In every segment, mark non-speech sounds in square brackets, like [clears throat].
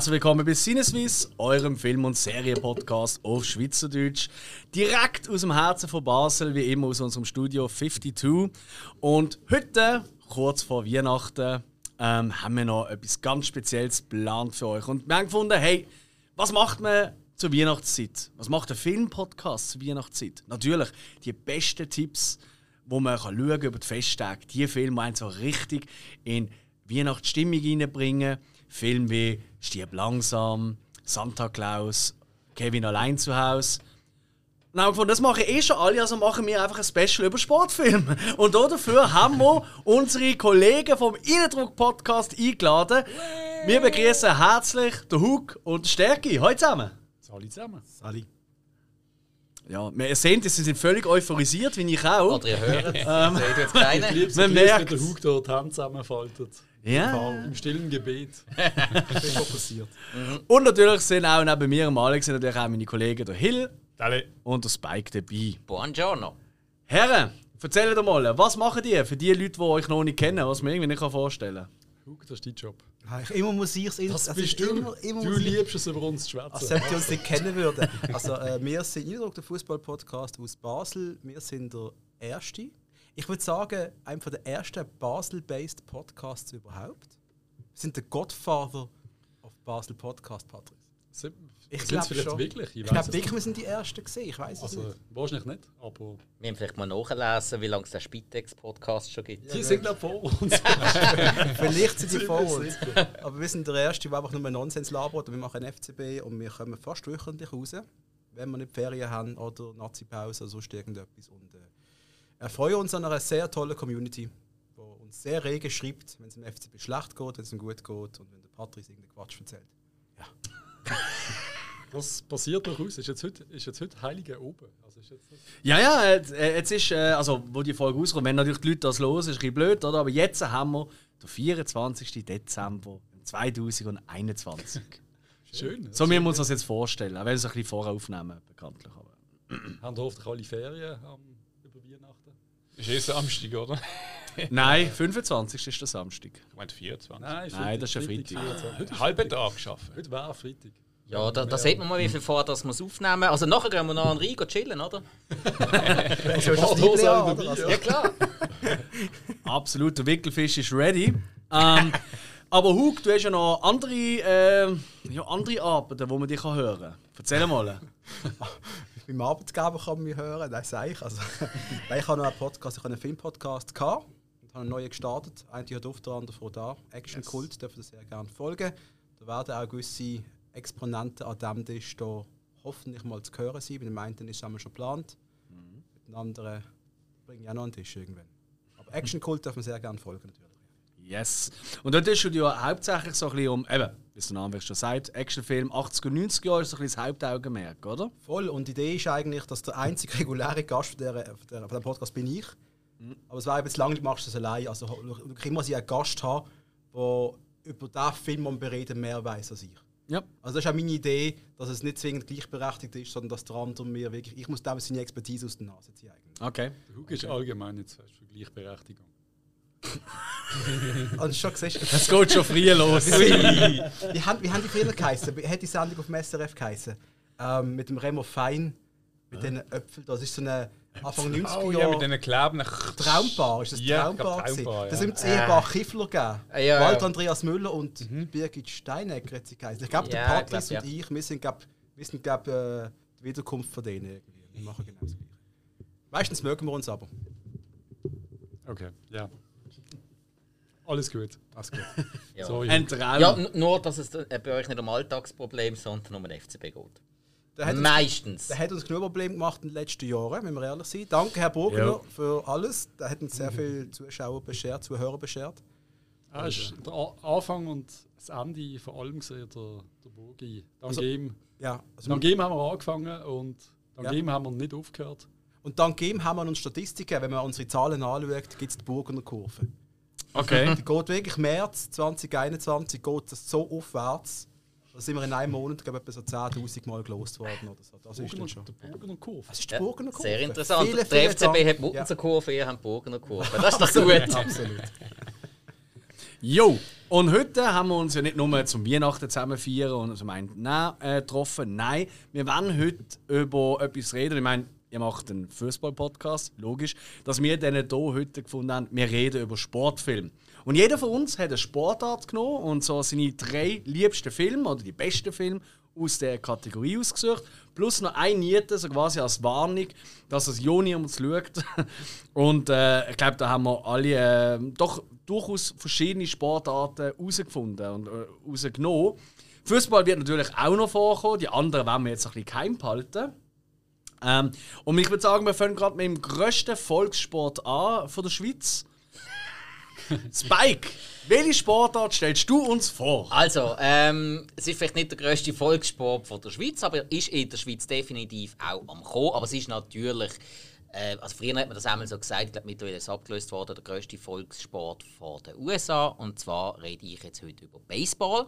Herzlich willkommen bei Sinneswiss, eurem Film- und Serienpodcast auf Schweizerdeutsch. Direkt aus dem Herzen von Basel, wie immer aus unserem Studio 52. Und heute, kurz vor Weihnachten, ähm, haben wir noch etwas ganz Spezielles geplant für euch. Und wir haben gefunden, hey, was macht man zur Weihnachtszeit? Was macht ein Filmpodcast zur Weihnachtszeit? Natürlich die besten Tipps, wo man kann schauen über die Festtage. Die Filme, die einen so richtig in Weihnachtsstimmung reinbringen. Filme wie Stieb langsam, Santa Claus, Kevin allein zu Hause. Und haben gefunden, das machen eh schon alle, also machen wir einfach ein Special über Sportfilme. Und dafür haben wir [laughs] unsere Kollegen vom Innendruck-Podcast eingeladen. Wir begrüßen herzlich den Hug und Stärki. Hallo zusammen. Sali zusammen. Sali. Ja, wir sehen, sie sind völlig euphorisiert, wie ich auch. Oder ihr hört es. Ähm, Seht jetzt keine? Ich liebe Man es, merkt- wenn der Hug dort die Hand zusammenfaltet. Ja. Im stillen Gebet. [laughs] Das ist schon passiert. Und natürlich sind auch neben mir und Alex sind natürlich auch meine Kollegen der Hill Dale. und der Spike dabei. Buongiorno. Herren, erzählt doch mal, was machen die für die Leute, die euch noch nicht kennen, was man irgendwie nicht vorstellen kann? Hug, das ist dein Job. Ja, ich- Immer muss ich es Das also bist ich du. Immer, immer du ich- liebst es, über uns zu Als schwätzen. ob die uns nicht kennen würden. Also, äh, wir sind Eindruck, der Fußball-Podcast aus Basel. Wir sind der erste. Ich würde sagen, einer der ersten Basel-based Podcasts überhaupt. Wir sind der Godfather of Basel Podcast, Patrick. Sind Ich sind glaub es vielleicht schon. wirklich? Ich weiss glaube es wirklich, wir sind die Ersten gesehen. Ich weiß es Also, nicht. wahrscheinlich nicht, aber Wir haben vielleicht mal nachlesen, wie lange es den Spitex-Podcast schon gibt. sie sind glaube vor uns. [laughs] Vielleicht sind die Ziemlich vor uns. Aber wir sind der Erste, der einfach nur Nonsens labert. Und Wir machen FCB und wir kommen fast wöchentlich raus, wenn wir nicht Ferien haben oder Nazi-Pause oder sonst irgendetwas. Und äh, erfreuen uns an einer sehr tollen Community, die uns sehr rege schreibt, wenn es dem FCB schlecht geht, wenn es ihm gut geht und wenn der Patrick irgendeinen Quatsch erzählt. [laughs] Was passiert durchaus? Ist jetzt heute, ist jetzt heute Heilige oben? Also ist jetzt Ja, ja, jetzt, äh, jetzt ist, äh, also wo die Folge rauskommt, wenn natürlich die Leute das los, ist ein bisschen blöd, oder? Aber jetzt haben wir den 24. Dezember 2021. [laughs] schön. So müssen wir uns das jetzt vorstellen, auch wenn wir es ein bisschen voraufnehmen, bekanntlich. Aber. Haben hoffentlich alle Ferien am? Ist eh Samstag, oder? [laughs] Nein, 25. ist der Samstag. Ich meine 24. Nein, Nein, das ist ein Freitag. 24. Heute, ist Halben Tag geschaffen. heute wäre Freitag. Ja, da, da sieht man mal, wie viel vor, dass wir es aufnehmen. Also nachher gehen wir noch an den Rhein chillen, oder? [laughs] Ist das Liebling, alle oder? Also, Ja, klar. [laughs] Absolut, der Wickelfisch ist ready. Ähm, aber Hug, du hast ja noch andere, äh, ja, andere Arbeiten, die man dich hören kann. Erzähl mal. Beim Arbeitgeber kann man mich hören, das sage ich. Also, [laughs] ich habe noch einen Podcast, ich habe einen Filmpodcast gehabt und habe einen neuen gestartet. Einer hat auf der andere von da. Action Kult, dürfen ihr sehr gerne folgen. Da werden auch gewisse Exponenten an dem Tisch da hoffentlich mal zu hören sein. Bei dem einen ist es schon geplant. Mit dem anderen bringe ich auch noch einen Tisch irgendwann. Aber Action Kult darf man sehr gerne folgen natürlich. Yes. Und dort ist du ja hauptsächlich so ein bisschen um, eben, wie es der Name schon sagt, Actionfilm 80er und 90er Jahre ist so ein bisschen das Hauptaugenmerk, oder? Voll. Und die Idee ist eigentlich, dass der einzige reguläre Gast von, der, von, der, von diesem Podcast bin ich. Aber es wäre eben zu lange, machst du das allein. Also du kriegst immer einen Gast haben, der über den Film, den wir bereden, mehr weiß als ich. Ja. Also das ist auch meine Idee, dass es nicht zwingend gleichberechtigt ist, sondern dass der andere mir wirklich... Ich muss dem seine Expertise aus der Nase ziehen eigentlich. Okay. Der Hug ist allgemein jetzt für Gleichberechtigung. [laughs] Also schon gesehen, Es geht schon früh los. wie, haben, wie haben die früher geheißen? Wie hat die Sendung auf dem SRF geheißen? Ähm, mit dem Remo Fein, mit den Äpfeln. Das ist so eine Anfang 90er Oh ja, Jahre... mit diesen Kleben. Traumbar, ist das Ja, Traumbar? glaub? Traumbar, ja. Das sind das Ehepaar Kiffler gegeben. Ah, ja, Walter ja. Andreas Müller und Birgit Steinecker hat sie geheißen. Ich glaube, der Ja, glaub, und ich, wir sind, glaub, wir sind glaub, äh, die Wiederkunft von denen irgendwie. Wir machen genau das Gleiche. Meistens mögen wir uns aber. Okay, ja. Alles gut. Das geht. [laughs] Ja. Sorry. Ein Traum. Ja, nur, dass es äh, bei euch nicht um Alltagsproblem, sondern um den FCB geht. Der hat, uns, Meistens. der hat uns genug Probleme gemacht in den letzten Jahren, wenn wir ehrlich sind. Danke, Herr Burgner, Ja. für alles. Der hat uns sehr viele Zuschauer beschert, Zuhörer beschert. Ah, ist der Anfang und das Ende vor allem gesehen, der, der Burgi. Dank Also- ihm. Ja, also Dank ihm haben wir angefangen und dank Ja. ihm haben wir nicht aufgehört. und dank ihm haben wir uns Statistiken, wenn man unsere Zahlen anschaut, gibt es die Burgener Kurve. Okay. Die [laughs] geht wirklich März 2021 geht das so aufwärts. Da sind wir in einem Monat glaube ich, etwa so 10.000 Mal gelost worden oder so. Das ist dann schon. Der Burgener Kurve. Das ist die Burgener Kurve. Sehr interessant. Viele, der FCB Dank. hat Muttenser Kurve, ihr habt Burgener Kurve. [laughs] Das ist doch gut. Absolut. [laughs] Jo, und heute haben wir uns ja nicht nur zum Weihnachten zusammen feiern und zum einen nein, äh, getroffen. Nein, wir wollen heute über etwas reden. Ich meine, ihr macht einen Fußball-Podcast, logisch. Dass wir dann hier heute gefunden haben, wir reden über Sportfilme. Und jeder von uns hat eine Sportart genommen und so seine drei liebsten Filme oder die besten Filme aus der Kategorie ausgesucht. Plus noch ein Niete, so quasi als Warnung, dass es ja niemand schaut. [laughs] Und äh, ich glaube, da haben wir alle äh, doch durchaus verschiedene Sportarten herausgefunden und äh. Fußball wird natürlich auch noch vorkommen, die anderen werden wir jetzt ein bisschen geheim behalten. Ähm, und ich würde sagen, wir fangen gerade mit dem grössten Volkssport an von der Schweiz. [laughs] Spike, welche Sportart stellst du uns vor? Also, ähm, es ist vielleicht nicht der grösste Volkssport von der Schweiz, aber ist in der Schweiz definitiv auch am Kommen. Aber es ist natürlich, äh, also früher hat man das einmal so gesagt, ich glaube mittlerweile ist es abgelöst worden, der grösste Volkssport von den USA. Und zwar rede ich jetzt heute über Baseball.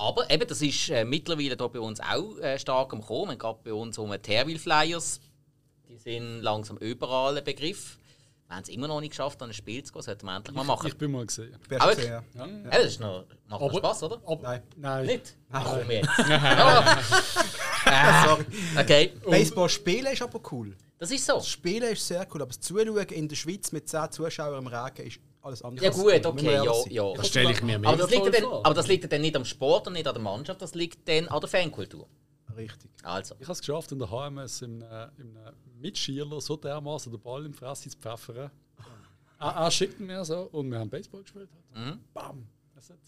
Aber eben, das ist äh, mittlerweile hier bei uns auch äh, stark am Kommen. Gerade bei uns um die Terville Flyers, die sind langsam überall ein Begriff. Wir haben es immer noch nicht geschafft, an ein Spiel zu gehen, sollten wir endlich mal machen. Ich bin mal gesehen. Aber- hat's gesehen, ja. Ja, das ist noch, macht noch Aber- Spaß, oder? Aber, Nein. Nein. Nicht? Ach, komm jetzt. Ja. [laughs] Sorry. Okay, Baseball spielen ist aber cool. das ist so. Das Spielen ist sehr cool, aber das Zuschauen in der Schweiz mit 10 Zuschauern im Regen ist alles andere. Ja gut, okay, ja, ja. Das stelle ich mir mega Aber das, liegt dann, aber das liegt ja dann nicht am Sport und nicht an der Mannschaft, das liegt dann an der Fankultur. Richtig. Also, Ich habe es geschafft, in der HMS im, äh, im äh, so dermaßen den Ball im Fresse zu pfeffern. er, er schickt mir so und wir haben Baseball gespielt. Mhm. Bam! Das hat,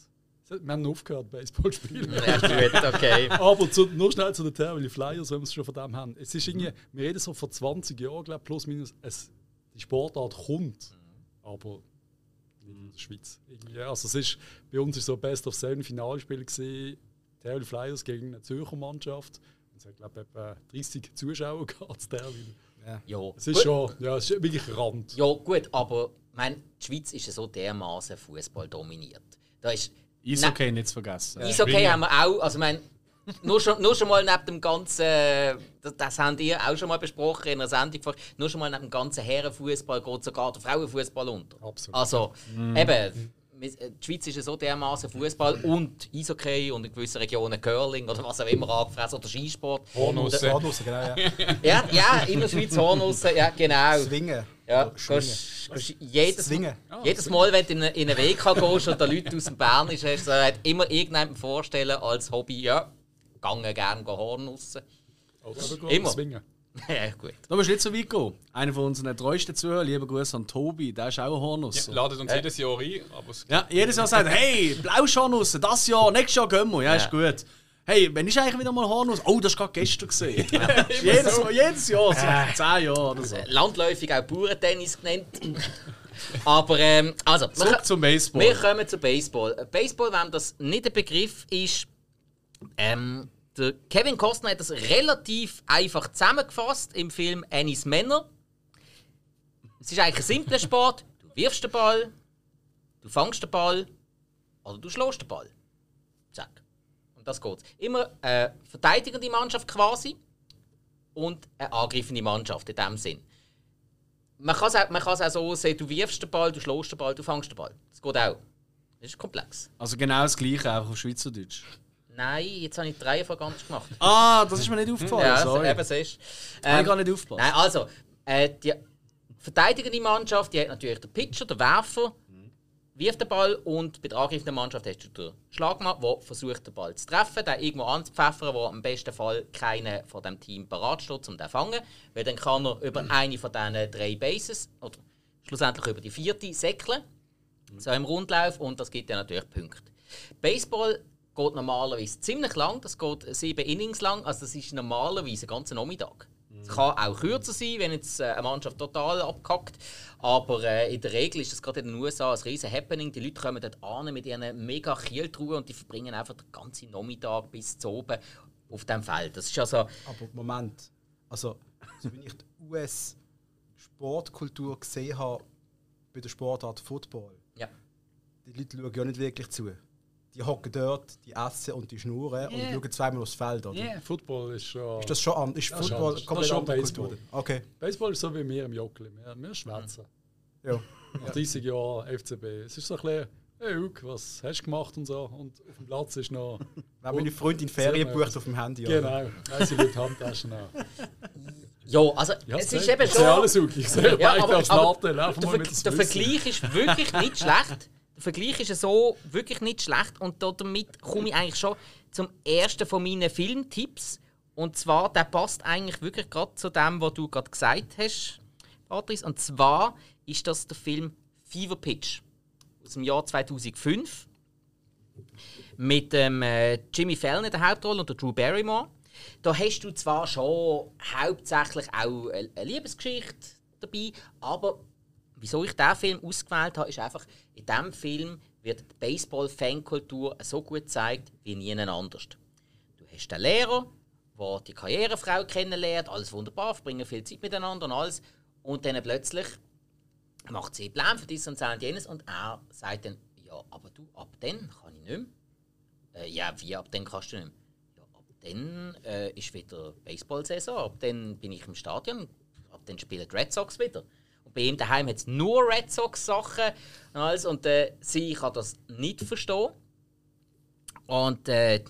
das hat, wir haben aufgehört, Baseball zu spielen. ja, gut, okay. [laughs] Aber zu, nur schnell zu den Termini Flyers, wenn wir es schon von dem haben. Es ist irgendwie, wir reden so vor 20 Jahren, glaube plus minus, es, die Sportart kommt, aber nicht in der Schweiz. Irgendwie, also es ist, bei uns ist so ein Best of Seven Finalspiel gesehen, Termini Flyers gegen eine Zürcher Mannschaft. Und es hat glaube ich etwa 30 Zuschauer [laughs] gehabt, zu Termini. Ja. Es ist schon, ja, es ist wirklich Rand. ja, gut, aber mein, die Schweiz ist ja so dermaßen Fußball dominiert. Da ist Eishockey nicht zu vergessen. Eishockey haben wir auch, also mein, nur, schon, nur schon mal neben dem ganzen, das, das habt ihr auch schon mal besprochen in einer Sendung, vor- nur schon mal neben dem ganzen Herrenfußball geht sogar der Frauenfußball unter. Absolut. Also, eben, wir- die Schweiz ist ja so dermaßen Fußball und Eishockey und in gewissen Regionen Curling oder was auch immer angefressen oder Skisport. Hornusse. Hornusse, genau, ja. [laughs] Ja, ja, in der Schweiz Hornussen, ja genau. Swingen. Ja, Schwingen. gehst jedes, Swingen. jedes Mal, wenn du in eine, in eine WK gehst und da Leute aus dem Bern ist, hast du immer irgendjemanden vorstellen als Hobby, ja, gange gerne Hornussen. Oder sogar Immer. Swingen. [laughs] ja, gut. Da bist du nicht so weit gekommen. Einer von unseren treuesten Zuhörern, lieber Gruß an Tobi, der ist auch ein Hornuss. Ja, ladet uns jedes Jahr ein, aber Ja, jedes Jahr sagt hey, Blauschornuss, das Jahr, nächstes Jahr gehen wir. Ja, ist gut. Hey, wenn ist eigentlich wieder mal Hornuss? Oh, das ist gerade gestern gesehen. [laughs] [laughs] jedes, Mal, jedes Jahr, seit zehn Jahren oder so. Landläufig auch Bauerntennis genannt. Aber, ähm, also, wir, Zurück zum Baseball. wir kommen zu Baseball. Äh, Baseball, wenn das nicht ein Begriff ist, ähm, der Kevin Costner hat das relativ einfach zusammengefasst im Film Annie's Männer. Es ist eigentlich ein simpler Sport. Du wirfst den Ball, du fangst den Ball oder du schlägst den Ball. Zack. Und das geht's. Immer eine verteidigende Mannschaft quasi und eine angreifende Mannschaft in dem Sinn. Man kann es auch, man auch so sehen, du wirfst den Ball, du schlägst den Ball, du fangst den Ball. Das geht auch. Das ist komplex. Also genau das Gleiche, einfach auf Schweizerdeutsch. Nein, jetzt habe ich die Reihe von ganz gemacht. Ah, das ist mir nicht aufgefallen, ja, sorry. eben siehst du. Ich Ähm, gar nicht aufgepasst. Nein, also, äh, die verteidigende Mannschaft, die hat natürlich den Pitcher, den Werfer, wirft den Ball und bei der angreifenden Mannschaft hast du den Schlagmann, der versucht, den Ball zu treffen, den irgendwo anzupfeffern, wo im besten Fall keiner von dem Team parat steht, um den zu fangen. Weil dann kann er über [clears throat] eine von diesen drei Bases, oder schlussendlich über die vierte, säckeln. So im Rundlauf und das gibt ja natürlich Punkte. Baseball geht normalerweise ziemlich lang, das geht sieben Innings lang, also das ist normalerweise ein ganzer Nachmittag. Es kann auch kürzer sein, wenn jetzt äh, eine Mannschaft total abkackt. Aber äh, in der Regel ist das gerade in den USA ein riesen Happening. Die Leute kommen dort an mit ihren mega Kieltruhen und die verbringen einfach den ganzen Nachmittag bis zu oben auf dem Feld. Das ist also Aber Moment. Also, so wie ich die US-Sportkultur gesehen habe bei der Sportart Football, ja. die Leute schauen ja nicht wirklich zu. Die hocken dort, die essen und die schnurren Yeah. und schauen zweimal aufs Feld, oder? Yeah. Football ist schon. Ist das schon an? Ist Das Football anders. komplett Das schon andere Baseball. Kultur? Okay. Baseball ist so wie wir im Jockeli. Wir, wir schwätzen. Ja. Nach 30 Jahren FCB. Es ist so ein bisschen hey Luke, was hast du gemacht und so. Und auf dem Platz ist noch. Wenn meine Freundin Ferien bucht auf dem Handy. oder? Genau, nein, sie die Handtaschen auch. Ja, also Ja, es ist gut. eben Ich sehe schon. alles Luke. Ich sehe Ja, beide aber, aber Latte. Lauf der, Ver der. Vergleich ist wirklich nicht schlecht. Vergleich ist so wirklich nicht schlecht und damit komme ich eigentlich schon zum ersten von meinen Filmtipps. Und zwar, der passt eigentlich wirklich gerade zu dem, was du gerade gesagt hast, Patrice. Und zwar ist das der Film Fever Pitch aus dem Jahr 2005 mit dem äh, Jimmy Fallon in der Hauptrolle und der Drew Barrymore. Da hast du zwar schon hauptsächlich auch eine Liebesgeschichte dabei, aber wieso ich diesen Film ausgewählt habe, ist einfach, in diesem Film wird die Baseball-Fankultur so gut gezeigt wie nie anders. Du hast den Lehrer, der die Karrierefrau kennenlernt, alles wunderbar, verbringen viel Zeit miteinander und alles. Und dann plötzlich macht sie Pläne für dies und das und jenes und er sagt dann, ja, aber du, ab dann kann ich nicht mehr. Äh, ja, wie, ab dann kannst du nicht mehr? Ja, ab dann äh, ist wieder Baseball-Saison, ab dann bin ich im Stadion, ab dann spielen die Red Sox wieder. Bei ihm daheim hat es nur Red Sox-Sachen und alles und äh, sie kann das nicht verstehen. Und äh,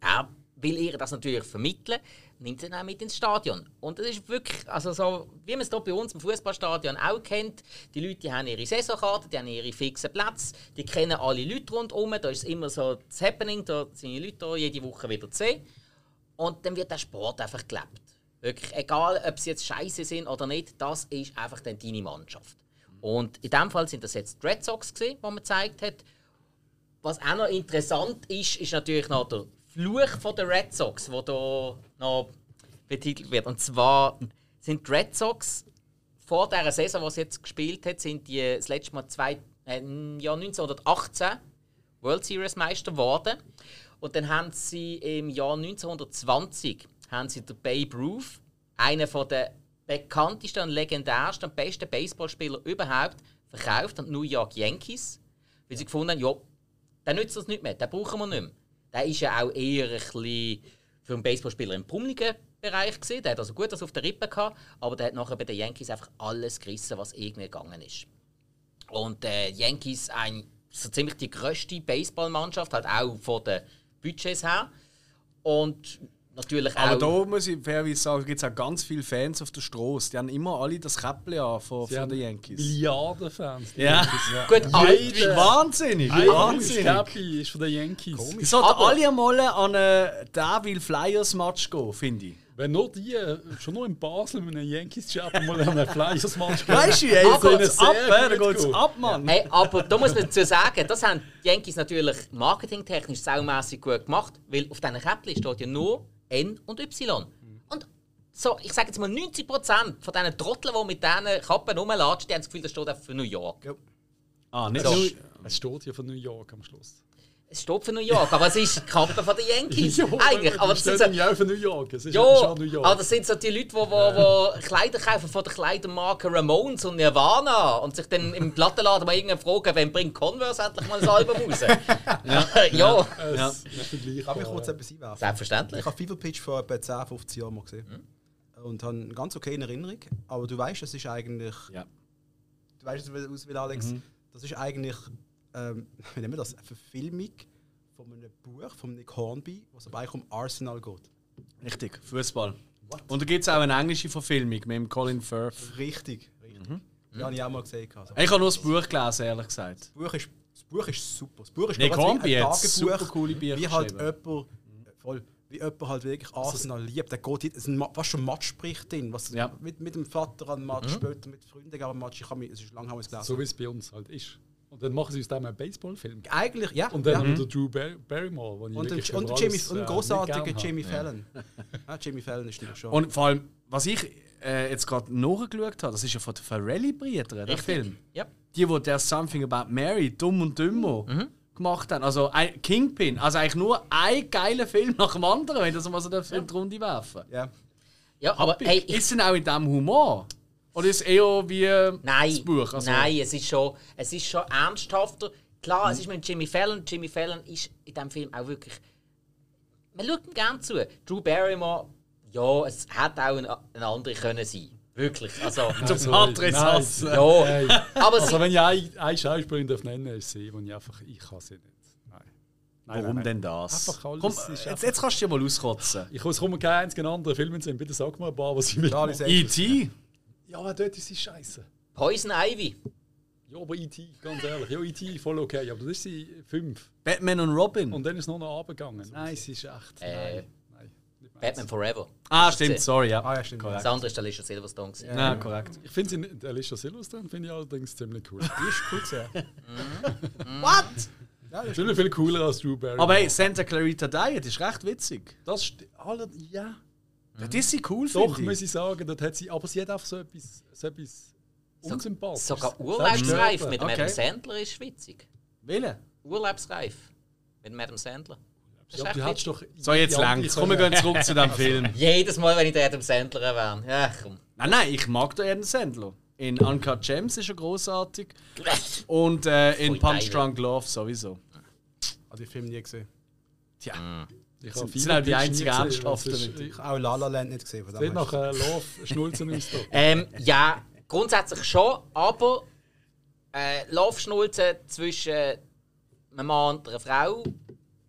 er will ihr das natürlich vermitteln, nimmt sie dann mit ins Stadion. Und das ist wirklich, also so, wie man es hier bei uns im Fußballstadion auch kennt, die Leute die haben ihre Saisonkarte, die haben ihre fixen Plätze, die kennen alle Leute rundherum, da ist immer so das Happening, da sind die Leute da jede Woche wieder zu sehen. Und dann wird der Sport einfach gelebt. Wirklich, egal ob sie jetzt scheiße sind oder nicht, das ist einfach dann deine Mannschaft. Und in dem Fall sind das jetzt die Red Sox, die man gezeigt hat. Was auch noch interessant ist, ist natürlich noch der Fluch der Red Sox, der hier noch betitelt wird. Und zwar sind die Red Sox vor der Saison, die sie jetzt gespielt hat, sind die das letzte Mal zwei, äh, Jahr 1918 World Series Meister geworden. Und dann haben sie im Jahr 1920 haben sie den Babe Ruth, einen der bekanntesten und legendärsten und besten Baseballspieler überhaupt, verkauft an die New York Yankees, weil sie gefunden haben, ja, der nützt das nicht mehr, den brauchen wir nicht mehr. Der ist ja auch eher ein bisschen für einen Baseballspieler im pummeligen Bereich gewesen. Der hat also gut das auf der Rippe gehabt, aber der hat nachher bei den Yankees einfach alles gerissen, was irgendwie gegangen ist. Und äh, Yankees ein, so ziemlich die grösste Baseballmannschaft, halt auch von den Budgets her. Und natürlich Aber auch. da muss ich fairerweise sagen, gibt es auch ganz viele Fans auf der Straße. Die haben immer alle das Käppchen an von, Sie von haben den Yankees. Milliarden Fans. die Ja. Yankees, ja. Gut, aber, Jeder- Wahnsinnig! Jeder Wahnsinnig! Käppi ist von den Yankees. Die sollten Aber- alle einmal an einen Devil Flyers Match gehen, finde ich. Wenn nur die, äh, schon nur in Basel mit einem Yankees-Chap mal an einem gehen. Weißt du, ey, Aber- da geht's ab, Sehr da gut geht's gut. ab, Mann! Hey, aber da muss man dazu sagen, das haben die Yankees natürlich marketingtechnisch saumässig gut gemacht, weil auf diesen Käppchen steht ja nur N und Y. Und so, ich sage jetzt mal 90% von diesen Trotteln, die mit diesen Kappen rumlatschen, die haben das Gefühl, das steht einfach für New York. Ah, nicht So. Es steht hier von New York am Schluss. Es steht für New York, aber es ist die Kappe von den Yankees. [laughs] Eigentlich. Aber das steht so, ja auch für New York. Es ist ja, ja schon New York. aber das sind so die Leute, die, die, die Kleider kaufen von der Kleidermarke Ramones und Nirvana und sich dann im Plattenladen mal irgendwann fragen, wann bringt Converse endlich mal ein Album raus? [laughs] ja. ja. es Ja. ist vergleichbar. Darf ich kurz etwas einwerfen? Selbstverständlich. Ich habe Fever Pitch vor etwa 10, 15 Jahren mal gesehen. Und habe eine ganz okay Erinnerung. Aber du weißt, das ist eigentlich. Ja. Du weißt, was will Alex? Das ist eigentlich. Ähm, wie [laughs] nennen wir das? Eine Verfilmung von einem Buch von Nick Hornby, was aber eigentlich um Arsenal geht. Richtig, Fußball. Und da gibt es auch eine englische Verfilmung mit dem Colin Firth. Richtig, richtig. Ja, habe ich auch mal gesehen. Also. Ich habe nur das Buch gelesen, ehrlich gesagt. Das Buch ist, das Buch ist super. Das Buch ist Nick quasi Hornby ein hat super coole Bücher Wie halt jemand, voll, wie jemand halt wirklich Arsenal liebt. Der geht, es ist fast schon Match spricht drin. Was Ja. mit, mit dem Vater an Match, später mit Freunden an Match. Ich habe mich, es ist lange gelesen. so wie es bei uns halt ist. Und dann machen sie aus dem einen Baseballfilm. Eigentlich, ja. Und dann ja. haben wir den Drew Bar Barrymore, Und, und, über den Jamie, alles, und äh, einen großartigen habe. Fallon. [laughs] Ja, Jamie Fallon ist natürlich schon. Und vor allem, was ich äh, jetzt gerade nachgeschaut habe, das ist ja von den Farrelly-Brüdern, der Film. Ja. Die, die der Something About Mary, Dumm und Dümmer, gemacht haben. Also ein Kingpin. Also eigentlich nur ein geiler Film nach dem anderen, wenn das mal so in die Runde werfen. ja. Ja, aber hey, ich, Ist es denn auch in diesem Humor? Oder ist es eher wie nein, das Buch? Also, nein, es ist schon, es ist schon ernsthafter. Klar, es ist mit Jimmy Fallon. Jimmy Fallon ist in diesem Film auch wirklich. Man schaut ihm gerne zu. Drew Barrymore, ja, es hätte auch eine, eine andere können sein. Wirklich. Also, [laughs] Zum Sorry. Patrice Nein. hassen. ja. Hey, Aber also sie, wenn ich eine, eine Schauspielerin darf nennen darf, ist sie, wo ich einfach, ich kann sie nicht. Nein. Nein, Warum nein, denn das? Einfach alles Komm, ist jetzt, jetzt kannst du dir mal auskotzen. Ich es kommt mir keinen einzigen anderen Film Sinn. Bitte sag mal ein paar, was ich will. E.T. Ja, aber dort ist sie scheiße. Poison Ivy. Ja, aber E.T., ganz ehrlich. Ja, E.T. voll okay, aber das ist sie fünf. Batman und Robin. Und dann ist noch noch runtergegangen. Nein, sie ist echt. Äh, nein, nein. nicht. Batman Forever. ah, stimmt, sorry, ja. Ah ja, stimmt. Das andere ist Alicia Silverstone. gewesen. Ja, korrekt. Ich finde sie Alicia Silverstone finde ich allerdings ziemlich cool. Die ist cool gesehen. [laughs] What? Ja, das ist Ziemlich viel cooler als Drew Barrymore. Aber hey, Santa Clarita Diet ist recht witzig. das st- alle, ja. Ja, das ist cool, Doch, muss ich. ich sagen, dort hat sie, aber sie hat einfach so etwas, so etwas unsympathisches. Sogar Urlaubsreif mit Okay. Sandler ist witzig. Willen? Urlaubsreif mit Adam Sandler. Ja, du witzig. doch. So, jetzt längst. Komm, wir gehen zurück zu dem [laughs] Film. Jedes Mal, wenn ich den Adam Sandler erwähne. Ja, komm. Nein, nein, ich mag den Adam Sandler. In Uncut Gems ist er großartig. Und äh, in Punch. Drunk Love sowieso. Habe die Film nie gesehen. Tja, Ich sind- habe sind halt die einzigen ernsthaften das auch La La Land nicht gesehen. Sieht nach äh, Love Schnulzen aus. [laughs] da. Ähm, ja, grundsätzlich schon, aber äh, Laufschnulzen zwischen einem Mann und einer Frau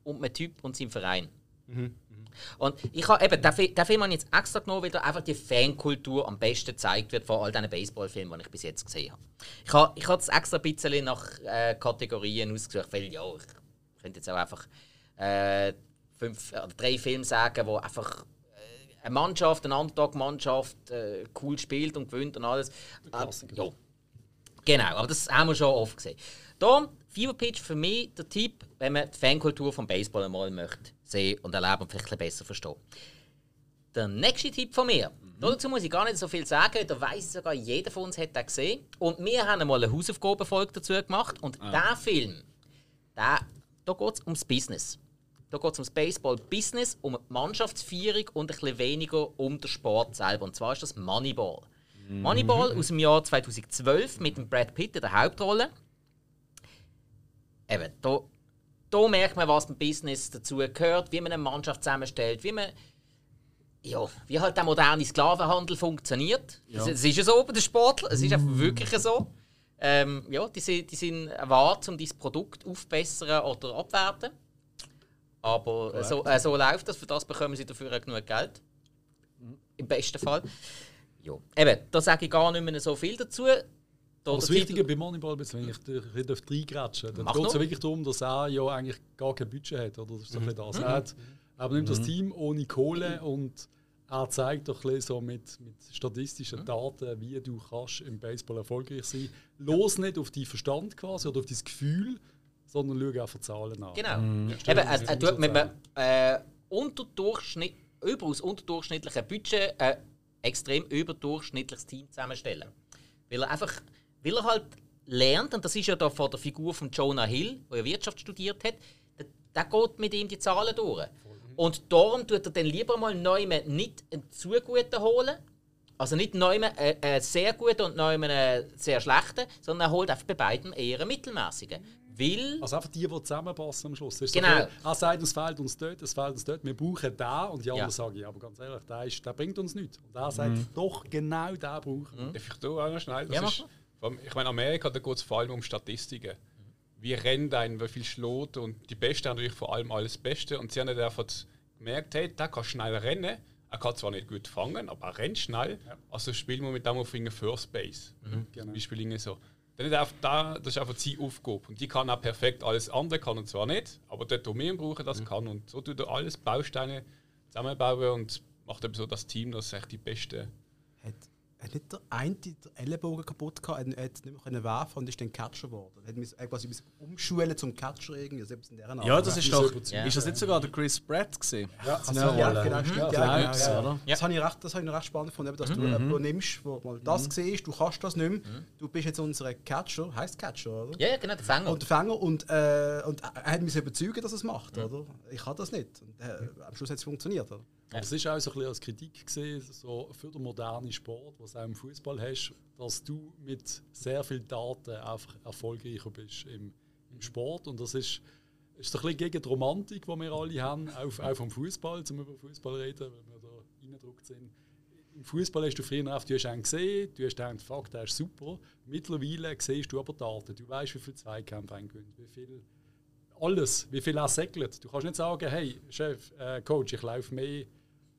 und einem Typ und seinem Verein. Und ich habe eben, den, Fi- den Film habe ich jetzt extra genommen, weil da einfach die Fankultur am besten gezeigt wird von all diesen Baseballfilmen, die ich bis jetzt gesehen habe. Ich habe, ich habe es extra ein bisschen nach äh, Kategorien ausgesucht, weil ja, ich könnte jetzt auch einfach äh, fünf oder drei Filme sagen, wo einfach äh, eine Mannschaft, eine Underdog-Mannschaft äh, cool spielt und gewinnt und alles. Äh, ja. Genau, aber das haben wir schon oft gesehen. Da, Fever Pitch für mich der Tipp, wenn man die Fankultur vom Baseball einmal möchte sehen und erleben und vielleicht ein bisschen besser verstehen. Der nächste Tipp von mir. Dazu muss ich gar nicht so viel sagen, da weiß sogar jeder von uns hat den gesehen. Und wir haben einmal eine Hausaufgabenfolge dazu gemacht. Und der Film, der, da geht es ums Business. Da geht es ums Baseball-Business, um die Mannschaftsführung und ein bisschen weniger um den Sport selber. Und zwar ist das Moneyball. Moneyball aus dem Jahr 2012 mit dem Brad Pitt in der Hauptrolle. Eben, da, da merkt man, was beim Business dazu gehört, wie man eine Mannschaft zusammenstellt, wie man ja, wie halt der moderne Sklavenhandel funktioniert. Es, es ist ja so bei den Sportlern, es ist einfach wirklich so. Ähm, ja, die, sind- die sind erwartet, um dein Produkt aufbessern oder abwerten. Aber so, äh, so läuft das, für das bekommen sie dafür auch genug Geld. Im besten Fall. Ja. Eben, da sage ich gar nicht mehr so viel dazu. Da Aber das Wichtige bei Moneyball, ist, wenn ich bisschen reingrätschen dann Mach geht es ja wirklich darum, dass er ja eigentlich gar kein Budget hat. Oder? So Mhm. das. Er, hat, er nimmt das Team ohne Kohle und er zeigt doch so mit, mit statistischen Mhm. Daten, wie du kannst im Baseball erfolgreich sein Los nicht auf deinen Verstand quasi oder auf dein Gefühl, sondern schau einfach Zahlen an. Genau. Stell Eben, er, das er tut mit einem äh, unterdurchschnitt, überaus unterdurchschnittlichen Budget ein extrem überdurchschnittliches Team zusammenstellen. Weil er einfach, weil er halt lernt, und das ist ja da von der Figur von Jonah Hill, der ja Wirtschaft studiert hat, der, der geht mit ihm die Zahlen durch. Und darum tut er dann lieber mal neu nicht einen zu guten holen, also nicht neu einen, einen sehr guten und neu einen sehr schlechten, sondern er holt einfach bei beiden eher einen mittelmäßigen. Weil Also einfach die, die zusammenpassen am Schluss. Das ist Genau. So viel, er sagt, es fehlt uns dort, es fehlt uns dort, wir brauchen den und die anderen Ja. sagen, ja, aber ganz ehrlich, der, ist, der bringt uns nichts. Und er sagt, doch, genau den brauchen wir. Darf ich da auch noch schnell? Das Ja, ist, ich meine, Amerika, da geht es vor allem um Statistiken. Wie rennt ein, wie viel schlägt und die Besten haben natürlich vor allem alles das Beste und sie haben dann einfach gemerkt, hey, der kann schnell rennen. Er kann zwar nicht gut fangen, aber er rennt schnell. Also spielen wir mit dem auf First Base. Zum Beispiel irgendwie so. Dann ist einfach da, das ist einfach seine Aufgabe. Und die kann auch perfekt alles andere, kann er zwar nicht, aber wir ihn brauchen, das kann. Und so tut er alles Bausteine zusammenbauen und macht eben so das Team, das echt die Beste Hat, hat nicht der eine den Ellenbogen kaputt gehabt, er hat nicht mehr können werfen und ist dann Catcher geworden. Er hat mich quasi müssen umschulen zum Catcher irgendwie, also in der Art. Ja, das ist Ja. doch. Ja. Ist das nicht sogar der Chris Pratt gesehen? Ja, Also, ja, genau, stimmt. Ja, Ja, genau, ja. oder? Das habe ich, recht- das habe ich noch recht spannend gefunden, dass du jemanden nimmst, wo mal das siehst, du kannst das nicht mehr, du bist jetzt unser Catcher, heißt Catcher, oder? Ja, ja, genau, der Fänger. Und der Fänger und, äh, und er hat mich überzeugen, dass er es macht, oder? Ich kann das nicht. Und, äh, am Schluss hat es funktioniert, oder? Aber es ist auch so ein bisschen als Kritik gesehen, so für den modernen Sport, was du auch im Fußball hast, dass du mit sehr vielen Daten einfach erfolgreicher bist im, im Sport. Und das ist, ist so ein bisschen gegen die Romantik, die wir alle haben, auch, auch vom Fußball, zum über Fußball reden, weil wir da reingedruckt sind. im Fußball hast du früher oft, du hast einen gesehen, du hast gedacht, fuck, der ist super. Mittlerweile siehst du aber Daten. Du weißt, wie viele Zweikämpfe ein gewinnt, wie viel alles, wie viel er segelt. Du kannst nicht sagen, hey, Chef, äh, Coach, ich laufe mehr,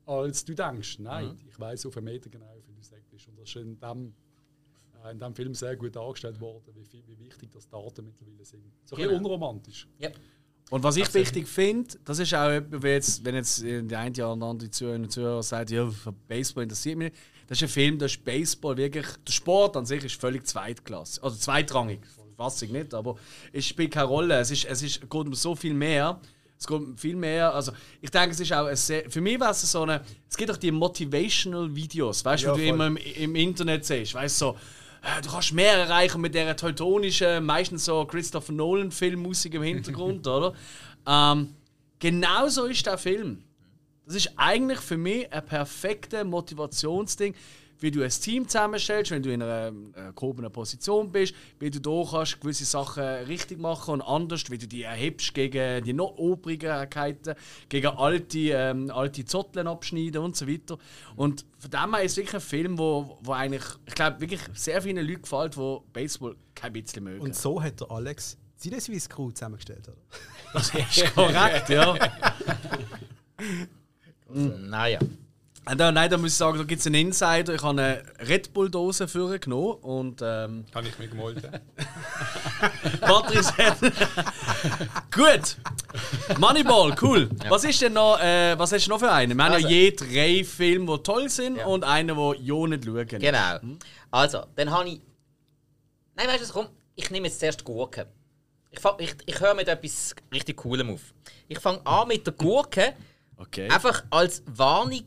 als du denkst. Nein, Mhm. ich weiß auf einen Meter genau, wie du segelst. Und das ist in dem, äh, in dem Film sehr gut dargestellt worden, wie, viel, wie wichtig das Daten mittlerweile sind. So ein Genau. bisschen unromantisch. Ja. Und was ich wichtig finde, das ist auch, etwas, wie jetzt, wenn jetzt der eine oder andere Zuhörer und Zuhörer sagt, ja, für Baseball interessiert mich nicht. Das ist ein Film, da ist Baseball wirklich, der Sport an sich ist völlig zweitklassig, also zweitrangig, weiß ich nicht, aber es spielt keine Rolle. Es, ist, es ist, geht um so viel mehr. Es um viel mehr, also ich denke, es ist auch ein sehr, für mich war es so eine, es gibt auch die Motivational Videos, weißt du, Ja, du voll. immer im, im Internet siehst, weißt du, so, äh, du kannst mehr erreichen mit der teutonischen, meistens so Christopher Nolan Filmmusik im Hintergrund, [laughs] oder? Ähm, genau so ist der Film. Das ist eigentlich für mich ein perfektes Motivationsding, wie du ein Team zusammenstellst, wenn du in einer äh, gehobenen Position bist, wie du da kannst gewisse Sachen richtig machen und anders, wie du die erhebst gegen die noch Obrigkeiten, gegen alte, ähm, alte Zotteln abschneiden und so weiter. Und von dem her ist es wirklich ein Film, wo, wo eigentlich, ich glaube, wirklich sehr vielen Leuten gefällt, die Baseball kein bisschen mögen. Und so hat der Alex seine Swiss Crew zusammengestellt, oder? das ist korrekt, ja. [laughs] Naja. Und da, nein, da muss ich sagen, da gibt es einen Insider. Ich habe eine Red Bull-Dose für genommen und ähm, [laughs] Kann ich mich gemolden. [laughs] Patrice hat. [laughs] Gut! Moneyball, cool. Was ist denn noch, äh, was hast du noch für einen? Wir haben Also- ja je drei Filme, die toll sind Ja. und einen, der ja nicht schauen. Genau. Also, dann habe ich. Nein, weißt du was, komm, ich nehme jetzt zuerst die Gurke. Ich, fang- ich, ich höre mit etwas richtig Coolem auf. Ich fange an mit der Gurke, Okay. einfach als Warnung,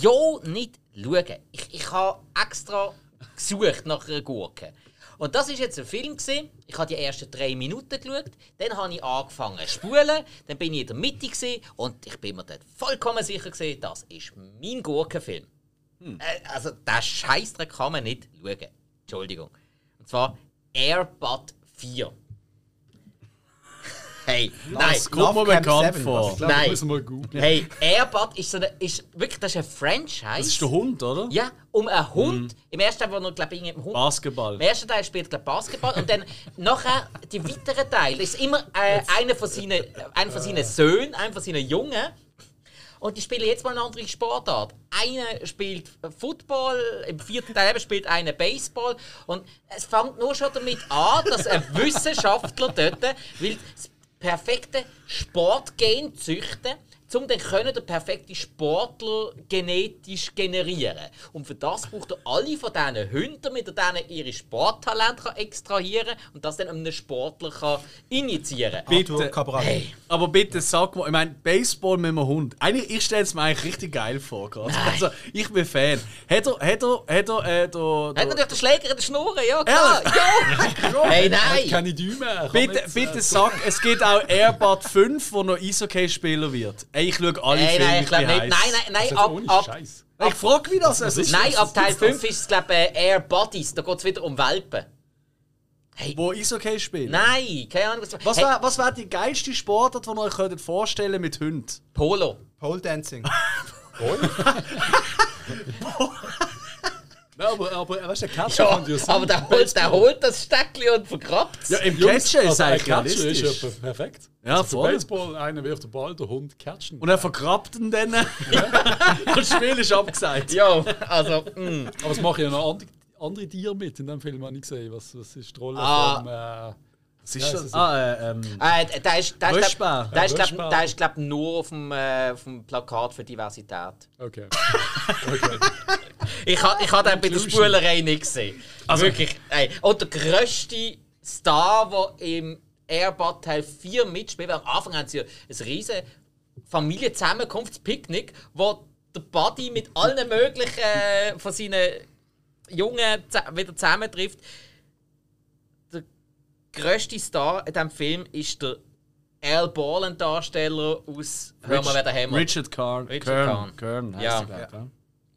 ja, nicht schauen. Ich, ich habe extra gesucht nach einer Gurke. Und das ist jetzt ein Film gesehen. Ich habe die ersten drei Minuten geschaut, dann habe ich angefangen zu spulen, dann bin ich in der Mitte gesehen und ich bin mir dort vollkommen sicher gesehen, das ist mein Gurkenfilm. Äh, also, den Scheißdreck kann man nicht schauen. Entschuldigung. Und zwar Airbud 4. Hey, nein. das kommt mir bekannt Seven, vor. glaube, Nein. wir müssen mal googeln. Hey, Airbud ist so eine, ist wirklich, das ist ein Franchise. Das ist der Hund, oder? Ja, um einen Hund. Im ersten Teil, wo glaube ich, irgendein Hund. Basketball. Im ersten Teil spielt er Basketball und dann [laughs] nachher die weiteren Teile ist immer äh, einer von seinen, einer von seinen Söhnen, einer von seinen Jungen. Und die spielen jetzt mal eine andere Sportart. Einer spielt Football, im vierten Teil spielt einer Baseball. Und es fängt nur schon damit an, dass ein Wissenschaftler dort will das perfekte Sportgen züchten, um dann können den perfekten Sportler genetisch generieren. Und für das braucht er alle von diesen Hunden, damit er denen ihre Sporttalente kann extrahieren und das dann einem Sportler kann injizieren kann. Bitte. Cabral. Hey. Aber bitte sag mal, ich meine, Baseball mit einem Hund. Eigentlich, ich stelle es mir eigentlich richtig geil vor. Also, ich bin Fan. Hat er, hat er, hat er, äh, da, Hat da, natürlich den Schläger in der Schnur, ja klar. Ja. hey, nein. Keine Däume. er kann Bitte, nicht, äh, bitte sag, es gibt auch Airbud 5, wo noch Eishockey-Spieler wird. Ey, ich schaue alle Hey, Filme, nein, ich glaube nicht. Nein, nein, nein, Also ab, ab, Scheiß. Ich frage, wie das ist. nein, ab Teil 5 ist es, glaube ich, Air Buddies. Da geht es wieder um Welpen. Hey, Wo Eishockey spielen. nein, keine Ahnung. Was hey, wäre was wär die geilste Sportart, die ihr euch könntet vorstellen mit Hunden? Polo. Pole Dancing. [laughs] [laughs] [laughs] Ja, aber, aber weißt du, der Catcher Ja, kann ja sein. aber der holt, der holt das Steckli und vergrabt es. Ja, im Catcher ist also ein eigentlich Catcher ist perfekt. Ja, also voll. Baseball, einer wirft den Ball, der Hund catchen. Und er vergrabt ihn dann. und [laughs] das Spiel ist abgesagt. Ja, also, [laughs] mm. Aber es machen ja noch andere, andere Tiere mit in dem Film, habe ich gesehen. Was, was ist die Rolle Ah. vom... Äh, Was ist Ja, das? Ah, äh, ähm. Äh, der ist, der ist, glaub, der ist, glaub, der ist glaub, nur auf dem, äh, auf dem Plakat für Diversität. okay. okay. Ich habe ich ha den bei der. Spulerei nicht gesehen. Also wirklich. Ey. Und der grösste Star, der im Airbud Teil 4 mitspielt, weil am Anfang haben sie ja ein riesen Familienzusammenkunftspicknick, wo der Buddy mit allen möglichen äh, von seinen Jungen wieder zusammentrifft. Der grösste Star in diesem Film ist der Al Borland Darsteller aus Hör mal, wer der Hammer. Richard Karn. Richard Kern. Karn. Kern heisst Ja. er, ja.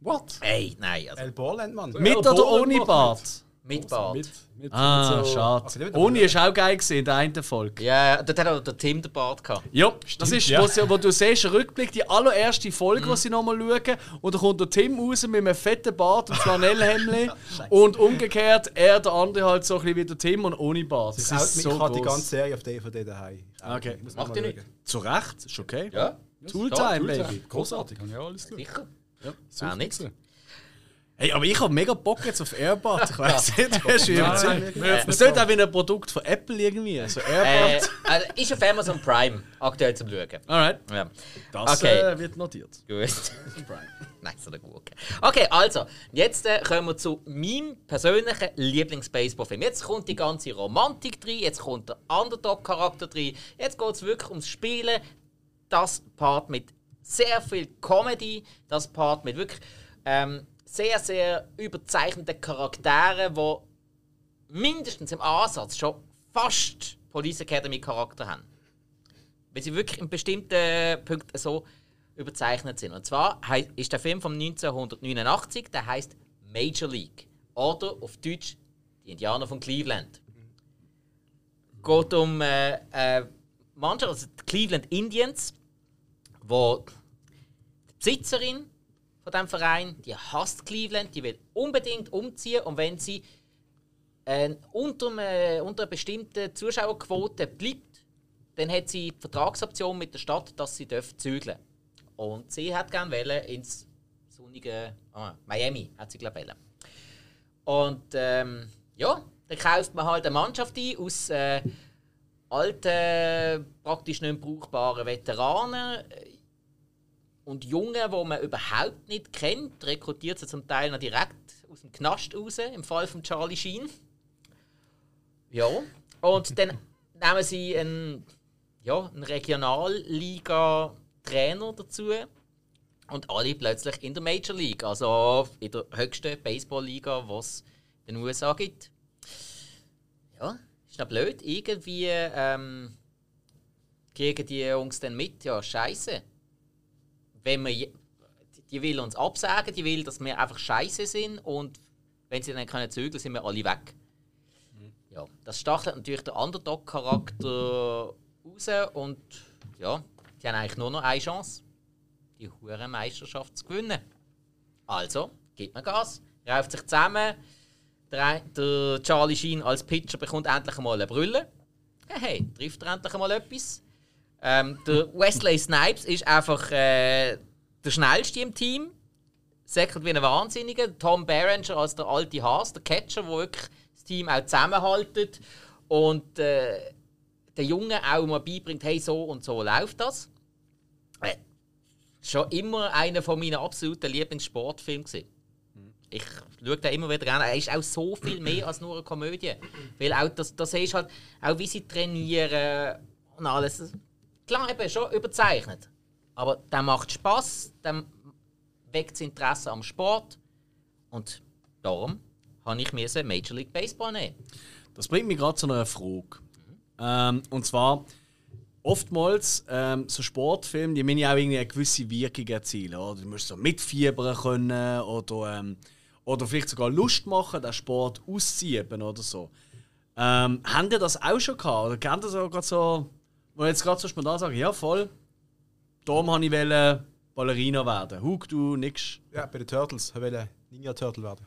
What? Ey, nein. Also, El Borland, Mann. Mit oder ohne Bart? Mit Bart. Mit, mit, Ah, mit so- schade. Also, der- Oni ist auch geil gesehen in der einen Folge. Ja, dort hat auch der Tim den Bart gehabt. Ja, das ist, ja. wo, sie, wo du siehst, ein Rückblick, die allererste Folge, die sie nochmal schauen. Und da kommt der Tim raus mit einem fetten Bart und Flanellhemd. [laughs] und umgekehrt, er, der andere halt so ein bisschen wie der Tim und ohne Bart. Das Auch, ist ich so habe die ganze Serie auf DVD daheim. Okay. Muss Macht ihr nicht? Zu Recht, ist okay. Ja, Tooltime, Tooltime. Baby. Großartig, habe ich auch alles geschaut. sicher. Super Auch nicht. Hey, aber ich habe mega Bock jetzt auf Airbud. Ich weiß [laughs] nicht, mir hat's Es sollte auch wie ein Produkt von Apple irgendwie. So Äh, Airbud. also ist auf Amazon Prime aktuell zum Schauen. Alright, Ja. das Okay. äh, wird notiert. Gut. [laughs] Nein, so eine Gurke. Okay, also, jetzt äh, kommen wir zu meinem persönlichen Lieblings-Baseball-Film. Jetzt kommt die ganze Romantik drin, jetzt kommt der Underdog-Charakter drin, jetzt geht es wirklich ums Spielen. Das Part mit sehr viel Comedy, das Part mit wirklich ähm, sehr, sehr überzeichneten Charakteren, die mindestens im Ansatz schon fast Police Academy-Charakter haben weil sie wirklich in bestimmten Punkten so überzeichnet sind. Und zwar ist der Film von 1989, der heißt Major League oder auf Deutsch die Indianer von Cleveland. Geht um äh, äh, Mannschaft, also die Cleveland Indians, wo die Besitzerin von dem Verein, die hasst Cleveland, die will unbedingt umziehen. Und wenn sie äh, unter, einem, äh, unter einer bestimmten Zuschauerquote bleibt, dann hat sie die Vertragsoption mit der Stadt, dass sie dürfen zügeln Und sie hat gerne wollen ins sonnige ah, Miami, hat sie glaube ich. Und ähm, ja, dann kauft man halt eine Mannschaft ein aus äh, alten, praktisch nicht brauchbaren Veteranen und Jungen, die man überhaupt nicht kennt, rekrutiert sie zum Teil noch direkt aus dem Knast raus, im Fall von Charlie Sheen. Ja, und dann [laughs] nehmen sie einen, ja, einen Regionalliga-Trainer dazu und alle plötzlich in der Major League, also in der höchsten Baseball-Liga, die es in den USA gibt. Ja, ist noch blöd. Irgendwie ähm, kriegen die Jungs dann mit, ja, Scheiße. Wenn je- die will uns absagen, die will, dass wir einfach Scheiße sind und wenn sie dann können zügeln, sind wir alle weg. Ja, das stachelt natürlich der Underdog-Charakter raus und ja, die haben eigentlich nur noch eine Chance, die hure Meisterschaft zu gewinnen. Also, gibt man Gas, rauft sich zusammen, der, der Charlie Sheen als Pitcher bekommt endlich einmal eine Brille. Hey, hey, trifft er endlich einmal etwas. Ähm, der Wesley Snipes ist einfach äh, der schnellste im Team. Säckert wie ein Wahnsinniger. Tom Berenger als der alte Haas, der Catcher, der wirklich das Team auch zusammenhaltet. Und äh, der Junge auch mal beibringt, hey, so und so läuft das. Äh, schon immer einer von meinen absoluten Lieblingssportfilmen. gewesen. Ich schaue da immer wieder an. Er ist auch so viel mehr als nur eine Komödie. Weil auch das, das ist halt, auch wie sie trainieren und alles. Klar, eben schon überzeichnet. Aber der macht Spaß, der weckt das Interesse am Sport. Und darum habe ich mir Major League Baseball nehmen. Das bringt mich gerade zu einer Frage. Ähm, und zwar, oftmals ähm, so Sportfilme, die müssen ja auch irgendwie eine gewisse Wirkung erzielen. Oder? Du musst so mitfiebern können oder, ähm, oder vielleicht sogar Lust machen, den Sport auszuüben oder so. Ähm, haben ihr das auch schon gehabt? Oder kennt ihr so gerade so, wo jetzt gerade so spontan sagen, ja voll, darum wollte ich Ballerina werden. Hug, du nix. Ja, bei den Turtles. Ich wollte Ninja Turtle werden.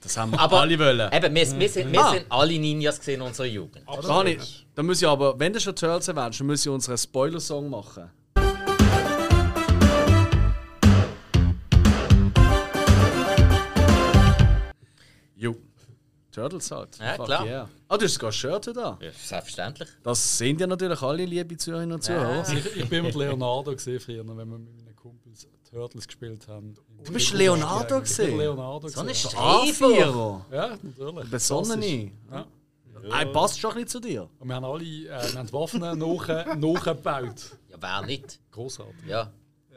Das haben wir Aber alle wollen. Eben, wir, wir, sind, wir Ah. sind alle Ninjas gesehen in unserer Jugend. Gar nicht. Dann muss ich aber, wenn du schon Turtles erwähnst, dann muss ich unseren Spoiler-Song machen. Jo. Turtles halt. Ja, Fuck klar. Yeah. Ah, du hast sogar Shirt da. Ja, selbstverständlich. Das sehen ja natürlich alle, liebe Zuhörerinnen und Zuhörer. Ich, ich bin mit Leonardo gesehen früher, wenn wir mit meinen Kumpels Turtles gespielt haben. Du bist Leonardo gesehen. Leonardo So eine. A4. Ja, natürlich. Besonnene. Ja. Ein passt schon ein bisschen zu dir. Und wir haben alle äh, wir haben Waffen [laughs] nach, nachgebaut. Ja, wer nicht? Großartig. Ja.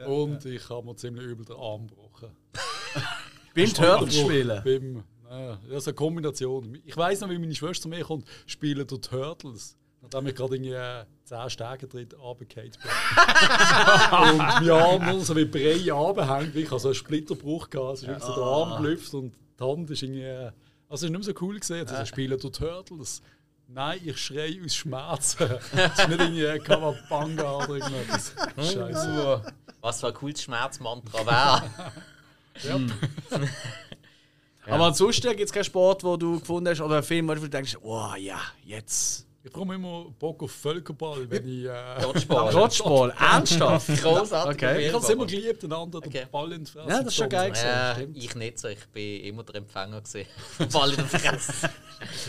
Und ich habe mir ziemlich übel den Arm gebrochen. [laughs] Beim Turtles spielen. Beim, naja, ja, so eine Kombination. Ich weiß noch, wie meine Schwester zu mir kommt, spielen der Turtles. Nachdem ich gerade irgendwie äh, 10 Stege drin runtergefallen [laughs] und mein Arm nur so wie Brei runterhängt. Ich habe so einen Splitterbruch gehabt. Es ist wirklich so der Arm gelüpft und die Hand ist irgendwie äh, Also, es ist nicht mehr so cool gesehen, dass ich spiele der Turtles. Nein, ich schreie aus Schmerzen. Es ist nicht irgendwie Kawabanga oder irgendetwas. Scheiße. Was für ein cooles Schmerzmantra wäre. [laughs] Aber ansonsten gibt es keinen Sport, wo du gefunden hast, oder einen Film, wo du denkst, oh ja, jetzt. Ich bekomme immer Bock auf Völkerball, wenn ich. Äh, [laughs] Dodgeball. Dodgeball, ernsthaft? [laughs] Großartig. Okay. ich habe es immer geliebt, den anderen Okay. den Ball in die Fresse Ja, das ist schon geil gewesen. Ja, stimmt. ich nicht so. Ich bin immer der Empfänger gesehen. [laughs] Ball in der Fresse.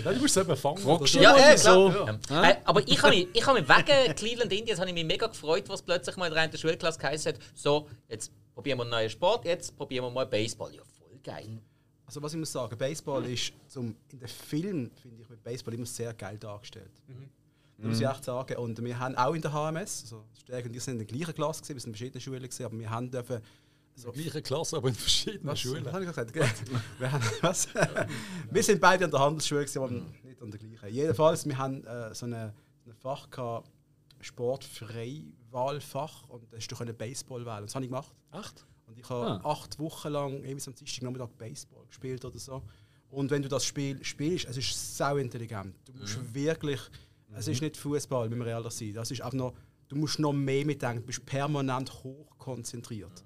Ja, du musst es eben fangen. Fragst oder du so. Ja. Äh, aber ich habe mich, ich hab mich wegen Cleveland Indians habe ich mich mega gefreut, was plötzlich mal in der Schulklasse geheißen hat, so, jetzt probieren wir einen neuen Sport, jetzt probieren wir mal Baseball. Ja, voll geil. Also was ich muss sagen, Baseball ist zum, in den Filmen, finde ich, mit Baseball immer sehr geil dargestellt. Das muss ich echt sagen. Und wir haben auch in der HMS, also Stärke und ich sind in der gleichen Klasse, gewesen, wir sind in verschiedenen Schulen, gewesen, aber wir haben dürfen... So, Gleiche Klasse, aber in verschiedenen was, Schulen. was habe ich gesagt? [laughs] wir, haben, was? [laughs] wir sind beide an der Handelsschule, gewesen, aber nicht an der gleichen. Jedenfalls, wir haben äh, so eine, so ein Fach gehabt, Sportfreiwahlfach und da hast du Baseball wählen. Und das habe ich gemacht. Echt? Und ich habe acht Wochen lang irgendwie am Dienstagnachmittag Baseball gespielt oder so. Und wenn du das Spiel spielst, es ist sau intelligent. Du musst wirklich, es ist nicht Fußball, wenn wir ehrlich sein. Das ist einfach noch, du musst noch mehr mitdenken. Du bist permanent hochkonzentriert.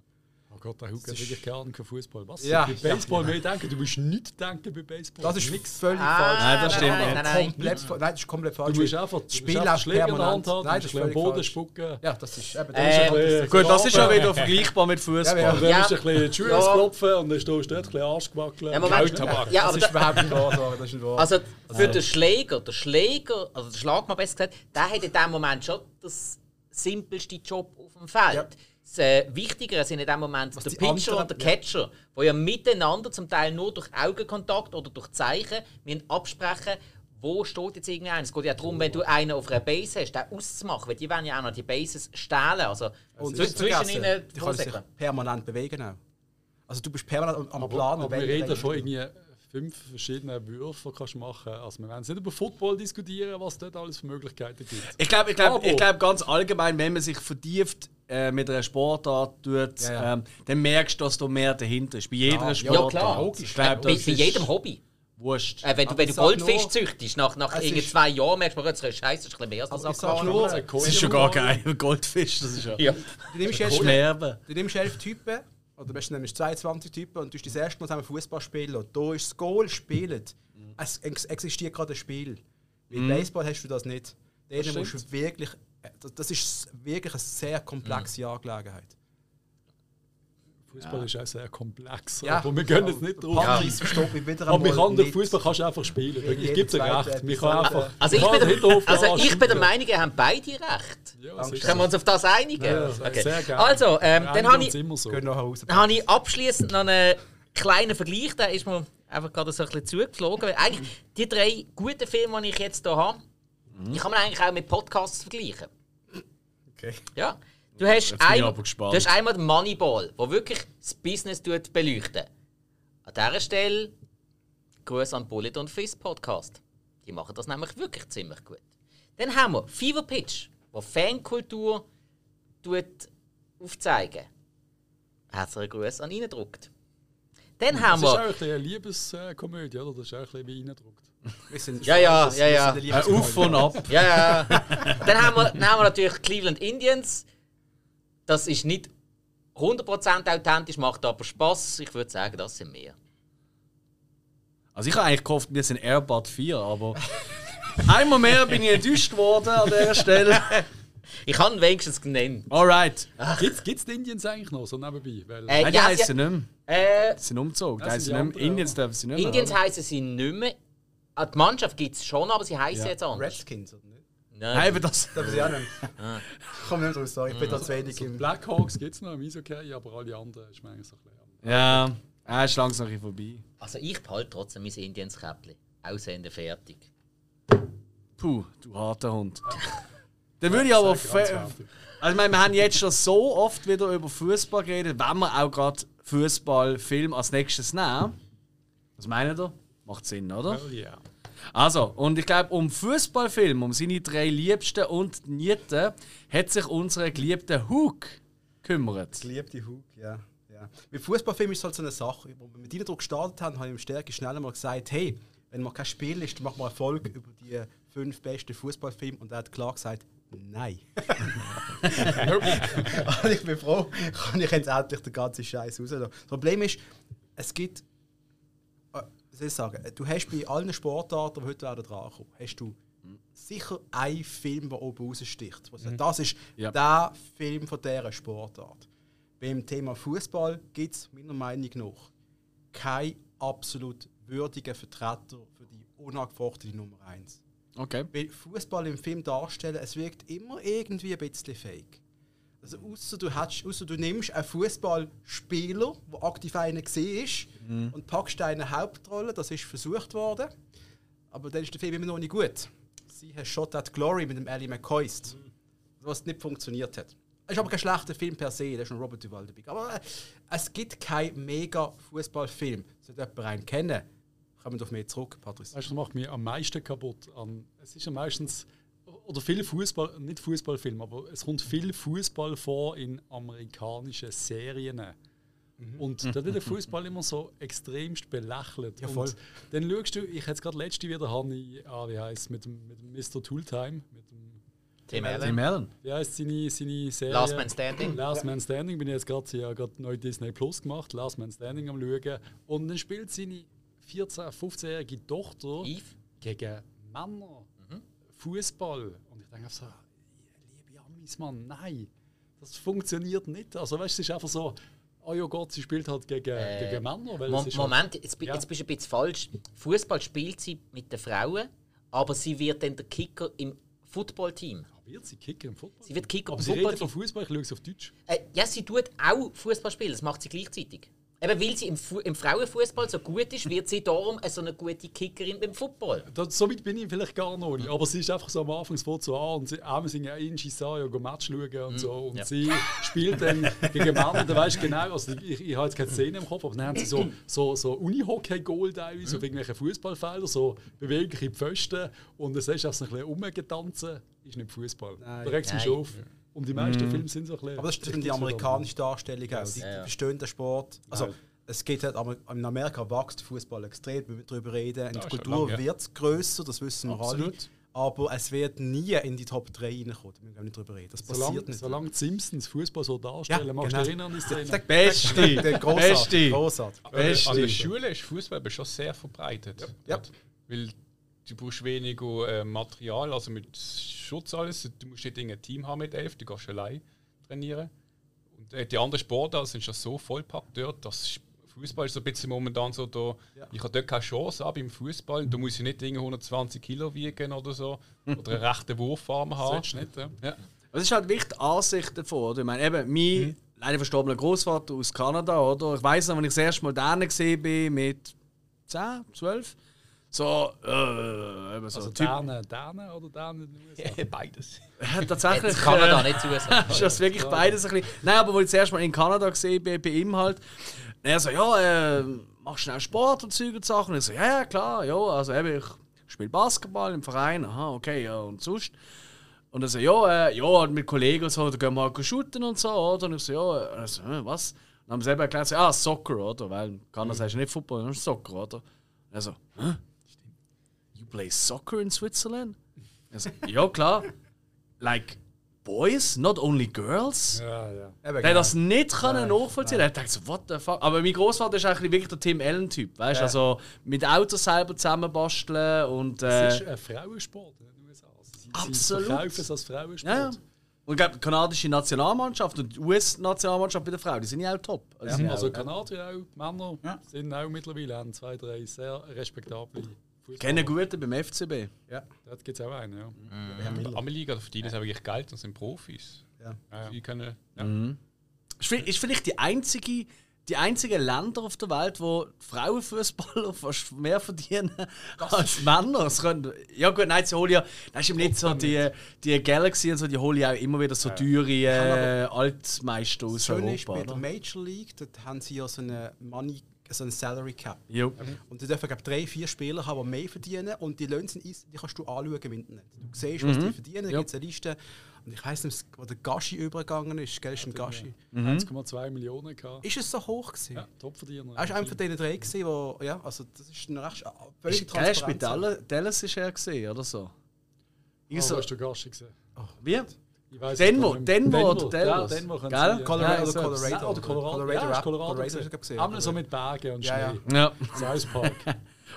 Gott, der Hugo hat wirklich gerne kein Fußball. Was? Ja. Bei Baseball mehr denken, du musst nicht denken bei Baseball. Das ist Nix. völlig Ah, falsch. Nein, das stimmt nein, nicht. nein, nein. Komplett, fa- nein, das ist komplett falsch. Du musst einfach das Spiel musst Schläger in der permanent. Hand haben, Nein, du das musst ist am Boden falsch. spucken. Ja, das ist eben. Ähm, das ist bisschen Gut, das ist schon wieder vergleichbar mit Fußball. Ja, Ja. musst du ein bisschen die Schuhe Ja. ausklopfen und dann stehst du dort ein bisschen Arsch gewackelt. Ja, Moment. Ja, das aber ist da, überhaupt nicht wahr. Sarah, Das ist nicht wahr. also für den Schläger, der Schläger, also der Schlagmann besser gesagt, der hat in dem Moment schon das simpelste Job auf dem Feld. Ja. Das äh, Wichtigere sind in dem Moment der die Pitcher anderen- und der Catcher, die ja miteinander zum Teil nur durch Augenkontakt oder durch Zeichen müssen absprechen wo steht jetzt irgendwie einer. Es geht ja darum, wenn du einen auf einer Base hast, den auszumachen, weil die wollen ja auch noch die Bases stehlen. Also Und nicht zwischen vergessen, ihnen die können sich permanent bewegen auch. Also du bist permanent am- am Aber, Plan. aber wir reden von irgendwie fünf verschiedenen Würfen, die kannst du machen Also wir werden nicht über Football diskutieren, was dort alles für Möglichkeiten gibt. Ich glaube ich glaub, Aber- ich glaub ganz allgemein, wenn man sich vertieft äh, mit einer Sportart tut, Ja, ja. Ähm, dann merkst du, dass da mehr dahinter ist. Bei jeder Ja, Sportart. Ja, klar. Ich glaub, Bei, bei jedem Hobby. Wurscht. Äh, wenn du, wenn du Goldfisch nur, züchtest, nach, nach es irgendwie zwei Jahren merkst du, mal, jetzt ist scheiße, das ist ein bisschen mehr als Also das nur, Das ist schon gar geil. Goldfisch, das ist ja. Ja. Du. Du nimmst elf Typen, oder besten nimmst 22 Typen und du das erste Mal zusammen Fußball spielen. Und da ist das Goal spielen. Es ex existiert gerade ein Spiel. Bei Baseball hast du das nicht. Denen musst du wirklich, äh, das, das ist wirklich eine sehr komplexe Angelegenheit. Fußball ist auch sehr komplex. Ja. Aber wir gehen jetzt nicht drauf. Patrice versteht mich wieder Aber mit einmal anderen nicht. Fußball kannst du einfach spielen. Ich gebe dir recht. Wir können einfach. Also ich, wir bin können der, also den ich bin der Meinung, ihr habt beide recht. Ja. Können wir uns auf das einigen? Ja, okay. sehr gerne. Also, ähm, Wir dann habe ich, so. Habe ich abschließend noch einen kleinen Vergleich, der ist mir einfach gerade so ein bisschen zugeflogen. Weil eigentlich die drei guten Filme, die ich jetzt hier habe, die kann man eigentlich auch mit Podcasts vergleichen. Okay. Ja. Du hast, gespannt. du hast einmal den Moneyball, der wirklich das Business tut beleuchten. An dieser Stelle Gruß an Bullet und Fist Podcast. Die machen das nämlich wirklich ziemlich gut. Dann haben wir Fever Pitch, der Fankultur tut aufzeigen. Herzlichen Gruß an ihn druckt. Dann Das haben ist auch wir. ein bisschen eine Liebeskomödie, oder? Das ist auch ein bisschen wie sind Ja, ja, das- ja, ja. Äh, auf und ab. Ja, ja. dann, haben wir, dann haben wir natürlich Cleveland Indians. Das ist nicht 100% authentisch, macht aber Spaß. Ich würde sagen, das sind mehr. Also ich habe eigentlich gehofft, wir sind Airbud 4, aber [laughs] einmal mehr bin ich enttäuscht worden an dieser Stelle. [laughs] Ich habe ihn wenigstens genannt. Alright. Gibt es die Indians eigentlich noch so nebenbei? Weil, Äh, Nein, die ja, heißen sie- nicht mehr. Äh, Die sind umgezogen. Die sind nicht die anderen, Indians dürfen sie nicht mehr. Indians heißen sie nicht mehr. Ah, die Mannschaft gibt es schon, aber sie heißen Ja. jetzt anders. Redskins, oder nicht? Nein, aber das. Das weiß ich auch nicht. Ich komme nicht draus, sorry. Ich bin da zu wenig im... Blackhawks gibt es noch im Eishockey, aber alle anderen ist man eigentlich so ein bisschen. Ja, er ist langsam ein bisschen vorbei. Also ich behalte trotzdem mein Indians-Käppchen. Aussehen fertig. Puh, du harter Hund. Dann würde ich aber. Also, ich meine, wir haben jetzt schon so oft wieder über Fußball geredet, wenn wir auch gerade Fußballfilm als nächstes nehmen. Was meint ihr? Macht Sinn, oder? Oh ja. Also, und ich glaube, um Fußballfilm, um seine drei Liebsten und Nieten, hat sich unser geliebter Hook gekümmert. Geliebte Hug, ja. ja. Mit Fußballfilm ist es halt so eine Sache. Wo wir mit Dynadruck gestartet haben, habe ich im Stärke schnell mal gesagt, hey, wenn man kein Spiel ist, dann machen wir Erfolg über die fünf besten Fußballfilme. Und er hat klar gesagt, nein. [laughs] [laughs] Und ich bin froh, [laughs] kann ich jetzt endlich den ganzen Scheiß rauslassen. Das Problem ist, es gibt. Äh, Was soll ich sagen? Du hast bei allen Sportarten, die heute werden drankommen, hast du sicher einen Film, der oben raussticht. sagst, Das ist Ja. der Film von dieser Sportart. Beim Thema Fußball gibt es meiner Meinung nach keinen absolut würdigen Vertreter für die unangefochtene Nummer 1. Okay. Weil Fußball im Film darstellen, es wirkt immer irgendwie ein bisschen fake. Also außer du, hättest, ausser du nimmst einen Fußballspieler, der aktiv einer gesehen ist, und packst eine Hauptrolle, das ist versucht worden, aber dann ist der Film immer noch nicht gut. Sie hat Shot at Glory mit dem Ellie McCoist, was nicht funktioniert hat. Es ist aber kein schlechter Film per se, da ist schon Robert Duvall dabei. Aber äh, es gibt keinen mega Fußballfilm. Sollte jemand einen kennen, kommen wir auf mich zurück, Patrice. Weißt du, das macht mich am meisten kaputt. Es ist ja meistens, oder viel Fußball, nicht Fußballfilm, aber es kommt viel Fußball vor in amerikanischen Serien. Und da wird der Fußball [laughs] immer so extremst belächelt. Ja, voll. Und dann schaust du, ich hatte gerade letzte wieder, habe ich, ah, wie heißt mit dem, mit dem Mr. Tooltime, mit dem, Tim Tim Allen. Allen. wie heißt seine, seine Serie? Last Man Standing. Last Man Standing bin ich jetzt gerade, ja gerade neu Disney Plus gemacht, Last Man Standing am schauen. Und dann spielt seine 14-, 15-jährige Tochter Eve. gegen Männer Fußball. Und ich denke so, liebe Amis, Mann, nein, das funktioniert nicht. Also weißt du, es ist einfach so, oh ja Gott, sie spielt halt gegen, gegen Männer. Weil ist Moment, jetzt, bi- Ja. jetzt bist du ein bisschen falsch. Fußball spielt sie mit den Frauen, aber sie wird dann der Kicker im Footballteam. Halt, wird sie kicken im Football? Sie wird Kicker Aber im sie redet von Fußball, ich schaue es auf Deutsch. Äh, ja, sie tut auch Fußball spielen, das macht sie gleichzeitig. Eben weil sie im, Fu im Frauenfußball so gut ist, wird sie darum so eine gute Kickerin beim Football. Da, so weit bin ich vielleicht gar noch nicht. Aber sie ist einfach so am Anfang, fängt so an und sie einmal singen in Shisayo, go Match schauen und so. Und Ja. sie spielt dann gegen Männer, da weißt du genau, also ich, ich habe jetzt keine Szene im Kopf, aber dann haben sie so, so, so Uni-Hockey-Goal teilweise auf irgendwelchen Fußballfeldern, so bewegliche Pfosten und dann siehst du auch so ein bisschen rumgetanzen, ist nicht Fußball. Da regt es mich auf. Und die meisten Filme sind so ein bisschen. Aber das ist die amerikanische Darstellung auch. Die, Ja, ja. verstehen den Sport. Also, Ja. es geht halt, aber in Amerika wächst Fußball extrem, wir müssen darüber reden. In Ja, der Kultur lange, ja. wird es grösser, das wissen wir alle. Absolut. Aber es wird nie in die Top 3 reinkommen, wir nicht drüber reden. Das passiert Solange, nicht. solange die Simpsons Fußball so darstellen, Ja, magst du genau. erinnern an die Szene? Der- Beste. Der, der großartig, Beste. großartig. Beste. An der Schule ist Fußball aber schon sehr verbreitet. Ja. Weil du brauchst weniger äh, Material, also mit Schutz alles. Du musst nicht ein Team haben mit elf, du kannst allein trainieren. Und äh, die anderen Sportarten sind schon so vollpackt dort, dass Fußball ist so ein bisschen momentan so da. Ich habe dort keine Chance ab im Fußball. Da muss ich nicht irgendwie 120 Kilo wiegen oder so. Oder einen rechten Wurfarm haben. Du nicht, ja. Ja. Es ist halt wichtig, die Ansicht davon. Oder? Ich meine, eben, mein leider verstorbener Großvater aus Kanada, oder? Ich weiß noch, wenn ich das erste Mal da gesehen bin, mit 10, 12. So, äh, eben so. Also Typ, Dänen, Dänen oder Dänen in den USA? [laughs] Beides. tatsächlich. Jetzt kann er da äh, nicht zusagen. [laughs] ist das wirklich beides ein bisschen. Nein, aber wo ich das erste Mal in Kanada gesehen bin, bei ihm halt. Er so, ja, äh, machst schnell Sport und Zeug und Sachen. Und ich so, ja, ja, klar, ja, also eben, ich spiele Basketball im Verein, aha, okay, ja, und sonst. Und er so, ja, äh, ja, mit Kollegen und so, da gehen wir halt shooten und so, oder? Und ich so, ja, äh, also, äh, was? Und dann haben sie eben erklärt, so, ah, Soccer, oder? Weil Kanada sagst du nicht Football, sondern Soccer, oder? Und er so, hä? Play soccer in Switzerland? Er so, ja, klar. Like, boys, not only girls? Ja, ja. Der genau. hat das nicht können nachvollziehen. Der dachte so, what the fuck. Aber mein Großvater ist eigentlich wirklich der Tim Allen-Typ. Weißt du, Ja. also mit Autos selber zusammenbasteln und. Es ist Äh, ein Frauensport in den USA. Also sie, Absolut. Sie verkaufen es als Frauensport. ja, ja. Und ich glaube, die kanadische Nationalmannschaft und die US-Nationalmannschaft bei der Frau, die sind ja auch top. Also, die sind Also Kanadier auch, Männer Ja. sind auch mittlerweile haben zwei, drei sehr respektable Fußballer. kennen gute beim FCB. Ja. Dort gibt es auch einen, ja. Herr Miller. Amelie verdienen sie wirklich Geld und sind Profis. Ja. Ja, ja. Die können, ja. Ist vi- Ist vielleicht die einzige, die einzige Länder auf der Welt, wo die Frauenfußballer [laughs] fast mehr verdienen als Männer. Es können, ja gut, nein, sie holen ja, das ist eben nicht so die, die Galaxy und so, die holen ja auch immer wieder so teure äh, Altmeister aus Das Schöne ist, Europa. bei der oder? Major League, dort haben sie ja so eine Money, so eine Salary Cap. Jo. Und die dürfen glaub, drei, vier Spieler haben, die mehr verdienen und die Löhne sind, eins- die kannst du anschauen im Internet. Du siehst, was die verdienen, da gibt es eine Liste. Und ich weiß nicht, wo der Gashi übergegangen ist. Gell, ist ein Gashi. 1,2 Millionen gehabt. Ist es so hoch gewesen? Ja, Topverdiener. Er ist einer von den drei gewesen, wo, ja, also das ist ein recht völlig Ist, er ist bei transparent. Dallas, Dallas ist er gesehen, oder so? Ich Oh, so hast du Gashi gesehen? wie? Ich Denver. Denver oder Dallas? Ja, Denver können Gell? sie, Colorado, Ja, oder so- Colorado. Nein, oder Colorado. Colorado, ja, Colorado Colorado gesehen. gesehen. Einmal so mit Bergen und Ja, ja. Schnee. Ja. [laughs] South Park.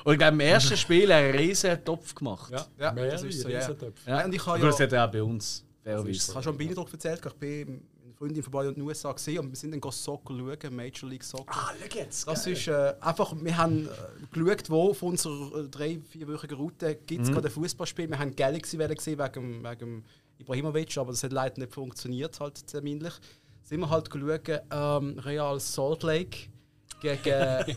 Und ich glaube, im ersten Spiel einen riesen Topf gemacht. Ja, Ja, das ist so, ja. Ja. Und ich habe Gut, das ja- hat er auch bei uns. Wer ist weiß. Ich habe schon im Bienendruck erzählt, ich bin Freundin von beiden in den USA gesehen und wir sind dann go Soccer schauen, Major League Soccer. Ah, schau jetzt. Das ist äh, einfach, wir haben äh, geschaut, wo von unserer äh, drei, vierwöchigen Route gibt es gerade ein Fußballspiel. Wir haben Galaxy gesehen wegen, wegen dem Ibrahimovic, aber das hat leider nicht funktioniert, halt terminlich. Sind wir halt geschaut, ähm, Real Salt Lake gegen, [laughs] äh,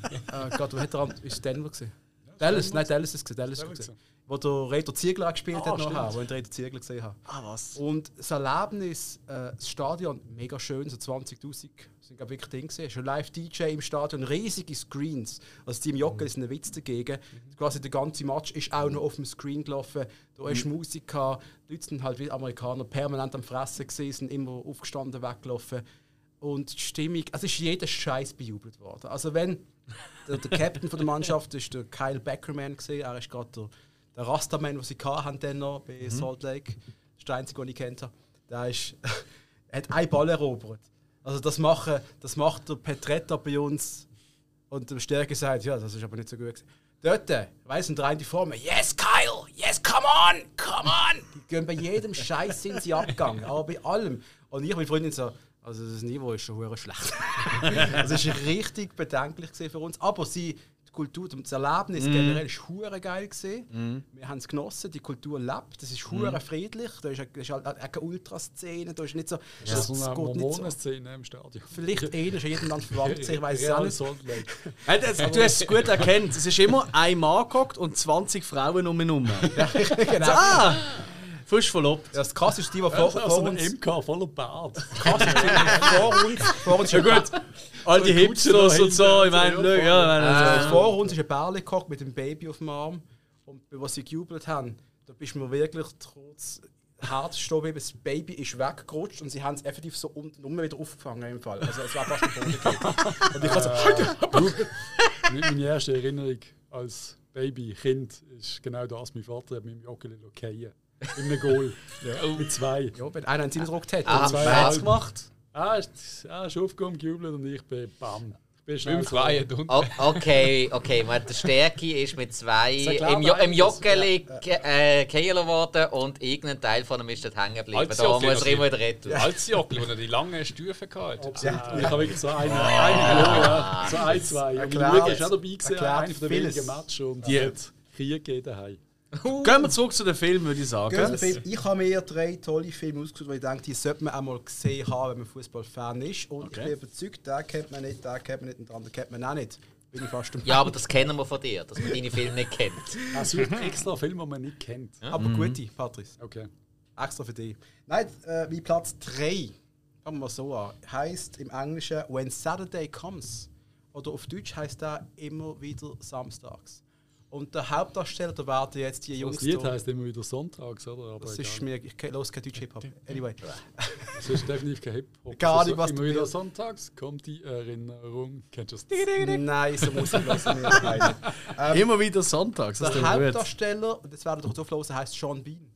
Gott, wo hat er am, ist Denver gesehen? Dallas, nein, Dallas ist es, Dallas ist. Wo der Reiter Ziegler gespielt Ah, hat nachher, stimmt. wo ich den Reiter Ziegler gesehen habe. Ah, was? Und das Erlebnis, äh, das Stadion, mega schön, so 20'000 sind glaub, wirklich Ding gesehen. Schon Live-DJ im Stadion, riesige Screens. Also Team Jocke ist ein Witz dagegen. Quasi der ganze Match ist auch noch auf dem Screen gelaufen. Da ist Musik gehabt. Die Leute sind halt wie Amerikaner permanent am Fressen gewesen, sind immer aufgestanden, weggelaufen. Und die Stimmung, also ist jeder Scheiß bejubelt worden. Also wenn der, der Captain von der Mannschaft [laughs] ist der Kyle Beckerman gesehen, er ist gerade der, der Rastaman, den sie hatten dann noch bei Salt Lake. Das ist der einzige, den ich kennt habe. Der ist, [laughs] hat einen Ball erobert. Also das, machen, das macht der Petretta bei uns und der Stärke sagt, ja, das ist aber nicht so gut. gewesen. Dort, weiss und rein die Formen, yes Kyle, yes, come on, come on. Die gehen bei jedem Scheiß sind sie abgegangen, aber bei allem. Und ich, meine Freundin so, also das Niveau ist schon schlecht. [laughs] das ist richtig bedenklich für uns. Aber sie, die Kultur, das Erlebnis generell ist hure geil gesehen. Wir haben es genossen, die Kultur lebt. Das ist hure friedlich. Da ist, ist halt auch keine Ultraszene. Da ist nicht so. Das ist so eine nicht so. Mormonenszene im Stadion. Vielleicht eh, das ist in jedem Land verwandt. Ich weiß es auch nicht. Hey, das, du hast es gut erkannt. Es ist immer ein Mann und 20 Frauen um ihn herum. [laughs] genau. Ah! Frisch verlobt. Ja, das krass ist die, die vor, Also vor ein uns. MK voller Bart. Krass ist die, die vor uns. Vor uns Ja gut, all die Hipsters und so, ich meine, ja, vor uns ist ein Bärli gekocht mit dem Baby auf dem Arm. Und was sie gejubelt haben, da bist du mir wirklich kurz stehen geblieben. Das Baby ist weggerutscht und sie haben es effektiv so unten rum wieder aufgefangen im Fall. Also es war fast am Boden. Und ich habe so, Meine erste Erinnerung als Baby, Kind, ist genau das. Mein Vater hat mich im Joggeli fallen. In einem Goal. Mit zwei. ja, wenn einer einen Sinnesdruck hat. Ah, und zwei wer hat's gemacht? Ah, ist, ah, ist aufgekommen, gejubelt und ich bin BAM. Ich bin schnell Im Freien. Und O- Okay, okay, man, der Stärke ist mit zwei im, jo im Joggeli äh, geheilt worden und irgendein Teil von ihm ist dort hängen geblieben. Als Da Joggeli muss er immer wieder retten. als Jockli, wo er die langen Stufen hatte. Und ich habe wirklich so eine, eine Goal, ja. So ein, zwei. Und ist auch dabei gewesen, einer der vieles. wenigen Matches und hat Krieg gegeben daheim. Gehen wir zurück zu dem Film, würde ich sagen. Film. Ich habe mir drei tolle Filme ausgesucht, wo ich denke, die sollte man einmal gesehen haben, wenn man Fußballfan ist. Und Okay. ich bin überzeugt, den kennt man nicht, den kennt man nicht und den anderen kennt man auch nicht. Bin ich fast Ja, aber das kennen wir von dir, dass man deine Filme nicht kennt. [laughs] Sucht extra Filme, die man nicht kennt. Aber gute, Patrice. Okay. Extra für dich. Nein, äh, mein Platz 3, fangen wir mal so an, heißt im Englischen When Saturday Comes. Oder auf Deutsch heißt er immer wieder samstags. Und der Hauptdarsteller, da werden jetzt die Jungs. Das Lied da- heisst immer wieder Sonntags, oder? Aber das egal. ist mir, ich los kein Deutsch Hip-Hop. Anyway. Das ist definitiv kein Hip-Hop. [laughs] Gar Das nicht, was Immer du wieder willst. Sonntags kommt die Erinnerung. Kennst du das? Nein, so muss ich los nicht. [laughs] Nein. Immer wieder sonntags, das Der. Hauptdarsteller, und das werden doch hören, heißt Sean Bean.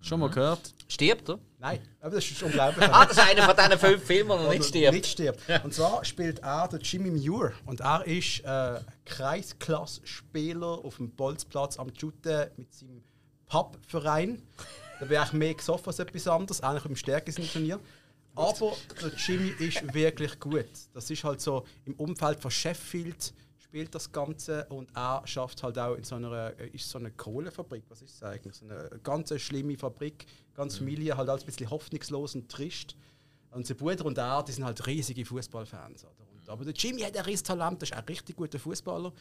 Schon mal gehört? Stirbt er? Nein, aber das ist unglaublich. Ah, das ist einer von diesen fünf Filmen, der nicht stirbt. Nicht stirbt. Und zwar spielt er der Jimmy Muir. Und er ist äh, Kreisklasse-Spieler auf dem Bolzplatz am Jute mit seinem Pub-Verein. Da wäre ich mehr gesoffen als etwas anderes, eigentlich im stärksten Turnier. Aber der Jimmy ist wirklich gut. Das ist halt so im Umfeld von Sheffield spielt das Ganze und er schafft halt auch in so einer äh, ist so eine Kohlefabrik. Was ist das eigentlich? So eine ganz schlimme Fabrik, ganz Familie, halt alles ein bisschen hoffnungslos und trist. Und sein Bruder und er, die sind halt riesige Fußballfans. Oder? Und, aber der Jimmy hat ein riesiges Talent, das ist ein richtig guter Fußballer,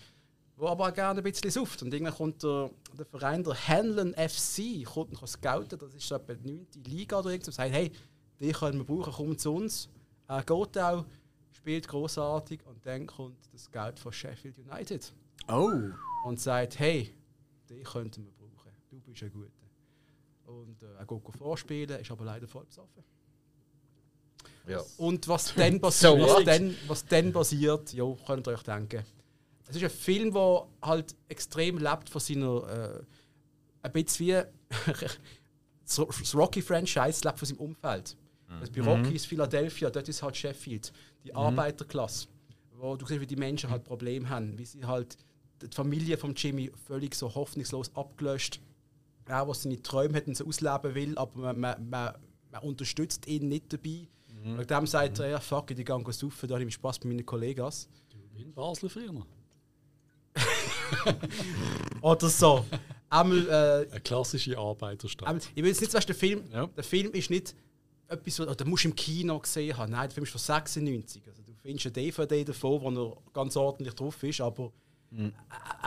der aber auch gerne ein bisschen suft. Und irgendwann kommt der, der Verein, der Hanlon FC, kommt noch scouten, das ist so etwa die 9. Liga oder irgendwas, und sagt, hey, die können wir brauchen, komm zu uns. Er geht auch, spielt großartig und dann kommt das Scout von Sheffield United Oh. und sagt, hey, die könnten wir brauchen. Du bist ein guter. und äh, er geht vorspielen, ist aber leider voll besoffen. Ja. Und was dann [laughs] passiert, was, dann, was dann passiert, ja, könnt ihr euch denken. Es ist ein Film, der halt extrem lebt von seiner, äh, ein bisschen wie [laughs] das Rocky-Franchise lebt von seinem Umfeld. Also bei Rocky ist Philadelphia, dort ist halt Sheffield, die Arbeiterklasse, wo du siehst, wie die Menschen halt Probleme haben, wie sie halt die Familie von Jimmy völlig so hoffnungslos abgelöscht, auch was seine Träume hat und so ausleben will, aber man, man, man, man unterstützt ihn nicht dabei. Mhm. Wegen dem sagt er, ja, fuck, it, ich gehe saufen, da habe ich Spaß bei meinen Kollegen. Wie in Basel früher. [laughs] Oder so. Einmal, äh, Eine klassische Arbeiterstadt. einmal, ich will jetzt nicht sagen, der Film, Ja. der Film ist nicht etwas, was- oder musst du im Kino gesehen haben. Nein, der Film ist von 96. Also du findest eine DVD davon, wo er ganz ordentlich drauf ist, aber er-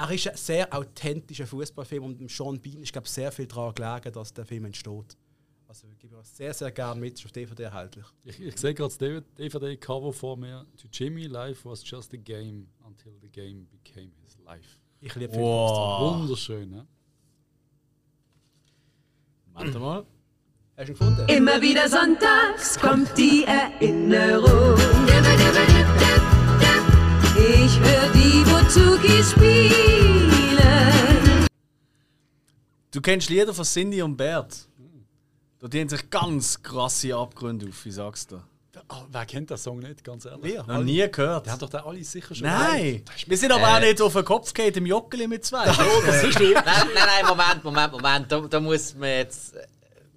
er ist ein sehr authentischer Fußballfilm und Sean Bean ist glaube sehr viel daran gelegen, dass der Film entsteht. Euch sehr, sehr gerne mit, ist auf DVD erhältlich. Ich, ich sehe gerade das DVD-Cover vor mir. To Jimmy, life was just a game until the game became his life. Ich liebe Wow. Wunderschön, ne? Warte mal. Hast du ihn gefunden? Immer wieder sonntags kommt die Erinnerung. Ich höre die Buzukis spielen. Du kennst Lieder von Cindy und Bert. Da dienen sich ganz krasse Abgründe auf, wie sagst du? Ah, wer kennt den Song nicht, ganz ehrlich? Wer? Noch nie gehört. Die haben doch den alle sicher schon Nein! Wir sind aber auch nicht auf den Kopf gefallen im Joggeli mit zwei. [laughs] Oh, das ist. Nein, nein, nein, Moment, Moment, Moment. Da, da muss man jetzt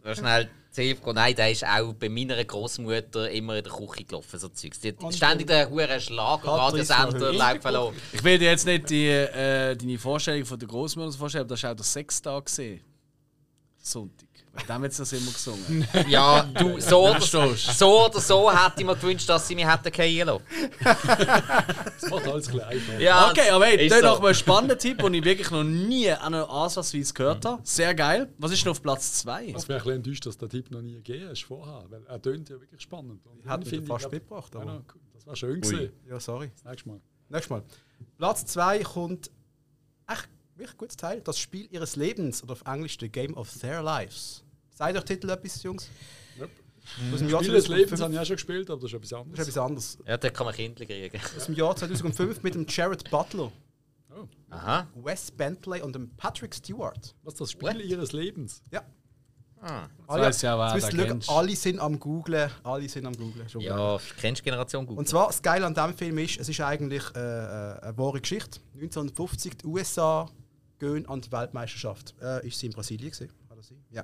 äh, schnell zu Hilfe gehen. Nein, der ist auch bei meiner Großmutter immer in der Küche gelaufen, so Zeugs. Die hat Und- ständig den hohen Schlagerradiosender Patrice laufen lassen. Ich will dir jetzt nicht die, äh, deine Vorstellung von der Großmutter vorstellen, aber das war auch der Sechstag. gesehen. Sonntag. Dem hat sie das immer gesungen. Ja, du, so oder, so, so oder so hätte ich mir gewünscht, dass sie mich hätten gehen lassen. Das macht alles einfach. Ja, Okay, aber hey, das ist so. noch mal ein spannender Tipp, den ich wirklich noch nie an einer Ansatzweise gehört habe. Sehr geil. Was ist denn auf Platz 2? Ich wäre ein bisschen enttäuscht, dass der Typ noch nie gegeben ist vorher. Weil er tönt ja wirklich spannend. Und Hat mich fast mitgebracht, aber- Ja. Das war schön gesehen. Ja, sorry. Das nächste Mal. Nächstes Mal. Platz 2 kommt echt wirklich gutes Teil. Das Spiel ihres Lebens oder auf Englisch The Game of Their Lives. Seid euch Titel etwas, Jungs? Yep. Aus dem Jahr Spiel des 2005 Lebens habe ich auch schon gespielt, aber das ist etwas Das ist anderes. etwas anderes. Ja, da kann man Kinder kriegen. Aus dem Jahr 2005 mit dem Jared Butler, Oh. Aha. Wes Bentley und dem Patrick Stewart. Was ist das Spiel What? ihres Lebens? Ja. Ah. Alle, ja, ihr schauen, alle sind am Googlen. Alle sind am Googlen. Schon Ja, kennst du Generation gut? Und zwar, das Geile an diesem Film ist, es ist eigentlich äh, äh, eine wahre Geschichte. 1950, die USA gehen an die Weltmeisterschaft. Äh, ist sie in Brasilien sein? Ja.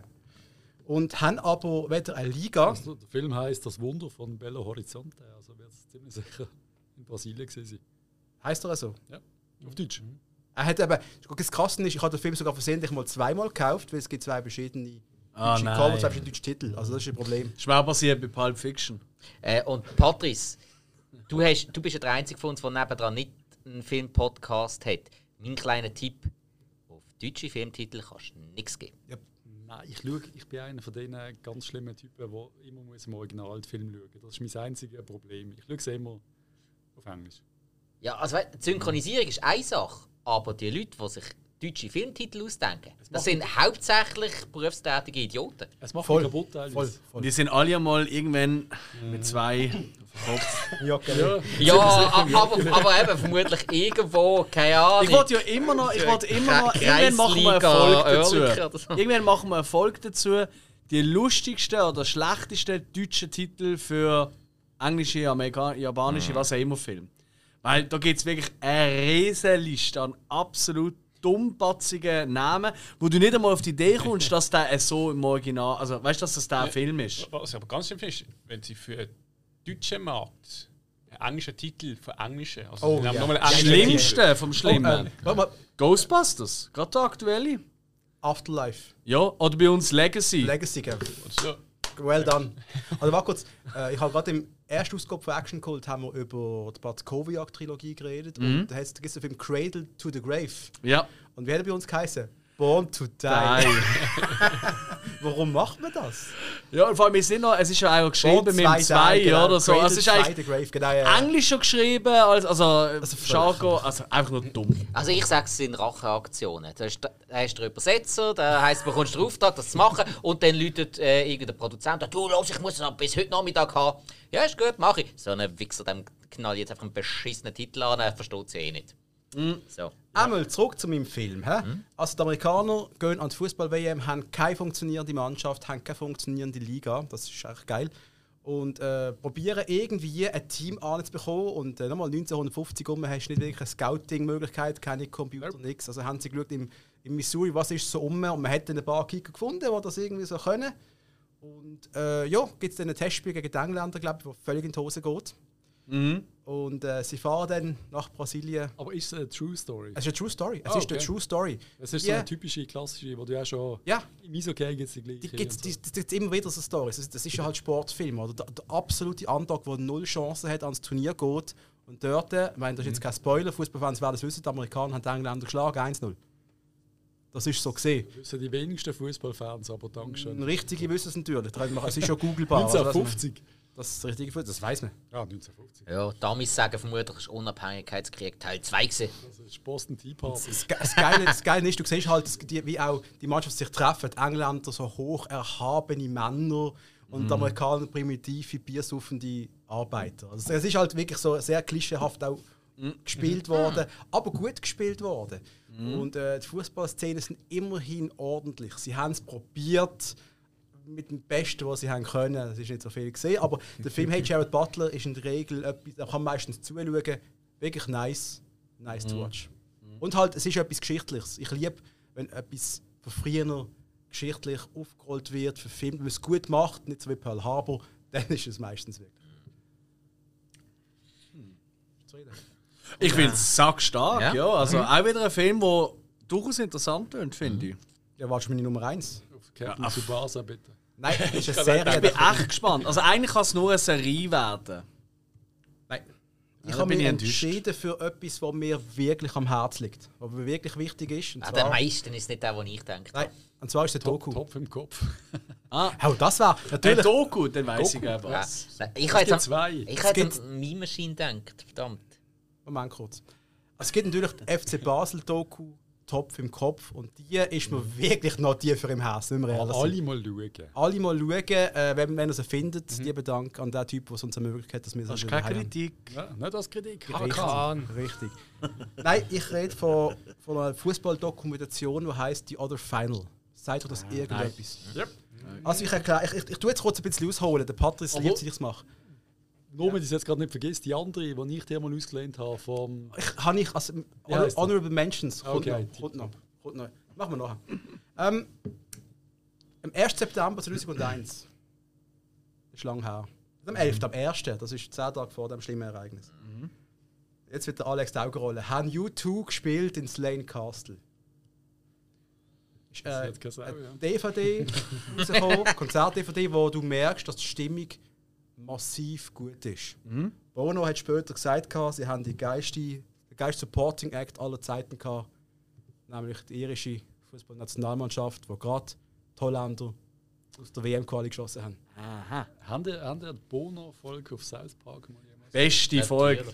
Und haben aber weder eine Liga, Also, der Film heißt Das Wunder von Belo Horizonte. Also wird es ziemlich sicher in Brasilien gewesen sein. heißt er so. Ja, auf Deutsch. Er hat eben, das Krasse ist, ich habe den Film sogar versehentlich mal zweimal gekauft, weil es gibt zwei verschiedene Ah, deutsche. Cover, zwei verschiedene deutsche Titel. Also das ist ein Problem. Das ist mir auch passiert bei Pulp Fiction. Äh, und Patrice, du, hast, du bist ja der Einzige von uns, der nebendran nicht einen Film-Podcast hat. Mein kleiner Tipp: deutsche Filmtitel kannst du nichts geben. Nein, ich, schaue, ich bin einer von diesen ganz schlimmen Typen, der immer muss im Originalfilm schauen muss. Das ist mein einziges Problem. Ich schaue sie immer auf Englisch. Ja, also die Synchronisierung ist eine Sache, aber die Leute, die sich deutsche Filmtitel ausdenken, das sind hauptsächlich berufstätige Idioten. Es macht Voll, kaputt teilweise. Voll, voll. die sind alle einmal irgendwann mit zwei auf dem Kopf. Ja, genau. Ja, a- aber, aber eben vermutlich irgendwo, keine Ahnung. Ich wollte ja immer noch, ich wollte immer noch, irgendwann machen wir Erfolg dazu. Irgendwann machen wir einen Erfolg dazu, die lustigsten oder schlechtesten deutschen Titel für englische, Amerika japanische, was auch immer Film. Weil da gibt es wirklich eine riesige Liste an absolut dummpatzigen Namen, wo du nicht einmal auf die Idee kommst, [laughs] dass der so im Original, also weißt du, dass das der Film ist. Was ich aber ganz finde, ist, wenn sie für den deutschen Markt einen englischen Titel für englische, also Oh, ja. nochmal einen Das englischen Titel. Schlimmste vom Oh, Schlimmen. äh, warte mal, Ghostbusters, gerade der aktuelle. Afterlife. Ja, oder bei uns Legacy. Legacy, gell? So, Well done. Also warte kurz, äh, ich habe gerade im ersten Ausgabe von Action Cult haben wir über die Bartkowiak-Trilogie geredet und da gibt es den Film Cradle to the Grave. ja. Und wie hat er bei uns geheißen? Born to die. [laughs] Warum macht man das? Ja, vor allem, wir sind noch, es ist ja auch geschrieben Born mit dem 2 genau. oder so. Also es ist eigentlich Grave, genau, ja. Englisch schon geschrieben, als, also, völlig. Jargon, also einfach nur dumm. Also ich sage, es sind Racheaktionen. Da ist, da ist der Übersetzer, da heisst, du bekommst den Auftrag, das zu machen und dann läutet äh, irgendein Produzent, du los, ich muss das bis heute Nachmittag haben. Ja, ist gut, mache ich. So ein Wichser, dem knall ich jetzt einfach einen beschissenen Titel an, er versteht sie eh nicht. So. Einmal zurück zu meinem Film. Hä? Also die Amerikaner gehen an die Fußball-WM, haben keine funktionierende Mannschaft, haben keine funktionierende Liga. Das ist echt geil. Und äh, probieren irgendwie ein Team anzubekommen. Und äh, nochmal 1950 um hast du nicht wirklich eine Scouting-Möglichkeit, keine Computer, nichts. Also haben sie geschaut im, im Missouri, was ist so um. Und man hat dann ein paar Kicker gefunden, die das irgendwie so können. Und äh, ja, gibt es dann ein Testspiel gegen die Engländer, glaube ich, das völlig in die Hose geht. Und äh, sie fahren dann nach Brasilien. Aber ist es eine True Story? Es ist eine True Story. Es Ah, ist eine okay. True Story. Es ist Ja. so eine typische, klassische, wo du ja schon Ja. im Eishockey gibt es die gleiche. Die gibt's, die, so. die, die, gibt's immer wieder so Stories. Das, das ist ja halt Sportfilm. Oder? Der, der absolute Underdog, der null Chancen hat, ans Turnier geht. Und dort, äh, ich meine, das ist jetzt kein Spoiler, Fußballfans werden es wissen, die Amerikaner haben die Engländer geschlagen, 1-0. Das ist so gesehen. Das sind die wenigsten Fußballfans, aber Dankeschön. Richtige wissen es natürlich. Es ist schon [laughs] googelbar. also, dass man- 1950. Das ist das richtige Fußball, das weiß man. Ja, 1950. Ja, Damis sagen vermutlich, es war Unabhängigkeitskrieg Teil 2 gewesen. Das ist Boston Tea Party. Das, das, Geile, das Geile ist, du siehst halt, dass die, wie auch die Mannschaft sich treffen. Die Engländer so hoch erhabene Männer und die Amerikaner primitive, biersuffende Arbeiter. Also es ist halt wirklich so sehr klischeehaft auch gespielt worden, aber gut gespielt worden. Und äh, die Fußballszenen sind immerhin ordentlich. Sie haben es probiert mit dem Besten, was sie haben können. Es ist nicht so viel gesehen, aber der Film Hey Jared Butler ist in der Regel etwas, da kann man meistens zuschauen. Wirklich nice, nice to watch. Und halt, es ist etwas Geschichtliches. Ich liebe, wenn etwas von früher geschichtlich aufgerollt wird, verfilmt, wenn man es gut macht, nicht so wie Pearl Harbor, [laughs] dann ist es meistens wirklich. Zufrieden? Ich finde es sackstark, ja. Ja. Also auch wieder ein Film, der durchaus interessant klingt, finde ich. Ja, warst du meine Nummer 1? Auf Captain Tsubasa, bitte. Nein, [laughs] das ist eine Serie. Ich bin echt gespannt. Also eigentlich kann es nur eine Serie werden. Nein. Ich Ja, habe bin mich ich enttäuscht. entschieden für etwas, was mir wirklich am Herzen liegt. Was mir wirklich wichtig ist. Und Ja, der zwar, meisten ist nicht der, den ich denke. nein, und zwar ist der Doku. Topf im Kopf. [laughs] Ah, Oh, das war ein natürlich. Doku, dann weiß ich auch Ja. was. Ich habe gibt jetzt zwei. an, ich habe jetzt an Meme Machine gedacht. Verdammt. Moment kurz. Also, es gibt natürlich die FC Basel Doku, Topf im Kopf. Und die ist mir wirklich noch tiefer im Herzen, wenn wir ehrlich sind. Alle mal schauen. Alle mal schauen, äh, wenn, wenn ihr sie findet. Lieben Dank an den Typ, der es uns ermöglicht hat, dass wir sie Das ist keine. Kritik. Ja, nicht als Kritik. Richtig. Richtig. Nein, ich rede von, von einer Fußballdokumentation, die heißt The Other Final. Seid ihr das irgendetwas? Yep. Also ich erkläre, ich, ich, ich tue jetzt kurz ein bisschen ausholen. Der Patrice liebt es, ich es mache. Nur, wenn ich es jetzt gerade nicht vergisst, die andere, die ich dir mal ausgelehnt habe, vom. Ich habe nicht, also der? Honorable Mentions. Kommt Okay, noch, kommt noch, kommt noch. Machen wir nachher. ähm, am 1. September 2001. Das ist lang her. Am 11. am 1. Das ist 10 Tage vor dem schlimmen Ereignis. Jetzt wird der Alex die Augen rollen. Haben U2 gespielt in Slane Castle? Ist, Das äh, Sau, ja. DVD [laughs] rausgekommen, Konzert-DVD, wo du merkst, dass die Stimmung massiv gut ist. Bono hat später gesagt, sie haben die geilste, den geilsten Supporting Act aller Zeiten gehabt, nämlich die irische Fußballnationalmannschaft, wo gerade die Holländer aus der WM-Quali geschossen haben. Aha. Haben die, haben die die Bono-Folge auf South Park mal jemals? Beste Folge.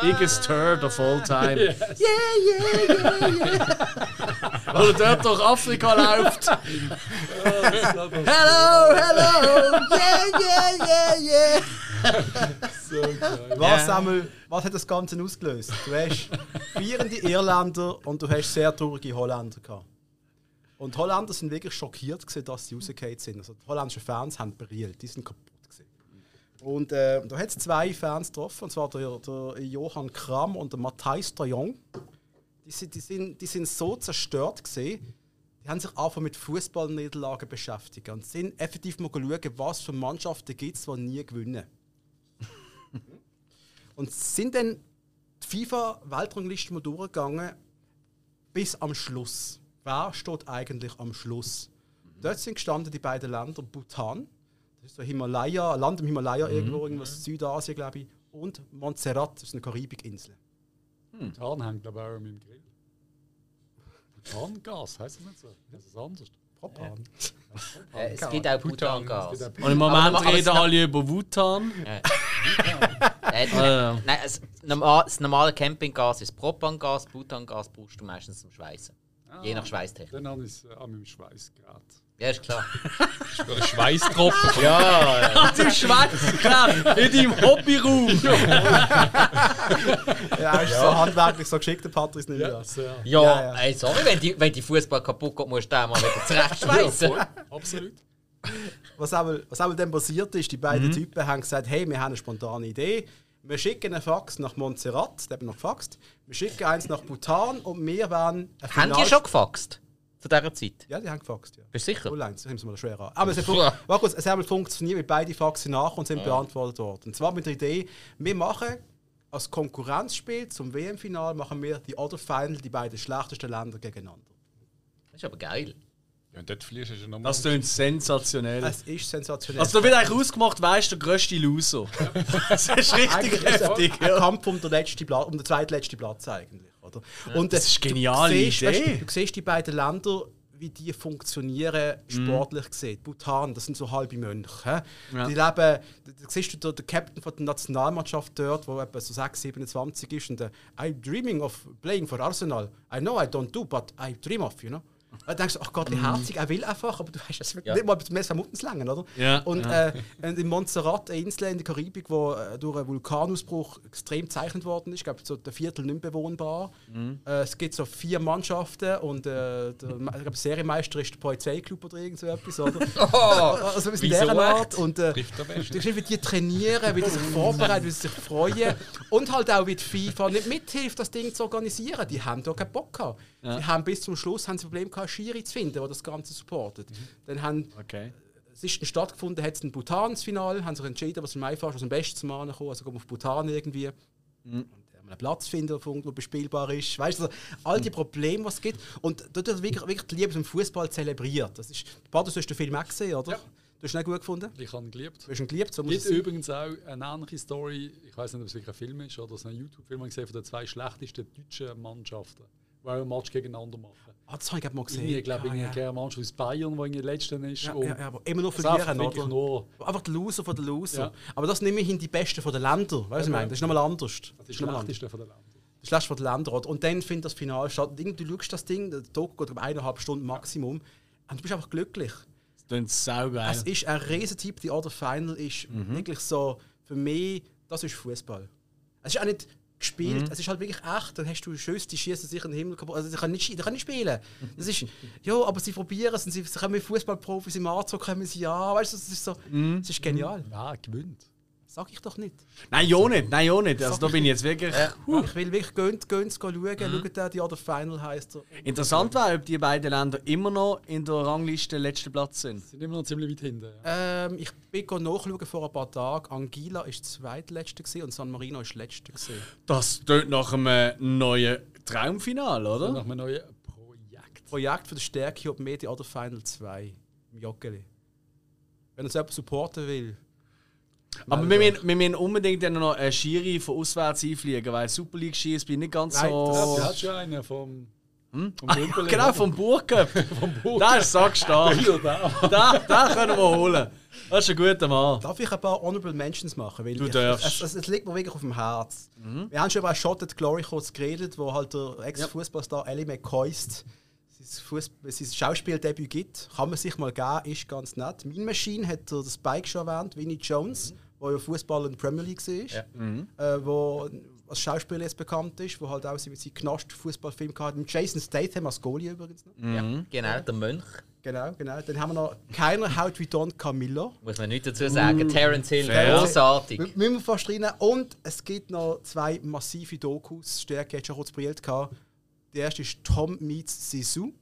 Biggest Turd of all time. [laughs] Yeah, yeah, yeah, yeah. [laughs] Weil er dort durch Afrika läuft. [laughs] hello, hello, yeah, yeah, yeah, yeah. so geil. Was, Samuel, was hat das Ganze ausgelöst? Du hast vierende Irländer und du hast sehr traurige Holländer gehabt. Und die Holländer sind wirklich schockiert, gewesen, dass sie rausgefallen sind. Also die holländischen Fans haben brillt, die sind kaputt. Und äh, da hat es zwei Fans getroffen, und zwar der, der Johann Kram und der Matthijs Jong. Die sind, die, sind, die sind so zerstört gewesen, die haben sich einfach mit Fußballniederlagen beschäftigt und sind effektiv mal schauen, was für Mannschaften gibt es, die nie gewinnen. [laughs] Und sind dann die FIFA-Weltrangliste mal durchgegangen bis am Schluss. Wer steht eigentlich am Schluss? Dort sind gestanden die beiden Länder Bhutan, ist so Himalaya, Land im Himalaya irgendwo, irgendwas Südasien, glaube ich, und Montserrat, das ist eine Karibikinsel. Die Hahn hängt, glaube ich, auch an meinem Grill. Propangas, heißt das nicht so? Das ist anders. Propan. Äh, es gibt auch Butangas. Und im Moment aber es- reden alle über Wutan. Äh, Ah, Nein, das, normal, das normale Campinggas ist Propangas, Butangas brauchst du meistens zum Schweißen. Je nach Schweißtechnik. Dann habe ich es äh, an meinem Schweißgerät. Ja, ist klar. [laughs] Schweißtropfen. Ja, Du [laughs] Schweizer in deinem Hobbyraum. [laughs] Ja, ist so handwerklich so geschickt, der Patrick nicht Ja, ja, Ja, ja. Ey, sorry, wenn die, wenn die Fußball kaputt geht, musst du den mal wieder zurechtschweißen. Absolut. Was aber, was aber dann passiert ist, die beiden Typen haben gesagt, hey, wir haben eine spontane Idee. Wir schicken einen Fax nach Montserrat, der hat noch gefaxt. Wir schicken eins nach Bhutan und wir werden Haben die schon gefaxt? Zu dieser Zeit? Ja, die haben gefaxt, ja. Bist du sicher? Null eins, das nehmen wir mal schwer an. Aber es hat, [laughs] Ja. kurz, es hat funktioniert, weil beide Faxen nach und sind beantwortet worden. Und zwar mit der Idee, wir machen als Konkurrenzspiel zum WM-Final machen wir die Other Final, die beiden schlechtesten Länder gegeneinander. Das ist aber geil. Ja, und dort fliehst du schon nochmal. Das klingt sensationell. Es ist sensationell. Also da wird eigentlich ausgemacht, wer ist der grösste Loser. [laughs] Das ist richtig eigentlich ist heftig. ein Ja. Kampf um den, letzten Platz, um den zweitletzten Platz eigentlich. Oder? Und, das äh, ist eine geniale du siehst. Weißt, du, du siehst die beiden Länder, wie die funktionieren, sportlich gesehen. Bhutan, das sind so halbe Mönche. Ja. Die leben, da siehst du den, den Captain von der Nationalmannschaft dort, der etwa so 6, 27 ist und der I'm dreaming of playing for Arsenal. I know I don't do, but I dream of, you know. Dann denkst du, ach Gott, wie herzig, er will einfach, aber du weißt, es wird Ja. nicht mal bis Muttens länger, oder? Ja, Und ja. Äh, in Montserrat, eine Insel in der Karibik, wo äh, durch einen Vulkanausbruch extrem gezeichnet worden ist. Ich glaube, so der Viertel nicht mehr bewohnbar. Mhm. Äh, es gibt so vier Mannschaften und äh, der, [laughs] der Serienmeister ist der Polizeiklub oder irgend so etwas. Oder? [laughs] also ein bisschen dieser Art. Und, äh. Du wie die trainieren, wie die sich vorbereiten, wie sie sich freuen. Und halt auch, wie die FIFA nicht mithilft, das Ding zu organisieren. Die haben da keinen Bock gehabt. Die haben bis zum Schluss haben sie ein Problem gehabt, Schiri zu finden, der das Ganze supportet. Dann haben Okay. es ist dann stattgefunden, hat es ein Bhutans Final, haben sich entschieden, was am einfachsten, was am besten zu machen kommen, also gehen wir auf Bhutan irgendwie. Und haben einen Platz finden, der irgendwo bespielbar ist. Weißt du, also, all die Probleme, die es gibt. Und dort wird wirklich, wirklich die Liebe zum Fußball zelebriert. Das ist, Pater, du hast den Film auch gesehen, oder? Ja. Du hast ihn nicht gut gefunden? Ich habe ihn geliebt. Du hast ihn geliebt, so muss gibt übrigens auch eine ähnliche Story, ich weiß nicht, ob es wirklich ein Film ist oder so ein YouTube-Film gesehen von den zwei schlechtesten deutschen Mannschaften, auch ein Match gegeneinander machen. Ah, das habe ich mal gesehen. Ich glaube, ja, ja, ja. eine Mannschaft aus Bayern, die in der letzten ist. Ja, ja, ja, aber immer noch verlieren, oder? nur, Einfach der Loser von der Loser. Ja. Aber das nehme ich in die Besten von den Ländern. Weißt du, was ich meine? Das ist nochmal anders. das ist nochmal das anders. schlechteste von den Ländern. Das letzte von den Ländern. Und dann findet das Finale statt. Du schaust das Ding, der Doku geht um eineinhalb Stunden Maximum. Und du bist einfach glücklich. Das saugeil. Es ist ein Riesentyp. Die Other Final ist wirklich so, für mich, das ist Fußball. Es ist auch nicht gespielt, es ist halt wirklich echt. Dann hast du Schüsse, die schießen sich in den Himmel kaputt. Also, die können nicht, die können nicht spielen. Das ist, [laughs] ja, aber sie probieren es. und Sie, sie kommen mit Fußballprofis im Anzug, kommen sie an. Weißt du, das ist so, das ist genial. Wer gewinnt? Sag ich doch nicht. Nein, ja nicht. Nein, ja nicht. Also da bin ich jetzt wirklich... Ich will wirklich gehen, gehen, schauen. Schaut da, die Other Final heisst er. Interessant wäre, ob die beiden Länder immer noch in der Rangliste letzten Platz sind. Sind immer noch ziemlich weit hinten. Ja. Ähm, ich bin go nachschauen vor ein paar Tagen. Anguilla war zweitletzte und San Marino war letzte. gewesen. Das tönt nach einem neuen Traumfinal, oder? Nach einem neuen Projekt. Projekt für die Stärke und Media Other Final 2 im Joggeli. Wenn uns jemand supporten will. Aber wir müssen, wir müssen unbedingt dann noch einen Schiri von auswärts einfliegen, weil Super League Schieß bin ich nicht ganz Nein, so. Ja, du hast schon einen vom, vom Dümpel. [laughs] genau, vom Burgcup. [laughs] vom Buch. Da ist sackstark. da, da können wir holen. Das ist ein guter Mann. Darf ich ein paar Honorable Mentions machen? Weil Du ich, darfst. Es, es, es liegt mir wirklich auf dem Herz. Wir haben schon über Shotted Glory kurz geredet, wo halt der Ex-Fußballstar Ellie McCoist sein, Schauspieldebüt gibt. Kann man sich mal geben, ist ganz nett. Mean Machine hat er das Spike schon erwähnt, Vinnie Jones, der ja Fußballer in der Premier League war. Äh, wo als Schauspieler jetzt bekannt ist, wo halt auch mit seinem Knast Fußballfilm gehabt hat. Mit Jason Statham als Goalie übrigens noch. Ja, genau, der Mönch. Genau, genau. Dann haben wir noch keiner Haut wie Don Camillo. Muss man nichts dazu sagen. Terence Hill, großartig. M- Müssen wir fast rein. Und es gibt noch zwei massive Dokus. Stärke hat schon kurz brilliert gehabt. Der erste ist Tom Meets Sisu.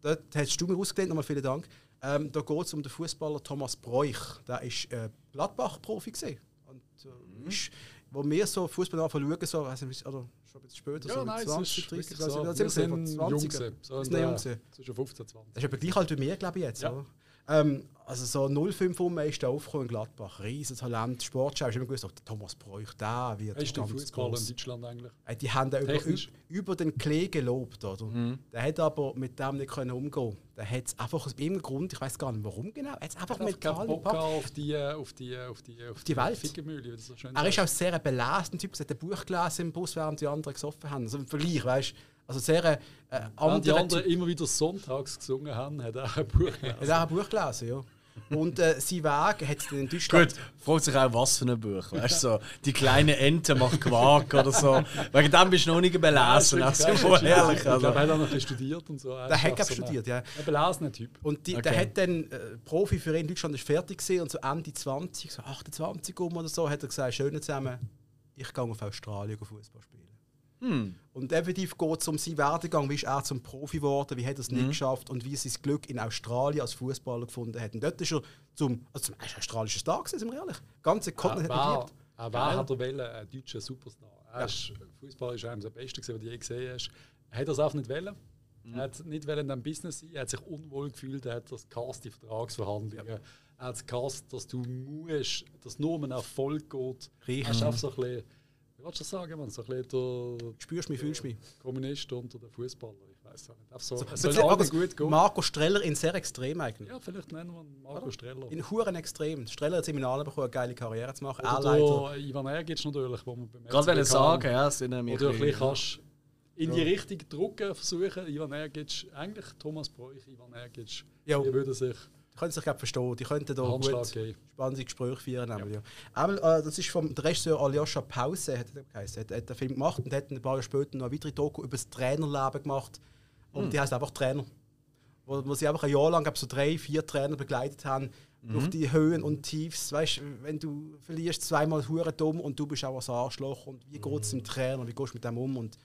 Dort hast du mir ausgelehnt, nochmal vielen Dank. Ähm, da geht es um den Fußballer Thomas Breuch. Der war äh, Gladbach-Profi. gewesen. Und äh, ist, wo wir so Fußball anfangen schauen, so, also, oder schon ein bisschen später, Ja, so nein, 20, es ist 30, wirklich 30, so. das Wir sind wir sind von jung 20. gewesen. So Wir in sind jung der- gewesen. zwischen 15 und 20. Das ist aber gleich alt wie mir, glaube ich, jetzt. Ja. Oder? Ähm, also so 05 rum ist der aufgekommen in Gladbach. Riesen Talent, Sportschau. Ich habe immer gewusst, oh, der Thomas Bräuch, der wird Ist der ganz Fußballer in gross. Deutschland eigentlich? Äh, Die haben den über, über den Klee gelobt. Oder? Der hat aber mit dem nicht können umgehen Der hat es einfach aus irgendeinem Grund, ich weiß gar nicht warum genau, hat es einfach nicht Bock auf die, auf die, auf die, auf die Welt. Fickermühle, so schön Er ist auch sehr ein Typ, er hat ein Buch gelesen im Bus, während die anderen gesoffen haben. Also im Vergleich, weißt du? Also sehr äh, Während die anderen immer wieder sonntags gesungen haben, hat er ein Buch Er gelesen. hat auch ein Buch gelesen, ja. Und äh, sein Weg hat in Deutschland. Gut, fragt sich auch, was für ein Buch. Weißt du, so, die kleine Ente macht Quark oder so. Wegen dem bist du noch nicht belesen. Ja, ist Also, ehrlich. Ich glaube, Also. er hat auch noch studiert und so. Er Der hat auch glaub so ein- studiert, ja. Ein belasener Typ. Und die, Okay. der hat dann äh, Profi für ihn in Deutschland ist fertig gewesen und so Ende 20, so 28 um oder so, hat er gesagt, schön zusammen, ich gehe auf Australien Fußball spielen. Hm. Und effektiv geht es um seinen Werdegang, wie ist er zum Profi geworden, wie hat er es Mhm. nicht geschafft und wie er sein Glück in Australien als Fußballer gefunden hat. Und dort ist er zum, also zum australischer Star gewesen, sind wir ehrlich. Ganze Kontinent hat geliebt. er war hat er wollen, ein deutscher Superstar. Er ist, Fußball ist einem der Beste, gewesen, den du je gesehen hast. Er hat das auch nicht wollen. Er hat nicht wollen in diesem Business sein. Er hat sich unwohl gefühlt. Er hat das gehasst, die Vertragsverhandlungen. Er hat es gehasst, dass du musst, dass nur um einen Erfolg geht. Richtig. Er ist einfach so ein bisschen, wie willst du das sagen, man? So ein bisschen der Spürst du mich, fühlst du mich. Kommunist unter den Fußballer. Ich weiß auch nicht. Einfach so, sieht alles Markus- gut gehen. Marco Streller in sehr extrem eigentlich. Ja, vielleicht nennen wir ihn Marco Streller. In Huren extrem. Streller hat es im Finale bekommen, eine geile Karriere zu machen. Er Oder der Ivan Ergic natürlich, wo man beim Gerade wenn FCK ich sagen, ja, sind. Wo du ein bisschen kannst in die Richtung drücken versuchen. Ivan Ergic, eigentlich Thomas Bräuch, Ivan Ergic, Ja. die würden sich können sich glaub, verstehen. Die könnten da gut geben. spannende Gespräche führen. Ja. Ja. Einmal, äh, das ist vom der Regisseur Aljoscha Pause, hat er geheißen. Hat, hat den Film gemacht und hat ein paar Jahre später noch eine weitere Doku über das Trainerleben gemacht. Und die heißt einfach Trainer. Wo, wo sie einfach ein Jahr lang glaub, so drei, vier Trainer begleitet haben. Durch die Höhen und Tiefs. Weißt, wenn du verlierst zweimal hure dumm und du bist auch ein Arschloch und wie geht es dem Trainer, wie gehst du mit dem um? Und,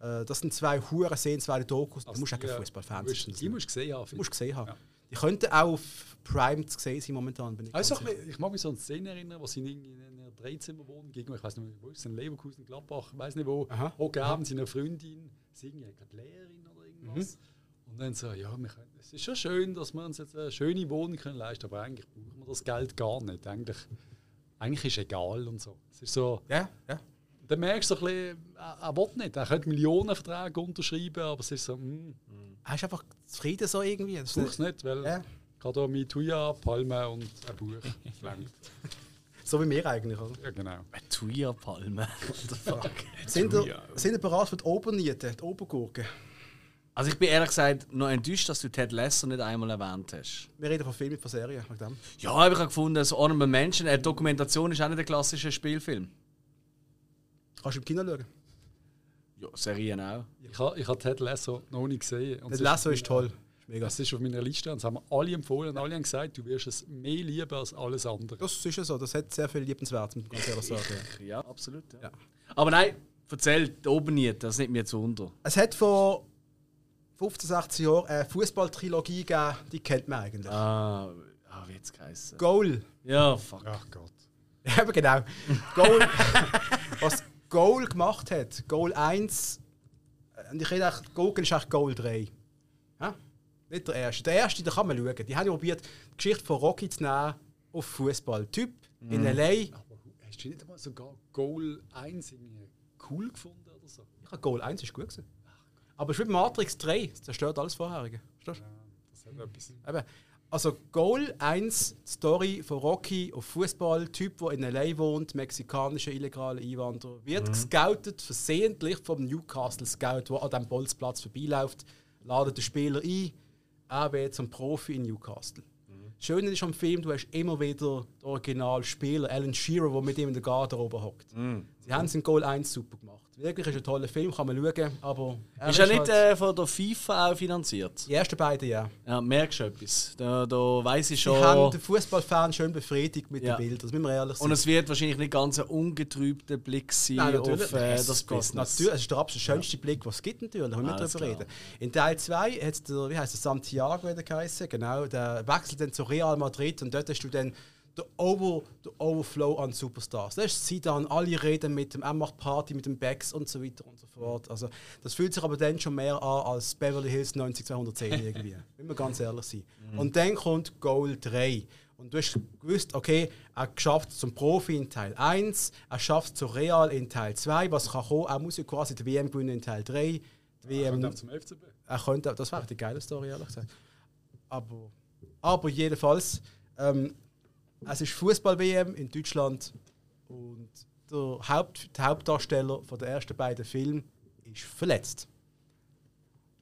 äh, das sind zwei hure sehenswerte Dokus. Du musst auch kein Fußballfan sein. Die musst du gesehen haben. Musst gesehen haben. Ja. Die könnten auch auf Prime zu sehen sein momentan. Bin ich Also, ich, ich mag mich so an eine Szene erinnern, wo sie in in einer Dreizimmerwohnung gegen, ich weiß nicht, wo ist es, in Leverkusen, Gladbach, ich weiß nicht wo, abends seiner Freundin, sie irgendwie gerade Lehrerin oder irgendwas. Mhm. Und dann so, ja, können, es ist schon schön, dass wir uns jetzt eine schöne Wohnung können leisten aber eigentlich brauchen wir das Geld gar nicht. Eigentlich, eigentlich ist es egal und so. Es ist so, Ja, ja. dann merkst du so ein bisschen, er, er will nicht, er könnte Millionenverträge unterschreiben, aber es ist so, hm, Er ist einfach zufrieden so irgendwie. Das brauch's nicht, weil Ja. gerade auch mit Tuya, Palme und ein Buch. [laughs] So wie wir eigentlich. Oder? Ja, genau. Thuja-Palme. [laughs] What the fuck? Sind ihr, sind ihr bereit für die Oberniete, die Obergurke? Also ich bin ehrlich gesagt noch enttäuscht, dass du Ted Lasso nicht einmal erwähnt hast. Wir reden von Filmen, von Serien. dem. Ja, habe ich auch gefunden, so Honorable Menschen, eine Dokumentation ist auch nicht ein klassischer Spielfilm. Kannst du im Kino schauen? Ja, Serien auch. Ich habe ich ha Ted Lasso noch nicht gesehen. Und Das es Lasso ist toll. mega. Das ist auf meiner Liste und das haben wir alle empfohlen. Und alle haben gesagt, du wirst es mehr lieben als alles andere. Das ist ja so. Das hat sehr viel Liebenswert, muss man ganz ehrlich sagen. Ja, absolut. Ja. Ja. Aber nein, erzähl, die Oberniete, das nimmt mir zu unter. Es hat vor 15, 16 Jahren eine Fußballtrilogie gegeben, die kennt man eigentlich. Ah, ah wie jetzt geheißen? Goal. Ja, fuck. Ach Gott. [laughs] Ja, aber genau. Goal, [laughs] was Goal gemacht hat, Goal 1, äh, und ich rede eigentlich, Goal ist eigentlich Goal 3. Ja? Nicht der erste. Der erste, da kann man schauen. Die haben ja probiert, die Geschichte von Rocky zu nehmen auf Fußball. Typ in L.A. Aber hast du nicht einmal sogar Goal 1 irgendwie cool gefunden oder so? Ich habe Goal 1 ist gut gewesen. Aber es ist wie Matrix 3, das zerstört alles Vorherige. Verstehst du? Das hat etwas. Eben. Also Goal 1, die Story von Rocky auf Fußball, Typ, der in LA wohnt, mexikanischer illegaler Einwanderer, wird gescoutet, versehentlich vom Newcastle Scout, der an diesem Bolzplatz vorbeiläuft, ladet den Spieler ein, er wird zum Profi in Newcastle. Das Schöne ist am Film, du hast immer wieder den Originalspieler, Alan Shearer, der mit ihm in der Garderobe hockt. Sie haben es in Goal 1 super gemacht. Wirklich ist ein toller Film, kann man schauen, aber er Ist ja nicht halt- äh, von der FIFA auch finanziert? die ersten beiden, ja. Ja, merkst du etwas? Da, da weiss ich schon. haben den Fußballfan schön befriedigt mit Ja. den Bildern, das müssen wir ehrlich sein. Und es wird wahrscheinlich nicht ganz ein ungetrübter Blick sein Nein, natürlich. auf äh, Es das Business. Natürlich, es ist der absolut schönste Blick, was es gibt, natürlich. Da müssen wir Alles darüber klar. reden. In Teil 2 hat der, wie heißt der, Santiago wieder geheißen, genau, der wechselt dann zu Real Madrid und dort hast du dann der, Over, der Overflow an Superstars. Das ist Zidane, alle reden mit dem, er macht Party mit dem Becks und so weiter und so fort. Also, das fühlt sich aber dann schon mehr an als Beverly Hills 90210 [laughs] irgendwie. Wenn wir ganz ehrlich sein. Und dann kommt Goal 3. Und du hast gewusst, okay, er schafft es zum Profi in Teil 1, er schafft es zu Real in Teil 2, was kann kommen, er muss ja quasi die WM gewinnen in Teil 3. Die WM, Und dann zum FCB. er könnte, das wäre die geile Story, ehrlich gesagt. Aber, aber jedenfalls, ähm, es ist Fußball-WM in Deutschland und der, Haupt, der Hauptdarsteller von den ersten beiden Filmen ist verletzt.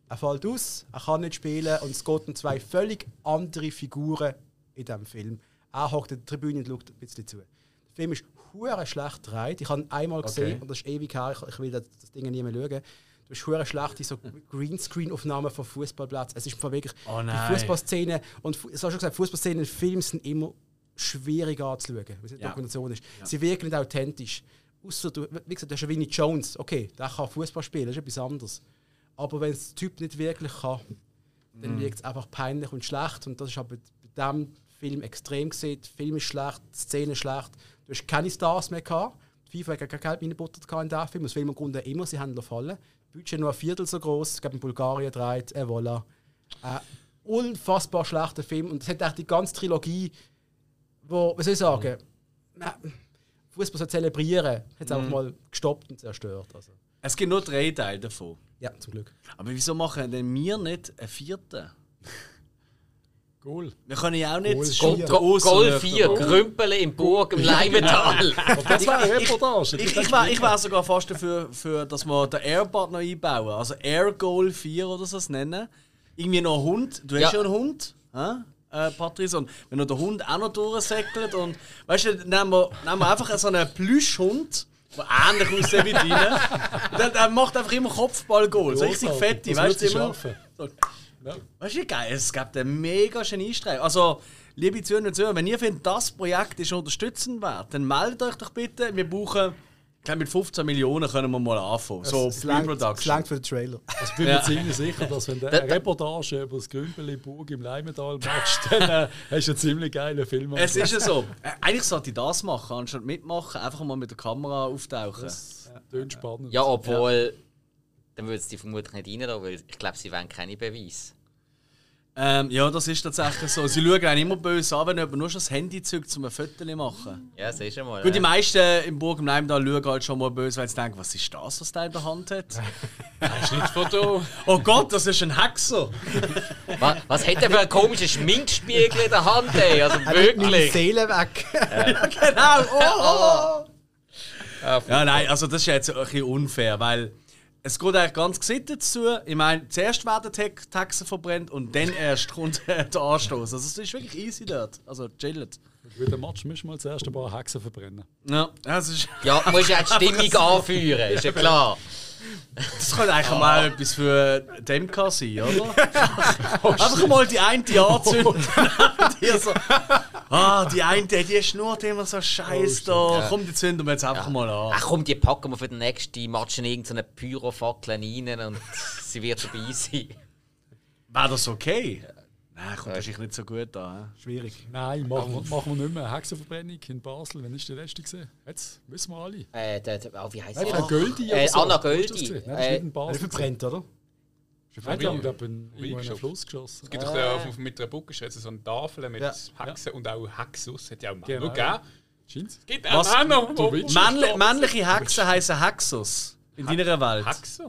Er fällt aus, er kann nicht spielen und es geht um zwei völlig andere Figuren in diesem Film. Er hockt in der Tribüne und schaut ein bisschen zu. Der Film ist hure schlecht gedreht. Ich habe ihn einmal gesehen und das ist ewig her. Ich, will das, Ding nie mehr schauen. Du hast hure schlechte so Greenscreen-Aufnahmen von Fußballplätzen. Es ist wirklich Oh die. Fußballszene und es hast schon gesagt, Fußballszenen in Filmen sind immer schwierig anzuschauen, weil es eine Ja. Dokumentation ist. Sie wirken nicht authentisch. Außer du, wie gesagt, du hast Winnie Jones. Okay, der kann Fußball spielen, das ist etwas anderes. Aber wenn es der Typ nicht wirklich kann, dann Mhm. wirkt es einfach peinlich und schlecht. Und das ist aber bei diesem Film extrem gesehen. Der Film ist schlecht, die Szene ist schlecht. Du hast keine Stars mehr gehabt. Die FIFA hat gar kein Geld reingebuttert in diesen Film. Das Film im Grunde immer, sie haben fallen. Budget nur ein Viertel so groß. Ich glaube, in Bulgarien dreht, äh, voilà. Äh, unfassbar schlechter Film. Und es hat auch die ganze Trilogie, wo, was soll ich sagen, Fußball soll zelebrieren, hat es einfach mal gestoppt und zerstört. Also. Es gibt nur drei Teile davon. Ja, zum Glück. Aber wieso machen denn wir nicht einen vierten? Goal. Wir können ja auch nicht Goal Goal Löffel 4, bauen. Grümpele im Burg im Leimental. [laughs] Das war eine Reportage. Ich, ich, wär, ich wäre sogar fast dafür, für, dass wir den Airbud noch einbauen. Also Air Goal 4 oder so nennen. Irgendwie noch einen Hund. Du hast Ja. ja einen Hund, hä? Äh, Patrice. Und wenn noch der Hund auch noch durchsäckelt und weißt du, nehmen wir, nehmen wir einfach so einen Plüschhund, der ähnlich aussieht wie deine. Der, der macht einfach immer Kopfballgoal. So richtig fette, weißt du? Immer, so, Ja. Weißt du, geil? Es gibt einen mega Geniestreich. Also, liebe Zuhörer und Zuhörer, wenn ihr findet, das Projekt ist unterstützend wert, dann meldet euch doch bitte. Wir brauchen, glaube, mit 15 Millionen können wir mal anfangen. So, es langt- es langt für den Trailer. [laughs] Also ich bin mir ziemlich sicher, dass wenn du eine Reportage über das Grümpeli Burg im Leimental machst, [laughs] dann äh, hast du einen ziemlich geilen Film. Es ist ja so. Äh, Eigentlich sollte ich das machen, anstatt mitmachen, einfach mal mit der Kamera auftauchen. Das klingt spannend. Ja, obwohl. Dann würde es die vermutlich nicht rein, weil ich glaube, sie wollen keine Beweise. Ähm, ja, das ist tatsächlich so. Sie schauen einen immer böse an, wenn jemand nur schon das Handy zückt, um ein Foto zu machen. Ja, siehst du mal. Gut, die ja. meisten im Burg im Leimdal schauen halt schon mal böse, weil sie denken, was ist das, was der in der Hand hat? [laughs] Schnittfoto. [laughs] Oh Gott, das ist ein Hexer! [laughs] was, was hat er für einen komischen Schminkspiegel in der Hand, ey? Also wirklich. Seele weg. genau! Oh, oh. Ja, Ja, nein, also das ist jetzt ein bisschen unfair, weil es geht eigentlich ganz gesittet zu. Ich meine, zuerst werden die Hexen verbrennt und dann erst [laughs] kommt der Anstoß. Also es ist wirklich easy dort. Also chillt. Für den Match müssen wir zuerst ein paar Hexen verbrennen. Ja, das ist. [laughs] Ja, du musst ja die Stimmung anführen, ist ja klar. Das könnte eigentlich mal etwas für Demka sein, oder? [laughs] Einfach mal die eine anzünden. so, ah, die eine, die ist nur immer so scheiß da. Komm, die zünden wir jetzt einfach mal an. Ach komm, die packen wir für den nächsten Match in irgendeine Pyrofackel rein und [laughs] sie wird dabei sein. Wäre das okay? Nein, kommt wahrscheinlich nicht so gut an. hä? Schwierig. Nein, machen wir, machen wir nicht mehr. Hexenverbrennung in Basel. Wann ist die letzte gesehen? Jetzt wissen wir alle. Äh, der, der, oh, wie heißt Nein? Göldi Äh, so. Anna du das Göldi. Nein, das ist Äh, nicht in Basel. Verbrennt, oder? Nein, die haben glaub, in einen. Fluss geschossen. Es gibt doch äh, auf, mit der Buckenschätze so eine Tafel mit Ja. Hexen und auch Hexus. Hat ja auch Männer Genau. gegeben. Scheint's? Es gibt auch Was? Männer, Du willst- Männli männliche Hexen heißen Hexus. In deiner Welt. Hexen?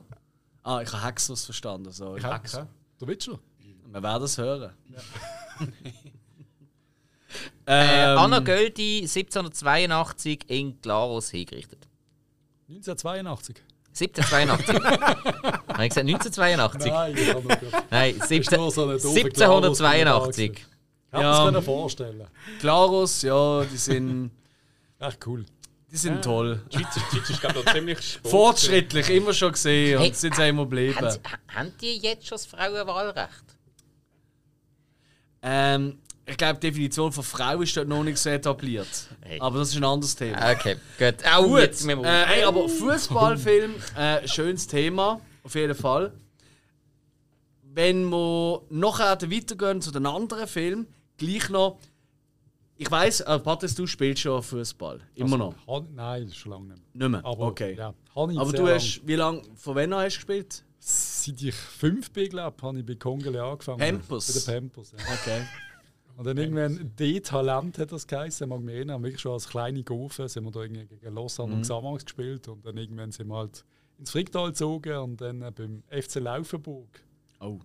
Ah, ich habe Hexus verstanden. Sorry. Ja. Der Witcher? Wir werden es hören. [laughs] Äh, ähm, Anna Göldi, 1782 in Glarus hingerichtet. 1982. 1782. [laughs] Habe ich gesagt 1982? Nein, ich kann nicht. Nein, ist 17, nur so eine doofe 1782. Ich kann Ja. mir das vorstellen. Klarus, ja, die sind, [laughs] Echt cool. die sind toll. Die Schweiz, die ist, ich, da ziemlich [laughs] spät. Fortschrittlich, immer schon gesehen Hey, und sind sie immer geblieben. Haben, haben die jetzt schon das Frauenwahlrecht? Ähm, ich glaube, die Definition von Frau ist dort noch nicht so etabliert. Hey. Aber das ist ein anderes Thema. Okay, gut. Auch Gut, jetzt müssen wir- äh, hey, aber Fußballfilm, äh, schönes Thema, auf jeden Fall. Wenn wir nachher dann weitergehen zu den anderen Filmen, gleich noch ich weiss, äh, Patrice, du spielst schon Fußball. Immer noch. Han- Nein, schon lange nicht mehr. Nicht mehr? Aber, okay. Ja, Aber du lang. hast, wie lange, von wann an hast du gespielt? Seit ich fünf bin, glaube ich, habe ich bei Kongele angefangen. Pampers? Bei den Pampers, ja. Okay. Und dann irgendwann D-Talent hat das geheißen, mag mich erinnern, wirklich schon als kleine Gofe sind wir da irgendwie gegen Lausanne Mhm. und Xamax gespielt und dann irgendwann sind wir halt ins Fricktal gezogen und dann äh, beim FC Laufenburg Oh,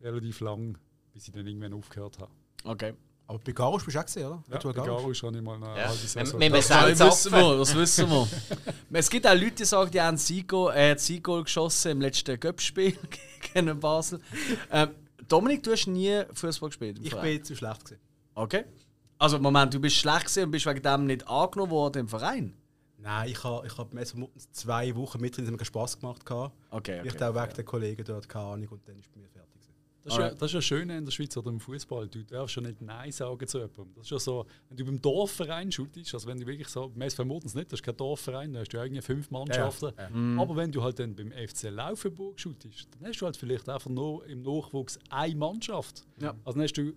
relativ lang, bis ich dann irgendwann aufgehört habe. okay. Aber bei Garus bist du auch gesehen, oder? Ja, bei Garus. Habe ich mal eine Ja. halbe Saison. Wir das wissen wir, das wissen wir. es gibt auch Leute, die sagen, die haben Sigo, äh, geschossen im letzten Göppspiel [laughs] gegen Basel. Ähm, Dominik, du hast nie Fußball gespielt? Ich Verein? bin zu schlecht gewesen. Okay. Also, Moment, du bist schlecht gewesen und bist wegen dem nicht angenommen worden im Verein? Nein, ich habe ich hab zwei Wochen mit drin, es hat mir keinen Spass gemacht. gehabt. Okay, Vielleicht okay. auch wegen der Kollegen dort, keine Ahnung, und dann ist bei mir. Das ist, ja, das ist ja schön in der Schweiz oder im Fußball. Du darfst ja nicht Nein sagen zu jemandem. Das ist ja so, wenn du beim Dorfverein shootest, also wenn du wirklich so, wir vermuten es nicht, das ist kein Dorfverein, da hast du ja irgendwie fünf Mannschaften. Aber wenn du halt dann beim FC Laufenburg shootest, dann hast du halt vielleicht einfach nur im Nachwuchs eine Mannschaft. Ja. Also dann hast du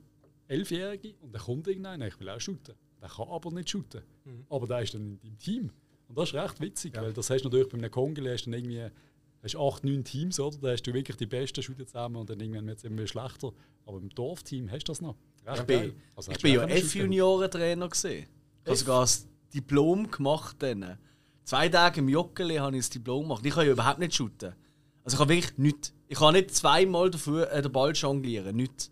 Elfjährige und dann kommt irgendeiner, ich will auch shooten. Der kann aber nicht shooten. Aber der ist dann in deinem Team. Und das ist recht witzig, weil das hast du natürlich bei einem Kongole hast du dann irgendwie hast acht, neun Teams, oder? Da hast du wirklich die besten Shooter zusammen und dann irgendwann wird es immer schlechter. Aber im Dorfteam hast du das noch. Recht Ich bin. Also ich bin ja. F-Junioren-Trainer. gesehen. Ich habe sogar das Diplom gemacht. Dann. Zwei Tage im Joggeli habe ich das Diplom gemacht. Ich kann ja überhaupt nicht shooten. Also ich kann wirklich nichts. Ich kann nicht zweimal dafür, äh, den Ball jonglieren. Nicht.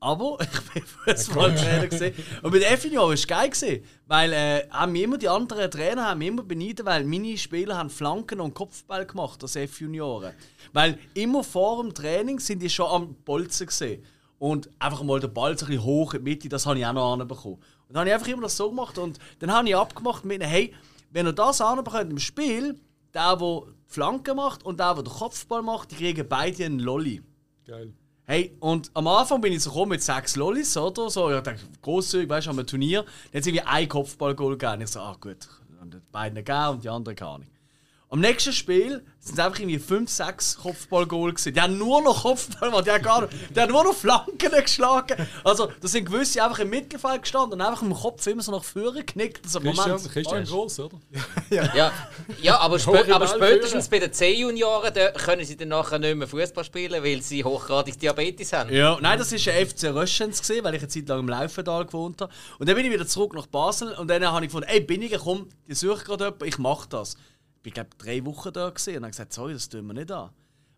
Aber [laughs] ich bin Fußballtrainer gesehen. Und bei den F-Junioren war es geil. Gewesen, weil äh, haben immer die anderen Trainer haben immer beneidet, weil meine Spieler haben Flanken und Kopfball gemacht, das F-Junioren. Weil immer vor dem Training sind die schon am Bolzen gesehen. Und einfach mal den Ball so ein bisschen hoch in die Mitte, das habe ich auch noch anbekommen. Und dann habe ich einfach immer das so gemacht und dann habe ich abgemacht mit ihnen, hey, wenn ihr das anbekommt im Spiel, der, der die Flanke macht und der, der den Kopfball macht, die kriegen beide einen Lolli. Geil. Hey, und am Anfang bin ich so gekommen mit sechs Lollis, oder? So, ich dachte, großzügig, weißt du, am Turnier. Dann hat es irgendwie ein Kopfballgoal gegeben. Ich so, ah gut, und die beiden gegeben und die anderen gar nicht. Am nächsten Spiel sind es einfach irgendwie 5, 6 Kopfballgoal gewesen. Die haben nur noch Kopfball gemacht, die haben, gar die haben nur noch Flanken geschlagen. Also, da sind gewisse einfach im Mittelfeld gestanden und einfach im Kopf immer so nach vorne geknickt. Also, Christian, Moment, Christian weißt du? Gross, oder? Ja, ja aber, spä aber spätestens bei den C-Junioren können sie dann nachher nicht mehr Fußball spielen, weil sie hochgradig Diabetes haben. Ja, nein, das war ein FC Röschens, gewesen, weil ich eine Zeit lang im Laufental gewohnt habe. Und dann bin ich wieder zurück nach Basel und dann habe ich gefunden, ey, Binnigen, komm, die suche gerade jemanden, ich mache das. Ich war, glaube drei Wochen da gewesen und habe gesagt, sorry, das tun wir nicht an.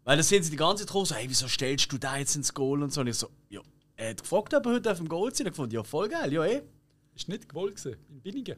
Weil dann sind sie die ganze Zeit raus, hey, wieso stellst du da jetzt ins Goal und so. Und ich so, ja, er hat gefragt, ob er heute auf dem Goal sein. Ich gefunden, ja, voll geil, ja, eh. Ist nicht gewollt gewesen, in Binningen.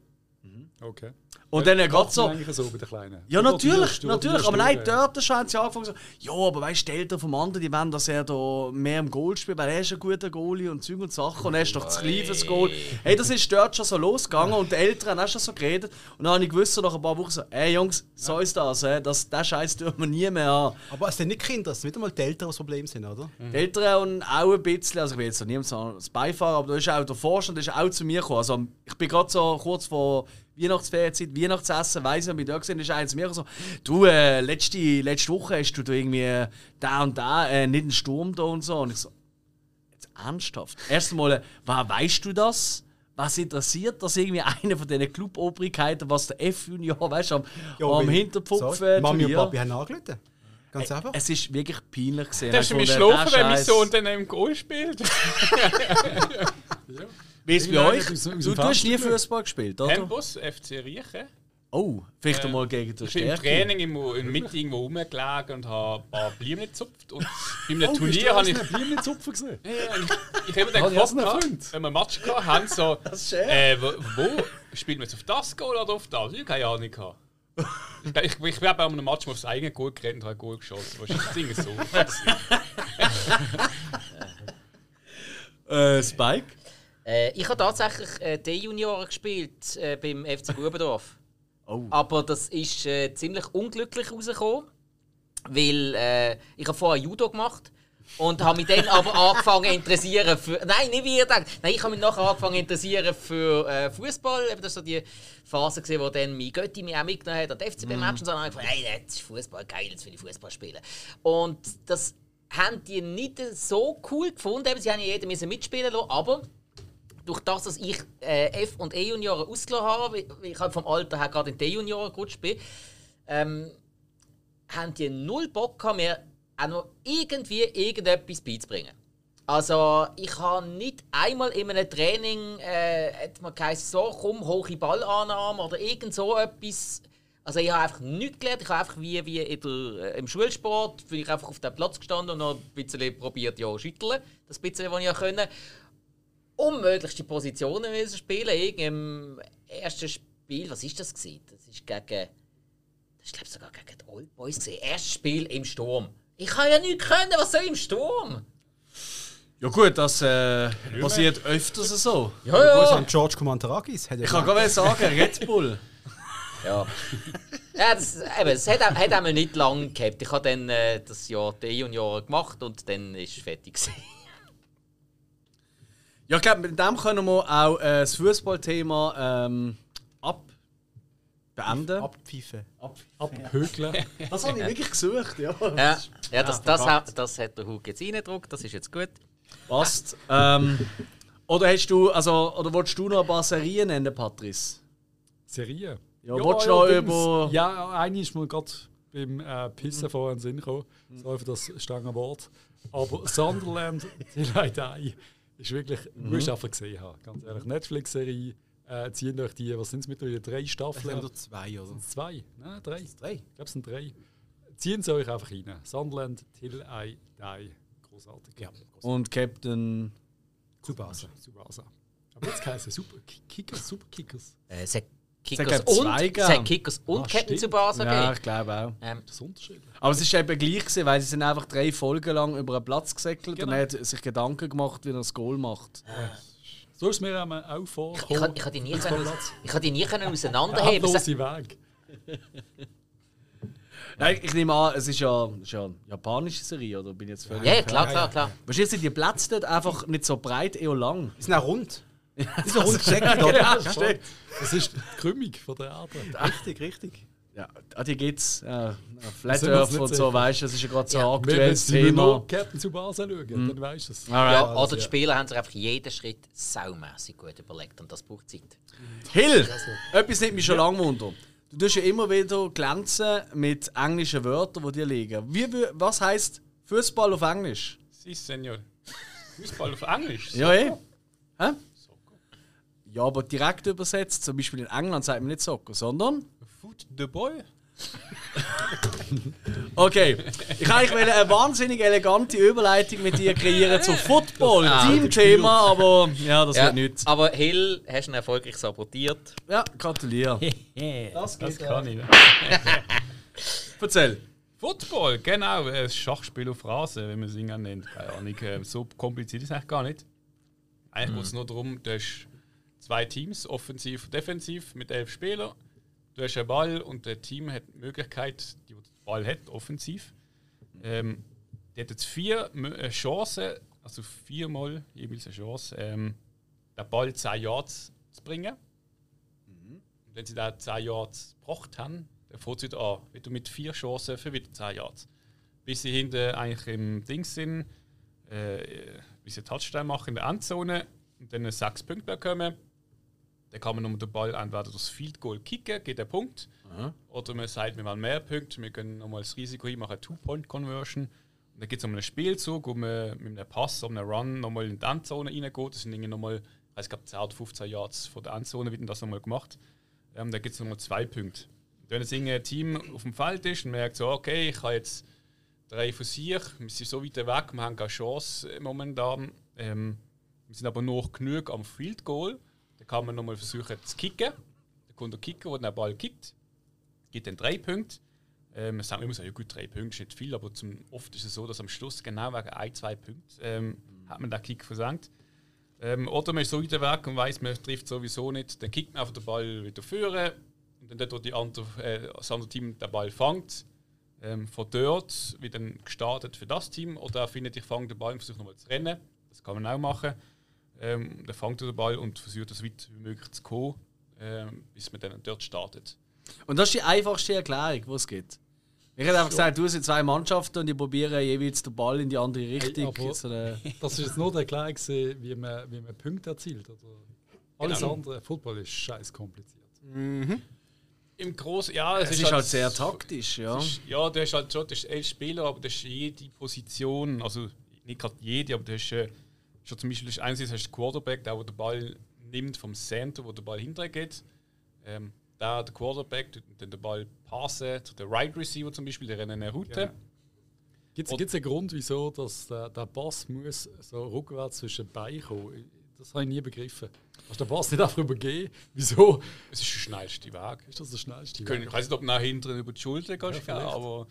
Okay. Und dann man so, so bei den Kleinen. Ja, Du natürlich, natürlich. Aber nein, dort haben sie angefangen so, ja, aber weißt du, die Eltern vom anderen, die wollen, dass er da mehr im Goal spielt, weil er ist ein guter Goalie und Zeug und Sachen und er ist doch zu klein fürs Goal. Hey, das ist dort schon so losgegangen und die Eltern haben auch schon so geredet. Und dann habe ich gewusst, so nach ein paar Wochen so, ey Jungs, so ist das, ey, das den Scheiß tun wir nie mehr an. Aber es sind nicht Kinder, es sind wieder mal die Eltern, die das Problem sind, oder? Die Eltern und auch ein bisschen, also ich will jetzt noch niemand sagen, das Beifahrer, aber da ist auch der Vorstand ist auch zu mir gekommen. Also ich bin gerade so kurz vor Weihnachtsferienzeit, Weihnachtsessen, weiss ich, wie da gesehen ist einer zu mir so, du, äh, letzte, letzte Woche hast du da irgendwie äh, da und da äh, nicht einen Sturm da und so. Und ich so, jetzt ernsthaft? Erstmal, äh, woher weißt du das? Was interessiert das irgendwie eine von diesen Clubobrigkeiten, was der F-Junior, weißt du, am, am weil- Hinterpfupf sorry, äh, Mami und. Papi haben angerufen. Ganz einfach. Es ist wirklich peinlich gesehen. Das ist mir schlafen, wenn mein Sohn dann im Goal spielt. [laughs] [laughs] Wie ist es bei euch? aus- aus Du, du hast nie Fußball gespielt, oder? Campus, FC Riechen. Oh, vielleicht einmal gegen den Ich bin im Stärke. Training irgendwo, in der Mitte irgendwo rumgelegen und habe ein paar Blumen gezupft. Und bei einem Oh, Turnier habe ich. Blieben nicht Zupfen gesehen. Ja, ich, ich habe Hat gefragt, Jasna Freund? wenn wir einen Match gehabt haben, so, [laughs] ist schön. äh, wo, wo spielt man jetzt auf das Goal oder auf das? Ich habe keine Ahnung. gehabt. Ich, ich, ich, habe an einem Match mal aufs eigene Goal gerannt und habe ein Goal geschossen. Wahrscheinlich das Ding ist so. [laughs] Äh, Spike? Äh, ich habe tatsächlich äh, D-Junioren gespielt äh, beim FC Bubendorf. Oh. Aber das ist äh, ziemlich unglücklich rausgekommen, weil äh, ich habe vorher Judo gemacht und habe mich dann aber [laughs] angefangen interessieren für nein nicht wie ihr denkt. Nein ich habe mich nachher angefangen interessieren für äh, Fußball. Das war so die Phase gesehen, wo dann mein Götti mich auch mitgenommen hat an die FCB Match und so. Und dann habe ich hey das ist Fußball geil jetzt will ich Fußball spielen. Und das haben die nicht so cool gefunden. Eben, sie haben ja jeder müssen mitspielen lassen, aber durch das, dass ich äh, F- und E-Junioren ausgelassen habe, weil ich halt vom Alter her gerade in die E-Junioren gerutscht bin, ähm, haben die null Bock gehabt, mir auch noch irgendwie irgendetwas beizubringen. Also ich habe nicht einmal in einem Training äh, hat geheißen, so komm, hohe Ballannahme oder irgend so etwas. Also ich habe einfach nichts gelernt. Ich habe einfach wie, wie der, äh, im Schulsport bin ich einfach auf dem Platz gestanden und noch ein bisschen probiert, ja, schütteln. Das bisschen, was ich ja können. Unmöglichste Positionen müssen spielen. Irgend Im ersten Spiel, was ist das gewesen? Das ist gegen, das ist glaube ich sogar gegen die Old Boys gewesen. Erstes Spiel im Sturm. Ich kann ja nichts können. Was soll ich im Sturm? Ja gut, das äh, passiert öfters so. Ja, ja. an George er Ich kann gemacht. gerade sagen, Red Bull. [laughs] Ja. ja das, eben, es hat, hat einmal nicht lange gehabt. Ich habe dann äh, das Jahr die Junior gemacht und dann ist es fertig. gewesen. Ja, ich glaube, mit dem können wir auch äh, das Fußballthema ähm, ab beenden. Abpfeifen. Abhökeln. [laughs] Das habe ich wirklich gesucht, ja. ja, ja, das, das, hat, das hat der Hug jetzt reingedruckt, das ist jetzt gut. Passt. Ähm, oder hast du, also, oder wolltest du noch ein paar Serien nennen, Patrice? Serie. Ja, willst du noch Dings. über- Ja, eine ist mir gerade beim äh, Pissen vorher in den Sinn gekommen. Sorry für das strenge Wort. Aber Sunderland, die Leute ist wirklich, du musst einfach gesehen haben. Ganz ehrlich, Netflix-Serie, äh, ziehen durch die, was sind es mittlerweile, drei Staffeln? sind oder zwei, oder? Zwei? Nein, drei. Ich Drei. glaube, es sind drei. Ziehen sie euch einfach rein. Sunderland, Till I Die. Großartig. Ja. Und Captain. Tsubasa. Subasa. Aber jetzt heißen Super Ki- Kickers, Super Kickers. Äh, Kickers und, es Kickers und Ah, Captain. Tsubasa Ja, gegeben. ich glaube auch. Ähm, Das ist unterschiedlich. Aber es ist eben gleich gewesen, weil sie sind einfach drei Folgen lang über einen Platz gesäckelt Genau. und er hat sich Gedanken gemacht, wie er das Goal macht. So ist mir auch ich vorgekommen. kann, ich kann die nie, können, ich kann die nie können auseinanderheben. Ablose Weg. [laughs] Nein, ich nehme an, es ist ja, es ist ja eine japanische Serie, oder bin ich jetzt völlig. Ja, ja, klar, klar, klar. Wahrscheinlich sind die Plätze dort einfach nicht so breit, eher lang. Die sind auch rund. Die sind rund gesäckelt, oder? Ja. Das ist die Krümmung von der Erde. Richtig, richtig. Ja, an die geht's. Äh, Flat sind wir uns Earth und so, weißt du, das ist ja gerade so Ja. ein Wenn aktuelles du nur Thema. Captain Tsubasa schauen, dann weißt du es. Alright. Ja, oder die Spieler haben sich einfach jeden Schritt saumässig gut überlegt und das braucht Zeit. Hill, etwas nimmt mich schon lange wunder. Du tust ja immer wieder glänzen mit englischen Wörtern, die dir liegen. Wie, was heißt Fußball auf Englisch? Si, Senor. Fußball auf Englisch. Ja, eh. Hä? Ja, aber direkt übersetzt, zum Beispiel in England sagt man nicht Soccer, sondern. Foot de Boy. [laughs] Okay, ich wollte eigentlich eine wahnsinnig elegante Überleitung mit dir kreieren zum Football, Teamthema, aber ja, das Ja, wird nichts. aber Hill hast du ihn erfolgreich sabotiert. Ja, gratuliere. [laughs] Das kann ich. [laughs] Erzähl. Football, genau. Ein Schachspiel auf Rasen, wenn man es irgendwie nennt. Keine Ahnung. äh, So kompliziert ist es eigentlich gar nicht. Eigentlich geht es nur darum, du hast zwei Teams, offensiv und defensiv, mit elf Spielern. Du hast einen Ball und das Team hat die Möglichkeit, die den Ball hat, offensiv. Ähm, die hat jetzt vier äh, Chancen, also viermal jeweils eine Chance, ähm, den Ball 10 Yards zu bringen. Und wenn sie da 10 Yards gebracht haben, dann fängt es an. Wieder mit vier Chancen für wieder 10 Yards. Bis sie hinten eigentlich im Ding sind, äh, bis sie Touchdown machen in der Endzone und dann sechs Punkte bekommen. Dann kann man nochmal den Ball entweder durchs Field Goal kicken, geht der Punkt. Oder man sagt, wir wollen mehr Punkte, wir können nochmal das Risiko hin, machen eine Two-Point-Conversion. Und dann geht es um einen Spielzug, wo man mit einem Pass, um einen Run nochmal in die Endzone reingeht. Das sind irgendwie nochmal, ich glaube, 10 oder 15 Yards von der Endzone wird das nochmal gemacht. Ähm, da gibt es nochmal zwei Punkte. Und wenn jetzt irgendein Team auf dem Feld ist und merkt so, okay, ich habe jetzt drei von sich, wir sind so weit weg, wir haben keine Chance momentan. Ähm, wir sind aber noch genug am Field Goal. Kann man nochmal versuchen zu kicken. Dann kommt der Kicker, der den Ball kickt, gibt dann drei Punkte. Ähm, wir sagen immer so, ja gut, drei Punkte ist nicht viel, aber zum, oft ist es so, dass am Schluss genau wegen ein, zwei Punkten ähm, hat man den Kick versenkt. Ähm, oder man ist so weit weg und weiß, man trifft sowieso nicht, dann kickt man einfach den Ball wieder führen und dann dort, wo die andere, äh, das andere Team den Ball fängt, ähm, von dort wird dann gestartet für das Team oder er findet, ich fange den Ball und versuche nochmal zu rennen. Das kann man auch machen. Ähm, dann fängt er den Ball und versucht, so weit wie möglich zu kommen, ähm, bis man dann dort startet. Und das ist die einfachste Erklärung, die es gibt. Ich hätte einfach gesagt, du sind zwei Mannschaften und die probieren jeweils den Ball in die andere Richtung. aber- so [laughs] eine, Das ist jetzt nur der gewesen, wie man, wie man Punkte erzielt. Oder? Alles Genau. andere, Football ist scheiß kompliziert. Im Großen, ja, es, es ist halt sehr taktisch, ja. ist- Ja, du hast halt schon, du hast elf Spieler, aber du hast jede Position, also nicht gerade jede, aber du hast äh, schon zum Beispiel, hast einerseits hast du den Quarterback, der, der den Ball nimmt vom Center, wo der Ball hinterher geht. Ähm, der, der Quarterback, dann den Ball passen zu der Right Receiver zum Beispiel, der rennt eine Route. Genau. Gibt es einen Grund, wieso dass der, der Pass muss so rückwärts zwischen den Beinen kommen? Das habe ich nie begriffen. Kannst du den Pass nicht einfach übergehen? Wieso Es ist der schnellste Weg. ist das der schnellste? Können, ich weiß nicht, ob du nach hinten über die Schulter kannst, Ja, aber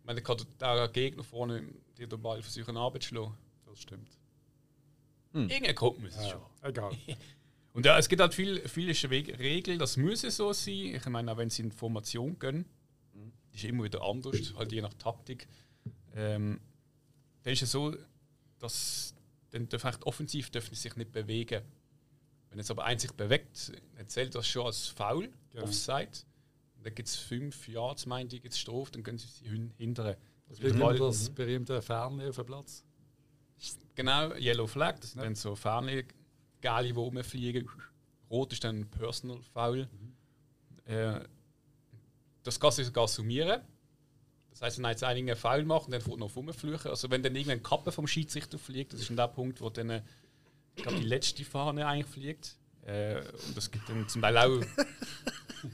ich meine, kann der Gegner vorne dir den Ball versuchen abzuschlagen. Das stimmt. Irgendein Grund muss es schon. Egal. [laughs] Und ja, es gibt halt viel, viele Regeln, das muss so sein. Ich meine, auch wenn sie in Formation gehen, ist immer wieder anders, halt je nach Taktik. Ähm, dann ist es so, dass dann dürfen offensiv dürfen sie sich nicht bewegen. Wenn jetzt aber eins sich bewegt, dann zählt das schon als Foul, Genau. Offside. Und dann gibt es fünf Yards, meinte ich, jetzt Strafe, dann können sie sie hin- hindern. Das Ball- immer das berühmte Fernli auf dem Platz. Genau, Yellow Flag, das sind dann so Ferne, Gali, die rumfliegen. Rot ist dann Personal Foul. Äh, das kann sich sogar summieren. Das heißt, wenn jetzt einer einen Foul macht dann fährt noch rumflüchen. Also wenn dann irgendein Kappe vom Schiedsrichter fliegt, das ist dann der Punkt, wo dann äh, ich die letzte Fahne eigentlich fliegt. Äh, und das gibt dann zum Teil auch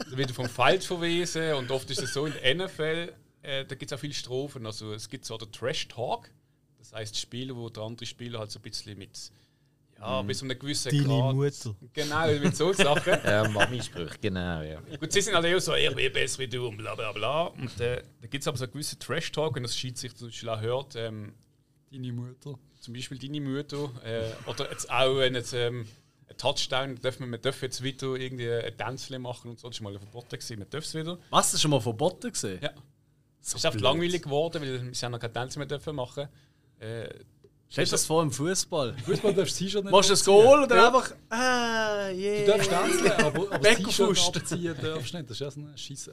[laughs] wieder vom Falsch verwiesen. Und oft ist es so in der NFL, äh, da gibt es auch viele Strophen. Also es gibt so den Trash Talk. Das heißt Spiele, wo der andere Spieler halt so ein bisschen mit ja, bis zu einem gewissen Deine Grad. Mutter. Genau, mit so [laughs] Sachen. Ja, Mami-Sprüche, genau, ja. Gut, sie sind halt eher so, ich bin besser wie du und bla bla bla. Und äh, da gibt es aber so einen gewissen Trash-Talk, und das Schiedsrichter zum Beispiel auch hört, ähm, Deine Mutter. zum Beispiel deine Mutter. Äh, oder jetzt auch, wenn jetzt ähm, ein Touchdown, darf man, man darf jetzt wieder irgendwie ein Tänzchen machen und so, das ist mal verboten gewesen, man darf es wieder. Was, das ist schon mal verboten gesehen? Ja. Es ist einfach langweilig geworden, weil wir ja noch kein Tänzchen mehr dürfen machen. Äh, Stellst du das vor im Fußball? Fußball darfst du das T-Shirt nicht Machst du ein. Goal dann Ja. einfach. Ah, Du yeah. darfst tänzeln, aber, aber das. T-Shirt abziehen darfst du nicht. Das ist ja so ein Scheiß.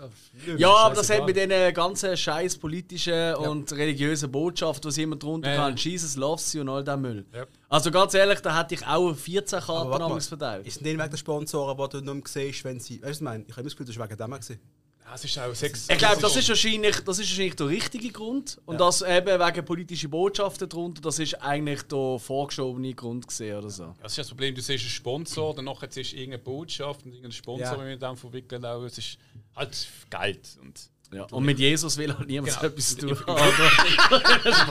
Ja, aber das hat mit diesen ganzen scheiß politischen und religiösen Botschaften, die immer drunter Ja. haben, Jesus loves you und all der Müll. Ja. Also ganz ehrlich, da hätte ich auch 14 Aber Karten damals verteilt. Ist nicht wegen der Sponsoren, die du nur siehst, wenn sie. Weißt du, was ich meine? Ich habe das Gefühl, das war wegen dem. gewesen. Ja, es ist auch Sex. Ich glaube, das ist wahrscheinlich, das ist wahrscheinlich der richtige Grund. Und das eben wegen politischer Botschaften drunter, das ist eigentlich der vorgeschobene Grund gesehen oder so. Das ist das Problem, du siehst einen Sponsor, dann nachher siehst du irgendeine Botschaft und irgendein Sponsor, Ja. der mit dem verwickelt auch. Es ist halt Geld. Und Ja. Und mit Jesus will halt niemand Genau. etwas zu tun [laughs] haben.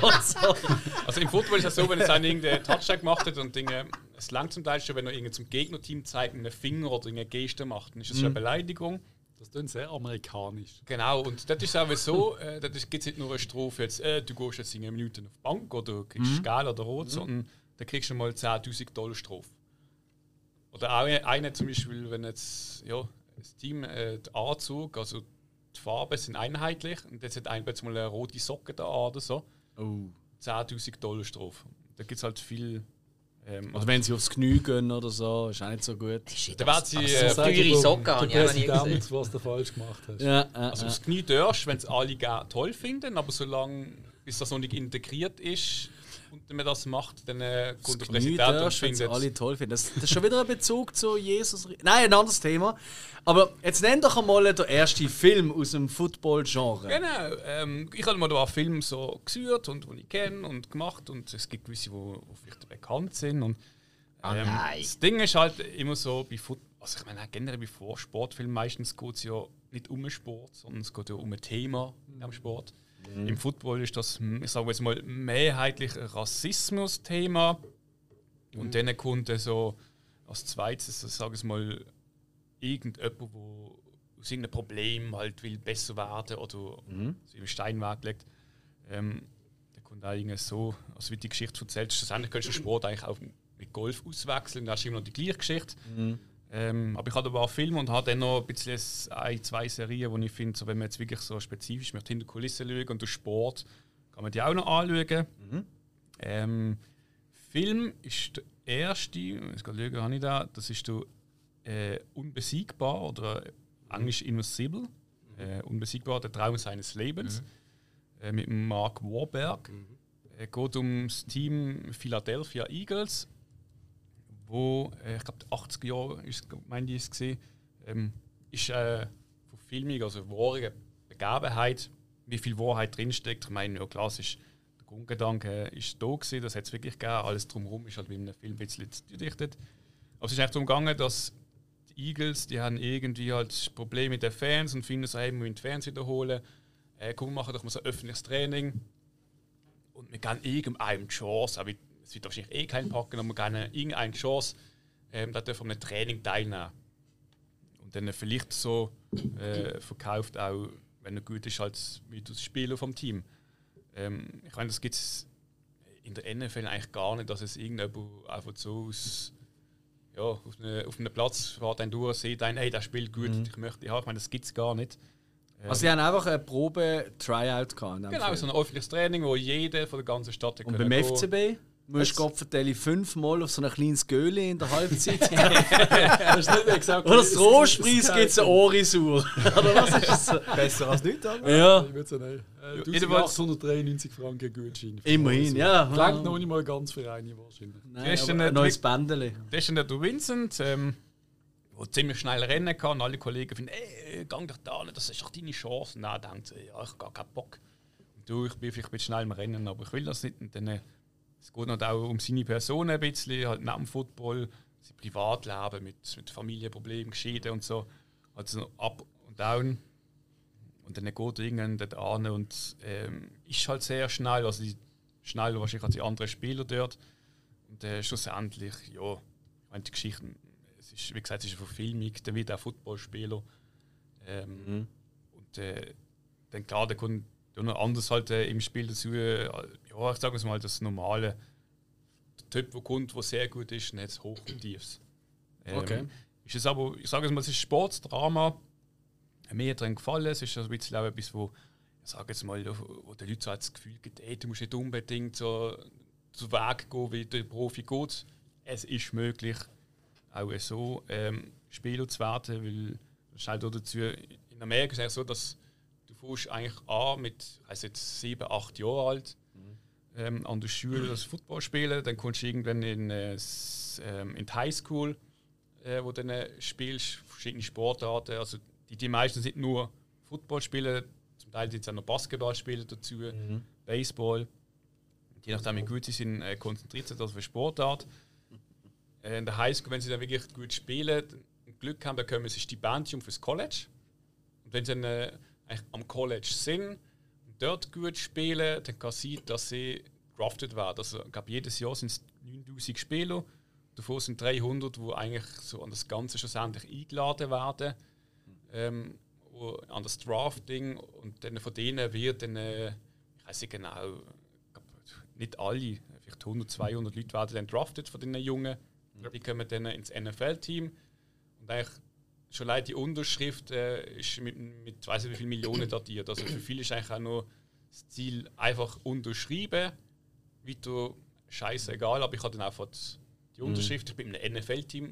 [laughs] Also im Football ist es so, wenn jetzt einer irgendeinen Touchdown gemacht hat und Dinge, es langt zum Teil schon, wenn er zum Gegnerteam zeigt, einen Finger oder eine Geste macht, dann ist das schon eine Beleidigung. Das klingt sehr amerikanisch. Genau, und das ist auch so, äh, das gibt es nicht nur eine Strophe, jetzt, äh, du gehst jetzt in einer Minute auf die Bank oder kriegst Gel oder Rot, sondern da kriegst du mal 10'000 Dollar Strophe. Oder auch eine zum Beispiel, wenn jetzt ja, das Team, äh, der Anzug, also die Farben sind einheitlich und jetzt hat einer plötzlich mal eine rote Socke da an oder so, Oh. 10'000 Dollar Strophe. Da gibt es halt viel... Ähm, Oder wenn sie aufs Knie gehen oder so, ist auch nicht so gut. da werden sie... so Äh, Teure Socken ich auch noch nie Präsident, was du falsch gemacht hast. Ja, äh, Also das Knie darfst, wenn es alle gerne toll finden, aber solange bis das noch nicht integriert ist und man das macht, dann äh, das kommt der Knie Präsident und wenn findet alle toll finden. Das, das ist schon wieder ein Bezug zu Jesus. Nein, ein anderes Thema. Aber jetzt nenn doch einmal den ersten Film aus dem Football-Genre. Genau. Ähm, ich habe mal da einen Film so gesucht und die ich kenne und gemacht und es gibt gewisse, die vielleicht bekannt sind. Und, ähm, Das Ding ist halt immer so bei Football, also ich meine generell bei Sportfilmen meistens geht es ja nicht um den Sport, sondern es geht ja um ein Thema am Sport. Im Football ist das, ich sage jetzt mal, mehrheitlich Rassismus-Thema. Und dann kommt dann so als zweites, sage ich mal, irgendjemand, der aus irgendeinem Problem halt will besser werden oder so im Steinweg legt. Ähm, da kommt auch irgendwie so, also wie die Geschichte erzählt, schlussendlich kannst du Sport eigentlich auch mit Golf auswechseln, dann hast du immer noch die gleiche Geschichte. Ähm, aber ich hatte aber auch Filme und habe dann noch ein bisschen ein, zwei Serien, wo ich finde, so, wenn man jetzt wirklich so spezifisch hinter die Kulissen schauen und den Sport, kann man die auch noch anschauen. Ähm, Film ist der erste, ich kann schauen, habe ich da, das ist der äh, Unbesiegbar oder Englisch Invincible. Äh, unbesiegbar, der Traum seines Lebens. Äh, mit Mark Warburg. Es geht um das Team Philadelphia Eagles, wo, äh, ich glaube, 80 Jahre ist, meine ich, es gesehen, ähm, ist äh, von Filmung, also wahre Begebenheit, wie viel Wahrheit drinsteckt. Ich meine, ja, klar, der Grundgedanke ist da gewesen, das hat es wirklich gegeben. Alles drumherum ist halt wie in einem Film ein bisschen gedichtet. Aber es ist echt darum gegangen, dass die Eagles, die haben irgendwie halt Probleme mit den Fans und finden so, hey, wir müssen die Fans wiederholen. Äh, komm, machen doch mal so ein öffentliches Training. Und wir geben irgendeinem die Chance, aber es wird wahrscheinlich eh keinen packen, aber wir geben irgendeine Chance, ähm, da dürfen wir an einem Training teilnehmen. Und dann vielleicht so äh, verkauft auch, wenn er gut ist, als Mythos Spieler vom Team. Ähm, ich meine, das gibt es in der NFL eigentlich gar nicht, dass es irgendjemand einfach so aus, ja, auf, einem, auf einem Platz fährt dann durch, sieht einen, hey, der spielt gut, ich möchte ja, ich meine, das gibt es gar nicht. Also, sie haben einfach eine Probe-Tryout gehabt. dem Genau, Fall. so ein öffentliches Training, wo jeder von der ganzen Stadt Und beim gehen. FCB musst du Gottverdeli fünfmal auf so ein kleines Göhle in der Halbzeit. [laughs] Das ist nicht exakt Oder das Trostpreis gibt es eine Orisur. [laughs] Oder was ist das? Besser als nichts, oder? Ja, Ich würde sagen, äh, jedenfalls- 1893 Franken Gutschein. immerhin, ja. Klingt noch nicht mal ganz für eine wahrscheinlich. Nein, ist aber dann ein neues Bändeli. Das ist dann der Vincent, ähm, der ziemlich schnell rennen kann. Und alle Kollegen finden, ey, gang doch da das ist doch deine Chance. Und er denkt, so, ja, ich habe gar keinen Bock. Und du, ich bin vielleicht ein bisschen schnell im Rennen, aber ich will das nicht. Und dann, äh, es geht noch auch um seine Person ein bisschen, halt neben dem Football, sein Privatleben mit, mit Familienproblemen, geschieden und so. Also so up und down. Und dann geht irgendwann dort an und ähm, ist halt sehr schnell, also die, schneller wahrscheinlich als die anderen Spieler dort. Und äh, schlussendlich, ja, ich meine, die Geschichten, es ist, wie gesagt, es ist eine Verfilmung, dann wird auch Footballspieler. Ähm, Und äh, dann klar, da kommt ja noch anders halt äh, im Spiel dazu. Ja, ich sage es mal, das normale der Typ, der kommt, der sehr gut ist, nicht Hoch und Tiefs. Ähm, Okay. Ist es aber, ich sage es mal, es ist Sportdrama. Mir hat dran gefallen. Es ist ein bisschen auch etwas, wo, ich sage jetzt mal, wo die Leute so das Gefühl gibt, ey, du musst nicht unbedingt so zu Weg gehen, wie der Profi geht. Es ist möglich, auch so ähm, Spieler zu werden, weil ist halt dazu, in Amerika ist es so, dass du fährst eigentlich an mit, also jetzt sieben, acht Jahre alt, ähm, an der Schule [clears throat] das Football spielen, dann kommst du irgendwann in, äh, ähm, in die Highschool, äh, wo du dann spielst, verschiedene Sportarten, also die, die meisten sind nur Football spielen, zum Teil sind es auch noch Basketball spielen dazu, Baseball. Je nachdem, wie gut sie sind, äh, konzentriert sich das für Sportart. Äh, in der Highschool, wenn sie dann wirklich gut spielen und Glück haben, dann bekommen sie ein Stipendium fürs College. Und wenn sie dann äh, am College sind dort gut spielen, dann kann es sein, dass sie drafted werden. Also, ich glaube, jedes Jahr sind es 9000 Spieler. Davon sind 300, die eigentlich so an das Ganze schlussendlich eingeladen werden. Ähm, an das Drafting. Und dann von denen wird dann, äh, ich weiß nicht genau, nicht alle, vielleicht 100, 200 Leute werden dann drafted von den Jungen. Die kommen dann ins NFL-Team. Und eigentlich schon allein die Unterschrift äh, ist mit, mit weiß nicht wie viel Millionen datiert. Also für viele ist eigentlich auch nur das Ziel einfach unterschreiben. Weiter scheißegal, aber ich habe dann einfach die Unterschrift. Ich bin in einem NFL-Team.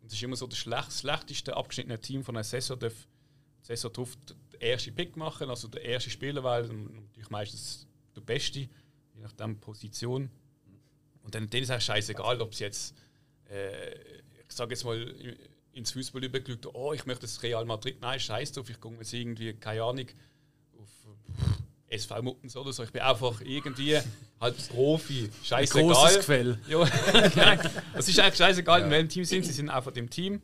Und es ist immer so das schlecht, schlechteste abgeschnittene Team von einer Saison darf die Saison drauf den ersten Pick machen, also der erste Spieler, weil natürlich meistens der Beste, je nachdem Position. Und dann, denen ist eigentlich scheißegal, ob es jetzt, äh, ich sage jetzt mal, ins Fußball übergelegt, oh, ich möchte das Real Madrid, nein, scheiß drauf, ich komme jetzt irgendwie, keine Ahnung, auf SV Muttens oder so. Ich bin einfach irgendwie halt Profi, Großes scheißegal. Gefäll. Ja, [laughs] nein, es ist eigentlich scheißegal, in welchem Team sind. Sie sind einfach im Team.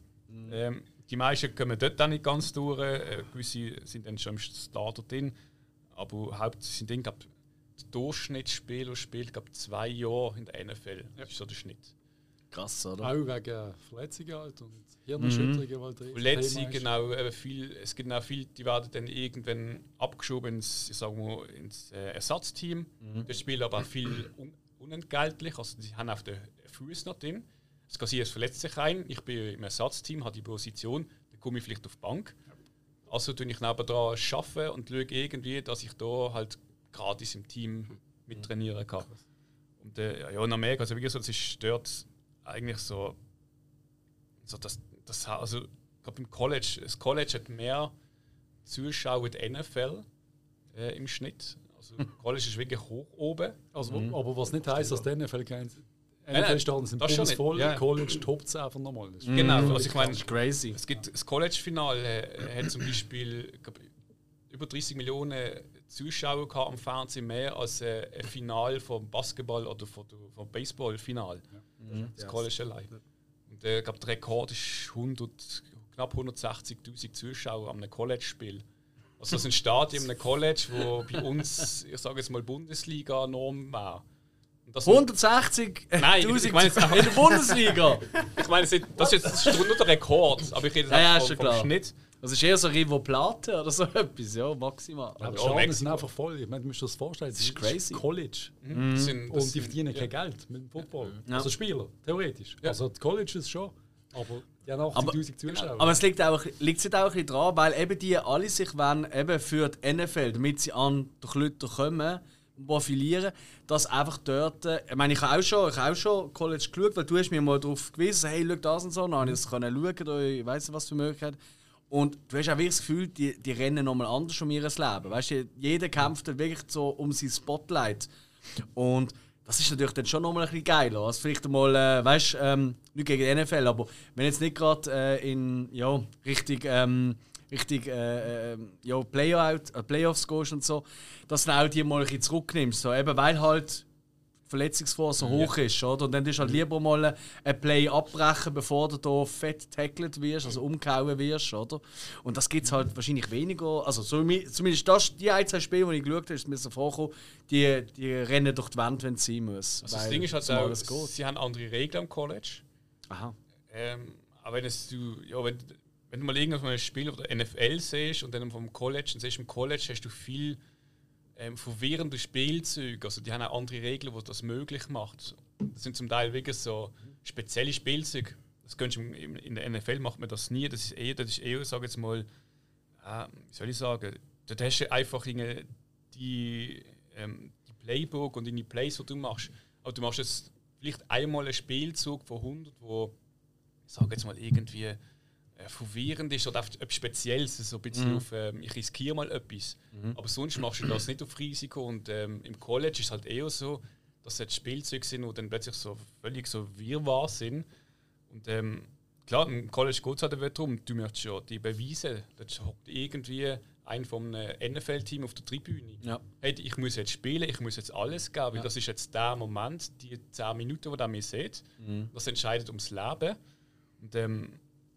Ähm, die meisten kommen dort auch nicht ganz durch. Äh, gewisse sind dann schon im Starter drin. Aber hauptsächlich sind drin, glaub, der Durchschnittsspieler spielt glaub, zwei Jahre in der NFL. Das ist so der Schnitt. Krass, oder? Auch wegen Verletzungen halt und Hirnerschütterungen. der Verletzungen, genau, eben viel, es gibt auch viele, die werden dann irgendwann abgeschoben ins, ich sag mal, ins äh, Ersatzteam. Das spielen aber auch viel un unentgeltlich, also die haben auf den Fuß noch drin. Es kann sein, es verletzt sich ein, ich bin im Ersatzteam, habe die Position, dann komme ich vielleicht auf die Bank. Also tue ich nebenan arbeiten und schaue irgendwie, dass ich da halt gratis im Team mittrainieren kann. Und äh, ja, in Amerika, also wie gesagt, es ist dort eigentlich so, so das, das also ich glaube im College, das College hat mehr Zuschauer die NFL äh, im Schnitt. Also College ist wirklich hoch oben. Also, Aber was nicht heisst, dass die NFL kein nein, NFL-Staaten sind das nicht. voll, Ja. College Top 10 von normal. Das ist Genau, also ich meine, ist crazy. es gibt das College-Finale äh, hat zum Beispiel glaub, über 30 Millionen Zuschauer gehabt am Fernsehen, mehr als äh, ein Final vom Basketball oder vom, vom Baseball-Final. Das College allein. Und äh, ich glaube, der Rekord ist 100, knapp 160.000 Zuschauer am College-Spiel. Also das ist ein Stadion in einem College, wo bei uns, ich sage jetzt mal Bundesliga-Norm war. Und das sind- 160 Nein, ich- ich meine jetzt einfach- in der Bundesliga. ich meine, das ist jetzt das ist nur der Rekord, aber ich rede jetzt Ja, ja, vom, vom Schnitt. Das ist eher so Rivo Plate oder so [laughs] etwas, ja, maximal. Aber die Mexiko. sind einfach voll. Ich meine, du musst dir das vorstellen. Das ist crazy. College. Das sind, das Und die sind- verdienen ja. kein Geld mit dem Football. Ja. Also Spieler, theoretisch. Ja. Also die Colleges schon. Aber die haben 80'000 Zuschauer. Aber es liegt auch, liegt auch ein bisschen dran, weil eben die alle sich wollen, eben für die NFL, damit sie an durch Leute kommen, profilieren, dass einfach dort, äh, ich meine, ich habe auch schon, ich habe auch schon College geschaut, weil du hast mir mal darauf gewiesen, hey, schau das und so, dann habe ich das können schauen, da, ich weiss nicht, was für Möglichkeiten. Und du hast auch wirklich das Gefühl, die, die rennen nochmal anders um ihr Leben. Weißt du, jeder kämpft dann wirklich so um sein Spotlight. Und das ist natürlich dann schon nochmal ein bisschen geiler. Also vielleicht einmal, äh, weißt du, ähm, nicht gegen die NFL, aber wenn jetzt nicht gerade äh, in ja, Richtung, ähm, Richtung äh, äh, ja, Playout, äh, Playoffs gehst und so, dass du auch die mal ein bisschen zurücknimmst. So, eben weil halt Verletzungsgefahr so hoch ist. Oder? Und dann du halt lieber mal ein Play abbrechen, bevor du da fett tackled wirst, also umgehauen wirst. Oder? Und das gibt es halt wahrscheinlich weniger. Also so, mi- zumindest das, die ein, zwei Spiele, die ich geschaut habe, ist mir so vorgekommen, die, die rennen durch die Wand, wenn es sein muss. Also das Ding ist halt auch, geht. sie haben andere Regeln am College. Aha. Ähm, aber wenn, du, ja, wenn, wenn du mal irgendein Spiel auf der NFL siehst und dann vom College, dann siehst du im College hast du viel ähm, verwirrende Spielzüge. Also die haben auch andere Regeln, die das möglich macht. Das sind zum Teil wirklich so spezielle Spielzüge. Das du in der NFL macht man das nie. Das ist eher, das ist eher sage jetzt mal, äh, wie soll ich sagen, dort hast du einfach die, ähm, die Playbook und die Plays, die du machst. Aber du machst jetzt vielleicht einmal einen Spielzug von 100, wo ich sage jetzt mal irgendwie verwirrend ist oder etwas Spezielles, so ein bisschen auf, ähm, ich riskiere mal etwas. Aber sonst machst du das nicht auf Risiko und ähm, im College ist es halt eher so, dass es jetzt Spielzeuge sind, die dann plötzlich so völlig so wirrwarr sind. Und ähm, klar, im College geht es halt darum, du möchtest ja die Beweise, da hockt irgendwie ein vom NFL-Team auf der Tribüne. Ja. Hey, ich muss jetzt spielen, ich muss jetzt alles geben, weil Ja. das ist jetzt der Moment, die 10 Minuten, die ihr mich seht, das entscheidet ums Leben. Und ähm,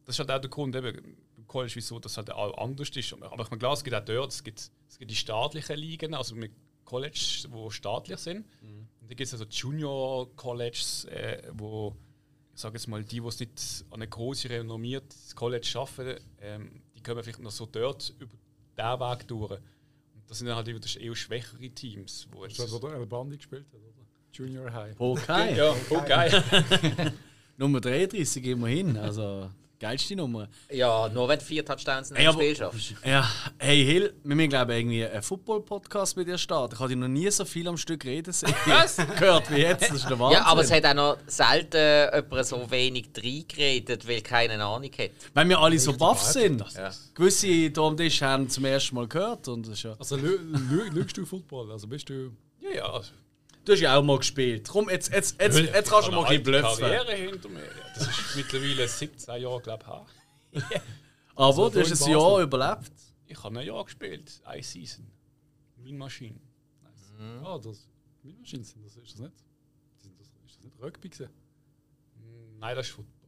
das ist halt auch der Grund, eben, im College, wieso das halt auch anders ist. Aber ich meine, klar, es gibt auch dort, es gibt, es gibt die staatlichen Ligen, also mit Colleges, die staatlich sind. Und dann gibt es also Junior Colleges, äh, wo, ich sage jetzt mal, die, die es nicht an einem großen, renommiertes College arbeiten, ähm, die kommen vielleicht noch so dort über diesen Weg durch. Und das sind dann halt wieder das eher schwächere Teams. Wo Das jetzt, ist das, wo der Bandi gespielt hat, oder? Junior High. Okay. ja, okay. [laughs] [laughs] Nummer 33 immerhin. Also, geilste Nummer. Ja, nur wenn du vier Touchdowns in einem Spiel schaffst. Ja, hey Hill, wir müssen glaube ich irgendwie einen Football-Podcast mit dir starten. Ich habe dich noch nie so viel am Stück reden sehen. [laughs] gehört wie jetzt. Das ist der Wahnsinn. [laughs] Ja, aber es hat auch noch selten jemand so wenig reingeredet, weil keiner Ahnung hat. Weil wir alle so baff sind. Ja. Gewisse hier am Tisch haben zum ersten Mal gehört. Und das ist ja Also lü- lü- lügst du Football? Also bist du... ja, ja. Also, du hast ja auch mal gespielt. Komm, jetzt, jetzt, jetzt, jetzt kannst du mal ein bisschen. Karriere hinter mir. Ja, das ist mittlerweile 17 Jahre, glaube ich. [laughs] Aber du da hast in ein Jahr überlebt. Ich habe ein Jahr gespielt, eine Season. Meine Maschine. Ah, das... Minmaschinen sind das, ist das nicht? Sind das, ist das nicht Rugby gewesen? Nein, das ist Football.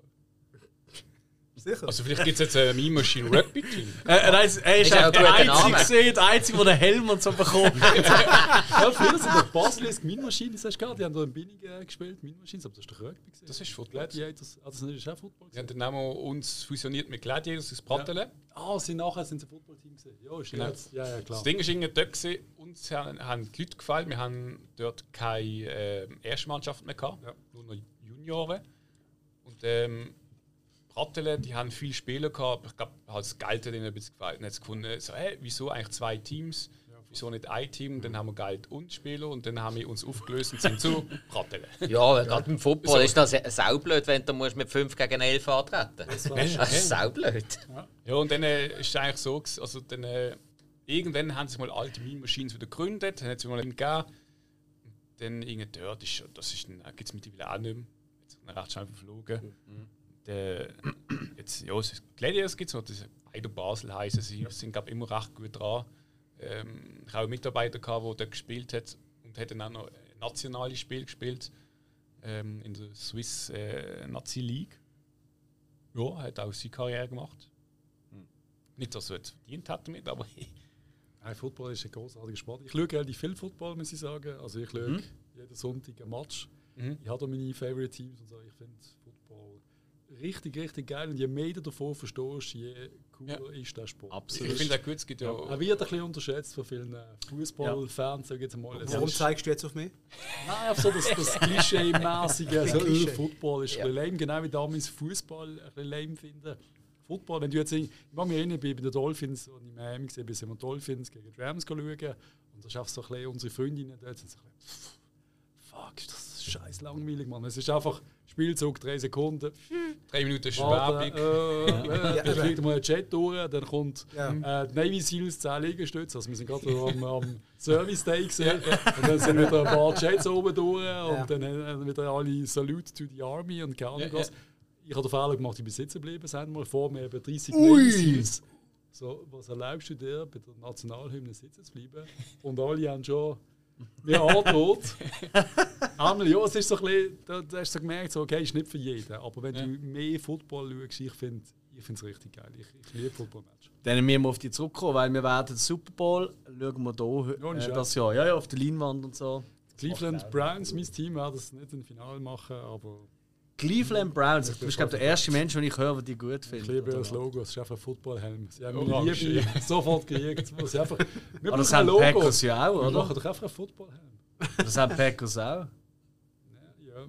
Sicher? Also vielleicht gibt es jetzt ein Meme Machine Rugby Team. [laughs] Äh, er ist Ist auch auch ein der Einzige, gewesen, der Einzige, der den Helm und so bekommen hat. [laughs] Ja, früher sind doch Basel ist Minmaschinen, hast du gehört? Die haben da in Binning äh, gespielt, Minmaschinen, aber das ist doch Rugby gewesen. Das ist Football. Gladiators, ah, das ist auch Football Wir haben gewesen. dann haben wir uns fusioniert mit Gladiators aus Brattelen. Ah, sie nachher sind sie Footballteam gewesen. Ja, ist Genau. jetzt. Ja, ja, klar. Das Ding ist irgendwie dort, gewesen, uns haben, haben die Leute gefallen. Wir haben dort keine äh, Erstmannschaft mehr gehabt, nur noch Junioren. Und ähm, Brattelen, die haben viele Spieler gehabt, aber ich glaube, halt das Geld hat ihnen ein bisschen gefallen. Gefunden, so, hey, wieso eigentlich zwei Teams? wieso nicht ein Team? Dann haben wir Geld und Spieler und dann haben wir uns aufgelöst und sind zu [laughs] Brattele. Ja, gerade im Football ist das saublöd, wenn du musst mit 5 gegen 11 antreten musst. Das Das ist saublöd. Ja, und dann äh, ist es eigentlich so, also dann, äh, irgendwann haben sich mal alte Meme Machines wieder gegründet, dann hat es mal einen gegeben. Dann irgendwie dort ist, das ist, gibt es mittlerweile auch nicht mehr. Jetzt ist recht schnell verflogen. Der, jetzt, ja, es Gladiators gibt es noch, das Eido Basel heißen sie, sind glaube immer recht gut dran. Ähm, ich habe einen Mitarbeiter, gehabt, der dort gespielt hat und hat dann auch noch ein nationales Spiel gespielt ähm, in der Swiss äh, Nazi League. Ja, hat auch seine Karriere gemacht. Nicht, dass er jetzt verdient hat damit, aber [laughs] Nein, Football ist ein großartiger Sport. Ich schaue relativ viel Football, muss ich sagen. Also ich schaue jeden Sonntag ein Match. Mhm. Ich habe da meine Favorite Teams und so. Ich finde richtig, richtig geil. Und je mehr du davon verstehst, je cooler ist der Sport. Absolut. ich finde auch gut, es gibt ja. Er wird ein bisschen unterschätzt von vielen äh, Fußballfans, sage ich jetzt mal. Warum ist- zeigst du jetzt auf mich? Nein, einfach so das, das [laughs] Klischee-mäßige. so, Klischee. äh, Football ist ein bisschen lame, genau wie damals Fußball ein bisschen lame finden. Football, wenn du jetzt, ich mag mich erinnern, ich bin bei den Dolphins und in Miami gesehen, bis wir Dolphins gegen die Rams schauen. Und da ist einfach so ein bisschen unsere Freundinnen dort sind so ein bisschen, pff, fuck, ist das scheiß langweilig, Mann. Es ist einfach Spielzug, drei Sekunden, drei Minuten Schwäbig. äh, äh, dann fliegt mal ein Jet durch, dann kommt Ja. äh, die Navy Seals 10 Liegestütze. Also wir sind gerade am, [laughs] am Service Day gesehen. Und dann sind wieder ein paar Jets oben durch und dann haben wieder alle Salute to the Army und keine Ahnung Ja, was. Ich habe den Fehler gemacht, ich bin sitzen geblieben, sind mal vor mir eben 30 Navy Seals. So, was erlaubst du dir, bei der Nationalhymne sitzen zu bleiben? Und alle haben schon mir angedroht. Einmal, ja, es ist so ein bisschen, da, da hast du gemerkt, so, okay, ist nicht für jeden. Aber wenn du mehr Football schaust, ich finde ich es richtig geil. Ich, ich liebe Football-Match. Dann müssen wir auf die zurückkommen, weil wir werden den Super Bowl schauen wir hier Ja, äh, ja. das Jahr. Ja, ja, auf der Leinwand und so. Cleveland Browns, mein Team, werden es nicht im Finale machen, aber Cleveland Browns. Du bist, glaube ich, der erste Mensch, den ich höre, der die gut ich liebe findet. das Logo. Es ist einfach ein Footballhelm. Sie haben Orange, meine Liebe sofort gekriegt. Sie einfach, [laughs] wir Aber das brauchen haben ein Packers ja auch, Wir oder? machen doch einfach einen Footballhelm. Das haben Packers auch. Ja,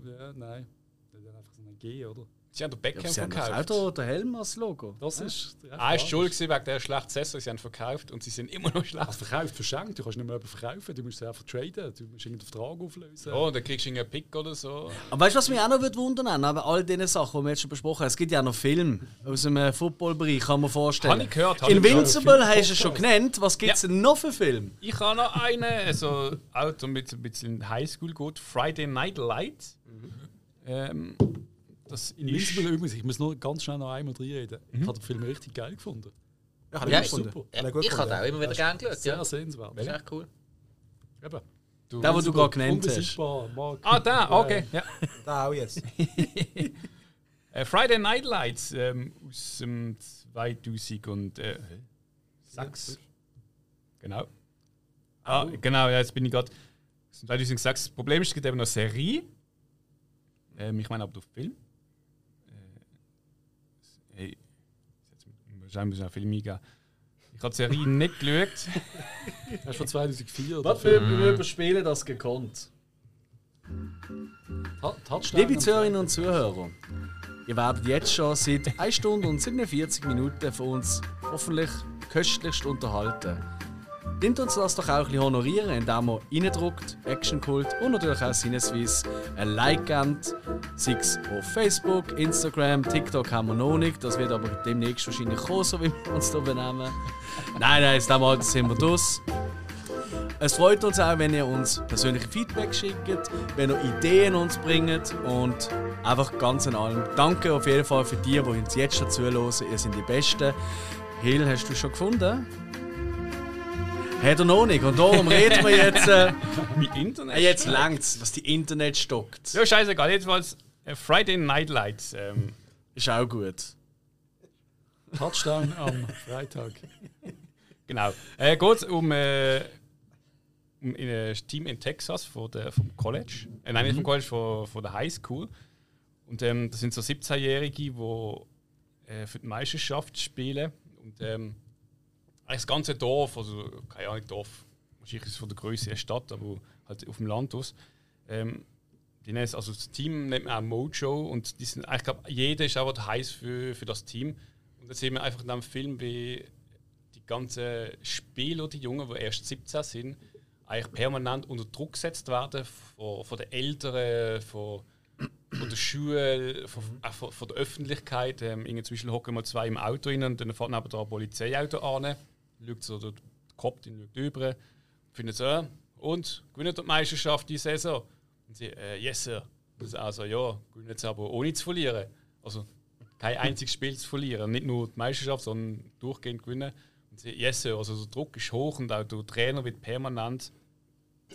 ja, nein. Das ist einfach so ein G, oder? Sie haben den Ja, Beckham aber sie haben verkauft. auch den Helm als Logo. Das ist. Ah, ist schuld gewesen wegen der schlechten Saison. Sie haben verkauft und sie sind immer noch schlecht. Also verkauft, verschenkt. Du kannst nicht mehr jemanden verkaufen. Du musst sie einfach traden. Du musst irgendeinen Vertrag auflösen. Oh, dann kriegst du einen Pick oder so. Aber weißt du, was mich auch noch würde wundern an all diesen Sachen, die wir jetzt schon besprochen haben? Es gibt ja auch noch Filme aus dem äh, Footballbereich, kann man vorstellen. Habe ich gehört. ich gehört. Invincible hast du schon genannt. Was gibt es denn noch für Filme? Ich habe noch einen, also auch damit es ein bisschen Highschool geht. Friday Night Lights. Ähm, das Invincible übrigens, ich muss nur ganz schnell noch einmal reinreden. Mhm. Ich habe den Film richtig geil gefunden. Ja, habe Ja, super. Ja, Habe ich habe gefunden. auch immer wieder gerne geschaut. Sehr Ja. sehenswert. Das ist echt cool. Eben. Du, Der, den du gerade genannt hast. Mark. ah, da, okay. Ja. Da auch jetzt. [laughs] [laughs] Äh, Friday Night Lights ähm, aus dem 2000 und äh, sechs. Genau. Ah, genau, ja, jetzt bin ich gerade. 2006. Das Problem ist, es gibt eben noch eine Serie. Ähm, ich meine aber auf Film. Äh, hey, jetzt wahrscheinlich muss ich einen Film eingeben. Ich habe die Serie nicht geschaut. [laughs] Das ist von 2004. oder? Was für wir überspielen das gekonnt. Liebe Zuhörerinnen und Zuhörer, ihr werdet jetzt schon seit 1 Stunde und 47 Minuten von uns hoffentlich köstlichst unterhalten. Nehmt uns das doch auch ein bisschen honorieren, indem ihr reindruckt, Actionkult und natürlich auch Sinneswiss ein Like gebt. Sei es auf Facebook, Instagram, TikTok haben wir noch nicht. Das wird aber demnächst wahrscheinlich kommen, so wie wir uns hier benehmen. Nein, nein, das Mal sind wir das. Es freut uns auch, wenn ihr uns persönliche Feedback schickt, wenn ihr Ideen uns bringt und einfach ganz an allem. Danke auf jeden Fall für die, die uns jetzt schon zuhören. Ihr seid die Besten. Hill, hast du schon gefunden? Hat er noch nicht. Und darum reden wir jetzt. Äh, [laughs] Mein Internet. äh, jetzt längt's, was die Internet stockt. Ja, scheißegal. Jedenfalls äh, Friday Night Lights. Ähm, Ist auch gut. Touchdown am Freitag. [laughs] Genau. Äh, geht um, äh, um ein Team in Texas von der, vom College. Äh, nein, nicht vom College, von, von der High School. Und ähm, das sind so 17-Jährige, die äh, für die Meisterschaft spielen. Und ähm, das ganze Dorf, also keine Ahnung, Dorf, wahrscheinlich ist es von der Größe der Stadt, aber halt auf dem Land aus. Ähm, die nennen also das Team nennt man auch Mojo und die sind, ich glaube, jeder ist einfach heiß für, für das Team. Und dann sehen wir einfach in einem Film, wie die ganzen Spieler, die Jungen, die erst 17 sind, eigentlich permanent unter Druck gesetzt werden von, von den Eltern, von, von der Schule, von, auch von, von der Öffentlichkeit. Ähm, inzwischen hocken mal zwei im Auto rein und dann fährt da ein Polizeiauto an, schaut so der Kopf den schaut über, findet so, äh, und gewinnt die Meisterschaft die Saison? Und sie, äh, yes sir. Und sie, also ja, gewinnen sie aber ohne zu verlieren. Also kein einziges Spiel zu verlieren. Nicht nur die Meisterschaft, sondern durchgehend gewinnen. Und sie, yes sir. Also der Druck ist hoch und auch der Trainer wird permanent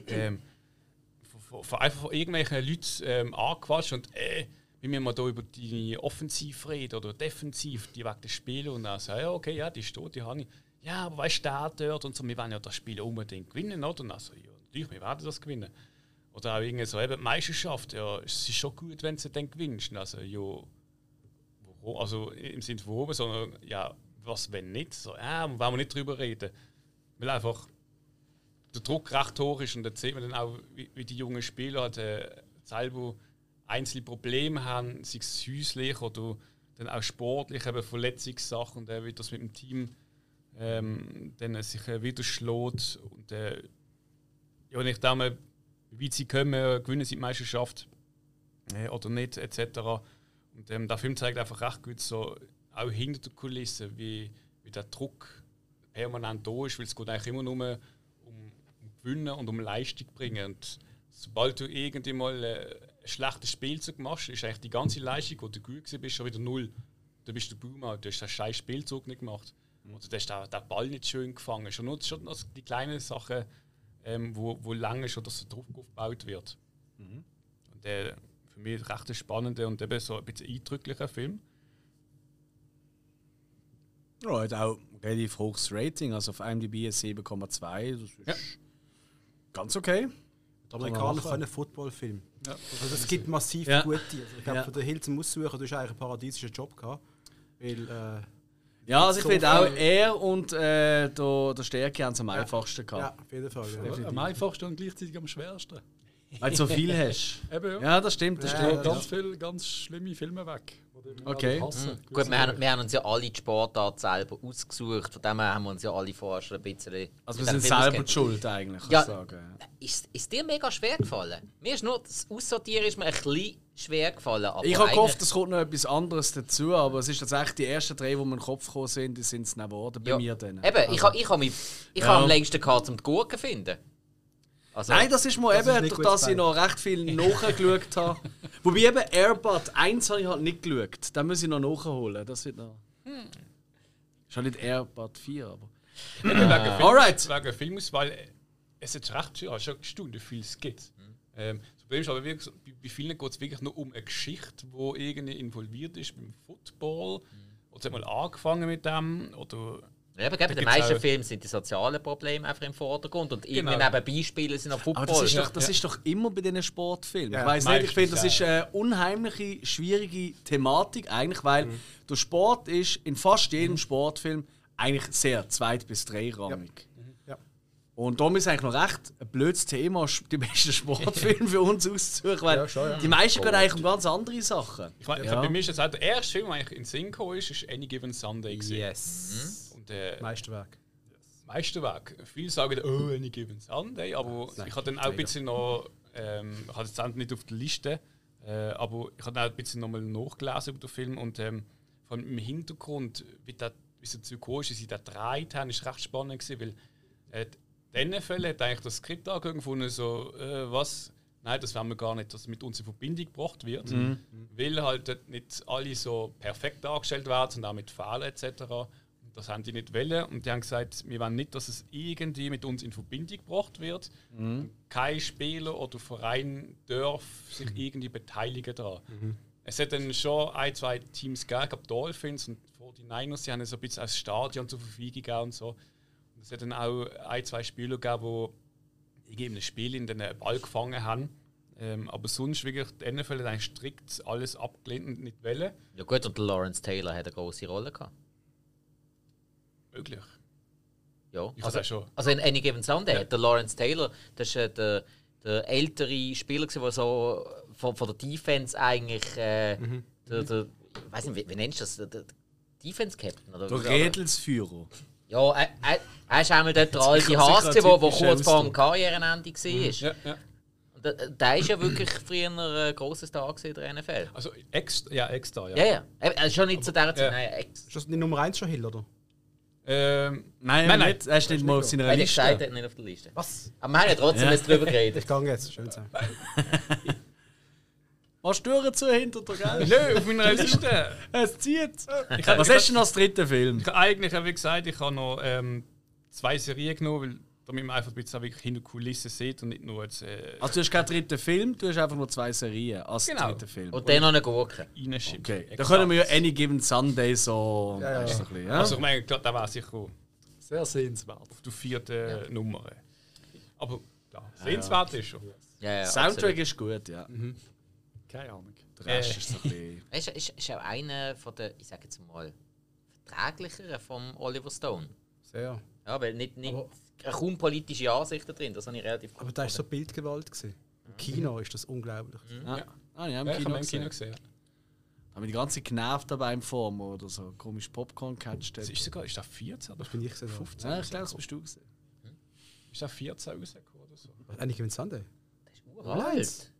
ähm, von, von, einfach von irgendwelchen Leuten ähm, angequatscht und äh, wenn wir mal da über die Offensiv reden oder defensiv, die wegen des Spiels und dann sagen, ja, okay, ja, die steht, die habe ich. Ja, aber weißt du, dort und so, wir wollen ja das Spiel unbedingt gewinnen, oder? Und dann so, ja, natürlich, wir werden das gewinnen. Oder auch irgendwie so, eben die Meisterschaft, ja, es ist schon gut, wenn du dann gewinnst. Also, ja, warum? Also im Sinne von oben, sondern, ja, was, wenn nicht? So, ja, wollen wir nicht drüber reden. Weil einfach der Druck recht hoch ist und dann sieht man dann auch, wie, wie die jungen Spieler halt, äh, selber einzelne Probleme haben, sei es häuslich oder dann auch sportlich, eben Verletzungssachen wie das mit dem Team ähm, dann sich äh, wieder schlägt. Und äh, ja, und ich wie weit sie kommen, äh, gewinnen sie die Meisterschaft äh, oder nicht, etc. Und ähm, der Film zeigt einfach recht gut, so, auch hinter der Kulisse, wie, wie der Druck permanent da ist, weil es geht eigentlich immer nur um, um Gewinnen und um Leistung bringen. Und sobald du irgendwie mal äh, ein schlechtes Spielzug machst, ist eigentlich die ganze Leistung, die du gut bist, schon wieder null. Du bist der Boomer, du hast einen scheiß Spielzug nicht gemacht. Oder du hast den, den Ball nicht schön gefangen. Schon nur schon also die kleinen Sachen, ähm, wo, wo lange schon dass der Druck aufgebaut wird. Und der für mich recht ein spannender und eben so ein bisschen eindrücklicher Film. Ja, hat auch ein relativ hohes Rating, also auf IMDb ein 7,2. Das ist Ja. ganz okay. Die Amerikaner können Footballfilm. Ja. Also es gibt massiv Ja. gute. Also ich glaube, Ja. für den Hill zum Aussuchen, du hast eigentlich einen paradiesischen Job gehabt. Weil, äh, Ja, also ich So finde auch, er und äh, der, der Stärke haben es am einfachsten ja, gehabt. auf jeden Fall. Ja. Am einfachsten und gleichzeitig am schwersten. Weil du so viel [laughs] hast. Eben, ja. Ja, das stimmt, das Ja, Ja, stimmt. ganz viele ganz schlimme Filme weg. Okay. Mhm. Gut, wir haben, wir haben uns ja alle die Sportart selber ausgesucht. Von dem her haben wir uns ja alle vorher schon ein bisschen. Also wir sind selber die schuld eigentlich, kann Ja. ich sagen. Ist, ist dir mega schwer gefallen? Mir ist nur das Aussortieren ist mir ein bisschen schwer gefallen. Aber Ich habe gehofft, es kommt noch etwas anderes dazu, aber es ist tatsächlich die ersten drei, die mir in den Kopf gekommen sind, die sind es nicht geworden bei Ja. mir dann. Eben, ich habe ich hab mich- ich Ja. hab am längsten gehabt, um die Gurken zu finden. Also, Nein, das ist Das ist eben, nicht durch gut das ich noch recht viel nachgeschaut habe. [laughs] Wobei eben Airbud 1 habe ich halt nicht geschaut. Den muss ich noch nachholen. Das wird noch. Ist halt nicht Airbud 4, aber. Eben wegen, Film, Alright. wegen Filmauswahl, es ist recht schön, schon gestaunt, wie viel es gibt. Ähm, Problem ist aber wirklich, bei, bei vielen geht es wirklich nur um eine Geschichte, die irgendwie involviert ist beim Football. Oder es hat mal angefangen mit dem, oder Ja, aber bei den meisten Filmen sind die sozialen Probleme einfach im Vordergrund und irgendwie Genau. neben Beispielen sind auch Football. Aber das ist, doch, das ja. ist doch immer bei diesen Sportfilmen. Ja, ich weiß nicht, ich finde, das ist eine unheimliche, schwierige Thematik eigentlich, weil der Sport ist in fast jedem Sportfilm eigentlich sehr zweit- bis dreirangig. Ja. Und darum ist es eigentlich noch recht ein blödes Thema, die besten Sportfilme für uns auszusuchen, weil Ja, schon, ja. die meisten gehen eigentlich um ganz andere Sachen. Ich meine, Ja. bei mir ist jetzt auch der erste Film, der eigentlich in den Sinn gekommen ist, ist Any Given Sunday. gewesen. Yes. Und der Meisterwerk. Meisterwerk. Viele sagen, oh, Any Given Sunday, aber ich habe dann auch ein bisschen noch, ähm, ich habe es nicht auf der Liste, äh, aber ich habe dann auch ein bisschen nochmal nachgelesen über den Film und ähm, vor allem im Hintergrund, wie, das, wie es dazu gekommen ist, wie sie das gedreht haben, ist recht spannend gewesen, weil äh, in diesen Fällen hat eigentlich das Skript angehört und gefunden, so, äh, was, nein, das wollen wir gar nicht, dass es mit uns in Verbindung gebracht wird, weil halt nicht alle so perfekt dargestellt werden, sondern auch mit Fehlern etc. Das haben die nicht wollen und die haben gesagt, wir wollen nicht, dass es irgendwie mit uns in Verbindung gebracht wird. Kein Spieler oder Verein darf sich irgendwie beteiligen daran. Es hat dann schon ein, zwei Teams gegeben, ich glaube Dolphins und 49ers, die haben so ein bisschen als Stadion zur Verfügung gegeben und so. Es hat dann auch ein, zwei Spieler gegeben, die in einem Spiel in den Ball gefangen haben. Ähm, aber sonst wirklich, die NFL hat eigentlich strikt alles abgelehnt und nicht wollen. Ja gut, und der Lawrence Taylor hat eine große Rolle gehabt. Möglich. Ja, Ich also, schon. also in Any Given Sunday Ja. hat der Lawrence Taylor, das ist äh, der, der ältere Spieler, der so von, von der Defense eigentlich, äh, Mhm. der, der, ich weiß nicht, wie, wie nennst du das, der, der Defense Captain oder Der Redelsführer. Ja, er, er, er ist einmal dort der alte Hase, der kurz vor dem. Karrierenende war. Ja, ja. Und Der, der ist ja wirklich früher ein grosser Star gewesen, der NFL. Also extra, ja, extra, ja. Ja, ja. Er er schon nicht zu dieser Zeit. Ja. Nein, ex. Ist das die Nummer 1 schon Hill, oder? Ähm, Nein, Nein, nein. Nicht, er ist nicht mal auf seiner Liste. hat, nicht auf der Liste. Was? Aber wir haben ja trotzdem Ja. jetzt drüber geredet. Ich gehe jetzt, schön sein. [laughs] Hast du Türen zu hinter dir, gell? Nö, auf meiner [laughs] Liste. Es zieht. Ich Was ich hast du denn als dritten Film? Ich habe eigentlich, wie gesagt, ich habe noch ähm, zwei Serien genommen, weil damit man einfach ein bisschen wirklich hinter Kulissen sieht und nicht nur jetzt äh, Also du hast keinen dritten Film, du hast einfach nur zwei Serien als Genau. dritten Film. Und dann noch eine Gurke. reinschieben. Okay, da Exakt. können wir ja Any Given Sunday so... Ja, ja. ein bisschen, ja? Also ich meine, klar, da war sicher auf Sehr sehenswert. der vierten Nummer. Aber ja, sehenswert ist schon. Ja, ja, Soundtrack absolut. ist gut, ja. Keine Ahnung. Der Rest Äh. ist so ein bisschen... [laughs] Er ist, ist, ist auch einer von der, ich sage jetzt mal, verträglicheren von Oliver Stone. Sehr. Ja, weil nicht, nicht Aber- kaum politische Ansichten drin, das habe ich relativ Aber da war so Bildgewalt. Gewesen. Im Kino ist das unglaublich. Ja. Ah, ja, im Ja, ich Kino habe im Kino gesehen. gesehen. Haben wir die ganze genervt dabei im Form oder so komisch Popcorn gecatcht. Das ist sogar, ist das 14 oder Das bin ich gesehen. 15? Ja, ich glaube, das bist du gesehen. Ist das 14 rausgekommen oder so? Eigentlich gewinnt Sunday. uralt.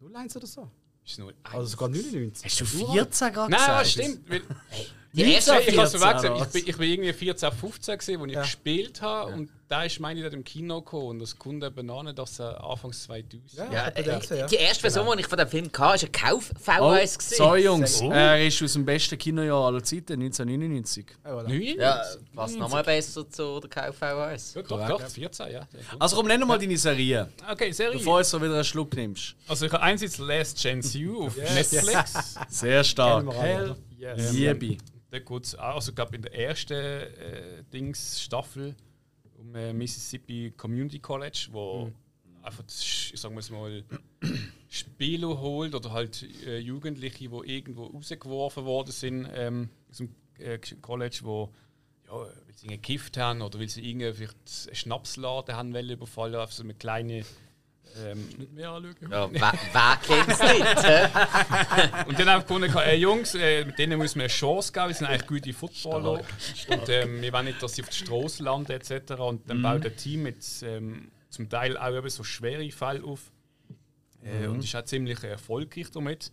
01 oder so. Ist nur Also sogar 99. Hast du 14 gerade Nein, gesagt? das stimmt. Weil, Die erste, ich habe es 14 gesagt, oder ich was? bin, ich bin irgendwie 14, 15 gewesen, als ich Ja. gespielt habe und da ist meine ich im Kino gekommen und das kommt eben an, dass er Anfangs 2000. Ja. ja, äh, gesehen, ja. die erste Version, die ich von dem Film hatte, war ein Oh, Kauf-VHS. gewesen. sorry Jungs, Oh. er ist aus dem besten Kinojahr aller Zeiten, 1999. Ja, voilà. Neun? Ja, passt nochmal besser zu der Kauf-VHS. Ja, doch, doch, 14, ja. Also komm, nenn mal deine Serie, Okay, Serie. bevor du so wieder einen Schluck nimmst. Also ich habe einerseits Last Chance You auf Netflix. Sehr stark. Hell yes. Liebe. Da geht's auch, also ich glaube in der ersten äh, Dings Staffel um äh, Mississippi Community College, wo einfach, das, ich sagen wir es mal, Spieler holt oder halt äh, Jugendliche, die irgendwo rausgeworfen worden sind ähm, aus dem äh, College, wo ja, weil sie gekifft haben oder weil sie irgendwie vielleicht einen Schnapsladen haben wollen überfallen, einfach so mit kleinen ähm, Nicht mehr anschauen. Ja, wer, wer kennt es nicht? [laughs] Und dann habe ich gefunden, äh, Jungs, äh, mit denen muss man eine Chance geben, wir sind eigentlich gute Footballer. Und ähm, wir wollen nicht, dass sie auf der Straße landen etc. Und dann baut ein Team mit ähm, zum Teil auch eben so schwere Fälle auf. Äh, Und ist auch ziemlich erfolgreich damit.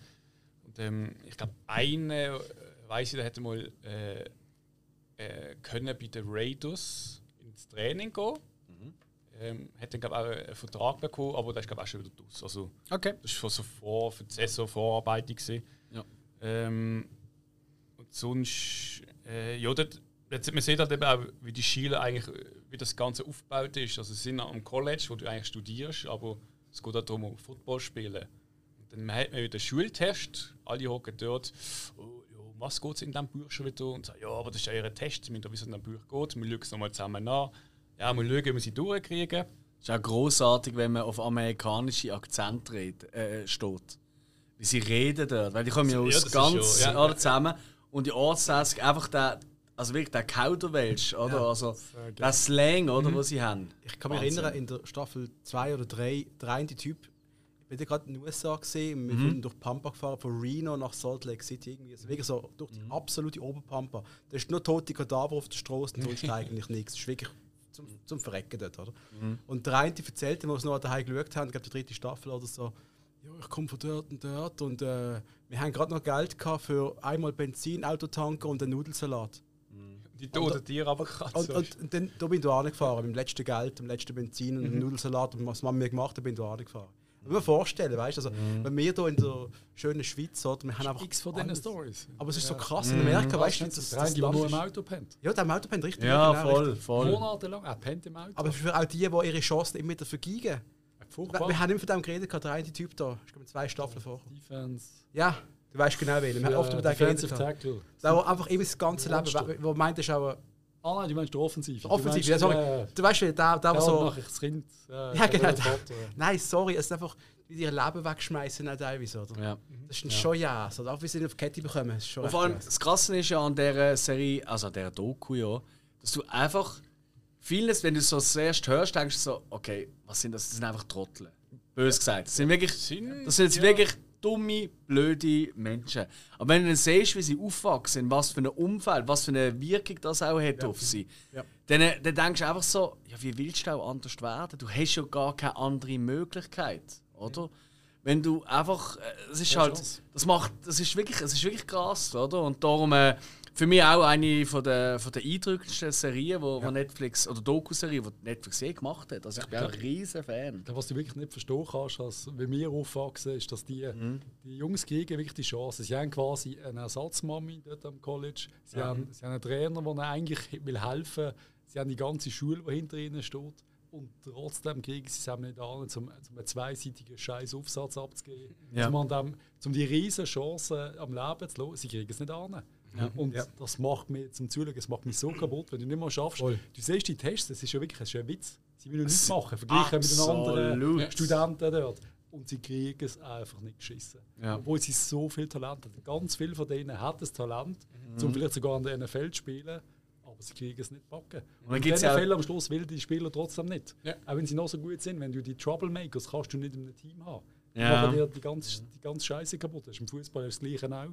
Und ähm, ich glaube, einer, äh, weiss ich, der hätte mal äh, äh, können bei den Raiders ins Training gehen. Ähm, hat dann, glaube ich, auch einen Vertrag bekommen, aber der ist, glaube ich, auch schon wieder draus. Also, Okay. das war so vor, für die Saison Vorarbeitung. gewesen. Ja. Ähm, und sonst, äh, ja, dort, dort, man sieht halt eben auch, wie die Schüler eigentlich, äh, wie das Ganze aufgebaut ist. Also, sie sind am College, wo du eigentlich studierst, aber es geht auch darum, um Football spielen. Und dann hat man wieder einen Schultest, alle hocken dort, oh, was geht in diesem Buch schon wieder? Und sagen, ja, aber das ist ja ihr Test, wir müssen wissen, es in diesem Buch geht. Wir schauen es nochmal zusammen an. Ja, wir schauen, wie wir sie durchkriegen. ist auch großartig, wenn man auf amerikanische Akzent red, äh, steht. Wie sie reden dort, weil die kommen ja Ja, aus ganz schon, ja, alle ja. zusammen und die Ortsässig einfach der, also wirklich der Kauderwelsch, oder? also der Slang, oder, wo sie haben. Ich kann mich Wahnsinn. erinnern, in der Staffel 2 oder 3, der eine Typ, ich bin ja gerade in den USA gesehen, wir sind durch Pampa gefahren, von Reno nach Salt Lake City, irgendwie. Also wirklich so durch die absolute Oberpampa. Da ist nur tote Kadaver auf der Straße sonst [laughs] eigentlich nichts. Das ist wirklich zum, zum Verrecken dort, oder? Und der eine erzählte, wo wir es noch daheim geschaut haben, ich glaube die dritte Staffel oder so, ja, ich komme von dort und dort und äh, wir haben gerade noch Geld gehabt für einmal Benzin, Autotanker und einen Nudelsalat. Die toten Tiere aber gerade Und, und, und dann da bin ich da angefahren, mit dem letzten Geld, dem letzten Benzin und Mhm. dem Nudelsalat und was Mama mir gemacht hat, bin ich da angefahren. Ich mir vorstellen, weißt du, also, Mhm. wenn wir hier in der schönen Schweiz, oder, wir haben einfach. X von diesen. Stories. Aber es ist so krass in Amerika, weißt du, das, das, Der der Land nur im ist- Auto pennt. Ja, der im Auto pennt richtig. Ja, genau, voll, richtig. voll. Monatelang. Er pennt im Auto. Aber für auch die, die ihre Chancen immer wieder vergeigen. Wir, Furchtbar. wir haben immer von dem geredet, der eine Typ da, ich glaube zwei Staffeln vor. Defense. Ja, du weißt genau wen. Wir haben oft über den geredet. Defensive gehabt. Tackle. Der war einfach immer das ganze Leben, wo- meint, ist auch Ah nein, du meinst der Offensive. offensiv. Du Ja, meinst, sorry. äh, Du weißt, der, der, der so. nachher das Kind. äh, [laughs] Ja, genau. der Vater. Nein, sorry, es ist einfach, wie die ihr Leben wegschmeißen, auch teilweise, oder? Ja. Das ist ein schon ja, so, auch wie sie ihn auf die Kette bekommen. Das ist schon Und vor allem, das Krasse ist ja an dieser Serie, also an dieser Doku ja, dass du einfach vieles, wenn du so zuerst hörst, denkst du so, okay, was sind das? Das sind einfach Trottel. Bös gesagt. Das sind wirklich, das sind jetzt ja. wirklich dumme, blöde Menschen. Aber wenn du dann siehst, wie sie aufwachsen, in was für ein Umfeld, was für eine Wirkung das auch hat auf sie, Ja. dann, äh, dann denkst du einfach so, ja, wie willst du auch anders werden? Du hast ja gar keine andere Möglichkeit, oder? Wenn du einfach, äh, es ist halt, das macht, das ist wirklich, es ist wirklich krass, oder? Und darum äh, für mich auch eine von der, von der eindrückendsten Serien, wo, wo Netflix oder Doku-Serie, die Netflix je gemacht hat. Also ich bin auch ein riesen Fan. Was du wirklich nicht verstehen kannst, als wenn wir aufwachsen, ist, dass die, die Jungs kriegen wirklich die Chance. Sie haben quasi eine Ersatzmami dort am College. Sie, haben, sie haben einen Trainer, der ihnen eigentlich will helfen will. Sie haben die ganze Schule, die hinter ihnen steht. Und trotzdem kriegen sie es eben nicht an, um, um einen zweiseitigen scheiß Aufsatz abzugeben. Ja. Um, dem, um die riesen Chancen am Leben zu lassen. Sie kriegen es nicht an. Und Ja. das macht mich zum Zuschauen, es macht mich so kaputt, wenn du nicht mal schaffst. Voll. Du siehst die Tests, das ist ja wirklich das ist ja ein Witz. Sie wollen nichts machen, vergleichen mit den anderen. Studenten dort. Und sie kriegen es einfach nicht geschissen. Ja. Obwohl sie so viel Talent haben. Ganz viele von denen haben das Talent, um vielleicht sogar an der NFL zu spielen, aber sie kriegen es nicht backen. dann Und gibt's in ja auch- NFL am Schluss will die Spieler trotzdem nicht. Ja. Auch wenn sie noch so gut sind, wenn du die Troublemakers kannst du nicht in einem Team haben. Die Ja. machen dir die ganze, die ganze Scheiße kaputt. Das ist im Fußball das Gleiche auch.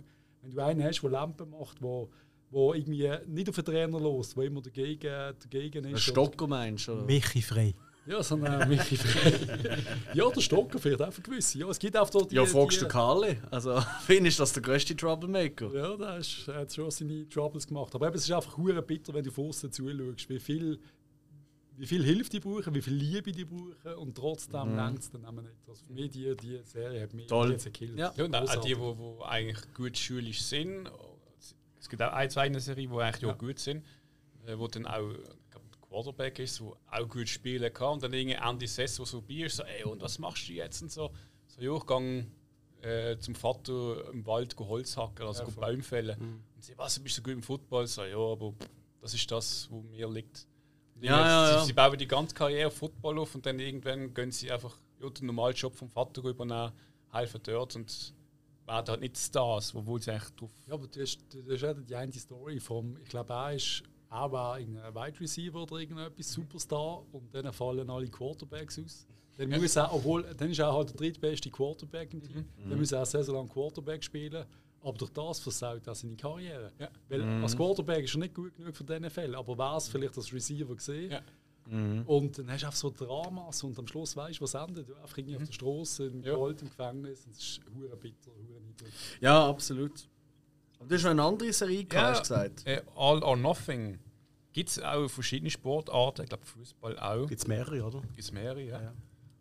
Wenn du einen hast, der Lampen macht, wo, wo irgendwie nicht auf den Trainer los, der immer dagegen, dagegen Ein ist. Stocker meinst du? Michi frei. Ja, so ein Michi Frey. [laughs] Ja, der Stocker vielleicht auch für gewisse. Ja, es gibt auch dort die, Ja, fragst die, du Carly. Also, [laughs] findest du das der grösste Troublemaker? Ja, der ist- er hat schon seine Troubles gemacht. Aber eben, es ist einfach hure bitter, wenn du von außen zuschaust, wie viel, wie viel Hilfe die brauchen, wie viel Liebe die brauchen und trotzdem mhm. längt es dann eben nicht. Also für mich, die, die Serie hat mich Toll. jetzt gekillt. Ja. Ja, und auch Großartig. die, die, eigentlich gut schulisch sind. Es gibt auch ein, zwei in der Serie, die eigentlich auch gut sind, äh, wo dann auch ich glaub, der Quarterback ist, der auch gut spielen kann. Und dann irgendwie Andy Sess, der so bei ist, so, ey, und was machst du jetzt? Und so, so ja, ich gehe äh, zum Vater im Wald Holz hacken, also Ja. Bäume fällen. Und sie, was, du bist so gut im Football? So, ja, aber das ist das, wo mir liegt. Ja, ja, sie, ja. sie bauen die ganze Karriere auf Football auf und dann irgendwann gehen sie einfach ja, den normalen Job vom Vater übernehmen, helfen dort und werden halt nicht Stars, obwohl sie eigentlich drauf. Ja, aber du hast, du hast auch die eine Story vom, ich glaube, er ist auch war irgendein Wide Receiver oder irgendetwas Superstar und dann fallen alle Quarterbacks aus. Dann muss er, obwohl, dann ist er halt der drittbeste Quarterback im Team. Dann muss er auch sehr, sehr lange Quarterback spielen. Aber durch das versaut er seine Karriere. Ja. Weil als Quarterback ist er nicht gut genug für den NFL, aber wäre es vielleicht als Receiver gesehen. Ja. Und dann hast du einfach so Dramas und am Schluss weißt du, was endet. Du einfach irgendwie auf der Straße, im Ja. Gold, im Gefängnis. Und es ist hure bitter, hure niedrig. Ja, absolut. Aber du hast noch eine andere Serie gehabt, Ja. hast du gesagt. Äh, All or Nothing gibt es auch verschiedene Sportarten, ich glaube Fußball auch. Gibt es mehrere, oder? Gibt es mehrere, ja.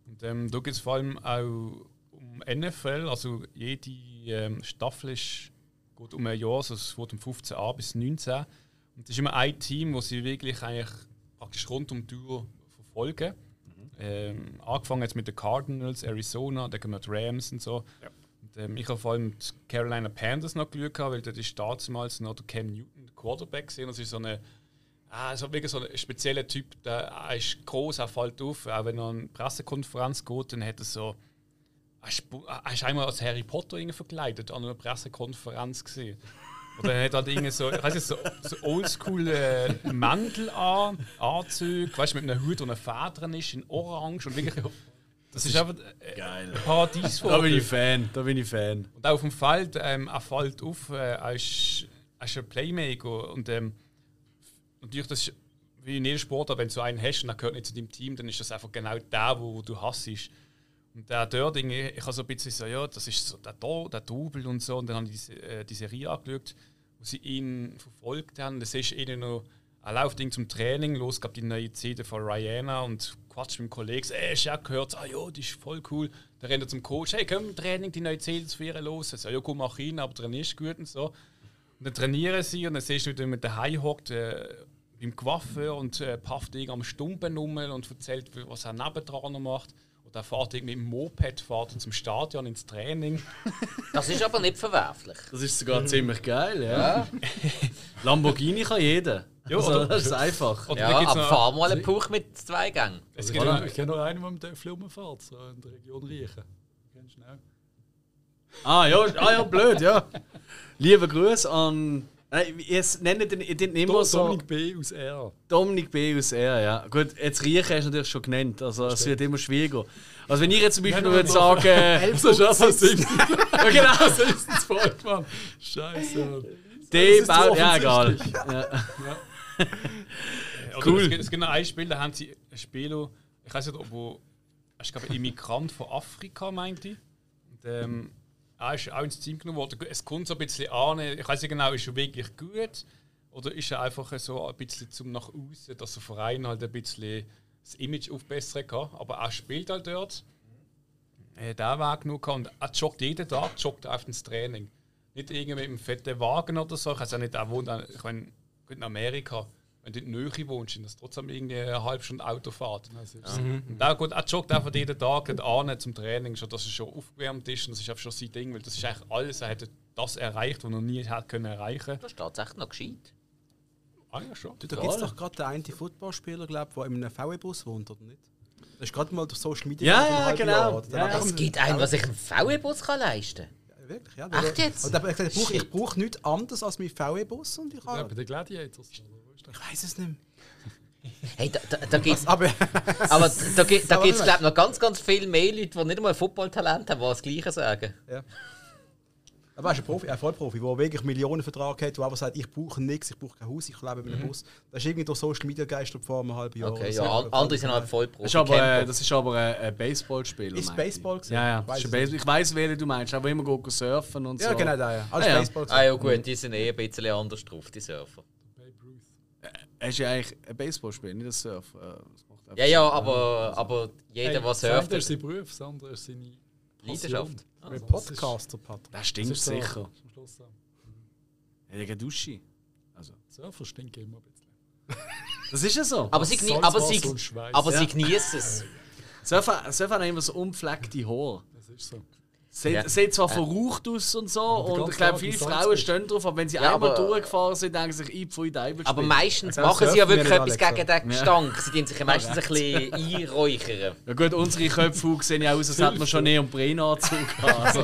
Und ähm, da geht es vor allem auch um NFL, also jede ähm, Staffel ist, geht um ein Jahr, also es wird um 15a bis 19. Und es ist immer ein Team, das sie wirklich eigentlich praktisch rund um die Uhr verfolgen. Ähm, angefangen jetzt mit den Cardinals, Arizona, dann kommen die Rams und so. Und, ähm, ich habe vor allem die Carolina Panthers noch geschaut, weil dort ist damals noch der Cam Newton der Quarterback gesehen. Das ist so eine Ah, so wirklich so ein spezieller Typ, der er ist groß, er fällt auf. Auch wenn er an eine Pressekonferenz geht, dann hat er so. Er er ist einmal als Harry Potter verkleidet an einer Pressekonferenz gesehen. Oder er hat halt irgendwie so, ich weiß nicht, so, so oldschool äh, Mantel an, Anzüge, weißt du, mit einer Hut und einer Federn ist in Orange und wirklich. Das ist einfach äh, Geil. Paradies Da bin ich Fan, da bin ich Fan. und auch auf dem Feld, ähm, er fällt auf, äh, er, ist, er ist ein Playmaker. Und ähm, natürlich, das ist wie in jedem Sport, wenn du einen hast und er gehört nicht zu deinem Team, dann ist das einfach genau der, wo, wo du hasst. Und der irgendwie, ich habe so ein bisschen so, ja, das ist so der, der Double und so. Und dann habe ich die, äh, die Serie angeschaut, wo sie ihn verfolgt haben. Das ist ihnen noch, er läuft irgendwie zum Training los, gab die neue CD von Rihanna und quatscht mit dem Kollegen, hast du auch gehört? Ah ja, die ist voll cool. Dann rennt er zum Coach, hey, komm, Training, die neue CD zu ihr los. Er sagt, ja, komm, mach rein, aber trainierst gut und so. Und dann trainieren sie und dann siehst du, wie der mit der Hai hockt, äh, beim Coiffeur und äh, pafft irgendwie am Stumpen rum und erzählt, was er nebendran noch macht. Oder er fährt irgendwie mit dem Moped fährt zum Stadion ins Training. [laughs] Das ist aber nicht verwerflich. Das ist sogar ziemlich geil, ja. [laughs] Lamborghini kann jeder. Ja, also, oder- das ist einfach. Oder Ja, aber noch- fahr mal einen Puch mit zwei Gängen. es Ich gibt kenne noch- ich kenn noch einen, der mit dem Töffel rumfährt, so in der Region Riechen. Kennst du ihn auch? Ah ja, ah, ja blöd, ja. Liebe Grüße an Nein, Jetzt nennen den, den immer Do- so Dominik B. aus R. Dominik B. aus R, ja. Gut, jetzt Riechen hast du natürlich schon genannt, also es wird immer schwieriger. Also wenn ich jetzt zum Beispiel würde sagen... äh, Das ist Simpsons. [laughs] ja, genau, Simpsons Volk, Mann. Scheiße. Mann. ist zu baut... Ja, egal. Ja. [laughs] Oder Cool. Es gibt, noch ein Spiel, da haben sie ein Spieler, ich weiß nicht, ob ich glaube, ein Immigrant von Afrika, meinte ich. Und, ähm, er ist auch ins Team genommen worden. Es kommt so ein bisschen an, ich weiß nicht genau, ist er wirklich gut oder ist er einfach so ein bisschen zum nach außen, dass der Verein halt ein bisschen das Image aufbessern kann. Aber er spielt halt dort. Er hat Weg genug und er joggt jeden Tag, joggt auf ins Training. Nicht irgendwie mit einem fetten Wagen oder so. Ich weiß auch nicht, er wohnt, ich meine, in Amerika. Wenn du in der Nähe wohnst, ist das trotzdem irgendwie eine halbe Stunde Autofahrt. Und da gut, er joggt einfach jeden Tag an zum Training, schon, dass er schon aufgewärmt ist. Und das ist einfach schon sein Ding, weil das ist eigentlich alles. Er hat das erreicht, was er noch nie hat können erreichen. Das ist tatsächlich noch gescheit. Ah ja, schon. Du, da gibt es doch gerade den einen Footballspieler, glaube ich, der in einem VW-Bus wohnt, oder nicht? Das ist gerade mal durch Social Media Ja, ja, genau. Ja, ja. Es auch gibt einen, der sich einen VW-Bus kann leisten Ja, Wirklich, ja. Echt jetzt? Und ich brauche- ich brauche nichts anderes als meinen VW-Bus und ich Ja, habe... bei den Gladiators. Ich weiß es nicht mehr. Hey, da, da, da gibt [laughs] Aber aber da, gibt da Aber gibt's, glaub, noch ganz, ganz viele mehr Leute, die nicht einmal ein Footballtalent haben, die das Gleiche sagen. Aber er ist ein Profi, ein Vollprofi, der wirklich Millionenvertrag hat, der aber sagt, ich brauche nichts, ich brauche kein Haus, ich lebe mit einem Bus. Das ist irgendwie durch Social Media geistert vor einem halben Jahr. Okay, ja, an- andere sind halt voll Das ist aber, äh, das ist aber ein, ein Baseballspieler. Ist. Baseball gewesen? Ja, ja. Weiss Baseball. Ich weiss, welchen du meinst. Aber immer go surfen und so. Ja, genau, da, ja. Alles Ah, ja. Baseball. Ah ja gut, die sind eh ein bisschen anders drauf, die Surfer. Er ist ja eigentlich ein Baseballspieler, nicht ein Surfer. Äh, das Ja, ja, aber, aber jeder, der das surft, ist sein Beruf, das andere ist seine Leidenschaft. Passion. Mit Also, Podcaster, Patrick. Das das stinkt so sicher. am Schluss so. Er hat eine Dusche. Also, Surfer stinken immer ein bisschen. das ist ja so. Aber sie, genie aber sie, aber sie Ja. genießen es. [laughs] Surfer, Surfer haben immer so unpflegte Haare. Das ist so. Sieht, Ja. sieht zwar verraucht aus und so, und ich glaube, viele Frauen stehen drauf, aber wenn sie Ja, einmal aber- durchgefahren sind, denken sie sich, ich pfui Deibel Aber meistens Ja, machen sie ja wir wirklich etwas Alexa. gegen den Gestank. Sie tun sich ja meistens ein bisschen [laughs] einräuchern. Ja gut, unsere Köpfe sehen ja aus, als hätten wir schon Neoprenanzug gehabt. [laughs] Also.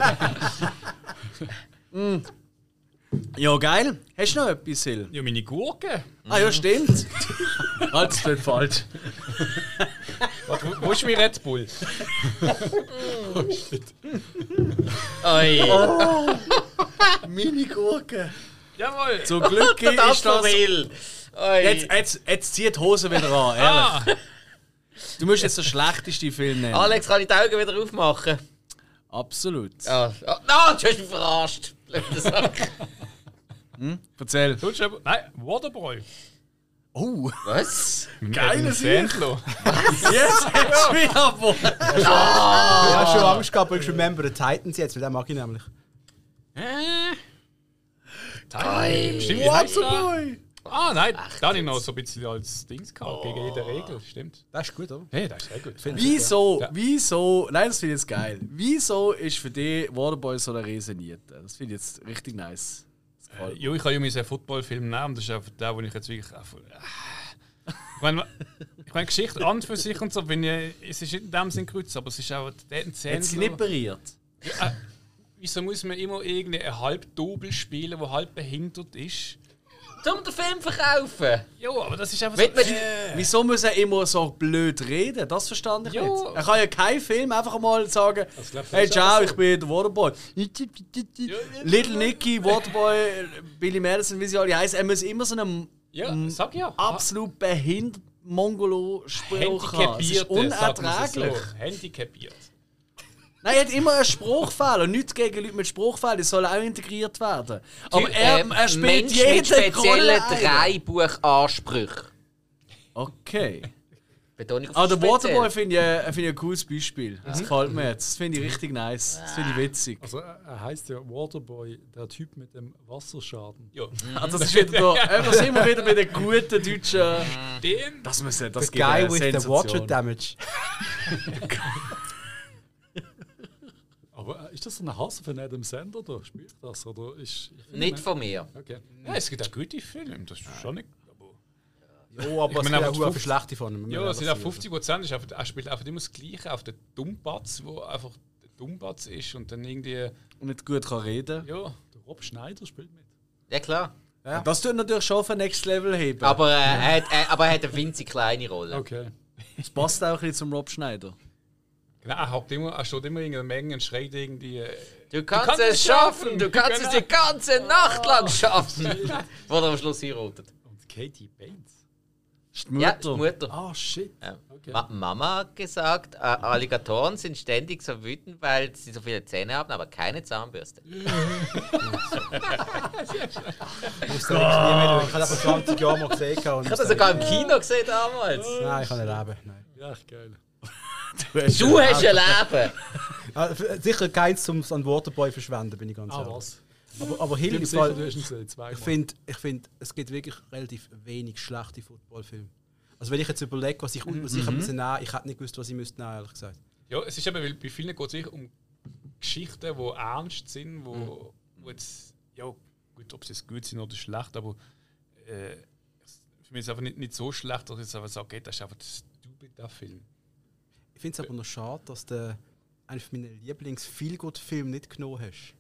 Mm. Ja, geil. Hast du noch etwas, Sil? Ja, meine Gurke. Ah ja, stimmt. [laughs] halt, das ist falsch. Warte, wo, wo ist mein Red Bull? Oi. Meine Gurke. Jawohl! Zum Glück [laughs] ist das... verwählt. Oi. Jetzt, jetzt, jetzt zieh die Hose wieder an, Ah, ehrlich. Du musst jetzt den schlechtesten Film nennen. Alex, kann ich die Augen wieder aufmachen? Absolut. Ah, ah, ah, du hast mich verarscht. Blöder Sack. Erzähl. hast aber- Nein, Waterboy. Oh, Was? Geiles Sandler. [laughs] jetzt hast du wieder wo. Ich habe schon Angst gehabt, aber ich remember the Titans jetzt, weil den mag ich nämlich. Stimmt, wie heißt der? Waterboy. Ah, nein, da hatte ich noch so ein bisschen als Dings gehabt, gegen jede Regel, stimmt. Das ist gut, oder? Hey, das ist sehr gut. Wieso, Ja. wieso, nein, das finde ich jetzt geil. Wieso ist für dich Waterboy so eine Rieseniete? Das finde ich jetzt richtig nice. Gefällt mir. Jo, ich habe ja meinen Footballfilm nehmen, das ist einfach der, wo ich jetzt wirklich. Einfach, äh, ich meine, ich meine, Geschichte an für sich und so, bin ich, es ist in dem Sinn kreuzt, aber es ist auch der sie nicht Sandler. pariert? Äh, wieso muss man immer irgendeinen Halbdobel spielen, der halb behindert ist? Zum den Film verkaufen. Ja, aber das ist einfach so. man- Äh, Wieso muss er immer so blöd reden? Das verstand ich Ja. nicht. Er kann ja keinen Film einfach mal sagen: Hey, ciao, ich bin der Waterboy. Little Nicky, Waterboy, Billy Madison, wie sie alle heißen. Er muss immer so einen ja, sag ja. absolut behindert Mongolo-Spruch haben. Das ist unerträglich. Handicapiert. Nein, er hat immer einen Spruchfehler. Nichts gegen Leute mit Spruchfehlern, die sollen auch integriert werden. Aber er, Ähm, er spielt Mensch jede mit speziellen Rolle ein. Dreibuchansprüchen. Okay. Betonung auf Aber der. Waterboy finde ich, äh, finde ich ein cooles Beispiel. Das gefällt mir jetzt. Das finde ich richtig nice. Das finde ich witzig. Also er heißt ja Waterboy, der Typ mit dem Wasserschaden. Ja. Also [laughs] das ist wieder da. [laughs] äh, Da sind wir wieder bei den guten deutschen. Den. Das muss das The gibt guy with the water damage. [laughs] Äh, ist das so ein Hass von Adam Sandler? Da spielt das? Oder ist, ich Nicht von mir. Okay. Ja, es gibt auch gute Filme, das ist schon nicht. Aber Ja, aber es meine, gibt auch 50 schlechte von ihm. Ja, es sind auch 50 Prozent. Er spielt einfach immer das Gleiche auf den Dummbatz, wo einfach der Dummbatz ist und dann irgendwie. Und nicht gut kann reden. Ja. Der Rob Schneider spielt mit. Ja klar. Das tut natürlich schon auf ein Next Level heben. Aber, äh, er, hat, er, aber er hat eine winzig kleine Rolle. Okay. Das passt auch ein bisschen zum Rob Schneider. Genau, er, hat immer, er steht immer in einer Menge und schreit irgendwie. äh, Du kannst, kannst es es schaffen, schaffen. du kannst es Genau. die ganze Nacht lang [laughs] schaffen. Wo er am Schluss heiratet. Und Katie Bates. Die Ja, Mutter. die Mutter. Ah, shit. Ja. Okay. Ma Mama hat gesagt, äh, Alligatoren sind ständig so wütend, weil sie so viele Zähne haben, aber keine Zahnbürste. [laughs] Ich wusste nicht mehr, ich habe das vor 20 Jahren mal gesehen. Ich habe das sogar im Kino gesehen damals. Nein, ich kann nicht leben. Nein. Ja, echt geil. Du hast ein Leben! Ah, f- Sicher keins zum an Waterboy verschwenden, bin ich ganz Ah, ehrlich. was? Aber, aber Hill du hast zweimal. ich finde, ich find, es gibt wirklich relativ wenig schlechte Footballfilme. Also wenn ich jetzt überlege, was ich, was ich mhm. nehmen ich hätte nicht gewusst, was ich müsste nehmen, ehrlich gesagt. Ja, es ist eben, weil bei vielen geht es wirklich um Geschichten, die ernst sind, wo, wo jetzt, ja, gut, ob sie jetzt gut sind oder schlecht, aber äh, für mich ist es einfach nicht, nicht so schlecht, dass ich jetzt einfach sage, okay, das ist einfach stupid, der Film. Ich finde es aber noch schade, dass du einen meiner Lieblings-Feelgood-Filme nicht genommen hast.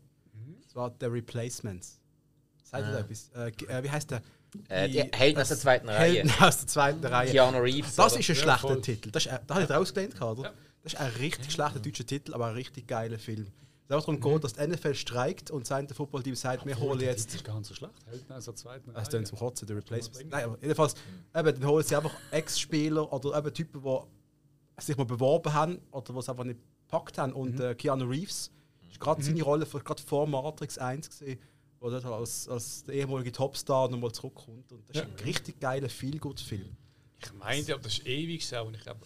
Das war The Replacements. Sagt ihr da etwas? Äh, äh, wie heißt der? Äh, die Helden aus der zweiten Reihe. Helden aus der zweiten Reihe. Keanu Reeves. Das oder? ist ein Ja, schlechter voll. Titel. Das ist, da habe ich rausgelehnt, oder? Das ist ein richtig schlechter deutscher Titel, aber ein richtig geiler Film. Es auch darum geht, dass die NFL streikt und sein Footballteam sagt, wir holen Das jetzt. ist gar nicht so schlecht. Helden aus der zweiten Also Reihe. dann zum Kotzen, der Replacement. Nein, aber jedenfalls, eben, dann holen sie einfach Ex-Spieler oder eben Typen, die sich mal beworben haben oder es einfach nicht gepackt haben. Und äh, Keanu Reeves ist gerade seine Rolle von- gerade vor Matrix 1 gesehen, wo er als, als der ehemalige Topstar nochmal zurückkommt. Und das ist ein richtig geiler Feel-Good-Film. Ich meinte, aber das ist ewig so, und ich glaube,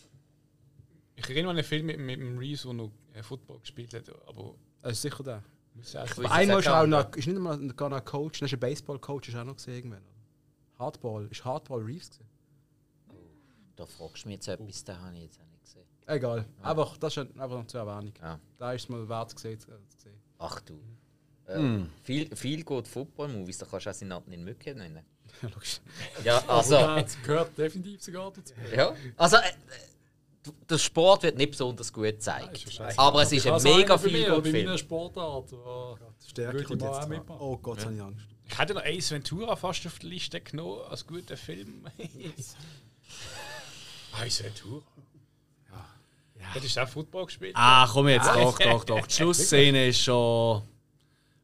ich erinnere mich an einen Film mit, mit dem Reeves, der noch äh, Football gespielt hat, aber Das ist sicher der. weiß Einmal ist auch noch, ist nicht mal gar noch ein Coach, das ist ein Baseball-Coach, ist auch noch gesehen irgendwann. Hardball, ist Hardball Reeves gesehen? Da fragst du mich jetzt etwas, da habe ich jetzt auch nicht gesehen. Egal, einfach, das ist ein- einfach noch zur Erwähnung. Ja. Da ist es mal wert gesehen. zu sehen. Ach du. Äh, viel, viel gut Football-Movies, da kannst du auch Namen nicht Mücke nennen. [laughs] Ja. Ja, [laughs] also. Das gehört definitiv sogar dazu. Ja. Also, äh, der Sport wird nicht besonders gut gezeigt. ja aber es ist ein mega bei viel gut Bei meiner Film. Sportart. Oh, Stärke kommt jetzt auch dran. mitmachen. Oh Gott, jetzt habe ich Angst. ich hätte noch Ace Ventura fast auf die Liste genommen, als guter Film. [laughs] Ace Ventura? Ja. Hättest du auch Football gespielt? Ah, komm jetzt, doch, doch, doch. Die [laughs] Schlussszene ist schon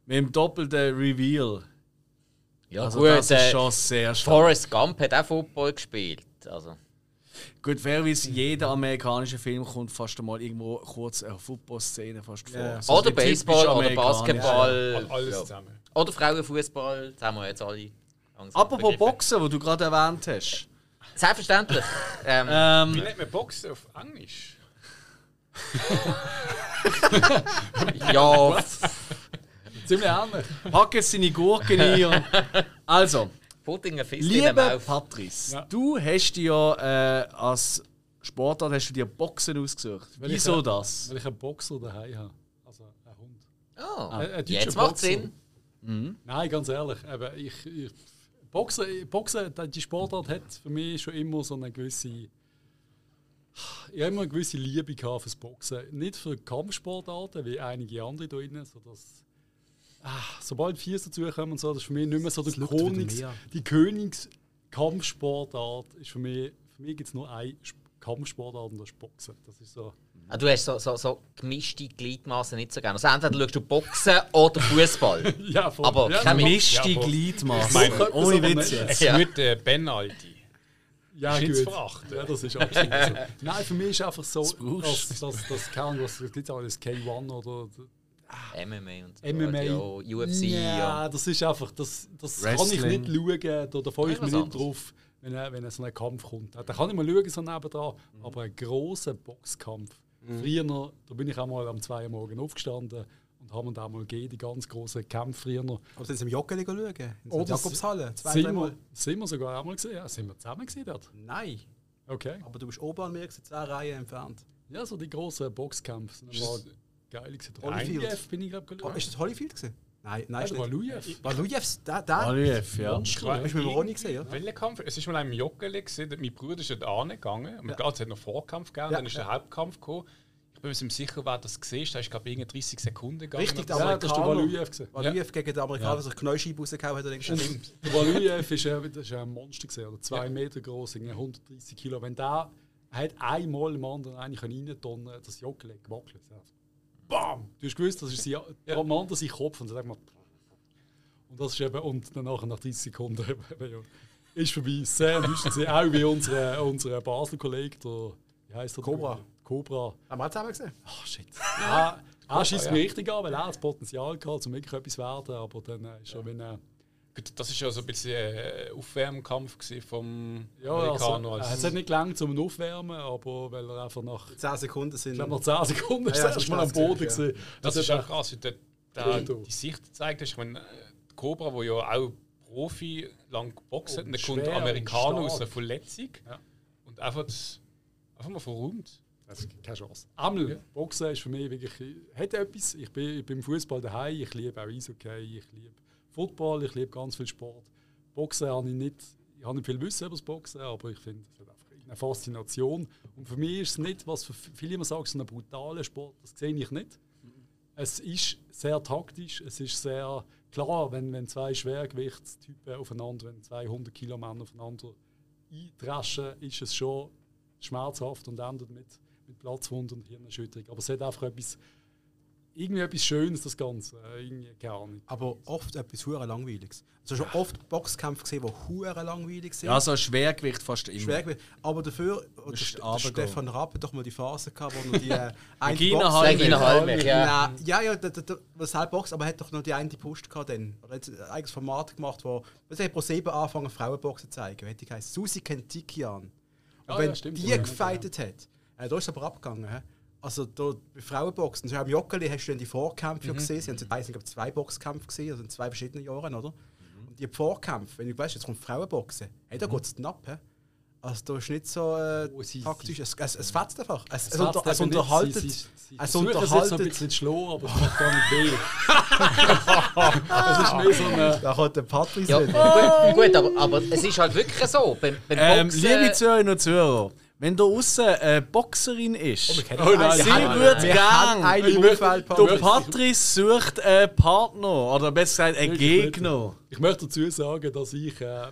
mit dem doppelten Reveal. Ja, Also gut, das ist äh, schon sehr stark. Forrest Gump hat auch Football gespielt. Also, Gut, fairerweise, jeder amerikanische Film kommt fast einmal irgendwo kurz eine Football-Szene fast vor. Ja. So oder Baseball, oder. Basketball. All- Alles ja. zusammen. Oder Frauenfußball. Das haben wir jetzt alle. Apropos. Boxen, wo du gerade erwähnt hast. Selbstverständlich. ähm, Wie Ähm, nennt man Boxen auf Englisch? [laughs] ja, Ziemlich ähnlich. pack jetzt deine Gurken ein. Und also, Putting a Fist in the lieber. Patrice, Ja. du hast dir ja äh, als Sportart hast du dir Boxen ausgesucht. Weil ich Wieso ein- das? Weil ich einen Boxer daheim habe. Also einen Hund. Oh, Ein- ein deutscher jetzt macht Boxer. Sinn. Nein, ganz ehrlich. Eben, ich, ich, Boxen, Boxen, die Sportart hat für mich schon immer so eine gewisse. Ich habe immer eine gewisse Liebe gehabt fürs Boxen. Nicht für Kampfsportarten, wie einige andere da drin, so dass, ah, sobald Viers dazukommen und so, das ist für mich nicht mehr so der Königs, die Königskampfsportart ist für mich, für mich gibt es nur eine Sp- Kampfsportart und das ist Boxen. Das ist so. Ah, du hast so, so, so gemischte Gliedmaßen nicht so gerne. Also entweder schaust du Boxen oder Fußball. [laughs] Ja, voll. Aber ja, keine nur- Mischte Ja, aber- Gliedmaße. meine, Ohne man Witz nennen. jetzt. Ja. Mit äh, Ben Aldi. Ja, Ist gut. verachten. Ja, das ist absolut [laughs] so. Nein, für mich ist einfach so, das, das, keine Ahnung, was gibt es auch das K1 oder MMA und so. MMA. Ja, UFC. Ja, Ja. das ist einfach, das, das kann ich nicht schauen, da, da freue ich mich nicht anderes. drauf, wenn, äh, wenn so ein Kampf kommt. Da kann ich mal schauen, so nebendran, aber ein grosser Boxkampf. Früher, da bin ich auch mal am 2 Uhr morgen aufgestanden und haben da mal gegeben, die ganz großen Kämpfe früher. Aber sind sie im Joggeli schauen? In der Oder Jakobshalle? Zwei, sind, wir, sind wir sogar auch mal gesehen? Ja, sind wir zusammen gesehen dort? Nein. Okay. Aber du bist oben an mir, gewesen, zwei Reihen entfernt. Ja, so die großen Boxkämpfe. sind aber geil. Holyfield. Bin ich glaube Oh, ist das Holyfield gewesen? Nein, nein, ist das war nicht. Lujev. War Lujevs, der, der? Aliev, ja. Hast du mit dem Ronny gesehen, ja? Welcher Kampf? Es ist mal ein Joggeli gesehen, mein Bruder ist dort angegangen. Und ja. Es hat noch Vorkampf gegeben, Ja, dann ist der Hauptkampf gekommen. Ich wenn man sicher war, dass du siehst, da ist glaube ich irgendwie 30 Sekunden gegangen. Richtig, der so. Ja, das ist der Amerikaner. Waluyev gewesen. Waluyev gegen den Amerikaner, der sich Knäuscheibe rausgehauen hat. irgendwas. Stimmt. Der Waluyev ist, äh, das ist ein Monster gewesen, oder zwei Meter groß, 130 Kilo. Wenn der er hat einmal im anderen eigentlich reintonnen, das Joggeli hat gewackelt. Ja. Bam! Du hast gewusst, das ist sein, ja. am anderen sein Kopf und dann sagt man, und das ist eben, und dann nachher nach 30 Sekunden eben, ist vorbei. Sehr enttäuschend gewesen. Auch wie unser, unser Basel-Kollege, der, wie heisst der? Cobra. Cobra. Haben wir auch zusammen gesehen? Ah, shit. Ja, er schießt ja. mich richtig an, weil er hat das Potenzial gehabt, um wirklich etwas zu werden, aber dann äh, ist er, wenn er Das ist ja so ein bisschen äh, Aufwärmkampf vom Ja, also, Amerikaner. äh, als- es hat nicht gelangt zum Aufwärmen, aber weil er einfach nach 10 Sekunden sind. ich glaube, nach 10 Sekunden ist Ja, er ja, so mal am Boden gesehen, gesehen. Das ist auch krass, wie der, die Sicht gezeigt hast. Ich meine, äh, Cobra, der ja auch Profi lang boxt hat, Und und dann kommt Amerikaner aus einer Verletzung Ja. und einfach, das- einfach mal verräumt. Das ist keine Chance. Einmal, Boxen ist für mich wirklich, hat etwas. Ich bin, ich bin im Fußball daheim, ich liebe auch Eishockey, ich liebe Football, ich liebe ganz viel Sport. Boxen habe ich nicht, ich habe nicht viel Wissen über das Boxen, aber ich finde, es einfach eine Faszination. Und für mich ist es nicht, was viele immer sagen, so ein brutaler Sport, das sehe ich nicht. Es ist sehr taktisch, es ist sehr klar, wenn, wenn zwei Schwergewichtstypen aufeinander, wenn zwei 100 Kilo Männer aufeinander eindreschen, ist es schon schmerzhaft und endet mit, mit Platzwunden und Hirnerschütterung. Aber es hat einfach etwas, irgendwie etwas Schönes, das Ganze. Äh, Irgendwie, keine Ahnung. Aber oft etwas hure langweiliges. Also schon oft Boxkämpfe gesehen, die hure langweilig sind. Ja, so ein Schwergewicht fast immer. Schwergewicht. Aber dafür, runtergehen. Stefan Rapp hat doch mal die Phase gehabt, wo er die äh, [laughs] eine Regina Box-. Regina Halmich, ja. Nein, ja, ja, der, der, der, was halt Box, aber er hat doch noch die eine Post gehabt dann. Oder hat ein eigenes Format gemacht, wo was hat pro 7 angefangen Frauenboxen zu zeigen. Wie hat die geheißen? Susi Kentikian. Und Ah, wenn ja, stimmt, die ja, gefightet hat, äh, da ist es aber abgegangen. Also da, bei Frauenboxen, so am Joggeli hast du dann die Vorkämpfe ja gesehen. Sie haben ich, zwei Boxkämpfe gesehen, also in zwei verschiedenen Jahren, oder? Und die Vorkämpfe, wenn du weißt, jetzt kommt Frauenboxen, hey, da geht es knapp. He? Also da ist nicht so äh, Oh, sie- taktisch, es, es, es fetzt einfach. Es, es, Es unter, es unterhaltet. Sie, sie, sie es versuchen es ein unterhaltet. bisschen zu schlagen, aber es macht gar nicht weh. [laughs] es ist mehr so eine... Da kommt der Patrice Ja, gut, gut aber, aber es ist halt wirklich so. Beim, beim Ähm, Boxen, liebe Zuhörerinnen und Zuhörer, wenn da außen eine Boxerin ist, kennen Oh nein, einen. sehr Wir haben- gut wir gern. haben einen Ich im möchte- Umfeld, der Patrice. Sucht einen Partner, oder besser gesagt einen Wirklich Gegner. Ich möchte dazu sagen, dass ich äh,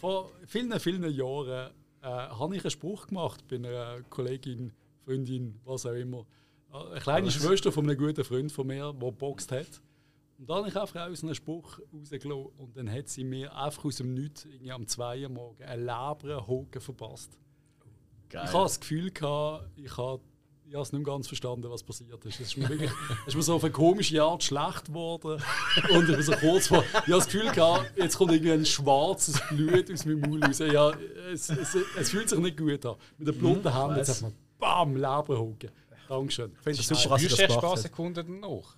vor vielen, vielen Jahren äh, habe ich einen Spruch gemacht bei einer Kollegin, Freundin, was auch immer. Äh, Eine kleine Schwester von einem guten Freund von mir, die boxt hat. Und dann habe ich einfach aus einem Spruch rausgelassen und dann hat sie mir einfach aus dem Nichts irgendwie am 2 Uhr morgen einen laberen Hocken verpasst. Ich habe das Gefühl, gehabt, ich habe ich habe es nicht ganz verstanden, was passiert ist. Es ist mir, wirklich, es ist mir so auf eine komische Art schlecht geworden. Und ich so kurz vor. Ich habe das Gefühl, gehabt, jetzt kommt irgendwie ein schwarzes Blut aus meinem Maul raus. Ja, es, es, es fühlt sich nicht gut an. Mit den blonden Händen jetzt hat man BAM! Leberhocken. Dankeschön. Ich finde es super, dass du das erst ein paar gemacht. Sekunden danach?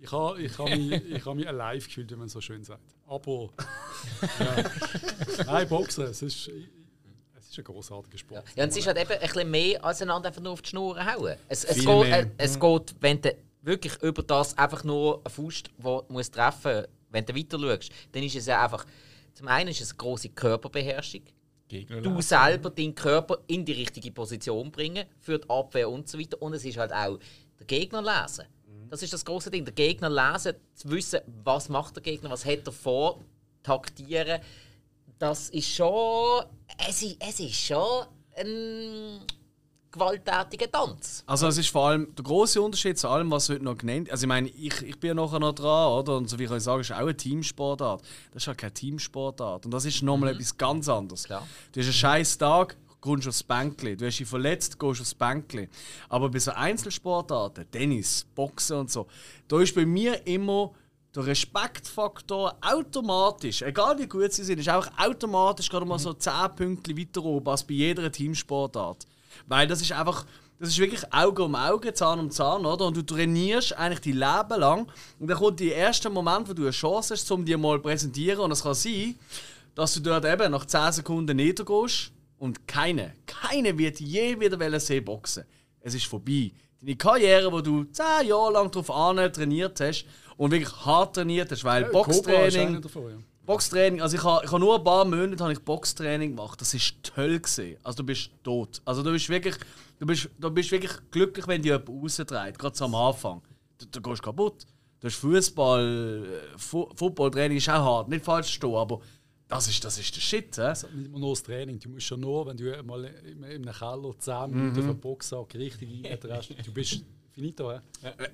Ich habe ich habe mich, ich habe mich alive gefühlt, wie man so schön sagt. Aber. Ja. [laughs] Nein, Boxen, es ist, ist ein großartiger Sport. Ja, und es ist halt eben ein bisschen mehr als einander einfach nur auf die Schnur hauen. Es, es, geht, äh, es geht, wenn du wirklich über das einfach nur eine Faust wo du musst treffen wenn du weiter schaust, dann ist es ja einfach. Zum einen ist es eine grosse Körperbeherrschung. Du selber deinen Körper in die richtige Position bringen für die Abwehr und so weiter. Und es ist halt auch der Gegner lesen. Das ist das große Ding. Der Gegner lesen, zu wissen, was macht der Gegner, was hat er vor, taktieren. Das ist schon. Es ist, es ist schon ein gewalttätiger Tanz. Also es ist vor allem der große Unterschied zu allem, was heute noch genannt Also ich meine, ich, ich bin ja nachher noch dran, oder? Und so wie ich euch sage, ist auch eine Teamsportart. Das ist ja keine Teamsportart. Und das ist nochmal etwas ganz anderes. Klar. Du hast einen scheiß Tag, kommst aufs Bänkli. Du hast dich verletzt, gehst aufs Bänkli. Aber bei so Einzelsportarten, Tennis, Boxen und so, da ist bei mir immer der Respektfaktor automatisch, egal wie gut sie sind, ist auch automatisch gerade mal so 10 Punkte weiter oben als bei jeder Teamsportart. Weil das ist einfach, das ist wirklich Auge um Auge, Zahn um Zahn, oder? Und du trainierst eigentlich dein Leben lang. Und dann kommt der erste Moment, wo du eine Chance hast, um dir mal zu präsentieren. Und es kann sein, dass du dort eben nach 10 Sekunden niedergehst und keine, keine wird je wieder sehen boxen. Es ist vorbei. Deine Karriere, wo du 10 Jahre lang darauf trainiert hast und wirklich hart trainiert hast, weil ist einer Boxtraining. davon, ja. Boxtraining, also ich habe ich ha nur ein paar Monate habe ich Boxtraining gemacht. Das ist toll gesehen. Also du bist tot. Also du bist wirklich, du bist, du bist wirklich glücklich, wenn dir jemand rausdreht, gerade so am Anfang. Du, du gehst kaputt. Du hast Fußball, äh, Fu Footballtraining ist auch hart, nicht falsch stehen, aber das ist, das ist der Shit. Hä? Also nicht nur das Training, du musst schon nur, wenn du mal in in einem Keller 10 Mhm. Minuten für den Boxsack richtig eintrittst, du bist finito. Hä?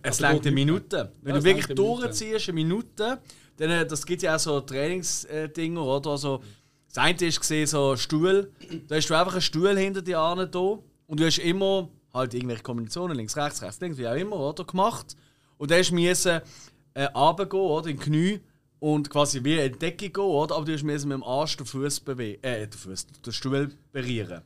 Es Also längt eine Minute. Wenn Ja, du wirklich eine durchziehst, eine Minute, dann äh, das gibt ja auch so Trainingsdinger, oder? Also, das eine ist gesehen, so ein Stuhl. Da hast du einfach einen Stuhl hinter dir an da und du hast immer halt irgendwelche Kombinationen, links, rechts, rechts, links, wie auch immer, oder? Gemacht. Und dann du müssen, äh, runtergehen, oder? In die Knie und quasi wie in die Decke gehen, oder? Aber du müssen mit dem Arsch den Fuß bewegen, äh, den Fuß, den Stuhl berühren.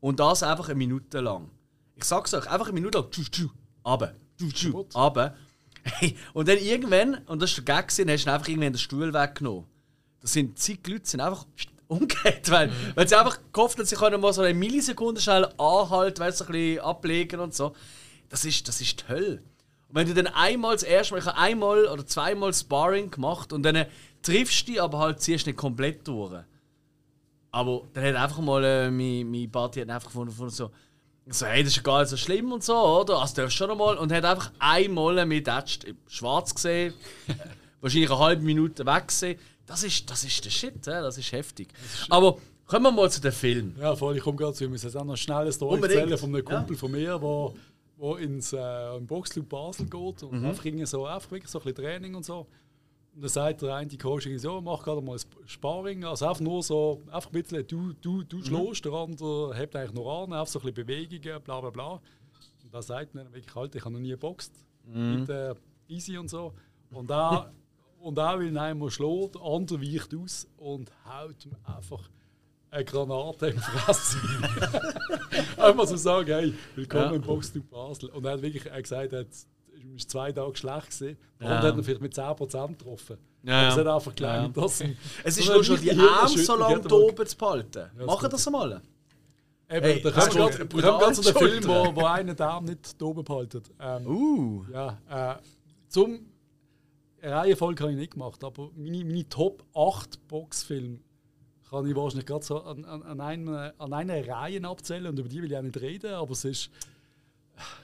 Und das einfach eine Minute lang. Ich sag's euch, einfach eine Minute lang. Tschu, tschu, runter. Tschu, tschu, runter. Hey, und dann irgendwann, und das war der Gag, dann hast du einfach irgendwann den Stuhl weggenommen. Das sind zig Leute, sind einfach [laughs] umgekehrt, weil, weil sie einfach gehofft haben, sie können mal so eine Millisekunde schnell anhalten, weil sie ein bisschen ablegen und so. Das ist, das ist die Hölle. Und wenn du dann einmal das erste Mal, ich habe einmal oder zweimal Sparring gemacht und dann triffst du dich, aber halt ziehst nicht komplett durch. Aber dann hat einfach mal äh, mein, mein Buddy hat einfach gefunden, gefunden so, so, hey, das ist ja gar nicht so schlimm und so, oder? Also darfst du schon einmal. Und hat einfach einmal mit Ätzt schwarz gesehen, [laughs] wahrscheinlich eine halbe Minute weg gesehen. Das ist, das ist der Shit, hä? das ist heftig. Aber kommen wir mal zu dem Film. Ja, voll, ich komme gerade zu. Wir müssen jetzt auch noch schnell eine Story Unbedingt. erzählen von einem Kumpel von mir, wo, wo ins äh, im Boxclub Basel geht und Mhm. einfach, so, einfach wirklich so ein bisschen Training und so. Und dann sagt der eine Coach so, mach gerade mal ein Sparring, also einfach nur so, einfach ein bisschen, du, du, Mhm. du schlägst, der andere hebt eigentlich noch an, einfach so ein bisschen Bewegungen, bla bla bla. Und da sagt er wirklich halt, ich habe noch nie geboxt, Mhm. mit äh, Easy und so. Und da [laughs] und auch will einmal schlagen, der andere weicht aus und haut ihm einfach eine Granate im Fresse. [laughs] [laughs] Einmal so sagen, hey, willkommen Ja. im Boxclub Basel. Und er hat wirklich er gesagt, er hat- er war zwei Tage schlecht gesehen. Der Ja. hat ihn vielleicht mit 10% getroffen. Ja, ja. es hat einfach dass ihm- Es ist [laughs] so nur schon die Arme so lange da er oben zu behalten. das Machen das einmal. Eben, Hey, da kommen brutal wir kommen in die Film, wo, wo einer den Arm nicht da oben behaltet. Ähm, Uh. Ja, äh, zum eine Reihenfolge habe ich nicht gemacht, aber meine, meine Top 8 Boxfilme kann ich wahrscheinlich gerade so an, an, an, einer, an einer Reihe abzählen und über die will ich auch nicht reden, aber es ist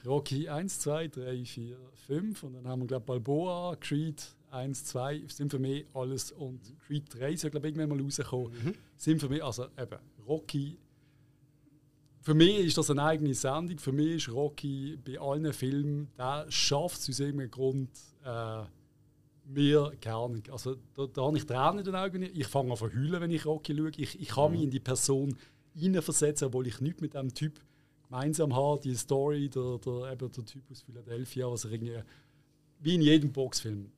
Rocky 1, 2, 3, 4, 5 und dann haben wir glaube Balboa, Creed 1, 2 sind für mich alles und Creed 3 soll glaube ich irgendwann mal rauskommen, sind für mich, also eben Rocky für mich ist das eine eigene Sendung. Für mich ist Rocky bei allen Filmen, der schafft es aus irgendeinem Grund, äh, mir keine Ahnung. Also da, da habe ich Tränen in den Augen. Ich fange an zu heulen, wenn ich Rocky schaue. Ich, ich kann mich in die Person hineinversetzen, obwohl ich nichts mit dem Typ gemeinsam habe. Die Story, der, der, eben der Typ aus Philadelphia, was er irgendwie, wie in jedem Boxfilm,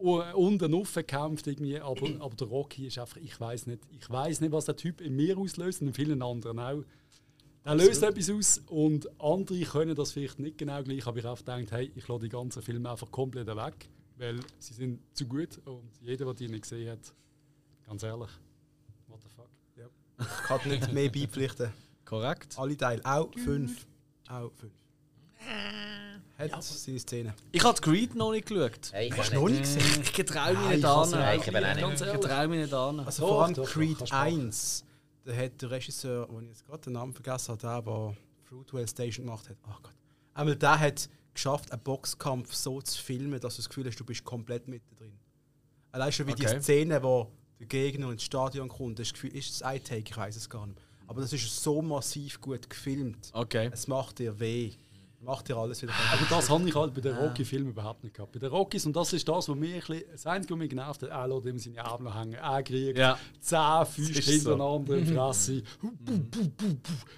unten aufgekämpft irgendwie, aber, aber der Rocky ist einfach, ich weiß nicht, ich weiß nicht, was der Typ in mir auslöst und in vielen anderen auch. Er löst etwas aus und andere können das vielleicht nicht genau gleich, aber ich habe auch gedacht, hey, ich lasse die ganzen Filme einfach komplett weg, weil sie sind zu gut und jeder, der die nicht gesehen hat, ganz ehrlich, what the fuck. Ich kann nicht mehr beipflichten. [laughs] Korrekt. Alle Teile, auch fünf. Auch fünf. Hat seine Szene. Ich habe Creed noch nicht geschaut. Hey, ich Hast du noch nicht. gesehen? Ich getraue mich nicht ich an. Nein, ich eben auch nicht. Ganz ehrlich. Ich getraue mich nicht an. Also vor allem Creed kannst du machen. 1, da hat der Regisseur, wo ich jetzt gerade den Namen vergessen habe, der, der Fruitwell Station gemacht hat, oh Gott. Einmal der hat geschafft, einen Boxkampf so zu filmen, dass du das Gefühl hast, du bist komplett mit drin. Allein schon wie Okay. die Szene, wo der Gegner ins Stadion kommt, das Gefühl, ist es ein Take, ich weiß es gar nicht. Aber das ist so massiv gut gefilmt. Okay. Es macht dir weh. Macht dir alles wieder Aber das habe ich halt bei den Rocky-Filmen überhaupt nicht gehabt. Bei den Rockies, und das ist das, was mich ein bisschen, das Einzige, was mich genervt hat, er lässt ihm seine Arme noch hängen, er kriegt Ja. zehn Füße ist so. hintereinander in die Fresse. Bu, bu, bu.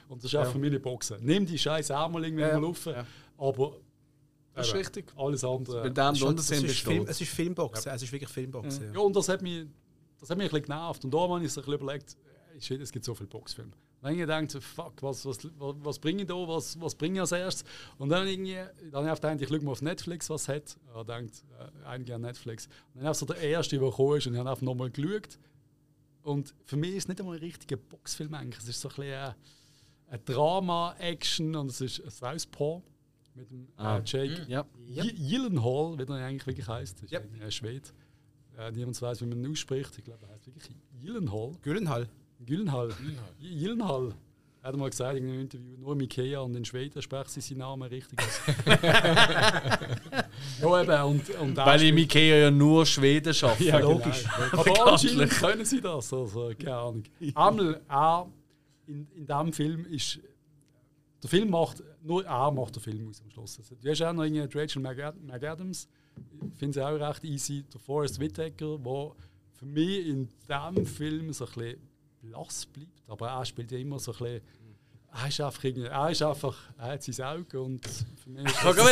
Und das ist auch für mich nicht Boxen. Nimm die scheiß Arme irgendwie Ja. mal auf, aber Das ist richtig. alles andere. Bei dem Es ist, drunter es sind ist, Film, es ist Filmboxen, es ist wirklich Filmboxen. Ja, und das hat mich, das hat mich ein bisschen genervt. Und da habe ich ein bisschen überlegt, shit, es gibt so viele Boxfilme. Dann habe ich gedacht, fuck, was, was, was, was bringe ich da, was, was bringe ich als erstes? Und dann, irgendwie, dann habe ich gedacht, ich schaue mal auf Netflix, was es hat. Ich denkt, äh, einige an Netflix. Und dann habe ich so der erste, der gekommen ist, und ich habe einfach nochmal geschaut. Und für mich ist es nicht einmal ein richtiger Boxfilm eigentlich. Es ist so ein bisschen ein, ein Drama, Action und es ist ein Southpaw mit dem Ah. äh, Jake Ja. Gyllenhaal, wie er eigentlich wirklich heißt. Das ist Ja. ein Schwede. Äh, niemand weiß, wie man ihn ausspricht. Ich glaube, er heißt wirklich Gyllenhaal. Güllenhall. Gyllenhaal. Gyllenhaal. Er hat mal gesagt in einem Interview, nur im Ikea und in Schweden spricht sie seinen Namen richtig aus. [laughs] ja, eben, und, und er Weil im Ikea ja nur Schweden arbeiten. Ja, logisch. Aber anscheinend können sie das. Also, keine Ahnung. Einmal auch in, in diesem Film ist. Der Film macht. Nur er macht den Film aus am Schluss. Also, du hast auch noch irgendwie Rachel McAd- McAdams. Ich finde sie auch recht easy. Der Forrest Whitaker, der für mich in diesem Film so ein bisschen blass bleibt. Aber er spielt ja immer so ein bisschen. Er ist einfach, er ist einfach, er hat sein Auge und für mich Ich kann gar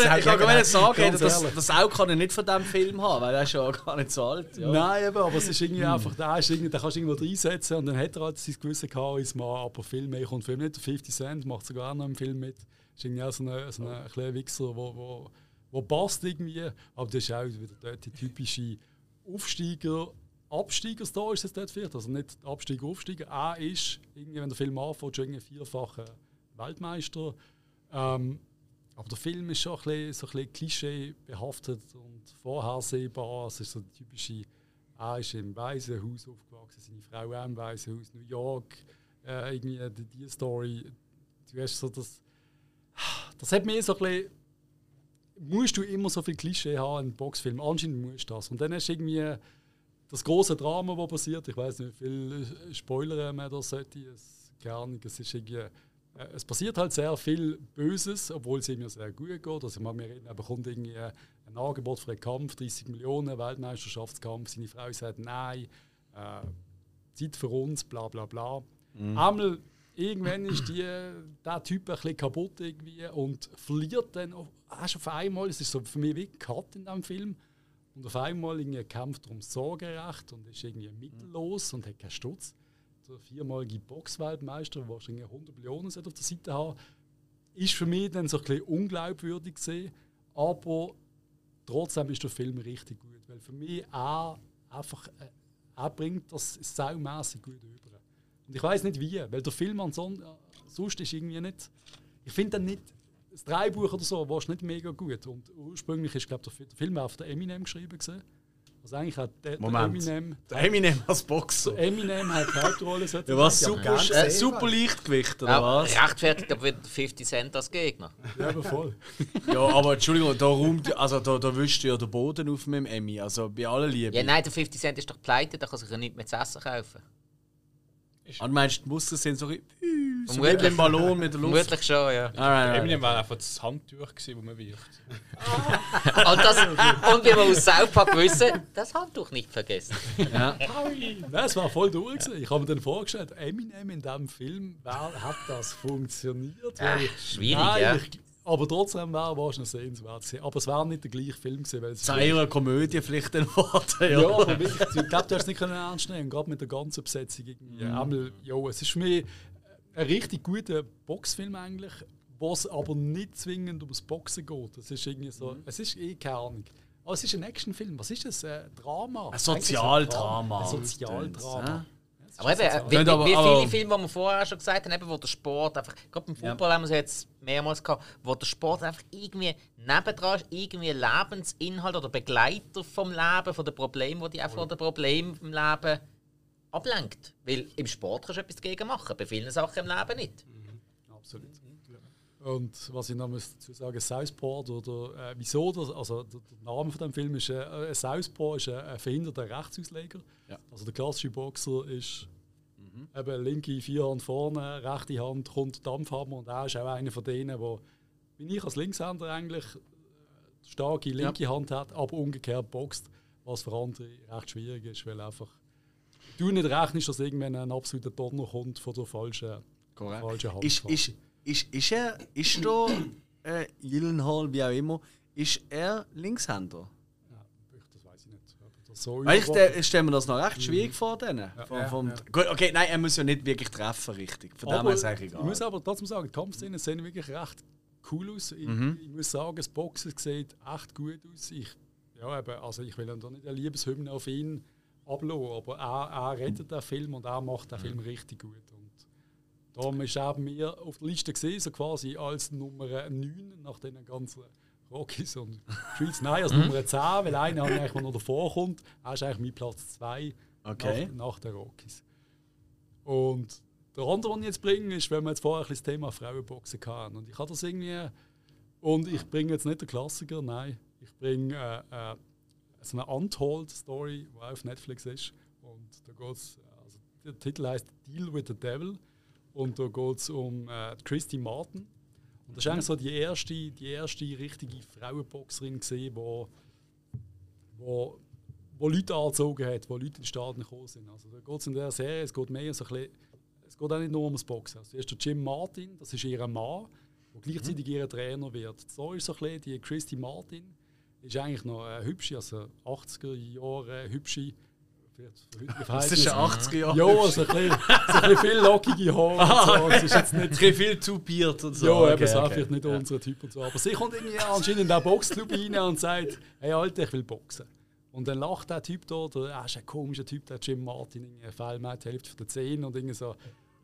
nicht- nicht sagen, das, das auch kann er nicht von diesem Film haben, weil er ist ja gar nicht so alt. Ja. Nein, eben, aber es ist irgendwie einfach, da ist irgendwie, da kannst du irgendwo reinsetzen und dann hat er halt sein gewisses Charisma, aber viel mehr kommt Film nicht. Der 50 Cent macht sogar noch im Film mit. Ist irgendwie auch so ein so eine kleiner Wichser, wo, wo, wo passt irgendwie, aber das ist auch wieder die typische Aufsteiger, Absteiger-Story ist das dort vielleicht, also nicht Absteiger, Aufsteiger. Er ist, irgendwie, wenn der Film anfängt, schon irgendwie vierfacher Weltmeister. Ähm, aber der Film ist schon ein bisschen, so ein bisschen klischeebehaftet und vorhersehbar. Es ist so der typische, er ist im Waisenhaus aufgewachsen, seine Frau auch im Waisenhaus, New York, äh, irgendwie die, die Story. Du hast so das, das hat mir so ein bisschen, musst du immer so viel Klischee haben in Boxfilm? Anscheinend musst du das. Und dann hast du irgendwie das große Drama, das passiert. Ich weiß nicht, wie viel Spoiler man da sollte. Es, Ahnung, es ist irgendwie äh, es passiert halt sehr viel Böses, obwohl es ihm ja sehr gut geht. Also, man reden, er bekommt irgendwie äh, ein Angebot für einen Kampf, 30 Millionen, Weltmeisterschaftskampf. Seine Frau sagt nein, äh, Zeit für uns, bla bla bla. Einmal, irgendwann ist die, der Typ ein bisschen kaputt irgendwie und verliert dann auf, hast auf einmal, es ist so für mich wie Cut in diesem Film, und auf einmal irgendwie kämpft er ums Sorgerecht und ist irgendwie mittellos und hat keinen Stutz der viermalige Boxweltmeister, der wahrscheinlich 100 Millionen auf der Seite haben, ist für mich dann so ein bisschen unglaubwürdig gesehen, aber trotzdem ist der Film richtig gut, weil für mich er einfach äh, er bringt das saumässig gut über. Und ich weiß nicht wie, weil der Film ansonsten sonst ist irgendwie nicht. Ich finde dann nicht das Dreibuch oder so war nicht mega gut und ursprünglich ist glaube der, der Film auf der Eminem geschrieben gesehen. Also eigentlich hat der, der Moment. Eminem Der Eminem als Boxer. Eminem hat die Hauptrolle. Ja, was? Super, äh, super Leichtgewicht, oder Auch was? rechtfertigt aber wieder 50 Cent als Gegner. Ja, aber voll. [laughs] Ja, aber Entschuldigung, da, räumt, also, da, da wischt ja der Boden auf mit dem Emmy. Also bei aller Liebe. Ja, nein, der 50 Cent ist doch pleite, da kann sich ja nicht mehr zu essen kaufen. Und du meinst, die Muster sind so, ein bisschen, so wie Vermutlich. beim Ballon mit der Luft? Vermutlich schon, ja. Alright. Eminem war einfach das Handtuch, das man wirft. Und, das, und wie wir aus South Park wissen, das Handtuch nicht vergessen. Nein, es war voll durch. Ich habe mir dann vorgestellt, Eminem in diesem Film, hat das funktioniert? Weil- schwierig, Nein, ja. Ich, aber trotzdem wäre wahrscheinlich sehenswert gewesen. Aber es wäre nicht der gleiche Film gewesen. Weil es Es sei eine Komödie vielleicht geworden. Ja. Ja, aber wirklich, ich glaube, du hast es nicht können ernst nehmen, gerade mit der ganzen Besetzung. Irgendwie. Mhm. Einmal, jo, es ist für mich ein richtig guter Boxfilm eigentlich, was aber nicht zwingend ums Boxen geht. Es ist irgendwie so, Mhm. es ist eh keine Ahnung. Aber es ist ein Actionfilm. Was ist das? Ein Drama? Ein Sozialdrama. Ein Sozialdrama. Aber eben, wie, wie, wie aber- viele Filme, die wir vorher schon gesagt haben, eben, wo der Sport einfach, gerade beim Fußball haben wir es jetzt mehrmals gehabt, wo der Sport einfach irgendwie nebendran ist, irgendwie Lebensinhalt oder Begleiter vom Leben, von den Problemen, die die auch von den Problemen im Leben ablenkt. Weil im Sport kannst du etwas dagegen machen, bei vielen Sachen im Leben nicht. Absolut. Und was ich noch dazu sagen, Southpaw oder äh, wieso das, also der, der Name von dem Film ist äh, äh, Southpaw ist ein, ein verhinderter Rechtsausleger. Ja. Also der klassische Boxer ist eben linke Vierhand vorne, rechte Hand kommt der Dampfhammer und er ist auch einer von denen, wo wie ich als Linkshänder eigentlich äh, starke linke Hand hat, aber umgekehrt boxt, was für andere recht schwierig ist, weil einfach du nicht rechnest, dass irgendwann ein absoluter Donner kommt von der falschen, falschen Hand. Ist, ist, ist, ist er, ist da äh, Gyllenhaal, wie auch immer, ist er Linkshänder? Das weiß ich nicht. ob das so Weil ich stelle mir das noch recht schwierig vor, denen. Vom, vom, Gut, okay, nein, er muss ja nicht wirklich treffen, richtig. Von dem aber her ist es eigentlich ich egal. muss aber trotzdem sagen, die Kampfszenen sehen wirklich recht cool aus. Ich, Mhm. ich muss sagen, das Boxen sieht echt gut aus. Ich, ja, eben, also ich will dann da nicht eine Liebeshymne auf ihn ablassen, aber er, er rettet den Film und er macht den Film richtig gut. Und darum ist er mir auf der Liste gesehen, so quasi als Nummer 9 nach den ganzen Rockies und Schweiz. Nein, als Nummer 10, weil einer eigentlich, der noch davor kommt. Er ist eigentlich mein Platz 2 Okay. nach, nach den Rockies. Und der andere, den ich jetzt bringe, ist, wenn wir jetzt vorher ein bisschen das Thema Frauenboxen hatten. Und ich habe das irgendwie. Und ich bringe jetzt nicht den Klassiker, nein. Ich bringe äh, äh, so eine Untold-Story, die auch auf Netflix ist. Und da geht's, also der Titel heißt Deal with the Devil. Und da geht es um äh, Christy Martin. Und das ist eigentlich so die erste, die erste richtige Frauenboxerin, gesehen, wo, wo, wo Leute angezogen hat, wo Leute in den Staaten gekommen sind. Also da geht es in der Serie, es geht mehr so ein bisschen, es geht auch nicht nur ums Boxen. Also, erst der Jim Martin, das ist ihr Mann, der gleichzeitig ihr Trainer wird. So ist so ein bisschen die Christy Martin, ist eigentlich noch eine hübsche, also 80er Jahre hübsche, [laughs] Das ist ein Verhältnisse. 80er Jahre. Ja, also ein bisschen, so ein bisschen viel lockige Haare. [laughs] und so. Es ist jetzt nicht Ein viel zu Beard und so. ja, Okay, eben, okay. vielleicht nicht unser Typ und so. Aber sie kommt irgendwie anscheinend in den Boxclub rein und sagt, hey Alter, ich will boxen. Und dann lacht der Typ da, der er ist ein komischer Typ, der Jim Martin, fehlt mir die Hälfte von der Zähne und irgendwie so,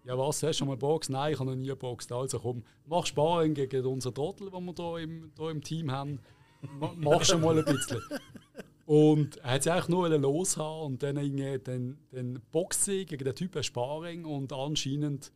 ja was, hast du schon mal Box? Nein, ich habe noch nie geboxt. Also komm, mach Sparring gegen unseren Trottel, den wir hier im, hier im Team haben. Ma- Mach schon mal ein bisschen. Und er hat sie eigentlich nur loshaben und dann, irgendwie, dann, dann boxt sie gegen den Typ ein Sparring und anscheinend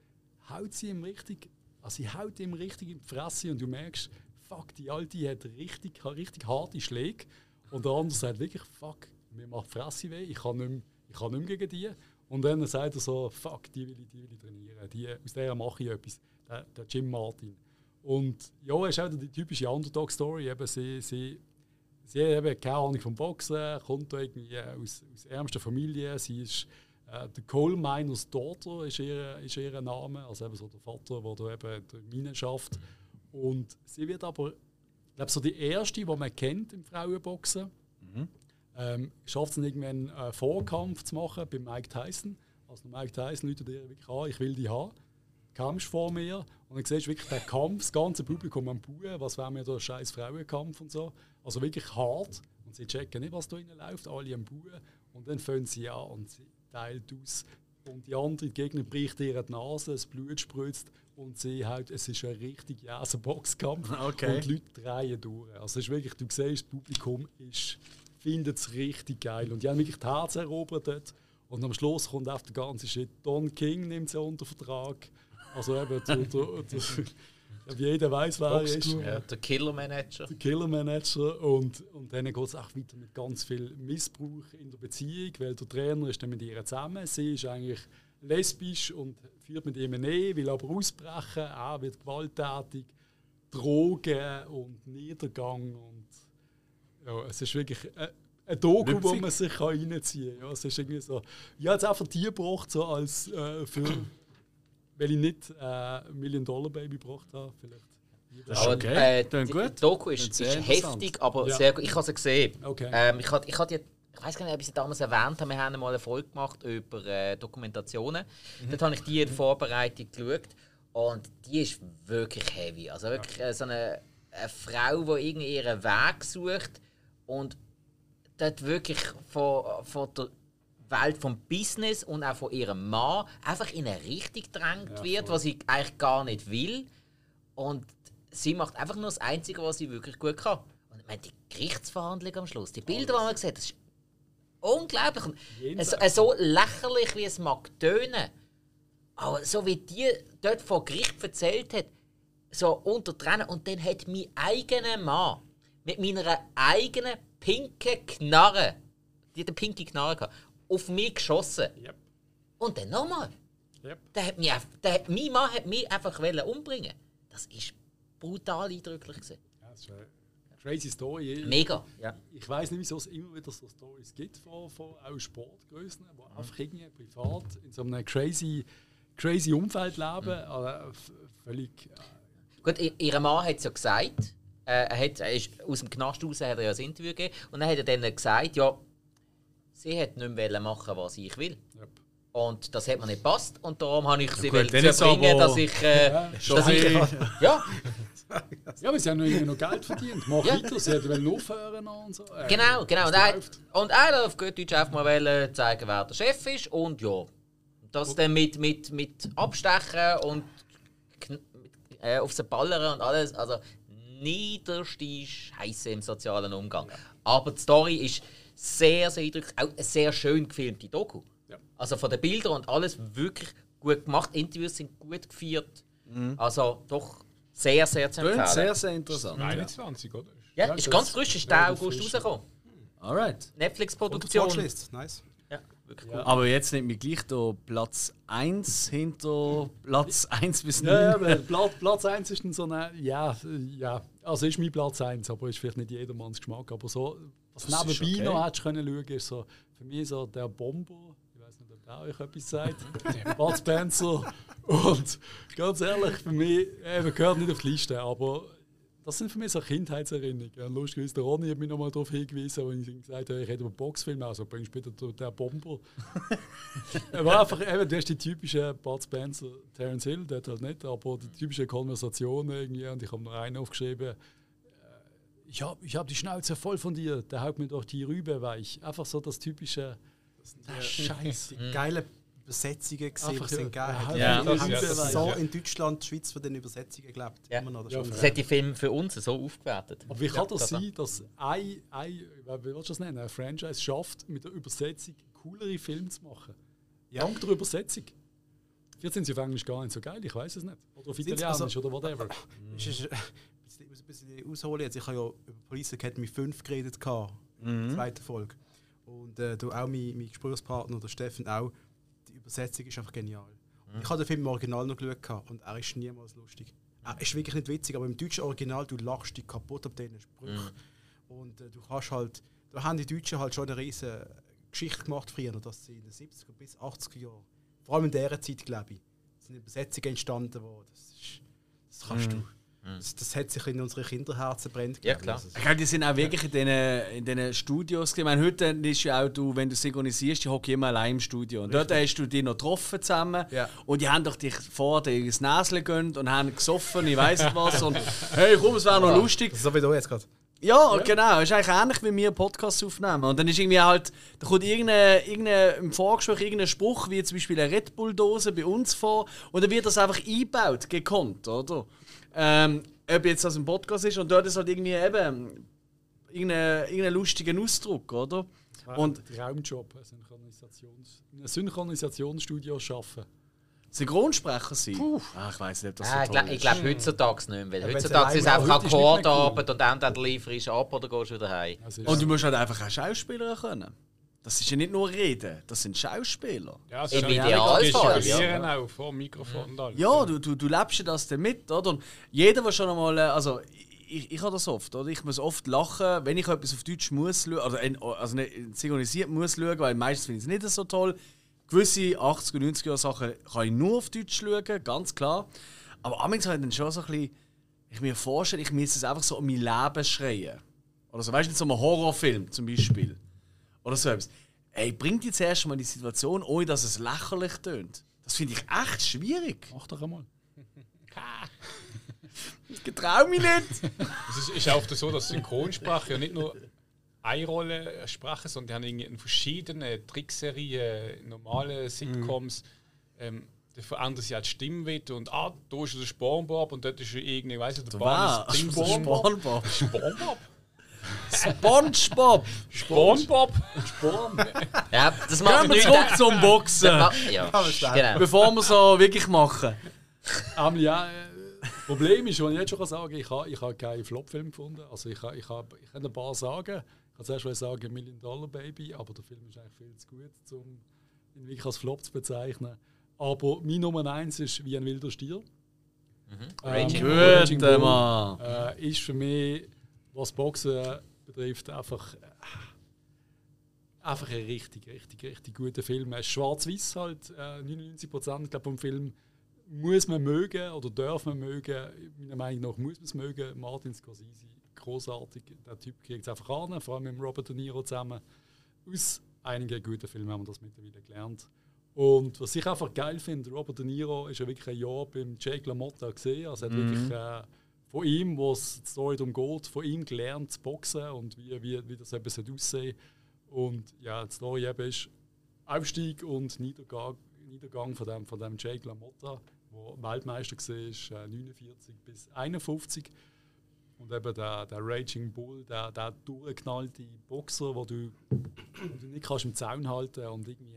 haut sie ihm richtig, also sie haut ihm richtig in die Fresse und du merkst, fuck, die Alte hat richtig, richtig harte Schläge. Und der andere sagt wirklich, fuck, mir macht die Fresse weh, ich kann nicht mehr, ich kann nicht gegen die. Und dann sagt er so, fuck, die will ich, die will ich trainieren, die, aus der mache ich etwas, der, der Jim Martin. Und ja, es ist auch die typische Underdog-Story, eben sie, sie Sie hat eben keine Ahnung vom Boxen, kommt da irgendwie aus, aus ärmster Familie. Sie ist äh, der Coal Miners Daughter, ist ihr, ist ihr Name. Also eben so der Vater, der da eben der Mine schafft. Und sie wird aber, ich glaube, so die erste, die man kennt im Frauenboxen. Ähm, schafft es irgendwann einen Vorkampf zu machen bei Mike Tyson. Also Mike Tyson läutet ihr wirklich an, ich will die haben. Kampf vor mir und dann siehst du wirklich den Kampf, das ganze Publikum am Buhen, was wäre mir der scheiß Frauenkampf und so. Also wirklich hart. Und sie checken nicht, was da innen läuft, alle am Buhen. Und dann fangen sie an und sie teilt aus. Und die andere Gegner bricht ihr die Nase, das Blut spritzt und sie halt, es ist ein richtig jäser Boxkampf. [laughs] Okay. Und die Leute drehen durch. Also es ist wirklich, du siehst, das Publikum ist, findet es richtig geil. Und die haben wirklich die Herzen erobert dort. Und am Schluss kommt auf der ganze Shit. Don King nimmt sie unter Vertrag. Also eben, der, der, der, wie jeder weiß, wer er ist. Ja, der Killer-Manager. Der Killer-Manager. Und, und dann geht es auch weiter mit ganz viel Missbrauch in der Beziehung, weil der Trainer ist dann mit ihr zusammen. Sie ist eigentlich lesbisch und führt mit ihm eine Ehe, will aber ausbrechen. Er wird gewalttätig. Drogen und Niedergang. Und ja, es ist wirklich ein, ein Doku, wo Witzig. man sich kann reinziehen kann. Ja, es ist irgendwie so. Ich habe jetzt einfach die gebracht, so als äh, für, weil ich nicht äh, Million Dollar Baby gebracht habe. Vielleicht. Das ist Aber okay. äh, Klingt die, gut. die Doku ist, ist heftig, aber Ja. sehr gut. Ich habe sie gesehen. Okay. Ähm, ich hatte, ich die, ich weiß gar nicht, ob ich sie damals erwähnt habe. Wir haben mal eine Folge gemacht über äh, Dokumentationen. Dort habe ich die in der Vorbereitung geschaut. Und die ist wirklich heavy. Also wirklich äh, so eine, eine Frau, die irgendwie ihren Weg sucht und dort wirklich von, von der Welt vom Business und auch von ihrem Mann einfach in eine Richtung gedrängt wird, was sie eigentlich gar nicht will. Und sie macht einfach nur das Einzige, was sie wirklich gut kann. Und ich meine, die Gerichtsverhandlung am Schluss, die Bilder, die man sieht, das ist unglaublich. Es so lächerlich, wie es mag tönen. Aber so wie die dort vor Gericht erzählt hat, so unter Tränen. Und dann hat mein eigener Mann mit meiner eigenen pinken Knarre, die hat eine pinke Knarre gehabt, auf mich geschossen. Yep. Und dann nochmal. Yep. Der hat mich, eff- der hat, mein Mann hat mich einfach umbringen. Das ist brutal eindrücklich. Gewesen. Ja, das ist eine crazy Story. Mega. Ja. Ich weiß nicht, wieso es immer wieder so Stories gibt von, von auch Sportgrößen, die einfach irgendwie privat in so einem crazy, crazy Umfeld leben. aber f- völlig. äh, Gut, ihr Mann hat es ja gesagt. Äh, er, hat, er ist aus dem Knast raus, hat er ja ein Interview gegeben. Und dann hat er dann gesagt, ja, sie hat nicht mehr machen, was ich will. Yep. Und das hat mir nicht gepasst. Und darum habe ich sie gut, wollen dann dazu bringen, dass ich. Äh, Schon dass ich [laughs] ja, [laughs] Ja, aber sie haben noch irgendwie noch Geld verdient. Mach Ja. weiter, sie hätten aufhören und so. Äh, [laughs] genau, genau. Und er, er hat auf gut Deutsch einfach mal zeigen, wer der Chef ist. Und ja, das dann mit, mit, mit Abstechen und äh, auf sie ballern und alles. Also niederste Scheiße im sozialen Umgang. Aber die Story ist sehr, sehr eindrücklich. Auch eine sehr schön gefilmte Doku. Ja. Also von den Bildern und alles wirklich gut gemacht. Interviews sind gut geführt. Also doch sehr, sehr zu empfehlen. sehr, sehr interessant. 21, oder? ja, ist ganz frisch, ist der August rausgekommen. Alright. Netflix-Produktion. Nice. Ja, wirklich gut. Aber jetzt nimmt mich gleich da Platz 1 hinter Platz 1 bis 9. Ja, ja, weil Platz, Platz 1 ist dann so eine. Ja, ja. Also ist mein Platz 1, aber ist vielleicht nicht jedermanns Geschmack. Aber so, was Das nebenbei okay. noch hättest können schauen, ist so für mich so der Bomber. Ich weiß nicht, ob der euch etwas sagt. [laughs] Bud Spencer. Und ganz ehrlich, für mich, eben gehört nicht auf die Liste, aber das sind für mich so Kindheitserinnerungen. Und lustigerweise, der Ronny hat mich nochmal darauf hingewiesen, als ich ihm gesagt habe, ich rede über Boxfilme, also bringst bitte den Bomber. [laughs] Er war einfach, eben, du hast die typische Bud Spencer, Terence Hill, der hat halt nicht, aber die typische Konversation irgendwie. Und ich habe noch einen aufgeschrieben. Äh, Ich habe ich hab die Schnauze voll von dir, der haut mir doch die Rübe weich. Einfach so das typische. Das Scheiße. Die geile Übersetzungen gesehen, Einfach, die sind ja, geil. ja, Die das- haben ja, das- so ja. in Deutschland, Schweiz von den Übersetzungen gelebt. Ja. Immer noch, das Ja, ist schon Das hat die Film für uns so aufgewertet. Aber wie kann das sein, dass ein, ein wie willst du das nennen, ein Franchise schafft, mit der Übersetzung coolere Filme zu machen? Ja. Dank der Übersetzung. Vielleicht sind sie auf Englisch gar nicht so geil, ich weiß es nicht. Oder auf Italienisch also- oder whatever. [laughs] Ein bisschen- ausholen. Jetzt. Ich habe ja über Police Academy 5 geredet, gehabt, in der zweiten Folge. Und äh, du auch, mein, mein Gesprächspartner, der Steffen, auch. Die Übersetzung ist einfach genial. Ich habe den Film im Original noch geschaut gehabt und er ist niemals lustig. Er ist wirklich nicht witzig, aber im deutschen Original, du lachst dich kaputt ab diesen Sprüchen. Und äh, du kannst halt, da haben die Deutschen halt schon eine riesige Geschichte gemacht früher, dass sie in den 70er bis 80er Jahren, vor allem in dieser Zeit, glaube ich, sind Übersetzungen entstanden, wo das ist, das kannst du, das, das hat sich in unsere Kinderherzen brennt. Ja, klar. Also, Ich glaube, die sind auch wirklich in diesen, in diesen Studios. Ich meine, heute ist ja auch du, wenn du synchronisierst, die hocken immer allein im Studio. Und dort hast du die noch getroffen zusammen. Ja. Und die haben doch dich vor dir ins Näschen gegönnt und haben gesoffen, ich weiß nicht was. Und hey, komm, es wäre noch lustig. so wie du jetzt gerade. Ja, genau. Es ist eigentlich ähnlich wie wir Podcasts aufnehmen. Und dann ist irgendwie halt, da kommt irgendein, irgendein, im Vorgespräch irgendein Spruch, wie zum Beispiel eine Red Bull-Dose bei uns vor. Und dann wird das einfach eingebaut, gekonnt, oder? Ähm, ob jetzt das ein Podcast ist und dort ist halt irgendwie eben irgendein, irgendein lustiger Ausdruck, oder? Und Und Traumjob, ein Synchronisations, in einem Synchronisationsstudio arbeiten. Synchronsprecher sein? Ah, ich weiß nicht, ob das so ich toll glaube ist. glaub, heutzutage nicht mehr. Weil heutzutage ist es einfach Akkordarbeit und dann, lieferst du ab oder gehst wieder heim. Also Und du musst halt einfach auch Schauspieler können. Das ist ja nicht nur Reden, das sind Schauspieler. Ja, es Im Idealfall, ja. auch vor dem Mikrofon alles. Ja, du, du, du lebst ja das dann mit, oder? Und jeder, der schon einmal, äh, also ich, ich habe das oft, oder? Ich muss oft lachen, wenn ich etwas auf Deutsch muss in, also nicht synchronisiert muss schauen, weil meistens finde ich es nicht so toll. Gewisse 80 und 90 Jahre Sachen kann ich nur auf Deutsch schauen, ganz klar. Aber amigs habe ich dann schon so ein bisschen, ich mir vorstelle, ich müsste es einfach so um mein Leben schreien. Oder so, weißt du, nicht so ein Horrorfilm zum Beispiel. Oder so etwas. Ey, bringt jetzt erst mal die Situation, ohne dass es lächerlich tönt. Das finde ich echt schwierig. Mach doch einmal. Ich [laughs] getraue mich nicht. Es ist, ist auch so, dass Synchronsprache ja nicht nur eine Rolle sprechen, sondern die haben in verschiedenen Trickserien, normale Sitcoms. Ähm, da verändern sie halt wieder und ah, da ist der Spornbob und dort ist irgendwie, ich weiß nicht, der Bahn ist SpongeBob. Spornbob? SpongeBob. Spornbob? Ja, das macht Gehen wir nichts. zurück zum Boxen. Ja, genau. Bevor wir so wirklich machen. Ähm, ja, äh, das Problem ist, was ich jetzt schon sagen kann, ich habe ich hab keinen Flop-Film gefunden. Also ich, ich, hab, ich kann ein paar sagen. Kann zuerst mal sagen Million Dollar Baby, aber der Film ist eigentlich viel zu gut, um ihn wirklich als Flop zu bezeichnen. Aber mein Nummer eins ist wie ein wilder Stier. Raging Ähm. Raging Bull, Mann. Äh, ist für mich, was Boxen betrifft, einfach, äh, einfach ein richtig, richtig, richtig guter Film. Er ist schwarz-weiß halt, äh, 99 Prozent vom Film muss man mögen oder darf man mögen. Meiner Meinung nach muss man es mögen. Martin Scorsese, großartig. Der Typ kriegt es einfach an, vor allem mit Robert De Niro zusammen. Aus einigen guten Filmen haben wir das mittlerweile gelernt. Und was ich einfach geil finde, Robert De Niro ist ja wirklich ein Jahr beim Jake LaMotta gesehen. Also er hat wirklich äh, von ihm, wo es die Story darum geht, von ihm gelernt zu boxen und wie, wie, wie das eben aussehen Und ja, die Story eben ist Aufstieg und Niedergang, Niedergang von dem, von dem Jake LaMotta, der Weltmeister war, äh, 49 bis 51. Und eben der, der Raging Bull, der, der durchgeknallte Boxer, wo du, wo du nicht kannst im Zaun halten und irgendwie.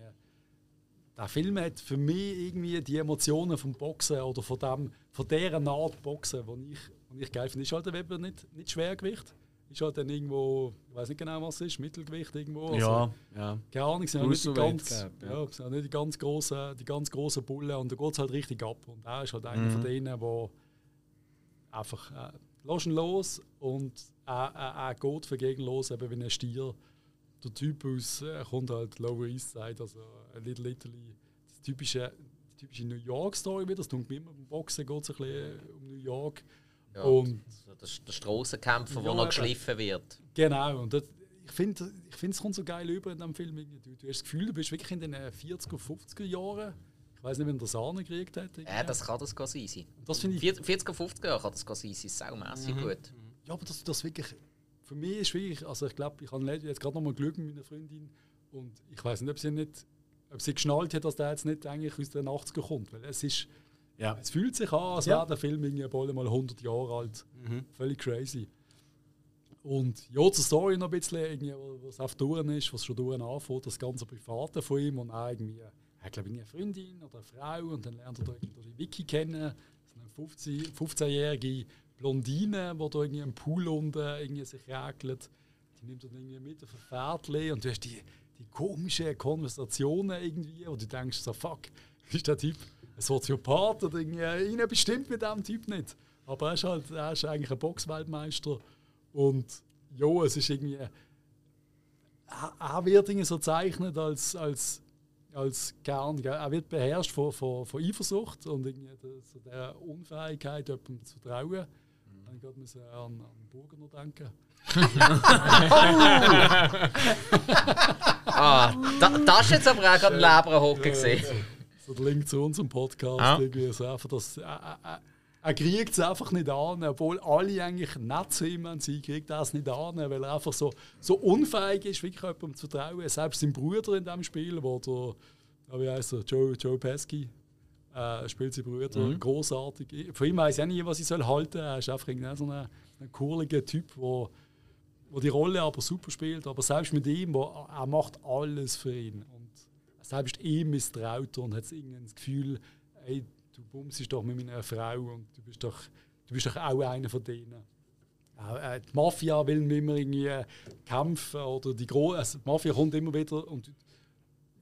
Der Film hat für mich irgendwie die Emotionen vom Boxen oder von, dem, von dieser Art Boxen, die ich, die ich geil finde. Ist halt eben nicht, nicht Schwergewicht. Ist halt dann irgendwo, ich weiß nicht genau was es ist, Mittelgewicht irgendwo. Also, Ja, ja. keine Ahnung, sind ja nicht die ganz, glaub, ja. ja. sind ja nicht die ganz großen, die ganz großen Bullen und da geht es halt richtig ab. Und er ist halt einer Mhm. von denen, der einfach äh, lass ihn los und er, er, er geht für gegen los, eben wie ein Stier. Der Typ aus äh, kommt halt Lower East Side, also äh, Little Italy. Das typische, die typische New York Story wieder. Das tut mir immer beim Boxen geht es ein bisschen äh, um New York. Ja, Und so der, Strassenkämpfer, Ja, der noch geschliffen wird. Genau, und das, ich finde, ich find, es kommt so geil über in diesem Film. Du, du hast das Gefühl, du bist wirklich in den 40er, 50er Jahren. Ich weiß nicht, wenn der Sahne gekriegt hat. Ja, das kann das sein. das finde ich. 40er, 50er Jahre kann das sein. sein. Saumässig Mhm. gut. Ja, aber das, das wirklich. Für mich ist wirklich. Also, ich glaube, ich habe jetzt gerade noch mal Glück mit meiner Freundin. Und ich weiß nicht, ob sie nicht. Ob sie geschnallt hat, dass der jetzt nicht eigentlich aus den 80er kommt. Weil es ist. Ja. Es fühlt sich an, als Ja. wäre der Film irgendwie mal 100 Jahre alt. Mhm. Völlig crazy. Und ja, zur Story noch ein bisschen, irgendwie, was auf Touren ist, was schon Touren anfängt, das ganze Private von ihm und auch irgendwie, er hat glaube ich eine Freundin oder eine Frau und dann lernt er da irgendwie die Vicky kennen, so eine 15 15-jährige Blondine, die da irgendwie im Pool unten irgendwie sich regelt. Die nimmt dann irgendwie mit auf ein Pferdchen und du hast die, die komischen Konversationen irgendwie, wo du denkst so, fuck, [laughs] ist der Typ ein Soziopath oder irgendwie, irgendetwas stimmt mit dem Typ nicht. Aber er ist halt, er ist eigentlich ein Boxweltmeister und ja, es ist irgendwie, er, er wird irgendwie so gezeichnet als, als, als gern, gell? er wird beherrscht von, von, von Eifersucht und irgendwie der, so der Unfähigkeit, jemandem zu vertrauen. Dann geht man so an, an Burgener denken. [laughs] Ah, da, das ist jetzt aber auch gerade ein Leberhocken gesehen. So der Link zu unserem Podcast. Ja. Irgendwie so einfach, dass, er, er, er, er kriegt es einfach nicht an, obwohl alle eigentlich nett sind. Sie kriegt er es nicht an, weil er einfach so, so unfähig ist, wirklich jemandem zu vertrauen. Selbst sein Bruder in diesem Spiel, wo der, wie heißt er, Joe, Joe Pesky, äh, spielt sein Bruder Mhm. großartig. Von ihm weiß ich auch nicht, was ich soll halten soll. Er ist einfach irgendwie so ein, ein kurliger Typ, der wo die Rolle aber super spielt. Aber selbst mit ihm, wo, er macht alles für ihn. Und selbst ihm misstraut er und hat das Gefühl, ey, du bumsst doch mit meiner Frau und du bist doch, du bist doch auch einer von denen. Äh, die Mafia will immer irgendwie äh, kämpfen oder die, Gro also die Mafia kommt immer wieder und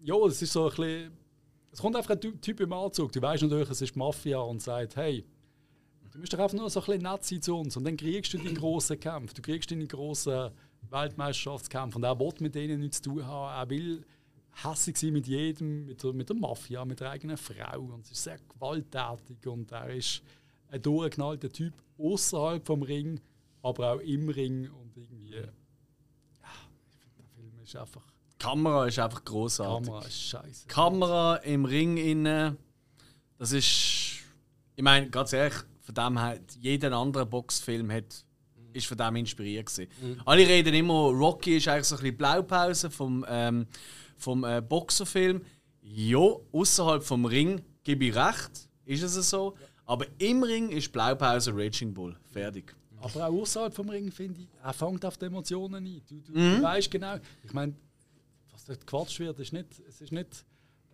ja, es ist so ein bisschen, es kommt einfach ein Ty- Typ im Anzug. Du weißt natürlich, es ist die Mafia und sagt, hey, du musst doch einfach nur so ein bisschen nett sein zu uns und dann kriegst du deinen grossen Kampf. Du kriegst deinen grossen Weltmeisterschaftskampf und er will mit denen nichts zu tun haben. Er will sein mit jedem, mit der, mit der Mafia, mit der eigenen Frau und es ist sehr gewalttätig und er ist ein durchgeknallter Typ außerhalb vom Ring, aber auch im Ring und irgendwie, ja, ich finde der Film ist einfach, Die Kamera ist einfach großartig. Kamera ist scheiße. Kamera im Ring inne, das ist, ich meine, ganz ehrlich, von dem her, jeder andere Boxfilm hat, ist von dem inspiriert gewesen. Alle reden immer, Rocky ist eigentlich so ein bisschen Blaupause vom, ähm, vom äh, Boxerfilm. Ja, außerhalb vom Ring gebe ich recht, ist es so. Aber im Ring ist Blaupause Raging Bull. Fertig. Aber auch außerhalb vom Ring finde ich, er fängt auf die Emotionen ein. Du, du, Mhm. du weißt genau, ich meine, was dort gequatscht wird, ist nicht, es ist nicht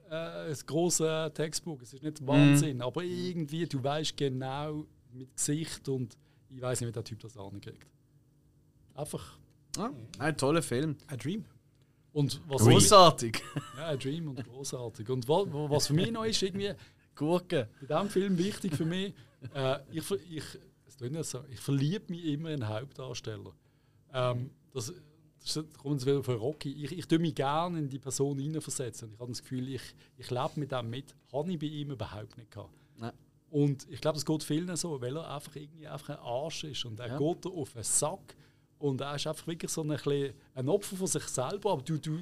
äh, ein grosses Textbuch, es ist nicht Mhm. Wahnsinn, aber irgendwie, du weißt genau mit Gesicht und ich weiß nicht, wie der Typ das ankriegt. Einfach. Ja, ein toller Film. A Dream. Und was Großartig. ja, ein Dream und großartig. Und was, was für mich noch ist, irgendwie, Gurke. bei diesem Film wichtig für mich, äh, ich, ich, so, ich verliebe mich immer in den Hauptdarsteller. Ähm, das, das wir wieder von Rocky. Ich, ich tue mich gerne in die Person hineinversetzen. Ich habe das Gefühl, ich, ich lebe mit dem mit. Habe ich bei ihm überhaupt nicht gehabt. Nein. Und ich glaube, es geht vielen so, weil er einfach irgendwie einfach ein Arsch ist und er Ja. geht da auf den Sack und er ist einfach wirklich so ein, bisschen ein Opfer von sich selber. Aber du, du,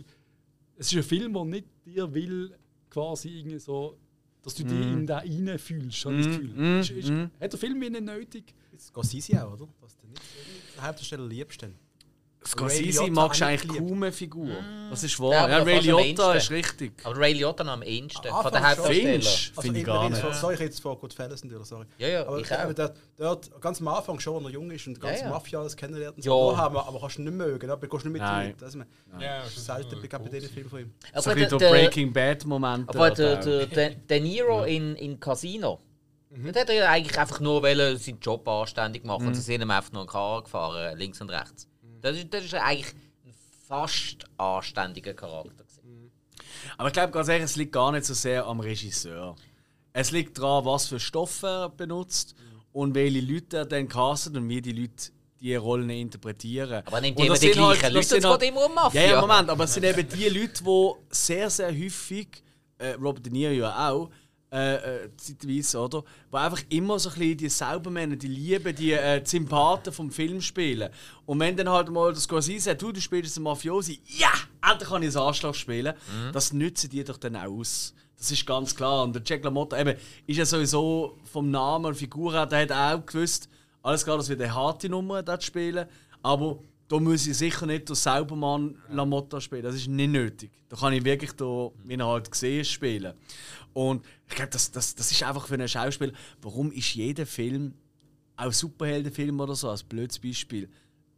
es ist ein Film, der nicht dir will, quasi irgendwie so, dass du dich in den reinfühlst, habe ich das Gefühl. Mm, Ist, ist, mm. Hat der Film nicht nötig? Das geht Sisi auch, oder? Dass du nicht den Hauptdarsteller liebst. Dann. Scorsese magst du eigentlich kaum eine Figur. Das ist wahr. Ja, Ray Liotta ist richtig. Aber Ray Liotta am ehesten. Ah, Von der. Hauptdarsteller. Finch finde ich gar nicht. Sorry, ich jetzt vor Goodfellas natürlich, sorry. Ja, ja, aber ich auch. dort, dort, ganz am Anfang schon, wenn er jung ist und ganz Ja, ja. Mafia alles kennenlernt und Ja. so, haben, aber kannst du nicht mögen, aber gehst nicht mit Nein. ihm. Das ist Ja, selten bei diesen Filmen von ihm. So Aber ein bisschen Breaking Bad-Moment. aber der, der De Niro in, in Casino, Mhm. dort hat er ja eigentlich einfach nur seinen Job anständig machen. Und sie sind ihm einfach nur einen Karren gefahren, links und rechts. Mhm. Das ist, das ist eigentlich ein fast anständiger Charakter. gewesen. Aber ich glaube ganz ehrlich, es liegt gar nicht so sehr am Regisseur. Es liegt daran, was für Stoffe er benutzt und welche Leute er dann castet und wie die Leute die Rollen interpretieren. Aber er nimmt immer die sind gleichen das Leute, sind es geht immer um Mafia. Ja, ja, Moment, aber es sind eben die Leute, die sehr, sehr häufig, äh, Robert De Niro ja auch, äh, äh, zeitweise, oder? Die einfach immer so ein bisschen die Saubermänner, die Lieben, die äh, Sympathen vom Film spielen. Und wenn dann halt mal das Scorsese sagt, du, du spielst einen Mafiosi, ja, endlich kann ich einen Arschloch spielen, das nützen die doch dann auch aus. Das ist ganz klar. Und der Jack LaMotta eben, ist ja sowieso vom Namen und Figur her, der hat auch gewusst, alles klar, dass wir eine harte Nummer dort spielen, aber da muss ich sicher nicht den Saubermann Lamotta spielen. Das ist nicht nötig. Da kann ich wirklich, da, wie er halt gesehen spielen. Und ich glaube, das, das, das ist einfach für einen Schauspieler. Warum ist jeder Film, auch Superheldenfilm oder so, als blödes Beispiel,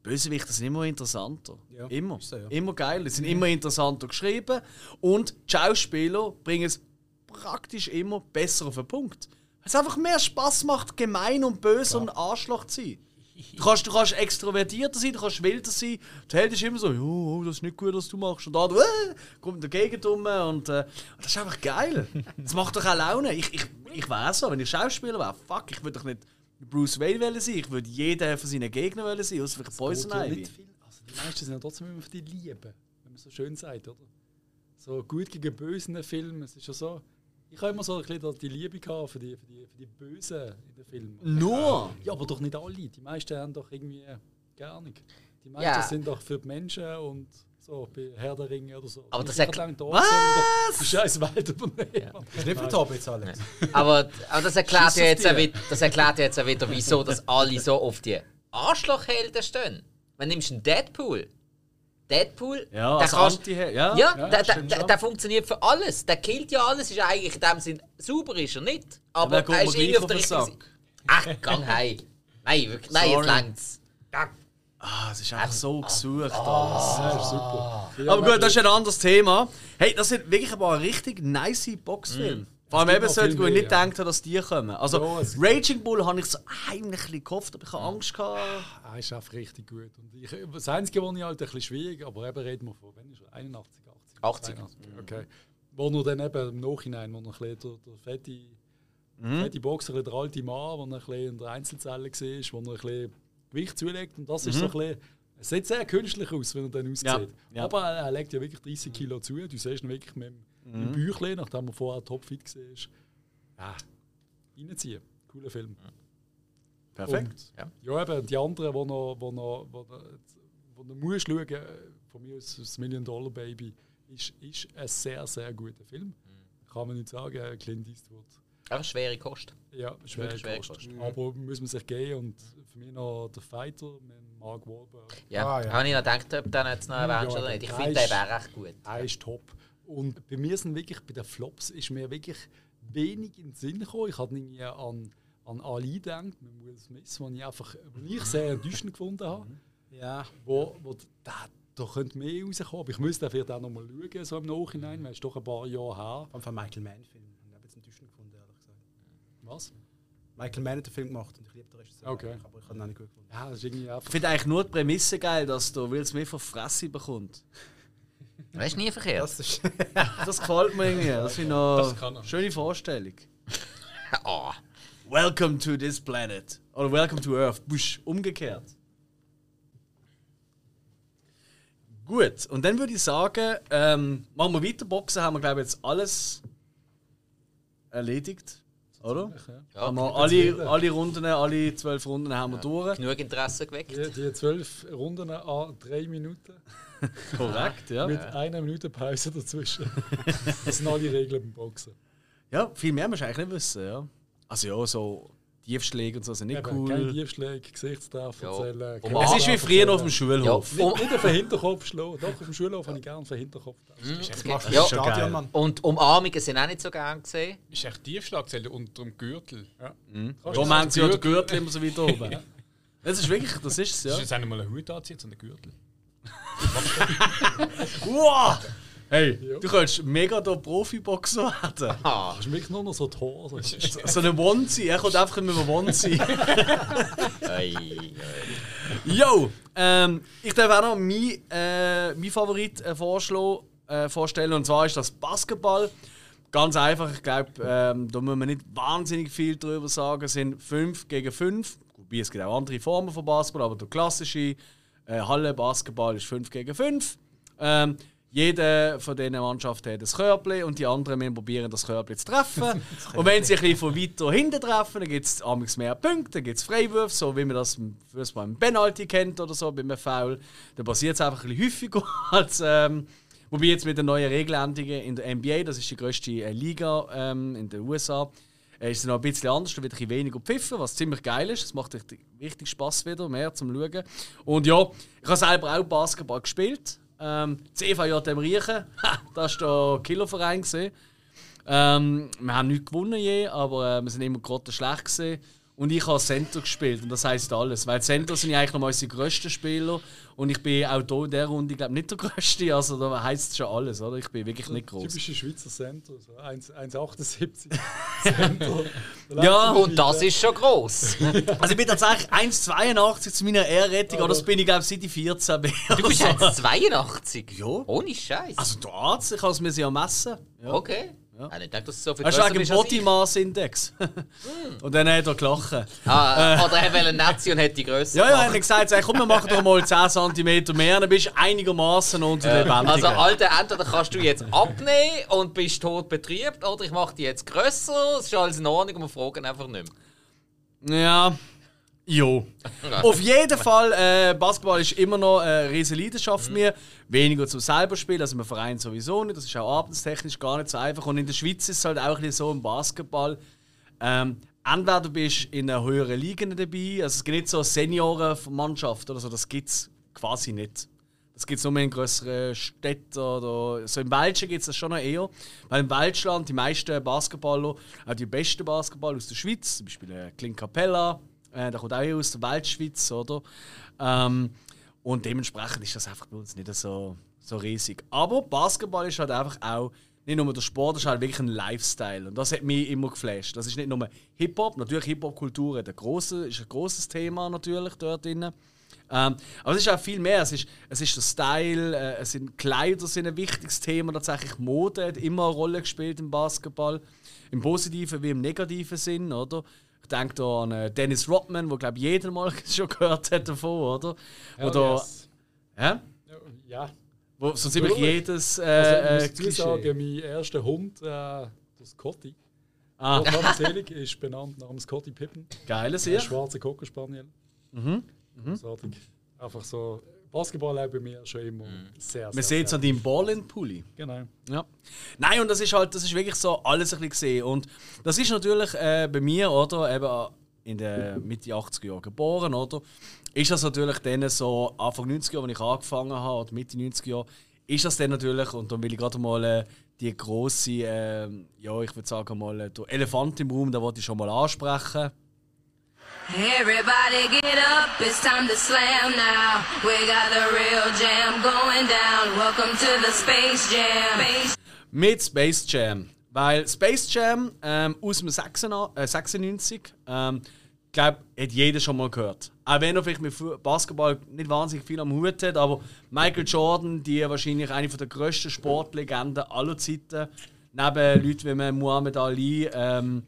Bösewichte sind immer interessanter. Ja, immer. so, ja. Immer geil. Die sind immer interessanter geschrieben. Und die Schauspieler bringen es praktisch immer besser auf den Punkt. Weil es einfach mehr Spaß macht, gemein und böse und ein Arschloch zu sein. Du kannst, du kannst extrovertierter sein, du kannst wilder sein. Der Held ist immer so, oh, das ist nicht gut, was du machst. Und da äh, kommt dagegen dumm und äh, das ist einfach geil. Das macht doch auch Laune. Ich, ich, ich wäre so, wenn ich Schauspieler wäre, fuck, ich würde doch nicht Bruce Wayne wollen sein, ich würde jeden von seinen Gegnern wollen sein, außer vielleicht Poison ja Ivy. nicht viel. Also die meisten sind ja trotzdem immer für die Liebe, wenn man so schön sagt, oder? So gut gegen Böse Filmen, es ist ja so. Ich habe immer so ein bisschen die Liebe gehabt für die, für die, für die Bösen in den Filmen. Nur? Ja, aber doch nicht alle. Die meisten haben doch irgendwie gar nicht. Die meisten Ja. sind doch für die Menschen und so bei Herr der Ringe oder so. Aber das sind erkl- lang da, Was? Die scheiß Welt übernehmen. Das [laughs] ist nicht für Hobbits, Alex. Aber, aber das, erklärt ja jetzt auch wieder, das erklärt ja jetzt auch wieder, wieso dass alle so auf die Arschlochhelden stehen. Wenn du nimmst einen Deadpool. Deadpool, Ja, der kannst- ja, Ja, Ja, der, der, der, der funktioniert für alles. Der killt ja alles, ist eigentlich in dem Sinn sauber ist er nicht. Aber er ist irgendwie auf der richtigen Sack. Ach, gang heim. Nein, wirklich, nein, jetzt längt's. Ah, es ist einfach so gesucht alles. Ja, ist super. Aber gut, das ist ein anderes Thema. Hey, das sind wirklich aber richtig nice Boxfilme. Vor allem eben viel wo ich nicht gedacht habe, dass die kommen. Also, Ja, Raging Bull habe ich so heimlich gehofft, aber ich habe Angst gehabt. Er ist einfach richtig gut. Und ich, das Einzige, was ich halt ein bisschen schwierig, aber eben reden wir von, wenn ist er? 81, 80? 80. 81, Okay. Wo nur dann eben im Nachhinein, wo noch ein bisschen der, der fette, fette Boxer, der alte Mann, wo er ein bisschen in der Einzelzelle war, wo er ein bisschen Gewicht zulegt. Und das ist so ein bisschen, es sieht sehr künstlich aus, wenn er dann aussieht. Ja, ja. Aber er, er legt ja wirklich 30 Kilo zu. Du siehst ihn wirklich mit, dem- mit dem Büchlein, nachdem er vorher topfit war. Ja, reinziehen. Cooler Film. Perfekt. Und, ja, eben, die anderen, die noch, wo noch, wo noch, wo noch musst schauen, äh, von mir aus das Million Dollar Baby, ist, ist ein sehr, sehr guter Film. Kann man nicht sagen, äh, Clint Eastwood. Einfach schwere Kost. Ja, schwer Wirklich schwere Kost. Kost. Aber muss man sich gehen und für mich noch der Fighter mit Mark Wahlberg. Ja, Ah, ja. habe ich noch gedacht, ob den jetzt noch erwähnt Ja, oder nicht. Ich der finde ist- den eben auch recht gut. Er ist top. Und bei mir sind wirklich, bei den Flops ist mir wirklich wenig in den Sinn gekommen. Ich habe irgendwie an, an Ali gedacht, mit Will Smith, den ich einfach ich sehr enttäuschend gefunden habe. Ja, wo, wo da, da könnte mehr rauskommen. Aber ich müsste vielleicht auch noch mal schauen, so im Nachhinein, weil es ist doch ein paar Jahre her. vom von Michael Mann-Film. Ich habe jetzt enttäuschend gefunden, ehrlich gesagt. Was? Michael Mann hat den Film gemacht und ich liebe den Regisseur. Okay. Aber ich habe ihn auch nicht gut gefunden. Ja, das ist irgendwie Ich finde eigentlich nur die Prämisse geil, dass der Will Smith auf Fresse bekommt. Das ist nie verkehrt. Das ist [laughs] Das gefällt mir irgendwie. Das er. eine schöne Vorstellung. [laughs] Ah. Welcome to this planet. Oder Welcome to Earth. Busch, umgekehrt. Gut, und dann würde ich sagen, ähm, machen wir weiter. Boxen haben wir, glaube ich, jetzt alles erledigt. Oder? Ja, haben wir alle, alle Runden, alle zwölf Runden haben wir durch. genug Interesse geweckt. Die, die zwölf Runden an drei Minuten [laughs] Korrekt, ja. mit einer Minute Pause dazwischen. [laughs] das sind alle Regeln beim Boxen. Ja, viel mehr musst du eigentlich nicht wissen, ja. Also ja, so Tiefschläge und so sind nicht Eben, Keine cool. Tiefschläge, Gesichtstreffer, Ja. Zählen. Um keine Es ist wie früher auf dem zählen. Schulhof. Ja. Nicht, nicht auf den Hinterkopf schlagen. Doch, auf dem Schulhof habe ich gerne auf den Hinterkopf. Machst du Ja. ja. Stadion, Mann. Und Umarmungen sind auch nicht so gern gesehen. Ist echt Tiefschlagzelle unter dem Gürtel. Darum haben sie ja den Gürtel immer so weit oben. [laughs] Das ist wirklich, das ist es, Ja. ja. Ist jetzt nicht mal ein Hut anziehen, sondern ein Gürtel. [laughs] Wow! Hey, du könntest mega der Profiboxer werden. Ah, Das ist wirklich nur noch so die Hose. So eine Onesie, er kommt einfach mit einem Onesie. [laughs] ei, Yo! Ähm, ich darf auch noch meinen äh, mein Favorit äh, vorschlagen, äh, vorstellen, und zwar ist das Basketball. Ganz einfach, ich glaube, ähm, da muss man nicht wahnsinnig viel darüber sagen. Es sind 5 gegen 5. Wobei es gibt auch andere Formen von Basketball, aber der klassische äh, Halle-Basketball ist 5 gegen 5. Ähm, jede von diesen Mannschaften hat ein Körbchen und die anderen müssen probieren, das Körbchen zu treffen. [laughs] und wenn sie ein bisschen von weiter hinten treffen, dann gibt es mehr Punkte, dann gibt es Freiwürfe, so wie man das im Fußball im Penalty kennt oder so, beim Foul. Dann passiert es einfach ein bisschen häufiger [laughs] als. Ähm, wobei jetzt mit den neuen Regeländerungen in der NBA, das ist die grösste äh, Liga ähm, in den USA, ist es noch ein bisschen anders, da wird ein bisschen weniger pfiffen, was ziemlich geil ist. Es macht richtig, Spaß wieder, mehr zum Schauen. Und ja, ich habe selber auch Basketball gespielt. Ähm, CVJM Riechen, [laughs] ha, das war der Killerverein. gewesen. Ähm, wir haben nicht gewonnen je, aber äh, wir sind immer gerade schlecht gesehen. Und ich habe Center gespielt und das heisst alles. Weil Center sind ja eigentlich noch unsere grössten Spieler. Und ich bin auch hier in dieser Runde glaub, nicht der Größte. Also da heisst es schon alles, oder? Ich bin wirklich nicht groß. Typische Schweizer Center, so 1 1,78 Center. Ja, Und das ist schon gross. [laughs] Also ich bin tatsächlich 1,82 zu meiner Ehrrettung, aber das bin ich glaube seit ich 14 bin. Du bist jetzt 82? Ja. Ohne Scheiß. Also der Arzt, ich kann es mir ja messen. Ja. okay. Ja. Ich dachte, dass du so viel bist als Body. Mass Index? [laughs] und dann hat er gelacht. Ah, oder er will eine Nazi und hat die Größe. Ja, ja, er hat gesagt, sag, komm, wir machen doch mal 10 cm mehr, dann bist du einigermaßen unter den Lebendigen. Also, Alter, entweder kannst du jetzt abnehmen und bist tot betriebt, oder ich mache die jetzt grösser, es ist alles in Ordnung und wir fragen einfach nicht mehr. Ja. Jo. Auf jeden Fall, äh, Basketball ist immer noch eine riesige Leidenschaft mir. Weniger zum selber spielen, also im Verein sowieso nicht. Das ist auch abendstechnisch gar nicht so einfach. Und in der Schweiz ist es halt auch ein bisschen so im Basketball. Ähm, entweder du bist in einer höheren Liga dabei, also es gibt nicht so Seniorenmannschaft oder so, das gibt es quasi nicht. Das gibt es nur in größeren Städten oder so. Im Welschen gibt es das schon noch eher. Weil im Welschland die meisten Basketballer, auch die besten Basketballer aus der Schweiz, zum Beispiel äh, Clint Capella, äh, der kommt auch aus der Weltschweiz, oder? Ähm, und dementsprechend ist das einfach bei uns nicht so, so riesig. Aber Basketball ist halt einfach auch nicht nur der Sport, das ist halt wirklich ein Lifestyle. Und das hat mich immer geflasht. Das ist nicht nur Hip-Hop, natürlich Hip-Hop-Kultur ist ein großes Thema natürlich dort drin. Ähm, aber es ist auch viel mehr. Es ist, es ist der Style, äh, es sind Kleider sind ein wichtiges Thema. Tatsächlich Mode hat immer eine Rolle gespielt im Basketball. Im positiven wie im negativen Sinn, oder? Da an äh, Dennis Rodman, wo glaube jeder mal [laughs] schon gehört hat davon, oder? Oder, yes. Hä? Ja, Wo so ziemlich jedes äh, also äh, ich muss Klischee. sagen, mein erster Hund, äh, der Scotty, Ah, Kampfselig, [laughs] ist benannt nach dem Scotty Pippen, geiles der hier. schwarze Cocker Spaniel. Mhm. Großartig. Einfach so, Basketball auch bei mir schon immer sehr, sehr Man sieht es an deinem Ball-in-Pulli. Genau. Ja. Nein, und das ist halt, das ist wirklich so alles ein bisschen gesehen. Und das ist natürlich äh, bei mir, oder, eben in der Mitte 80er Jahre geboren, oder, ist das natürlich dann so Anfang 90er Jahre, als ich angefangen habe, oder Mitte 90er Jahre, ist das dann natürlich, und dann will ich gerade mal äh, die grosse, äh, ja, ich würde sagen mal, äh, der Elefant im Raum, da wollte ich schon mal ansprechen. Everybody get up, it's time to slam now. We got the real jam going down. Welcome to the Space Jam. Space mit Space Jam. Weil Space Jam ähm, aus dem 96, äh, 96 ähm, glaube hat jeder schon mal gehört. Auch wenn er vielleicht mit Basketball nicht wahnsinnig viel am Hut hat, aber Michael Jordan, die wahrscheinlich eine der grössten Sportlegenden aller Zeiten, neben Leuten wie Muhammad Ali, ähm,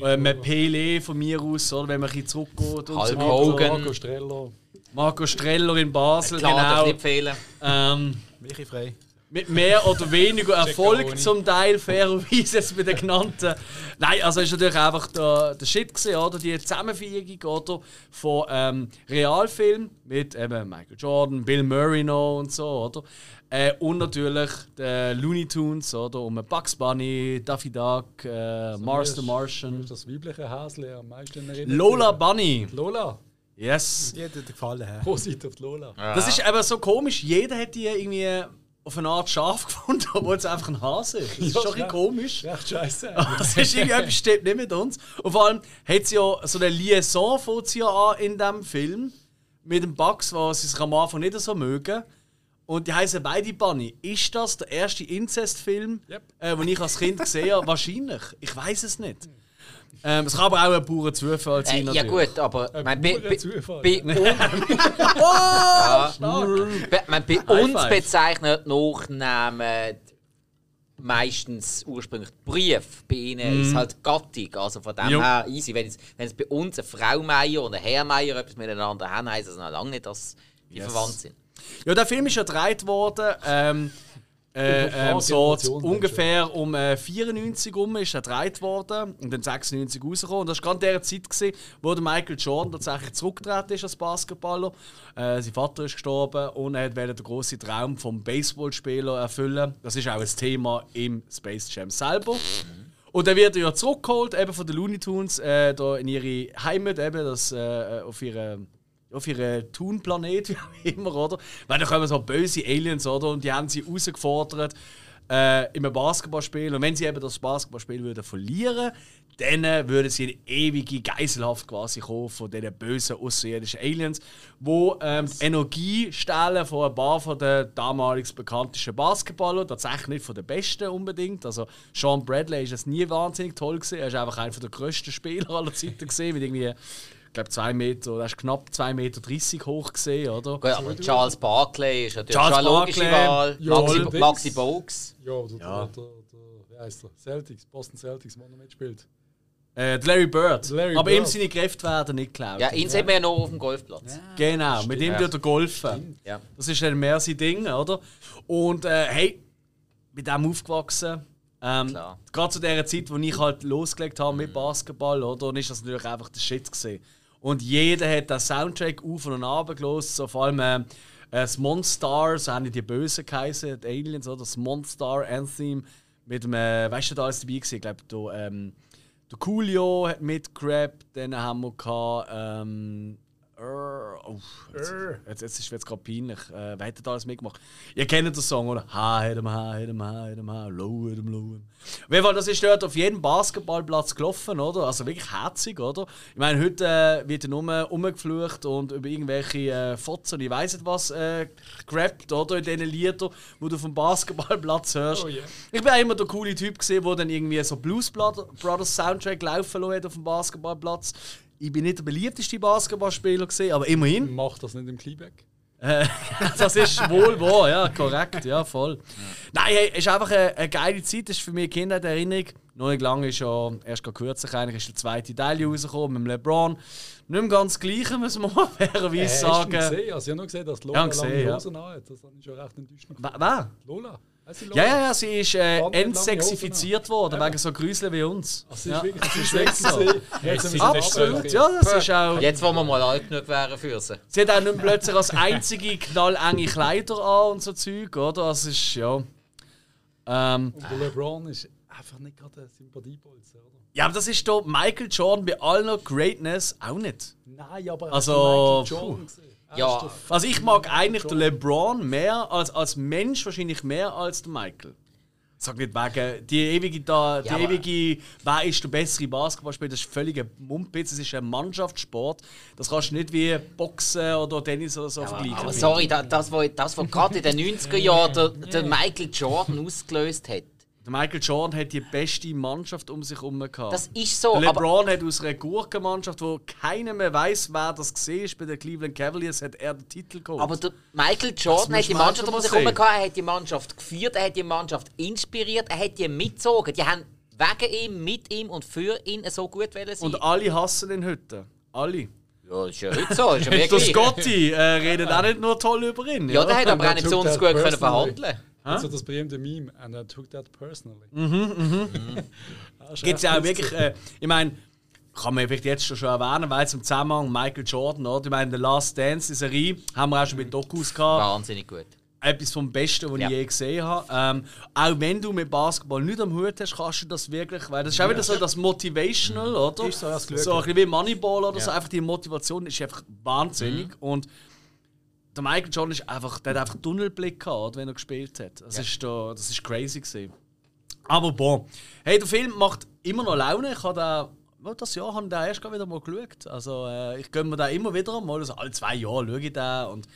äh, Pele von mir aus, oder, wenn man ein bisschen zurückgeht. Und Hulk so. Marco Streller. Marco Streller in Basel, Klar, genau. nicht. Ähm, Michi frei. mit mehr oder weniger Erfolg zum Teil, fairerweise jetzt bei den genannten. Nein, also ist natürlich einfach der, der Shit gewesen, oder? Die Zusammenfügung oder? von ähm, Realfilm mit eben Michael Jordan, Bill Murray noch und so, oder? Äh, und natürlich den Looney Tunes, oder? Um Bugs Bunny, Daffy Duck, äh, Mars the Martian. das weibliche Häsli am meisten in Erinnerung. Lola Bunny. Lola. Yes. Die hat dir gefallen. Positiv auf die Lola. Das ist aber so komisch. Jeder hat die irgendwie auf eine Art scharf [laughs] gefunden, obwohl es einfach ein Hase ist. Das ist Ja, schon ein bisschen ja. komisch. Recht scheiße. [laughs] Das ist irgendwie etwas stimmt nicht mit uns. Und vor allem hat sie ja so eine Liaison sie ja an in diesem Film mit dem Bugs, was sie sich am Anfang nicht so mögen. Und die heißen beide Bunny. Ist das der erste Inzestfilm, Yep. äh, den ich als Kind gesehen habe? Wahrscheinlich. Ich weiß es nicht. Ähm, es kann aber auch ein purer Zufall Äh, sein. ja natürlich. gut, aber Ein mein, bei, Zufall. bei, [laughs] ja, bei, uns bezeichnet Nachnamen meistens ursprünglich Brief. Bei ihnen ist es halt Gattung. Also von dem. Jo. her easy. Wenn es, wenn es bei uns eine Frau Meier und ein Herr Meier etwas miteinander haben, heisst das noch lange nicht, dass die Yes. verwandt sind. Ja, der Film ist ja gedreht worden. Ähm, äh, ähm, so ungefähr um äh, 94 rum ist er gedreht worden und dann 96 rausgekommen. Und das war gerade der Zeit, gewesen, wo der Michael Jordan tatsächlich zurückgetreten ist als Basketballer. Äh, sein Vater ist gestorben und er wollte den grossen Traum vom Baseballspieler erfüllen. Das ist auch ein Thema im Space Jam selber. Und dann wird er ja zurückgeholt, eben von den Looney Tunes, äh, da in ihre Heimat, eben das, äh, auf ihre auf ihren Toon-Planet, wie auch immer, oder? Weil da kommen so böse Aliens, oder? Und die haben sie herausgefordert äh, in einem Basketballspiel. Und wenn sie eben das Basketballspiel würden verlieren dann äh, würden sie in ewige Geiselhaft quasi kommen von diesen bösen außerirdischen Aliens, die ähm, die Energie stehlen von ein paar von den damals bekanntesten Basketballern, tatsächlich nicht von den besten unbedingt. Also Sean Bradley ist es nie wahnsinnig toll gewesen. Er ist einfach einer der grössten Spieler aller Zeiten gesehen, mit irgendwie ich glaube, 2 Meter, er ist knapp 2,30 Meter hoch gesehen, oder? Gut, aber Charles Barkley ist natürlich Charles schon eine logische Barkley, Wahl. ja, Maxi. Maxi Bogues. Ja, oder Ja. Der, der, der, wie heißt der? Celtics, Boston Celtics, der noch mitspielt. Äh, der Larry Bird. Larry Aber ihm Bird. seine Kräfte werden nicht geklaut. Ja, ihn sehen wir ja noch auf dem Golfplatz. genau, mit ihm Ja. tut er golfen. Ja. Das ist dann mehr sein Ding, oder? Und äh, hey, mit dem aufgewachsen. Ähm, gerade zu der Zeit, wo ich halt losgelegt habe mit Basketball, oder? Und ist das natürlich einfach der Shit gesehen. Und jeder hat den Soundtrack auf und ab gelost, so vor allem äh, das Monster, so haben die Bösen geheißen, die Aliens, oder? Das Monster Anthem mit dem, äh, weißt du, da alles dabei gewesen? Ich glaube, da, ähm, der Coolio hat mitgerappt, dann haben wir gehabt, ähm, oh, jetzt, jetzt, jetzt ist es gerade peinlich. Äh, wer hat alles mitgemacht? Ihr kennt den Song, oder? Ha, hedem, ha, hedem, ha, hedem, ha, low, hedem, low. Auf jeden Fall, das ist dort auf jedem Basketballplatz gelaufen, oder? Also wirklich herzig, oder? Ich meine, heute äh, wird ja nur rumgeflucht und über irgendwelche äh, Fotzen, ich weiß nicht was, äh, gerappt, oder? In diesen Liedern, die du vom Basketballplatz hörst. Oh, yeah. Ich bin auch immer der coole Typ gesehen, der dann irgendwie so Blues Brothers Soundtrack laufen lassen hat auf dem Basketballplatz. Ich bin nicht der beliebteste Basketballspieler gesehen, aber immerhin. Macht das nicht im Kleeback? Äh, [laughs] das ist wohl wahr, ja, korrekt, ja, voll. Nein, hey, es ist einfach eine, eine geile Zeit, das ist für mich der Erinnerung. Noch nicht lange ist ja, erst gerade kürzlich eigentlich, ist der zweite Teil rausgekommen mit dem LeBron. Nicht mehr ganz das Gleiche, muss man mal [laughs] fairerweise Äh, hast du sagen. gesehen? Also, ich habe nur gesehen, dass Lola Ja, gesehen, lange ja. Hosen anhat. Das habe ich schon recht enttäuscht. Wer? Lola? Ja, ja, ja, sie ist äh, entsexifiziert worden, Ja. wegen so Grüseln wie uns. Also, sie ja. [laughs] ist wirklich sie wirklich so. Jetzt sie Absolut, ja, das ist auch. Jetzt, wo wir mal alt genug wären für sie. Sie hat auch nicht plötzlich als einzige knallenge Kleider an und so Zeug, oder? Das ist, ja. Ähm, Und der LeBron ist einfach nicht gerade ein Sympathiebolzen, oder? ja, aber das ist doch Michael Jordan bei aller Greatness auch nicht. Nein, aber Also, Michael Jordan gesehen? Ja. Also ich mag eigentlich den LeBron mehr als, als Mensch wahrscheinlich mehr als den Michael. Ich sag nicht wegen die ewige da, die Ja, ewige, wer ist der bessere Basketballspieler, das ist völliger Mumpitz, das ist ein Mannschaftssport. Das kannst du nicht wie Boxen oder Tennis oder so vergleichen. Aber sorry, da, das, was das, was gerade in den 90er Jahren der, der Michael Jordan ausgelöst hat, Michael Jordan hat die beste Mannschaft um sich herum gehabt. das ist so. Der Aber, LeBron hat aus einer Gurkenmannschaft, wo keiner mehr weiß, wer das gesehen ist, bei den Cleveland Cavaliers hat er den Titel geholt. aber der Michael Jordan Das hat die Mannschaft um sich herum gehabt, er hat die Mannschaft geführt, er hat die Mannschaft inspiriert, er hat die mitgezogen. Die haben wegen ihm, mit ihm und für ihn so gut sein. Und alle hassen ihn heute. Alle. ja, ist ja heute so. Ist ja Der [laughs] wirklich. Scotty äh, redet auch nicht nur toll über ihn. Ja, der hat aber auch nicht that gut können personally. Verhandeln. Also das berühmte Meme, and I took that personally. [laughs] Gibt es ja auch wirklich, äh, ich meine, kann man vielleicht jetzt schon, schon erwähnen, weil zum Zusammenhang Michael Jordan, oder? Ich meine, The Last Dance, die Serie, haben wir auch schon mit Dokus gehabt. Wahnsinnig gut. Etwas vom Besten, was Ja. ich je gesehen habe. Ähm, auch wenn du mit Basketball nicht am Hut hast, kannst du das wirklich, weil das ist auch wieder so das Motivational, oder? Ist so, ja, das Glück. so ein bisschen wie Moneyball oder so. Einfach die Motivation ist einfach wahnsinnig. Und der Michael Jordan ist einfach, der hat einfach Tunnelblick gehabt, wenn er gespielt hat. Das, ist, da, das ist crazy gewesen. Aber bon. Hey, der Film macht immer noch Laune. Ich habe da ja, das Jahr habe ich den erst wieder mal geschaut. Also äh, ich gönne mir den immer wieder mal. Also alle zwei Jahre schaue ich den. Und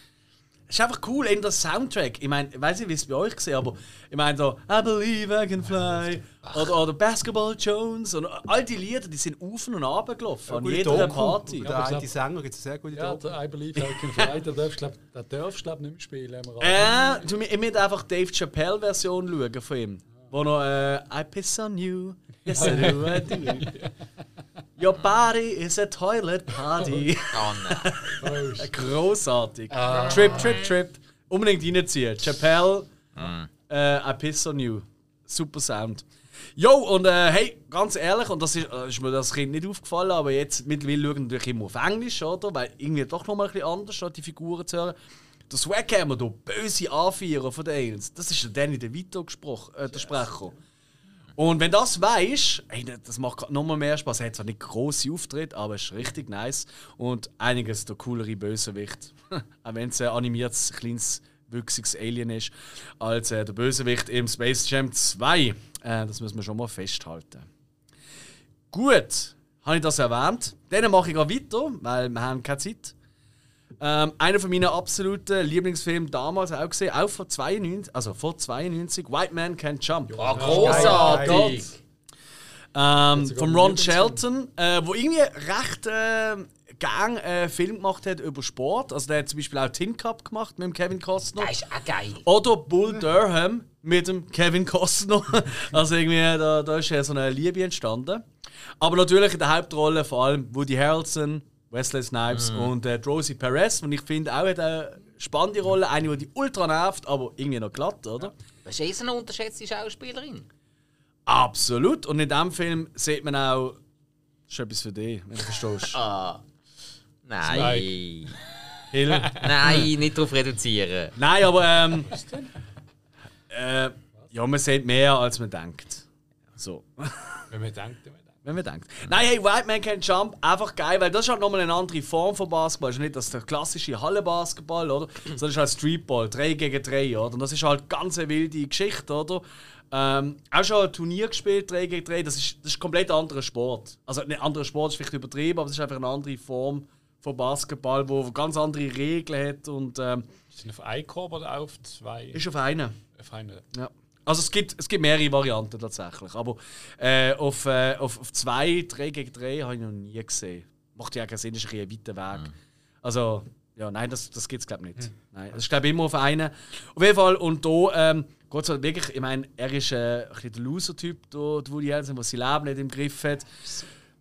ist einfach cool, in der Soundtrack. Ich meine, ich weiß nicht, wie es bei euch war, aber ich meine so I Believe I Can Fly oder, oder Basketball Jones und all die Lieder, die sind auf und runter gelaufen an jeder Doku. Party. Und Ja, Der eine Sänger gibt es eine sehr gute Ja, Doku. I Believe I Can Fly, der darfst du darfst, glaub, nicht mehr spielen. Äh, du, ich möchte einfach Dave Chappelle Version schauen von ihm. Wo noch äh, I piss on you, yes I do, I do. [laughs] Your body is a toilet party. Oh nein. [laughs] Großartig. Trip, Trip, Trip. Unbedingt reinziehen. Chappelle, äh, I piss on you. Super Sound. Jo, und äh, hey, ganz ehrlich, und das ist, äh, ist mir das Kind nicht aufgefallen, aber jetzt mittlerweile schauen wir natürlich immer auf Englisch, oder? Weil irgendwie doch noch mal ein bisschen anders, statt die Figuren zu hören. Der Swaghammer, der böse Anführer von den Aliens, das ist der Danny DeVito gesprochen, äh, der Sprecher. Und wenn das weisst, ey, das macht noch mal mehr Spaß. Er hat zwar nicht grosse Auftritte, aber es ist richtig nice. Und einiges der coolere Bösewicht. [laughs] Auch wenn es ein animiertes, kleines, wüchsiges Alien ist, als äh, der Bösewicht im Space Jam 2. Äh, das müssen wir schon mal festhalten. Gut, habe ich das erwähnt. Dann mache ich gerade weiter, weil wir haben keine Zeit. Ähm, einer von meinen absoluten Lieblingsfilmen damals auch gesehen, auch vor 92, also vor 92, White Man Can't Jump. Oh, großartig! Ähm, von Ron. Shelton, äh, wo irgendwie recht äh, gern einen Film gemacht hat über Sport. Also der hat zum Beispiel auch Tin Cup gemacht mit dem Kevin Costner. Das ist auch geil. Oder Bull Durham mit dem Kevin Costner. [laughs] also irgendwie, da, da ist ja so eine Liebe entstanden. Aber natürlich in der Hauptrolle vor allem Woody Harrelson, Wesley Snipes und äh, Rosie Perez. Und ich finde auch hat eine spannende Rolle, eine, die ultra nervt, aber irgendwie noch glatt, oder? Das ist eh so eine unterschätzte Schauspielerin. Absolut. Und in diesem Film sieht man auch. Das ist etwas für dich, wenn du verstehst. [laughs] Ah. Nein. Hill. [laughs] Nein, nicht darauf reduzieren. Nein, aber ähm, äh, ja, man sieht mehr, als man denkt. So, Wenn man denkt, wenn man denkt. Nein, hey, White Man Can Jump, einfach geil, weil das ist halt nochmal eine andere Form von Basketball. Es ist nicht das der klassische Hallenbasketball, oder? Sondern ist halt Streetball, 3 gegen 3, oder? Und das ist halt ganz eine wilde Geschichte, oder? Ähm, auch schon ein Turnier gespielt, 3 gegen 3, das ist, das ist ein komplett anderer Sport. Also ein anderer Sport ist vielleicht übertrieben, aber es ist einfach eine andere Form von Basketball, wo ganz andere Regeln hat und ähm, Sind auf einen Korb oder auf zwei? ist auf einen. Auf einen. Ja. Also es gibt, es gibt mehrere Varianten tatsächlich. Aber äh, auf, äh, auf, auf zwei, drei gegen drei habe ich noch nie gesehen. Macht ja keinen Sinn, ist ein, weiter Weg. Also, ja, nein, das, das gibt es glaube ich nicht. Nein, das ist glaube ich immer auf einen. Auf jeden Fall, und da ähm, geht es halt wirklich, ich meine, er ist äh, ein bisschen der Loser-Typ, der Woody Harrelson, der sein Leben nicht im Griff hat.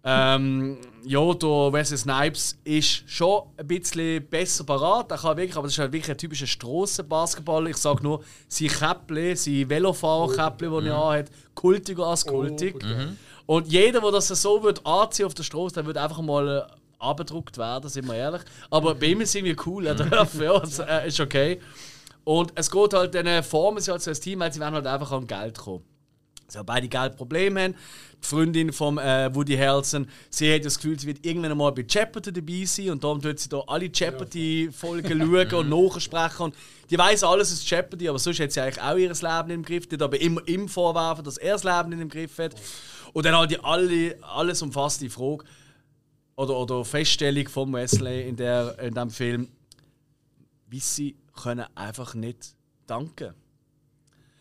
Ähm, ja, der Wesley Snipes ist schon ein bisschen besser parat. Er kann wirklich, aber das ist halt wirklich ein typischer Strassenbasketball. Ich sage nur, sein Käppli, sein Velofahrerkäppli, das er anhat, kultiger als kultig. Und jeder, der das so wird anziehen auf der Straße, der wird einfach mal äh, abgedruckt werden, sind wir ehrlich. Aber bei ihm ist irgendwie cool, er darf, [laughs] ja, das, äh, ist okay. Und es geht halt, dann formen sie halt so ein Team, weil sie werden halt einfach an Geld kommen. Sie haben beide Geldprobleme haben. Die Freundin von äh, Woody Harrelson, sie hat das Gefühl, sie wird irgendwann mal bei Jeopardy dabei sein und darum tut sie da alle Jeopardy-Folgen schauen und nachsprechen. Und die weiß alles ist Jeopardy, aber sonst hat sie eigentlich auch ihr Leben im Griff. Die aber immer ihm vorwerfen, dass er das Leben nicht im Griff hat. Und dann halt die alle, alles umfasste Frage oder, oder Feststellung von Wesley in, der, in dem Film, wie sie können einfach nicht danken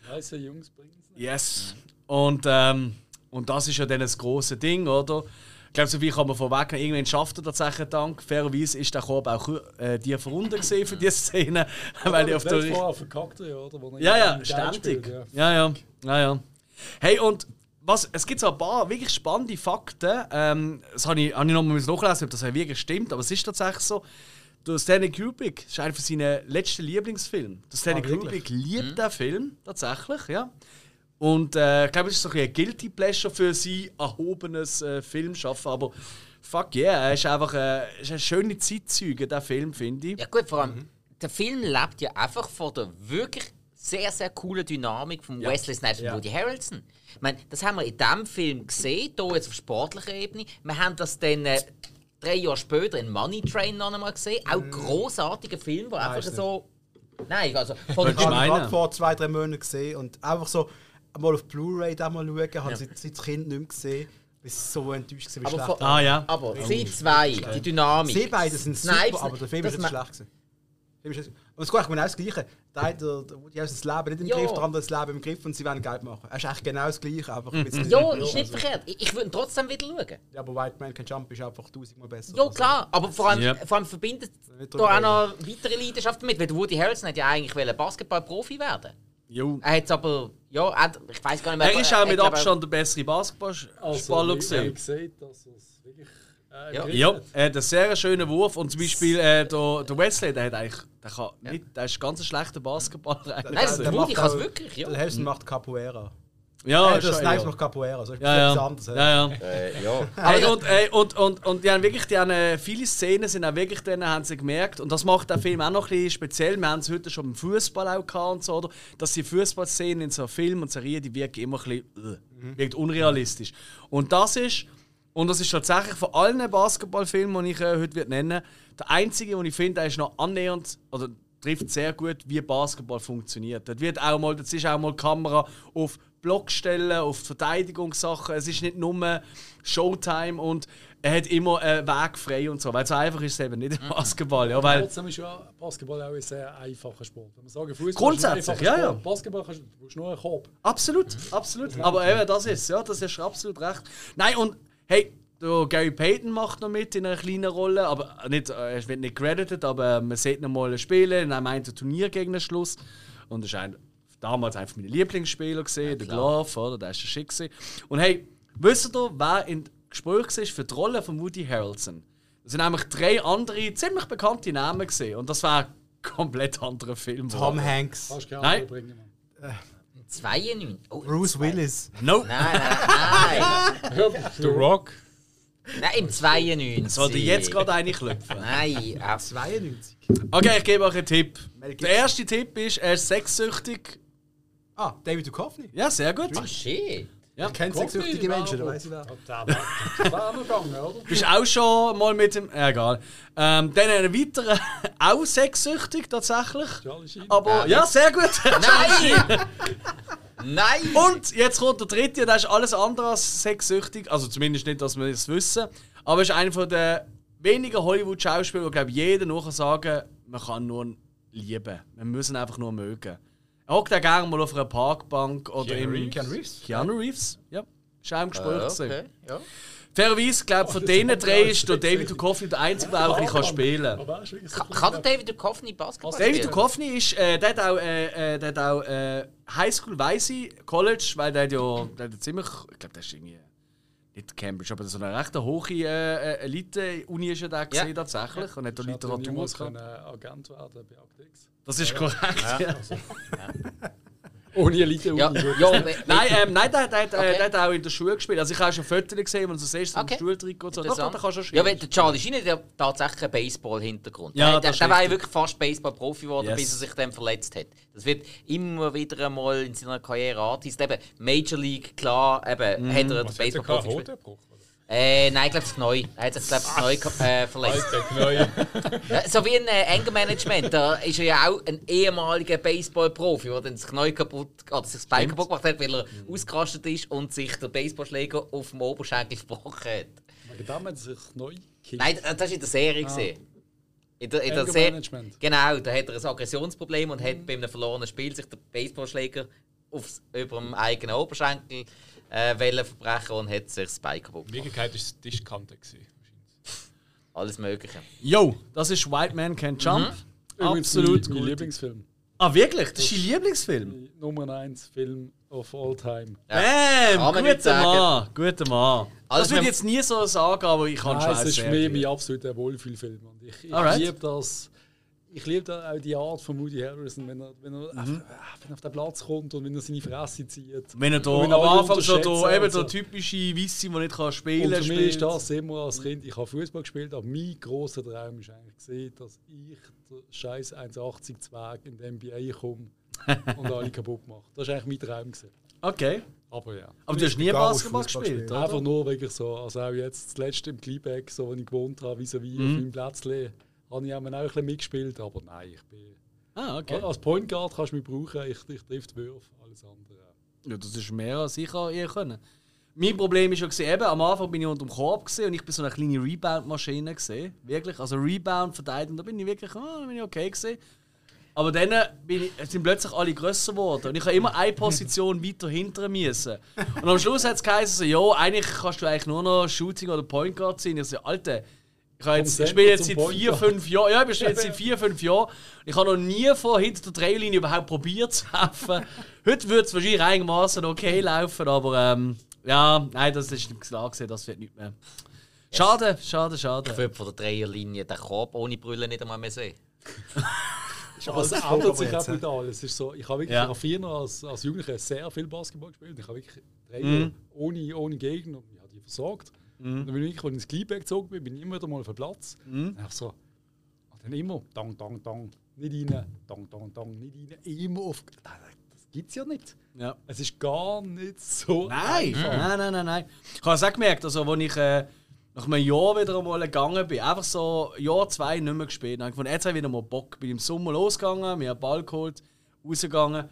Weiße Jungs bringen es nicht. Yes. Und, ähm, und das ist ja dann das große Ding, oder? Ich glaube, so viel kann man vorweg nehmen. Irgendwann schafft er tatsächlich Dank. Fairerweise ist der Korb auch äh, die Runde gesehen für diese Szene. [laughs] weil ich auf der vorher verkackt er ja, oder? Er ja, ja, ständig. spielt, ja. Ja, ja, ja, ja. Hey, und was, es gibt so ein paar wirklich spannende Fakten. Ähm, das habe ich, habe ich noch mal nachlesen, ob das wirklich stimmt, aber es ist tatsächlich so. der Stanley Kubrick ist einer von seinen letzten Lieblingsfilmen. Der Stanley Ah? Kubrick liebt den Film, tatsächlich, ja. Und äh, ich glaube, es ist so ein, bisschen ein Guilty Pleasure für sein erhobenes äh, Filmschaffen. Aber fuck yeah, er ist einfach äh, ist eine schöne Zeitzeuge, der Film, finde ich. Ja gut, vor allem, der Film lebt ja einfach von der wirklich sehr, sehr coolen Dynamik von Wesley Snipes und Woody Harrelson. Ich meine, das haben wir in diesem Film gesehen, hier jetzt auf sportlicher Ebene. Wir haben das dann äh, drei Jahre später in Money Train noch einmal gesehen. Auch großartiger Film, der einfach ist nicht. so... Nein, also von Ich habe vor zwei, drei Monaten gesehen und einfach so mal auf Blu-ray mal schauen, habe seit, seit Kind nicht mehr gesehen, weil es so enttäuscht war, wie Aber schlecht von- Ah ja. Aber sie zwei, die Dynamik. Sie beide sind super, aber der Film ist nicht schlecht. Gewesen. Aber es ist ich auch das Gleiche. Der eine, der, Harrelson das Leben nicht im Ja. Griff, der andere das Leben im Griff und sie wollen Geld machen. Es ist eigentlich genau das Gleiche, einfach ein bisschen... Ja, ist nicht verkehrt. Ich, ich würde ihn trotzdem wieder schauen. Ja, aber White Man Can Jump ist einfach tausendmal besser. Ja, Also, klar. Aber vor allem, Ja. vor allem verbindet da auch noch weitere Leidenschaft damit. Weil Woody Harrelson hat ja eigentlich wollen Basketball-Profi werden. Jo. Er hat es aber, ja, er, ich weiß gar nicht mehr. Er ist auch mit Abstand der bessere Basketballspieler Also, gesehen. ich sehe, dass es wirklich. Äh, Ja. Ja, er hat einen sehr schönen Wurf und zum Beispiel äh, der, der Wesley, der hat eigentlich, der kann nicht, der ist ganz ein schlechter Basketballer. Nein, das Der Woody macht kann es auch- wirklich, ja. Der Harrelson macht Capoeira. Ja, ist schon, Snipes ja. macht Capoeira, so ist Ja, ja. etwas anderes. ja, ja. Äh, ja. [laughs] Hey, und, ey, und, und, und die haben wirklich, die haben, äh, viele Szenen sind auch wirklich dann, haben sie gemerkt, und das macht der Film auch noch ein bisschen speziell, wir haben es heute schon beim Fußball auch gehabt und so, oder, dass die Fußballszenen in so Filmen und Serien, die wirken immer ein bisschen, äh, wirkt unrealistisch. Und das ist, und das ist tatsächlich von allen Basketballfilmen, die ich äh, heute wird nennen der einzige, den ich finde, der ist noch annähernd, oder trifft sehr gut, wie Basketball funktioniert. Dort wird auch mal, das ist auch mal die Kamera auf Blockstellen, auf Verteidigungssachen. Es ist nicht nur Showtime und er hat immer einen Weg frei und so. Weil so einfach ist es eben nicht im Basketball. Ja, weil, Trotzdem ist ja Basketball auch ein sehr einfacher Sport. Wenn wir sagen, Fußball Grundsätzlich, ein ja, ja. Basketball kannst du, du brauchst nur einen Korb. absolut, absolut. Aber eben, das ist ja, das ist absolut recht. Nein, und hey, der Gary Payton macht noch mit in einer kleinen Rolle, aber nicht, äh, er wird nicht credited, aber man sieht noch mal spielen in einem einen Turnier gegen den Schluss. Und das ist ein, damals einfach meine Lieblingsspieler gesehen, der Glove, oder? Der ist schon schick gewesen. Und hey, wisst ihr, wer in Gespräch war für die Rolle von Woody Harrelson? Das sind nämlich drei andere ziemlich bekannte Namen gesehen und das war ein komplett anderer Film. Tom Hanks, du gerne Nein. bringen. Mann. 92. Oh, Bruce Willis. Nope. Nein, nein, nein. [laughs] The Rock. nein, im 92. Sollte jetzt gerade eine klopfen. Nein, auf 92. Okay, ich gebe euch einen Tipp. Der erste Tipp ist, er ist sexsüchtig. Ah, David Duchovny. Ja, sehr gut. Ah, shit. Ja. Kennt sexsüchtige Menschen, da weiß ich wer. Der war noch gegangen, oder? [laughs] Bist auch schon mal mit dem. Ja, egal. Ähm, dann ein weiterer, [laughs] auch sexsüchtig tatsächlich. Aber ja, sehr gut. Nein! [laughs] Nein! Und jetzt kommt der dritte, der ist alles andere als sexsüchtig. Also zumindest nicht, dass wir das wissen. Aber ist einer von der wenigen Hollywood-Schauspieler, wo glaube jeder nachher sagen, man kann nur lieben. Wir müssen einfach nur mögen. Er hockt auch gerne mal auf einer Parkbank oder Keanu im. Reeves? Keanu Reeves. Keanu Reeves, ja. Ist auch im Gespräch. gewesen. okay, ja. Fairerweise, glaube von [laughs] denen drei ist der David Duchovny der Einzige, der auch ein bisschen spielen kann. Er Kann, der David Duchovny Basketball David spielen? Duchovny ist, äh, der hat auch, äh, äh, der hat auch äh, Highschool Weise College, weil der hat ja der hat ja ziemlich, ich glaube, der ist irgendwie nicht Cambridge, aber so eine recht hohe äh, äh, Elite-Uni ist ja der gesehen tatsächlich und hat da Literatur gehabt. können Agent werden bei Actix. Das ist korrekt. Ja. Ohne Elite Ja, ja, Nein, ähm, nein, der, der, der, Okay. der hat auch in der Schule gespielt. Also ich habe schon Fotos gesehen, wo du so siehst, so Okay. im Stuhltrikot und so. Doch, doch, Interessant. der kann schon Ja, weil der Charlie Sheen hat ja tatsächlich einen Baseball-Hintergrund. Ja, der, der, der war ja wirklich fast Baseball-Profi geworden, Yes. bis er sich dann verletzt hat. Das wird immer wieder einmal in seiner Karriere angeteased. Eben, Major League, klar, eben, Mhm. hat er den er Baseball-Profi gespielt. Äh, nein, ich glaube, das Knie. Er hat sich, glaube ich, das Knie äh, verletzt. Alter [laughs] so wie ein äh, Anger-Management. Da ist er ja auch ein ehemaliger Baseball-Profi, der dann das Knie kaputt, oder sich das Bein kaputt gemacht hat, weil er ausgerastet ist und sich der Baseballschläger auf dem Oberschenkel verbrochen hat. Wegen dem hat er sich neu gekillt. Nein, das war in der Serie. gesehen. In der, in der Serie. Anger-Management. Genau, da hat er ein Aggressionsproblem und hat bei einem verlorenen Spiel sich den Baseballschläger aufs, über dem eigenen Oberschenkel äh, wollen verbrechen und hat sich das Bein kaputt In gemacht. Wirklichkeit war es die Tischkante. gewesen. Alles Mögliche. Yo, das ist White Man Can Jump. Übrigens Absolut mein, mein gut. Lieblingsfilm. Ah, wirklich? Das ist dein Lieblingsfilm? Nummer 1 Film of all time. Bam! Man nicht Guter. Mann, guter Mann. Also das würde ich wenn- jetzt nie so sagen, aber ich kann schon es ist mehr gut. mein absoluter Wohlfühlfilm. Und ich, ich liebe das. Ich liebe da auch die Art von Woody Harrison, wenn er, wenn er, Mhm. einfach, wenn er auf den Platz kommt und wenn er seine Fresse zieht. Wenn er da am wenn alle Anfang so unterschätzen da, eben so. der typische Weisse, der nicht kann spielen Und kann, für mich ist das immer als Kind, ich habe Fußball gespielt, aber mein grosser Traum ist eigentlich gesehen, dass ich der scheiß 1,80 Zwerg in die NBA komme [laughs] und alle kaputt mache. Das war eigentlich mein Traum. Gewesen. Okay. Aber ja. Aber du hast nie Basketball gespielt, spielt. oder? Einfach nur wirklich so, also auch jetzt das letzte im Kleeback, so, wo ich gewohnt habe, vis-à-vis Mhm. auf meinem Plätzchen, habe ich auch ein bisschen mitgespielt, aber nein, ich bin... Ah, okay. Als Point Guard kannst du mich brauchen, ich, ich treffe die Würfe, alles andere. Ja, das ist mehr als ich je können. Mein Problem ist ja eben, am Anfang bin ich unter dem Korb und ich bin so eine kleine Rebound-Maschine gesehen, wirklich. Also Rebound verteidigen, da bin ich wirklich, ah, da bin ich okay gewesen. Aber dann bin ich, sind plötzlich alle grösser geworden und ich habe immer eine Position [laughs] weiter hinter müssen. Und am Schluss hat es geheißen, so, ja, eigentlich kannst du eigentlich nur noch Shooting oder Point Guard sein. Ich so, Alter, ich, habe jetzt, ich spiele jetzt seit vier, fünf Jahren. Ja, ich spiele jetzt seit vier, fünf Jahren. Ich habe noch nie von hinter der Dreilinie überhaupt probiert zu helfen. Heute würde es wahrscheinlich einigermaßen okay laufen, aber ähm, ja, nein, das ist klar gesehen, das wird nicht mehr. Schade, schade, schade. Ich würde von der Dreierlinie den Korb ohne Brille nicht einmal mehr sehen. [laughs] Aber es alles ändert sich auch brutal. Es ist so, ich habe wirklich Ja. habe früher als, als Jugendlicher sehr viel Basketball gespielt. Ich habe wirklich drei Mhm. Jahre ohne, ohne Gegner und ich habe die versorgt. Und dann bin ich, als ich ins Kleeback gezogen bin, bin ich immer wieder mal auf den Platz. Mhm. Einfach so, und dann immer, dang, dang, dang, nicht rein, dang, dang, dang, nicht rein, immer auf. Das, das gibt es ja nicht. Ja. Es ist gar nicht so. Nein, einfach. nein, nein, nein, nein. Ich habe es auch gemerkt, also, als ich äh, nach einem Jahr wieder einmal gegangen bin, einfach so ein Jahr, zwei nicht mehr gespielt, dann habe ich gefunden, jetzt habe ich wieder mal Bock. Bin im Sommer losgegangen, mir einen Ball geholt, rausgegangen.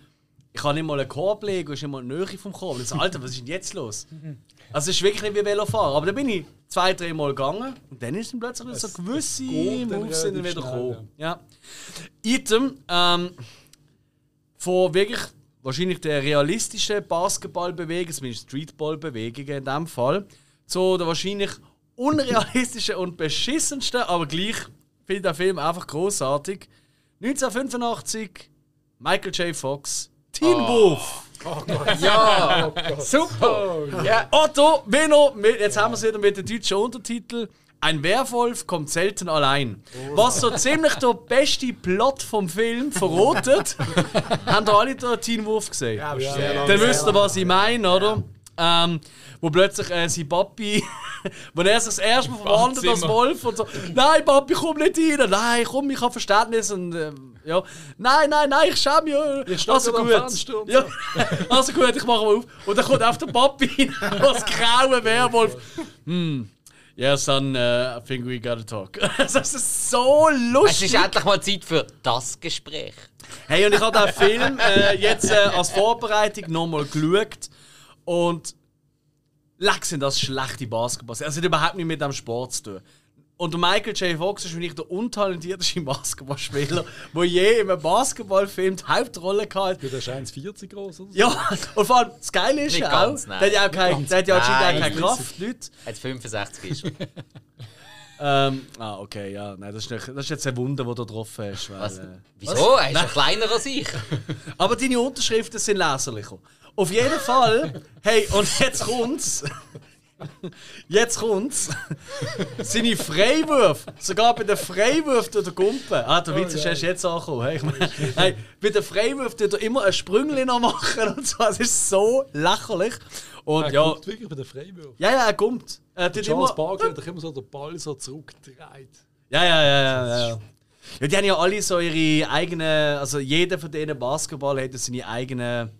Ich kann nicht mal einen Korb legen, ist nicht mal in der Nähe vom Korb. Ich so, Alter, was ist denn jetzt los? Also es ist wirklich nicht wie Velofahren. Aber dann bin ich zwei, drei Mal gegangen und dann ist dann plötzlich so gewisse Moves sind wieder gekommen. Ja. Item, ähm, von wirklich wahrscheinlich der realistischen Basketballbewegung, zumindest Streetballbewegungen in dem Fall, zu der wahrscheinlich unrealistischen und beschissensten, aber gleich finde ich den Film einfach großartig. 1985, Michael J. Fox, Teen Wolf. Ja! Super! Ja. Otto, mit, jetzt haben wir es wieder mit dem deutschen Untertitel. Ein Werwolf kommt selten allein. Was so ziemlich der beste Plot vom Film verrotet. [laughs] haben da alle den Teen Wolf gesehen? Ja, ja. Dann wisst ihr, was ich meine, oder? Ähm, wo plötzlich äh, sein Papi, [laughs] wo er sich das erste Mal verwandelt als. Wolf und so, nein Papi, komm nicht rein, nein, komm, ich habe Verständnis und ähm, ja, nein, nein, nein, ich schäme mich. Ich stehe Also am gut. Und Ja, [laughs] also gut, ich mache mal auf. Und dann kommt auf der Papi [laughs] als graue Werwolf. Hm, yeah son, uh, I think we gotta talk. [laughs] das ist so Es lustig. ist endlich mal Zeit für das Gespräch. Hey, und ich habe den Film äh, jetzt äh, als Vorbereitung nochmal geschaut und leck sind das schlechte Basketball. Also hat überhaupt nicht mit dem Sport zu tun. Und der Michael J. Fox ist wahrscheinlich der untalentierteste [laughs] Basketballspieler, der je in einem Basketballfilm die Hauptrolle gehabt Du bist 1,40 groß oder so? Ja, und vor allem das Geile ist ja ganz, auch, nein. der hat ja auch keine, der hat ja anscheinend auch Nein. keine Kraft, nicht. Als 65 ist. [laughs] Ähm, ah, okay, ja. Nein, das ist, nicht, das ist jetzt ein Wunder, das du getroffen hast. Weil, Was? äh, Wieso? Er ist ja kleiner als ich. [laughs] Aber deine Unterschriften sind leserlicher. Auf jeden Fall, hey, und jetzt kommt's. [laughs] Jetzt kommt's. [laughs] Seine Freiwürfe, sogar bei den Freiwürfen tut er Gumpen. Ah, der Witz ist erst jetzt angekommen. Hey, ich meine, hey, bei den Freiwürfen tut er immer ein Sprüngli noch machen [laughs] und so. Es ist so lächerlich. Und Er ja, guckt wirklich bei den Freiwürfen. ja, ja, er kommt. Er tut Charles immer, Barkley hat immer so den Ball so zurückgedreht. Ja, ja, ja, ja, ja. ja. Die haben ja alle so ihre eigenen, also jeder von denen Basketball hat seine eigenen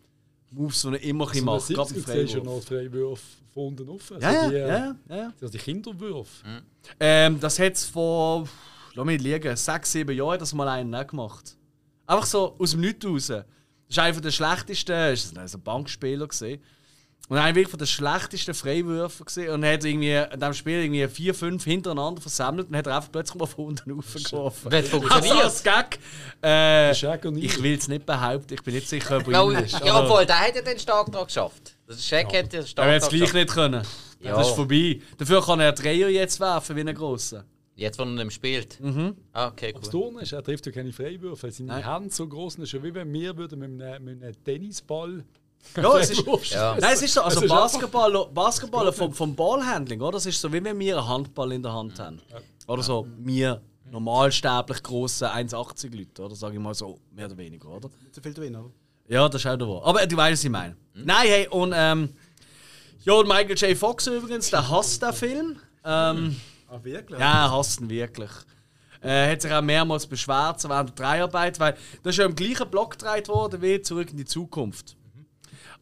Moves, die er immer bisschen Also, macht. Gerade im 70er siehst du Freiwurf. Auf. Also Ja, ja, die, ja, ja, ja. Also die Kinderwürfe. Ähm, das hat es vor, lass mich liegen, sechs, sieben Jahren das mal einen gemacht. Einfach so aus dem Nichts raus. Das ist einer der schlechtesten, das war ein Bankspieler. Gewesen. Und einer wirklich von den schlechtesten Freiwürfen gesehen und hat irgendwie in diesem Spiel irgendwie vier, fünf hintereinander versammelt und hat er einfach plötzlich mal von unten raufgeworfen. Wird funktioniert. Also als Gag. Äh, ich will es nicht behaupten, ich bin nicht sicher, ob er Ja, ihn ist. ja, obwohl, der hat ja den Stark dran geschafft. Das Shaq hat den er Stark wird es dran gleich nicht können. Ja. Das ist vorbei. Dafür kann er Dreier jetzt werfen wie ein Grosser. Jetzt, wo er nicht mehr spielt. Mhm. Ah, okay, Das cool. Turnen ist, er trifft ja keine Freiwürfe. Seine Hände so groß sind, schon wie wenn wir würden mit einem, mit einem Tennisball Ja, es ist, [laughs] Ja. Nein, es ist so, also ist Basketball, Basketball vom, vom Ballhandling, oder? Das ist so, wie wenn wir einen Handball in der Hand haben. Oder so, wir normalsterblich grossen 1,80 Leute, oder? Sag ich mal so, mehr oder weniger, oder? So viel drin, oder? Ja, das ist auch der Wahr. Aber du weißt, was ich meine. Nein, hey, und ähm, ja, und Michael J. Fox übrigens, der hasst den Film. Ähm, Ah, wirklich? ja, er hasst ihn wirklich. Er hat sich auch mehrmals beschwert so während der Dreharbeiten, weil das ist ja im gleichen Block gedreht worden wie Zurück in die Zukunft.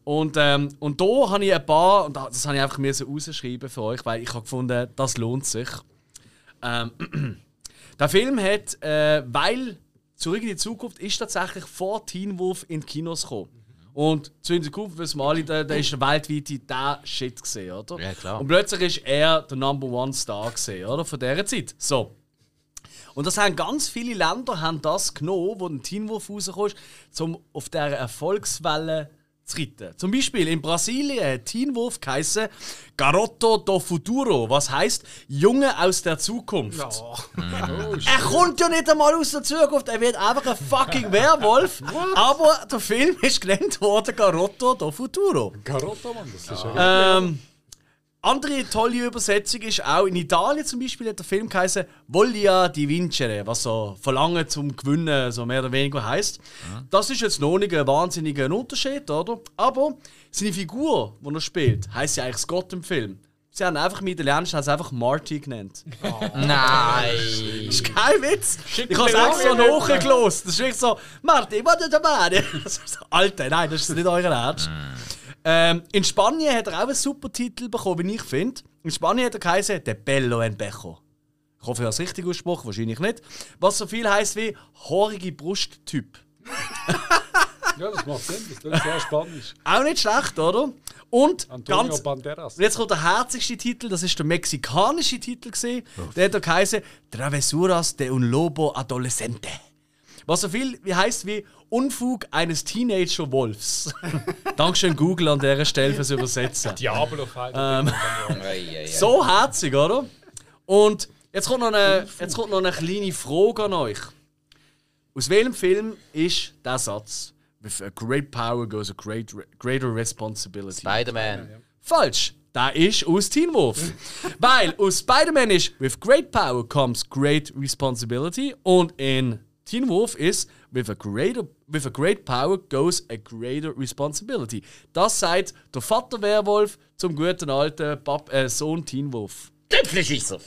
Und, ähm, und da habe ich ein paar, und das habe ich einfach mir so rausschreiben für euch, weil ich habe gefunden, das lohnt sich. Ähm, [clears throat] der Film hat, äh, weil Zurück in die Zukunft ist tatsächlich vor Teen Wolf in die Kinos gekommen. Und zu in die Zukunft wissen wir alle, der, der ist weltweit der Shit gesehen, oder? Ja, klar. Und plötzlich ist er der Number One Star gesehen, oder? Von dieser Zeit. So. Und das haben ganz viele Länder haben das genommen, wo ein Teen Wolf rauskommt, um auf dieser Erfolgswelle zu reiten. Zum Beispiel in Brasilien hat Teen Wolf geheißen Garoto do Futuro, was heißt Junge aus der Zukunft. Er kommt ja nicht einmal aus der Zukunft, er wird einfach ein fucking Werwolf. [laughs] aber der Film ist genannt worden Garoto do Futuro. Garotto, Mann, das ist ja. Ähm, andere tolle Übersetzung ist auch in Italien zum Beispiel hat der Film geheißen Voglia di vincere, was so Verlangen zum Gewinnen so mehr oder weniger heißt. Das ist jetzt noch nicht ein wahnsinniger Unterschied, oder? Aber seine Figur, die er spielt, heißt ja eigentlich Scott im Film. Sie haben einfach im Italienischen haben sie einfach Marty genannt. Nein! Das ist kein Witz. Ich habe es extra nachgelost. Das ist wirklich so, Martin, was ist ist so, Alter, nein, das ist nicht euer Ernst. Ähm, in Spanien hat er auch einen super Titel bekommen, wie ich finde. In Spanien hat er geheißen «De Bello en Becho». Ich hoffe, ich habe es richtig ausgesprochen, wahrscheinlich nicht. Was so viel heißt wie «haarige Brusttyp». [laughs] ja, das macht Sinn, das klingt sehr spannend. Auch nicht schlecht, oder? Und Antonio ganz, Banderas. Und jetzt kommt der herzigste Titel, das ist der mexikanische Titel gesehen. Der hat da geheißen Travesuras de un Lobo Adolescente. Was so viel wie heißt wie Unfug eines Teenager Wolfs. [laughs] Dankeschön Google an dieser Stelle fürs Übersetzen. Diablo halt. Ähm. [laughs] So herzig, oder? Und jetzt kommt noch eine, jetzt kommt noch eine kleine Frage an euch. Aus welchem Film ist der Satz? With a great power goes a great, greater responsibility. Spider-Man. Falsch. Der ist aus Teen Wolf. Weil aus Spider-Man ist With great power comes great responsibility und in Teen Wolf ist With a, greater, with a great power goes a greater responsibility. Das sagt der Vater Werwolf zum guten alten Pap äh, Sohn Teen Wolf. Tüpfelschisser.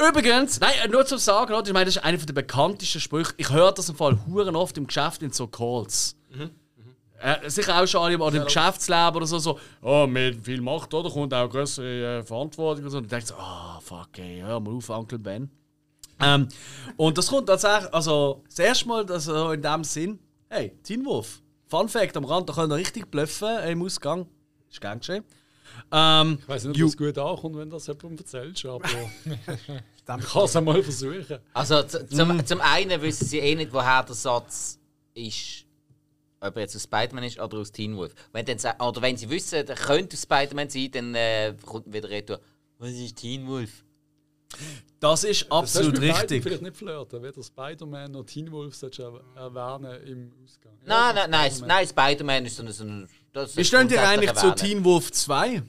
Übrigens, nein, äh, nur zum Sagen, ich meine, das ist einer der bekanntesten Sprüche. Ich höre das im Fall huren oft im Geschäft in so Calls. Äh, sicher auch schon alle oder im Geschäftsleben oder so, so, oh, mit viel Macht, oder? Kommt auch größere äh, Verantwortung und so. Und ich denke so, ah, fuck, ey, hör mal auf, Onkel Ben. Ähm, und das kommt tatsächlich, also, das erste Mal, also in dem Sinn, hey, Teen Wolf. Fun Fact am Rand, da könnt ihr richtig bluffen äh, im Ausgang. Ist gern geschehen. Ähm, Ich weiß nicht, ob das gut ankommt, wenn du das jemandem erzählst, aber [laughs] ich kann es einmal versuchen. Also zum, zum einen wissen sie eh nicht, woher der Satz ist. Ob er jetzt aus Spider-Man ist oder aus Teen Wolf. Wenn dann, oder wenn sie wissen, der könnte aus Spider-Man sein, dann äh, kommt wieder retour. Was ist Teen Wolf? Das ist Das absolut beiden richtig. vielleicht nicht flirten. Weder Spider-Man noch Teen Wolf solltest du er- erwähnen im Ausgang. Nein, nein, nein, Sp- nein, Spider-Man ist so ein. So ein das Wie stehen dir eigentlich zu erwähnen. Teen Wolf 2?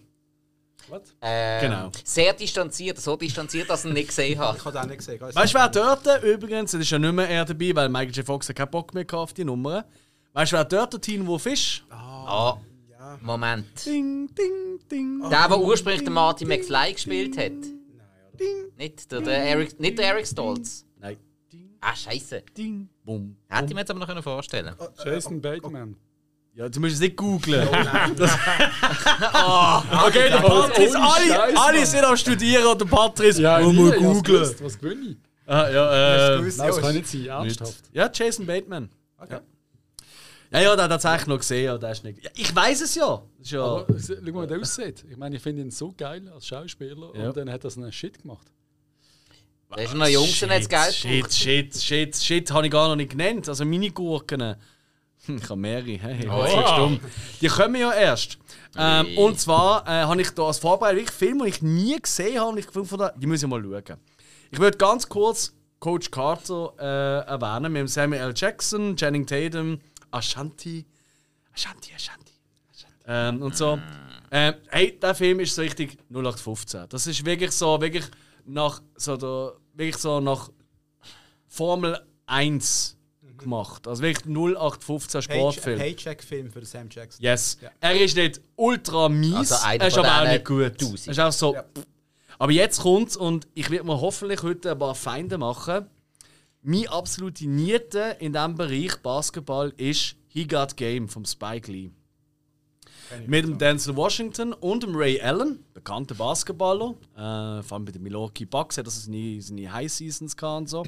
Was? Ähm, Genau. Sehr distanziert, so distanziert, dass ich ihn nicht gesehen [laughs] habe. Ich habe den nicht gesehen. Weißt du, wer dort übrigens, das ist ja nicht mehr er dabei, weil Michael J. Fox hat keinen Bock mehr gehabt auf die Nummer. Weißt du, wer dort der Teen Wolf ist? Ah, Moment. Ding, ding, ding. Der, der ursprünglich den Martin McFly gespielt hat. Nicht der, der Eric, nicht der Eric Stoltz. Nein. Ding, Ah, Scheiße. ding, bum. Hätte ich mir jetzt aber noch können vorstellen Jason Bateman. Ja, du musst es nicht googlen. Das- [laughs] [laughs] okay, der Patrice, ohne alle, alle sind am Studieren und der Patrice, Ja, oh, nie, mal gewusst. Was gewinne ich? Ah, ja, äh, Nein, das ja, kann nicht sein, ernsthaft. ja, Jason Bateman. Ja. Ja, ja, der hat tatsächlich noch gesehen. Ja, der ist nicht. Ja, ich weiß es ja. Ja Aber schau mal, wie der aussieht. Ich meine, ich finde ihn so geil als Schauspieler Ja. und dann hat er so einen Shit gemacht. Der ist noch jung, und hat Geld Shit, shit, shit, shit, habe ich gar noch nicht genannt. Also meine Gurken. Hm, Ich habe mehrere. Hey, Oh. dumm? Die kommen ja erst. Ähm, Hey. und zwar äh, habe ich da als Vorbereitung wirklich Filme, die ich nie gesehen habe, und ich gefunden, habe, die muss ich mal schauen. Ich würde ganz kurz Coach Carter äh, erwähnen. mit Samuel L. Jackson, Channing Tatum, Ashanti. Ashanti, Ashanti. Ähm, und so. Ähm, hey, der Film ist so richtig 0815. Das ist wirklich so, wirklich nach so der, wirklich so nach Formel 1 gemacht. Also wirklich 0815 Sportfilm. Paycheck-Film für den Sam Jackson. Yes. Er ist nicht ultra mies, Also einer er ist aber auch nicht gut. 1000. Er ist auch so. Aber jetzt kommt's und ich werde mir hoffentlich heute ein paar Feinde machen. Meine absolute Niete in diesem Bereich Basketball ist He Got Game vom Spike Lee. Mit dem Denzel Washington und dem Ray Allen, bekannter Basketballer, äh, vor allem bei den Milwaukee Bucks hat er seine, seine High Seasons gehabt und so.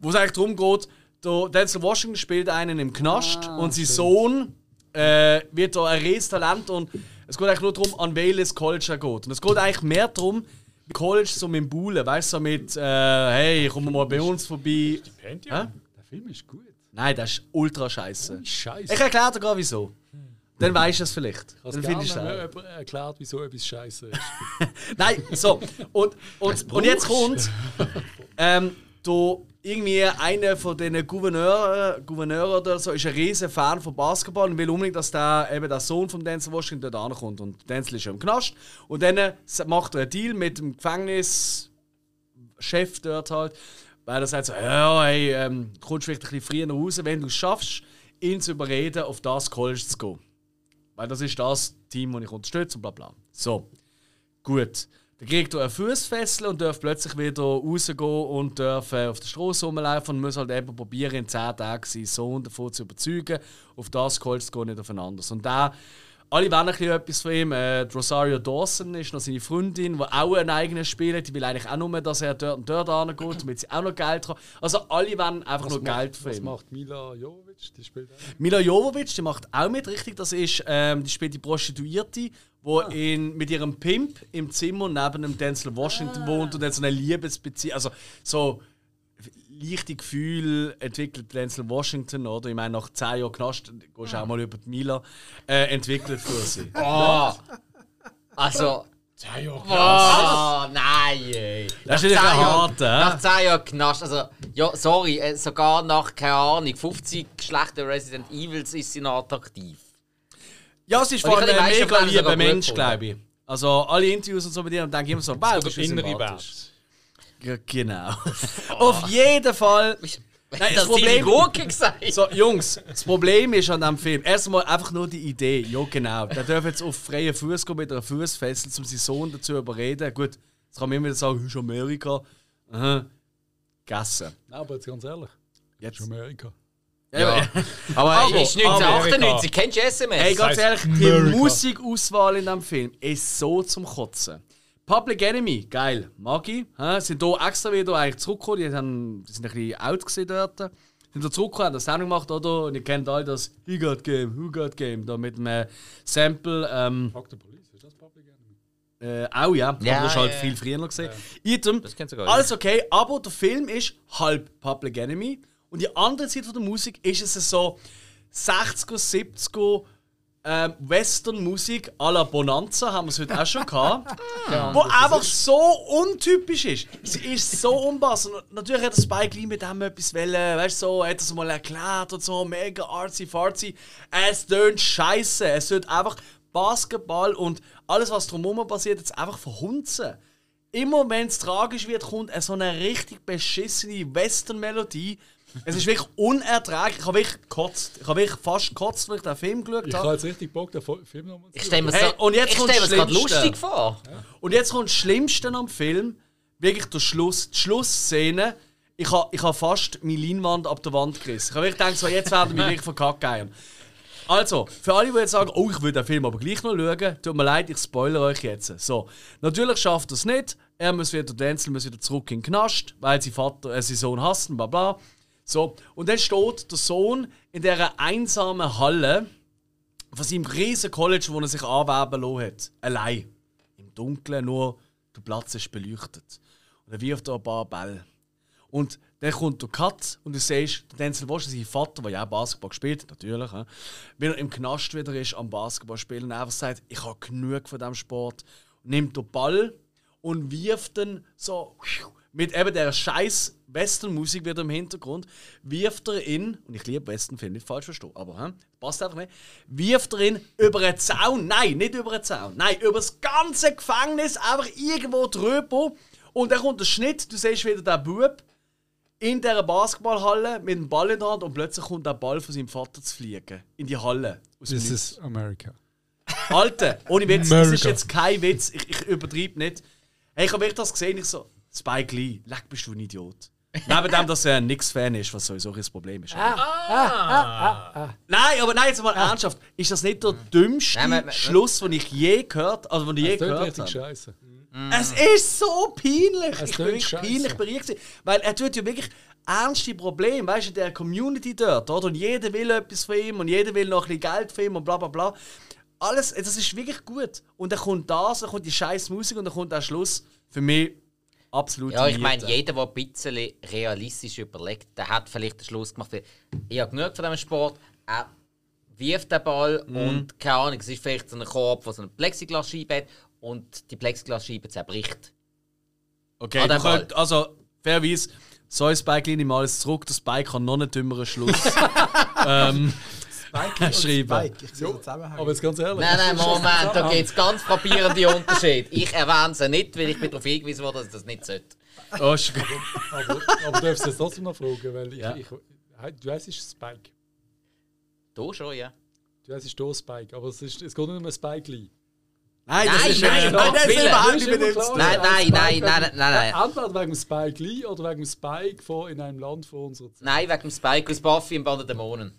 Wo es eigentlich darum geht, der Denzel Washington spielt einen im Knast und sein Sohn äh, wird da ein riesiges Talent und es geht eigentlich nur darum, an welches College er geht. Und es geht eigentlich mehr darum, College so mit dem Buhlen, weißt du, so mit, äh, hey, komm mal bei uns vorbei. Hä? Der Film ist gut. Nein, das ist ultra scheiße. Scheiße. Ich erkläre dir gerade wieso. Dann weißt du es vielleicht. Ich Dann findest du es erklärt, wieso etwas scheiße ist. [laughs] Nein, so. Und, und, und jetzt kommt ähm, da irgendwie einer von diesen Gouverneuren, Gouverneuren oder so ist ein riesen Fan von Basketball und will unbedingt, dass der, eben der Sohn von Denzel Washington dort ankommt. Und Denzel ist ja im Knast. Und dann äh, macht er einen Deal mit dem Gefängnischef dort halt, weil er sagt so, ja, hey, ähm, du kommst vielleicht ein bisschen früher nach Hause, wenn du es schaffst, ihn zu überreden, auf das College zu gehen. Weil das ist das Team, das ich unterstütze und bla bla. So, gut. Dann kriegt er Fußfessel und darf plötzlich wieder rausgehen und darf äh, auf der Straße rumlaufen und muss halt eben probieren, in 10 Tagen seinen Sohn davon zu überzeugen, auf das College zu gehen, nicht auf ein anderes. Und der, alle wollen ein bisschen etwas von ihm. Äh, Rosario Dawson ist noch seine Freundin, die auch einen eigenen Spiel hat. Die will eigentlich auch nur, dass er dort und dort angeht, damit sie auch noch Geld hat. Also alle wollen einfach nur Geld von Was ihm. macht Mila Jovovic? Die spielt auch. Mila Jovovic, die macht auch mit, richtig. Das ist, ähm, die spielt die Prostituierte, die in, mit ihrem Pimp im Zimmer neben dem Denzel Washington wohnt und dann so eine Liebesbeziehung, also so leichte Gefühl entwickelt Denzel Washington, oder? Ich meine, nach 10 Jahren Knast, gehst du auch mal über die Mila, äh, entwickelt für sie. Oh. Also. Ja, Oh, nein, Das ist natürlich ein hä? Nach 10 Jahren Knast. Also, ja, sorry, äh, sogar nach, keine Ahnung, 50 schlechten Resident Evils ist sie noch attraktiv. Ja, sie ist vor ich allem ein mega lieber Mensch, glaube ich. Also alle Interviews und so mit ihr und denke immer so, wow, bist du innere sympathisch. Wert. Ja, Genau. [laughs] Auf jeden Fall. [laughs] Nein, das das Problem, Gurke gesagt. so, Jungs, das Problem ist an diesem Film, erstmal einfach nur die Idee. Ja, genau. Der darf jetzt auf freien Fuß gehen mit einer Fußfessel, um seinen Sohn dazu zu überreden. Gut, jetzt kann man immer wieder sagen, ist Amerika. Aha. Gegessen. Nein, aber jetzt ganz ehrlich, Jetzt. ist Amerika. Ja. [laughs] Aber, Aber- ist 1998, kennst du SMS? Hey, ganz ehrlich, die America. Musikauswahl in diesem Film ist so zum Kotzen. Public Enemy, geil, mag ich. Sind hier extra wieder eigentlich zurückgekommen, die, haben, die sind ein bisschen out gewesen dort. Sind da zurückgekommen, haben das Sound gemacht, oder? Und ihr kennt alle das He Got Game, Who Got Game, da mit einem Sample. Ähm, Fuck the Police, ist das Public Enemy? Äh, auch ja, aber Ja, das ist halt ja, viel früher noch gesehen. Item, Das kennt sogar alles okay, aber der Film ist halb Public Enemy und die andere Seite von der Musik ist es so 60er, 70er ähm, Western-Musik à la Bonanza, haben wir es heute auch schon gehabt, [laughs] wo einfach so untypisch ist. Sie ist so unpassend. Natürlich hat der Spike Lee mit dem etwas wollen, weißt du, so, hat es mal erklärt und so, mega artsy-fartsy. Es tönt scheiße. Es tönt einfach Basketball und alles, was drumherum passiert, jetzt einfach verhunzen. Immer wenn es tragisch wird, kommt so eine richtig beschissene Western-Melodie. Es ist wirklich unerträglich. Ich habe wirklich gekotzt. Ich habe wirklich fast gekotzt, weil ich den Film geschaut Ich habe. habe jetzt richtig Bock, den Film nochmal zu Ich stelle mir Hey, und jetzt kommt das gerade Schlimmste. lustig vor. Und jetzt kommt das Schlimmste am Film, wirklich der Schluss, die Schlussszene. Ich habe ich ha fast meine Leinwand ab der Wand gerissen. Ich habe wirklich gedacht, so, jetzt werden wir wirklich verkacken. Also, für alle, die jetzt sagen, oh, ich will den Film aber gleich noch schauen, tut mir leid, ich spoilere euch jetzt. So, natürlich schafft er es nicht. Er muss wieder, Denzel muss wieder zurück in den Knast, weil sein Vater, äh, sein Sohn hassen, bla bla. So, und dann steht der Sohn in dieser einsamen Halle von seinem riesen College, wo er sich anwerben lassen hat. Allein. Im Dunkeln, nur der Platz ist beleuchtet. Und er wirft da ein paar Bälle. Und dann kommt der Cut und du siehst, der Denzel Washington, sein Vater, der ja auch Basketball gespielt hat, natürlich, wenn er im Knast wieder ist am Basketball spielen und einfach sagt, ich habe genug von diesem Sport, nimmt den Ball und wirft ihn so mit eben der scheiß Western-Musik wieder im Hintergrund, wirft er ihn, und ich liebe Western-Filme, nicht falsch verstehen, aber hm, passt einfach nicht, wirft er ihn über einen Zaun, nein, nicht über einen Zaun, nein, über das ganze Gefängnis, einfach irgendwo drüber. Und dann kommt der Schnitt, du siehst wieder den Bub in dieser Basketballhalle mit dem Ball in der Hand und plötzlich kommt der Ball von seinem Vater zu fliegen. In die Halle. Aus This is America. Alter, ohne Witz, das ist jetzt kein Witz, ich, ich übertreibe nicht. Hey, ich habe wirklich das gesehen, ich so, Spike Lee, leck bist du ein Idiot. Neben dem, dass er ein Nix-Fan ist, was sowieso ein Problem ist. Nein, aber nein, jetzt mal ernsthaft. Ist das nicht der dümmste Nein, man- man- Schluss, den ich je gehört also den ich je gehört richtig habe? scheiße. Es ist so peinlich. Es ich bin wirklich scheisse. peinlich berührt. Weil er tut ja wirklich ernste Probleme, weißt du, in der Community dort, oder? Und jeder will etwas von ihm und jeder will noch ein bisschen Geld von ihm und bla bla bla. Alles, das ist wirklich gut. Und dann kommt das, dann kommt die scheiß Musik und dann kommt der Schluss. Für mich absolut Ja, ich meine, jeder, der ein bisschen realistisch überlegt, der hat vielleicht den Schluss gemacht, ich habe genug von diesem Sport, er wirft den Ball Mhm. und keine Ahnung, es ist vielleicht so ein Korb, der so eine Plexiglasscheibe hat und die Plexiglasscheibe zerbricht. Okay, du könnt, also fairerweise, so ein Spike Lee mal alles zurück. Der Spike kann noch einen dümmeren Schluss [laughs] ähm, Spike [laughs] Schreiben. Spike. Ich sehe den Zusammenhang. Aber jetzt ganz ehrlich. Nein, nein, das Moment, da gibt es ganz frappierende Unterschiede. Ich erwähne sie nicht, weil ich bin darauf hingewiesen wurde, dass ich das nicht sollte. oh, ist gut. Aber, aber du darfst jetzt trotzdem noch fragen, weil ich, Ja. ich, du heißt Spike. Da schon, ja. Du heißt hier Spike, aber es, ist, es geht nicht um Spike Lee. Nein, das Nein, ist nein, nein, nein, das ist überhaupt nicht ist mit dem zu tun. Nein, nein, nein, nein, nein, nein. Entweder wegen dem Spike Lee oder wegen dem Spike von in einem Land von unserer Zeit. Nein, wegen dem Spike aus Buffy im Band der Dämonen.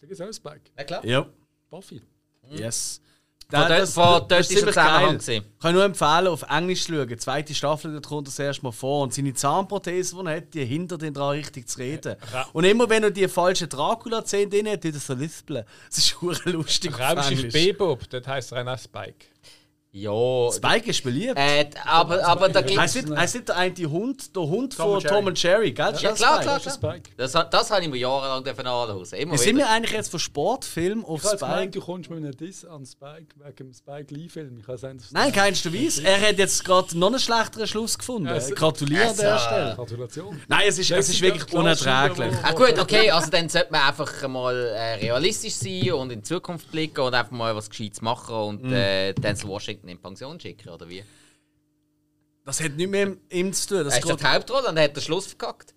Da gibt es auch Spike. Ja, klar. Ja, Buffy. yes. Von dort- von dort ist der Zusammenhang. Ich kann nur empfehlen, auf Englisch zu schauen. Die zweite Staffel da kommt das erste Mal vor. Und seine Zahnprothese, die er hat, die hindert ihn daran, richtig zu reden. Und immer wenn er die falsche Dracula-Zähne drin hat, tut er so lispeln. Das ist [laughs] lustig. auf Raumschiff Englisch. Bebop, das heisst er auch Spike. Ja. Spike ist beliebt. Äh, aber, aber da gibt Heißt nicht, der eine Hund, der Hund Tom von. Tom und Jerry, gell? Das Ja, klar, Spike. klar, klar. Spike. Das, hat- das habe ich mir jahrelang anhören. Immer sind wir eigentlich jetzt von Sportfilm auf Ich jetzt gemeint, Spike? du kommst mit einem Diss an Spike wegen dem Spike Lee-Film. Es Nein, keinst du weiss. Er hat jetzt gerade noch einen schlechteren Schluss gefunden. Ja, es- Gratuliere an der Stelle. Gratulation. Nein, es ist, es ist wirklich unerträglich. Ah, gut, okay, also dann sollte man einfach mal äh, realistisch sein und in die Zukunft blicken und einfach mal was Gescheites machen und Mhm. äh, Denzel Washington in Pension schicken, oder wie? Das hat nichts mehr mit ihm zu tun. Das Er ist die Hauptrolle und er hat den Schluss verkackt.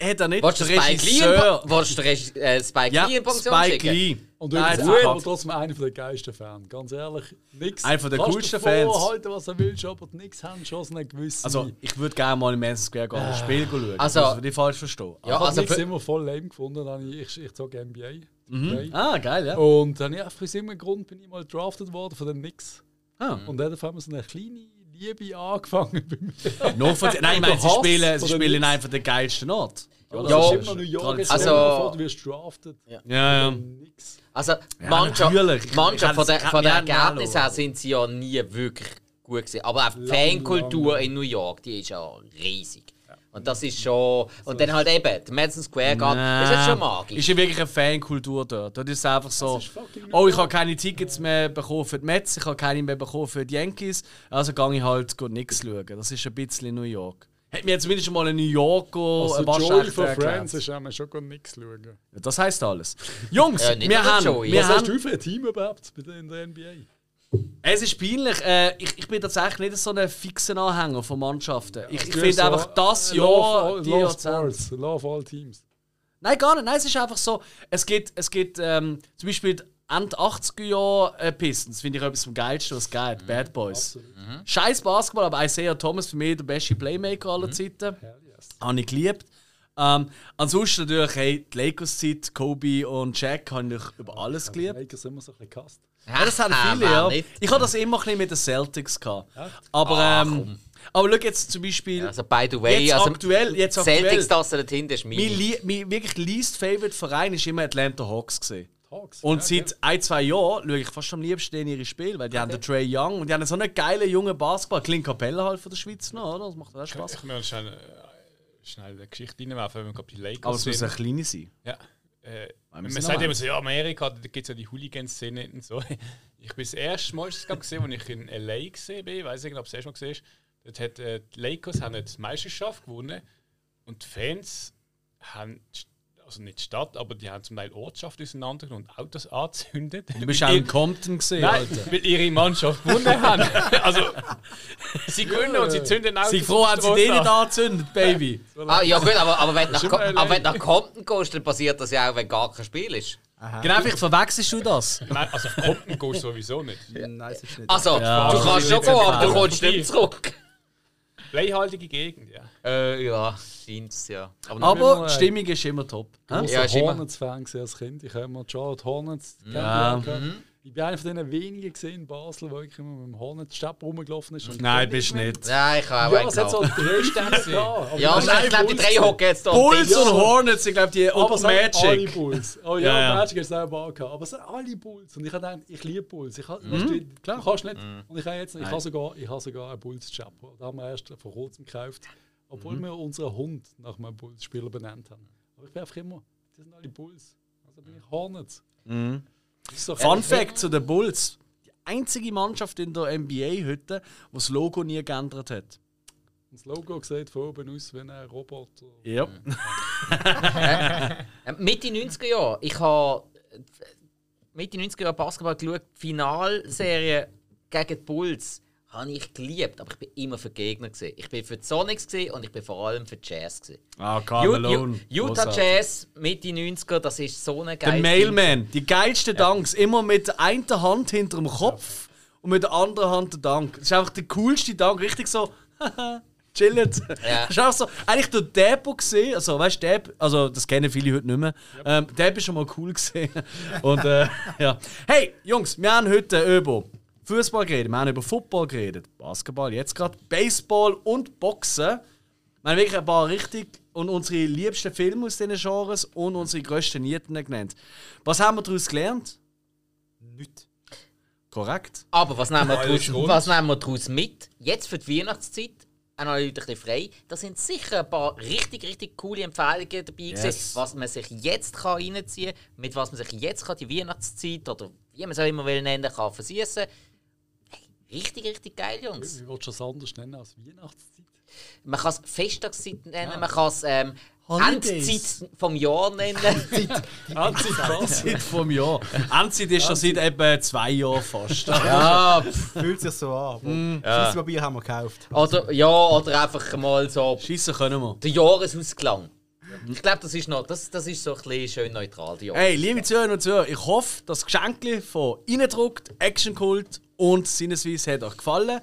hat er nicht. Wolltest du Der Spike Lee in, Regisseur. Wolltest du Regi- äh, Spike Ja, Lee in Pension Spike schicken? Lee. Und Nein, gut. aber trotzdem einer der geilsten Fans. Ganz ehrlich, nix. Einer von der coolsten Fans. vorhalten, was er willst, aber nichts haben schon so eine gewisse. Also, ich würde gerne mal im Madison Square Garden das Spiel schauen. Also- Also, nicht falsch verstehen. Ja, ich habe also nichts für- immer voll lame gefunden. Dann ich, ich, ich zog NBA. Okay. Ah, geil, ja. Und dann ja, aus irgendeinem Grund bin ich mal drafted worden von den Knicks. Ah. Und dann haben wir so eine kleine Liebe angefangen bei mir. [laughs] Nur von, nein, ich meine, sie spielen, sie spielen einem der geilsten Orte. Ja, Ja, das ist immer New York. Also- stell dir mal vor, du wirst drafted. Ja, ja. Nix. Also. Ich- Mannschaft ich von der, hätte- von der wir hätten Ergebnis her sind sie ja nie wirklich gut gewesen. Aber auch die Fankultur in New York, die ist ja riesig. Und das ist schon. Und dann halt eben, der Madison Square Garden, das ist jetzt schon magisch. Ist ja wirklich eine Fankultur dort. Dort ist es einfach so, oh, ich habe keine Tickets mehr bekommen für die Mets, ich habe keine mehr bekommen für die Yankees, also gehe ich halt gut nichts schauen. Das ist ein bisschen New York. Hat mir zumindest mal ein New Yorker Also Joey von. Friends ist einmal schon gar nichts schauen. Das heisst alles. Jungs, Ja, wir, haben, Joey. wir Was hast haben, du für ein Team überhaupt in der NBA? Es ist peinlich, äh, ich, ich bin tatsächlich nicht so ein fixer Anhänger von Mannschaften. Ich, ich finde so einfach das Love Jahr, all- die Love. Sports, Love all Teams. Nein, gar nicht. Nein, es ist einfach so. Es gibt, es gibt ähm, zum Beispiel die Ende 80er Jahre äh, Pistons, finde ich etwas vom Geilsten, was es gibt. Bad Boys. Scheiß Basketball, aber Isaiah Thomas für mich der beste Playmaker aller Zeiten. Habe ich geliebt. Ähm, ansonsten natürlich, hey, die Lakers-Zeit, Kobe und Jack habe ich über alles geliebt. Lakers immer so ein bisschen gehasst. Ja, das haben viele, ja. Ich habe das immer ein mit den Celtics gehabt. Aber, Ah, ähm, aber schau jetzt zum Beispiel. Also, by the way, jetzt also, aktuell, jetzt aktuell. Celtics-Tasse dort hinten ist Mein, mein wirklich least favorite Verein ist immer Atlanta Hawks gewesen. Hawks. Und ja, seit ein, zwei Jahren schaue ich fast am liebsten in ihre Spiele, weil die haben den Trey Young und die haben so einen geilen jungen Basketball. Klingt Kapelle halt von der Schweiz noch, oder? Das macht auch Spaß. Ich muss schnell, äh, schnell eine Geschichte reinwerfen, wenn wir gerade die Lakers Aber es muss eine kleine sein. Ja. Äh, man sagt immer so, ja, Amerika, da gibt es ja die Hooligan-Szene und so. [laughs] Ich bin das erste Mal das, gesehen, als ich in L.A. gesehen bin, ich weiß nicht, ob es das erste Mal gesehen ist. Dort hat, äh, die Lakers haben die Meisterschaft gewonnen und die Fans haben, also nicht die Stadt, aber die haben zum Teil Ortschaft auseinandergenommen und Autos angezündet. Du bist auch in Compton gesehen, Nein, Alter. weil ihre Mannschaft gewonnen haben. [laughs] Also, sie gewinnen und sie zünden Autos Sei froh, die sie den nicht an. angezündet, Baby. [laughs] Ah, ja gut, aber, aber, wenn du nach, aber wenn du nach Compton gehst, dann passiert das ja auch, wenn gar kein Spiel ist. Genau, vielleicht verwechselst du das. Nein, also auf Compton gehst du sowieso nicht. Nein, es ist nicht. Also, Ja, du kannst schon gehen, aber du kommst nicht zurück. Bleihaltige Gegend, ja. Äh, ja, scheint's, ja. Aber, Aber die Stimmung ist immer top. Ich war Ja, ist immer- Hornets-Fan als Kind. Ich habe immer die Charlotte Hornets Ja. kennengelernt. Ich bin einer von den wenigen gesehen in Basel, der wirklich immer mit dem Hornets-Stab rumgelaufen ist. Und Nein, bist nicht. ja, ich habe auch Ja, einen es hat so drei [laughs] aber Ja, ich glaube, die Bulls drei hocken jetzt da. Bulls und Hornets, ich glaube, die es sind alle Magic. Bulls. Oh ja, Ja, ja. Magic ist auch ein Bar gehabt. Aber es sind alle Bulls. Und ich habe gedacht, ich liebe Bulls. Ich habe, weißt du, klar. Du kannst nicht. Und ich habe jetzt, ich habe sogar, ich habe sogar einen Bulls-Chap. Da haben wir erst vor kurzem gekauft. Obwohl wir unseren Hund nach einem Bulls-Spieler benannt haben. Aber ich bin einfach immer, die sind alle Bulls. Also bin ich Hornets. Das so Fun Fact zu den Bulls. Die einzige Mannschaft in der NBA heute, die das Logo nie geändert hat. Das Logo sieht von oben aus wie ein Roboter. Ja. [laughs] Ähm, Mitte 90er Jahre. Ich habe äh, Mitte 90er Jahre Basketball geschaut. Die Finalserie gegen die Bulls habe ich geliebt, aber ich bin immer für Gegner gewesen. Ich bin für Sonics gewesen und ich bin vor allem für Jazz gewesen. Ah. Ju- Utah Großartig. Jazz Mitte 90er, das ist so eine Der geile Mailman, die geilsten Danks, immer mit der einen Hand hinter dem Kopf und mit der anderen Hand der Dank. Das ist einfach der coolste Dank, richtig so, haha, [laughs] chillet. Ja. Das ist auch so, eigentlich der Debo gesehen, also weißt du, also das kennen viele heute nicht mehr. Ähm, Deb ist schon mal cool [laughs] gesehen. Und äh, ja. Hey, Jungs, wir haben heute über Fußball geredet, wir haben über Football geredet, Basketball, jetzt gerade Baseball und Boxen. Wir haben wirklich ein paar richtig und unsere liebsten Filme aus diesen Genres und unsere grössten Nieten genannt. Was haben wir daraus gelernt? Nichts. Korrekt. Aber was nehmen, wir daraus, was nehmen wir daraus mit? Jetzt für die Weihnachtszeit, bisschen frei. Da sind sicher ein paar richtig, richtig coole Empfehlungen dabei Yes. gewesen, was man sich jetzt kann reinziehen kann, mit was man sich jetzt kann die Weihnachtszeit oder wie man es auch immer will nennen kann, versüßen. Hey, richtig, richtig geil, Jungs. Wie willst du das anders nennen als Weihnachtszeit? Man kann es Festtagszeit nennen, man kann es ähm, Holidays. Endzeit vom Jahr nennen. Anzeit was? Seit vom Jahr. Endzeit ist schon seit etwa zwei Jahren fast. [laughs] ja, Fühlt sich so an. Mm. Ja. Scheisspapier haben wir gekauft. oder, ja, oder einfach mal so Schießen können wir. der Jahresausklang. Ich glaube, das ist noch, das, das ist so ein bisschen schön neutral. Die Hey, liebe Zuhörer und Zuhörer, ich hoffe, das Geschenk von Innendruckt, Action Cult und Sinnesweise hat euch gefallen.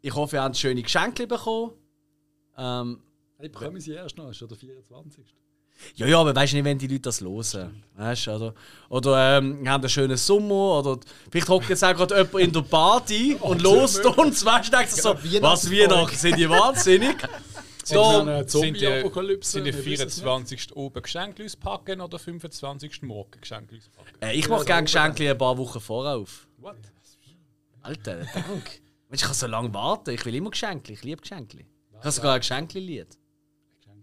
Ich hoffe, ihr habt schöne Geschenke bekommen. Ähm, Hey, bekommen sie erst noch, ist schon der 24. ja, ja, aber weißt du nicht, wenn die Leute das hören. Weißt, du, oder oder ähm, wir haben einen schönen Sommer. Oder vielleicht hockt jetzt auch gerade jemand in der Party [laughs] und lost uns. Weißt du, denkt sich so, was Weihnachten sind die wahnsinnig? [laughs] So, Da, Sind die, sind die wir wissen es nicht. 24. oben Geschenke auspacken oder 25. morgen Geschenke auspacken? äh, ich mache gerne Geschenke ein paar Wochen vorauf. What? Alter, danke. [laughs] Mensch, ich kann so lange warten. Ich will immer Geschenke. Ich liebe Geschenke. Ich habe sogar ein Geschenkli-Lied.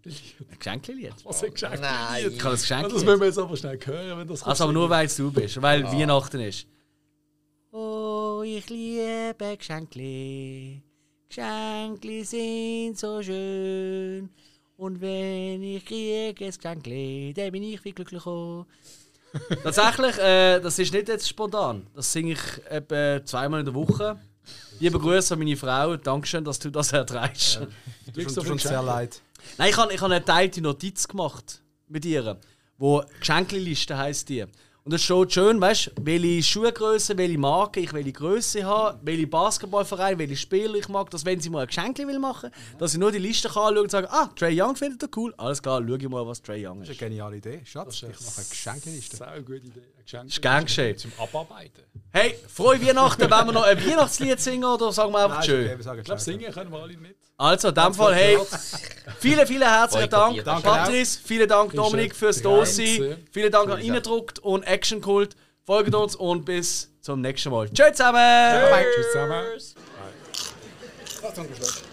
Ein Geschenkli-Lied. Was ein Geschenk. Nein. Ich kann das Das Geschenkli. müssen wir jetzt aber schnell hören, wenn das Also aber nur, weil es du bist. Weil Ah. Weihnachten ist. Oh, ich liebe Geschenkli. Geschenkli sind so schön. Und wenn ich kriege ein Geschenkli, dann bin ich viel glücklicher. Tatsächlich, äh, das ist nicht jetzt spontan. Das singe ich etwa zweimal in der Woche. Liebe Grüße an meine Frau. Dankeschön, dass du das erträgst. Tut uns- tut uns sehr leid. Nein, ich habe ich hab eine geteilte Notiz gemacht mit ihr, wo Geschenkliste heisst die. Und es steht schön, weißt du, welche Schuhgröße, welche Marke ich welche Größe habe, welche Basketballverein, welche Spieler ich mag, dass wenn sie mal ein Geschenk will machen, dass ich nur die Liste kann anschauen und sagen, ah, Trey Young findet er cool, alles klar, schau ich mal, was Trey Young Das ist. ist eine geniale Idee. Schatz, ich ist mache eine Geschenkeliste. Sehr gute Idee. Geschenk. Ist gern geschehen. Zum Abarbeiten. Hey, frohe Weihnachten, wollen wir noch ein Weihnachtslied singen oder sagen wir einfach Nein, schön? Ich glaube, singen können wir alle nicht. Also, in dem Fall, hey, vielen, vielen herzlichen Dank. Danke Patrice, vielen Dank, Dominik, fürs. Dasein, vielen Dank an Innendruckt und Action Cult. Folgt uns und bis zum nächsten Mal. Tschüss zusammen! Tschüss zusammen. Zum Schluss.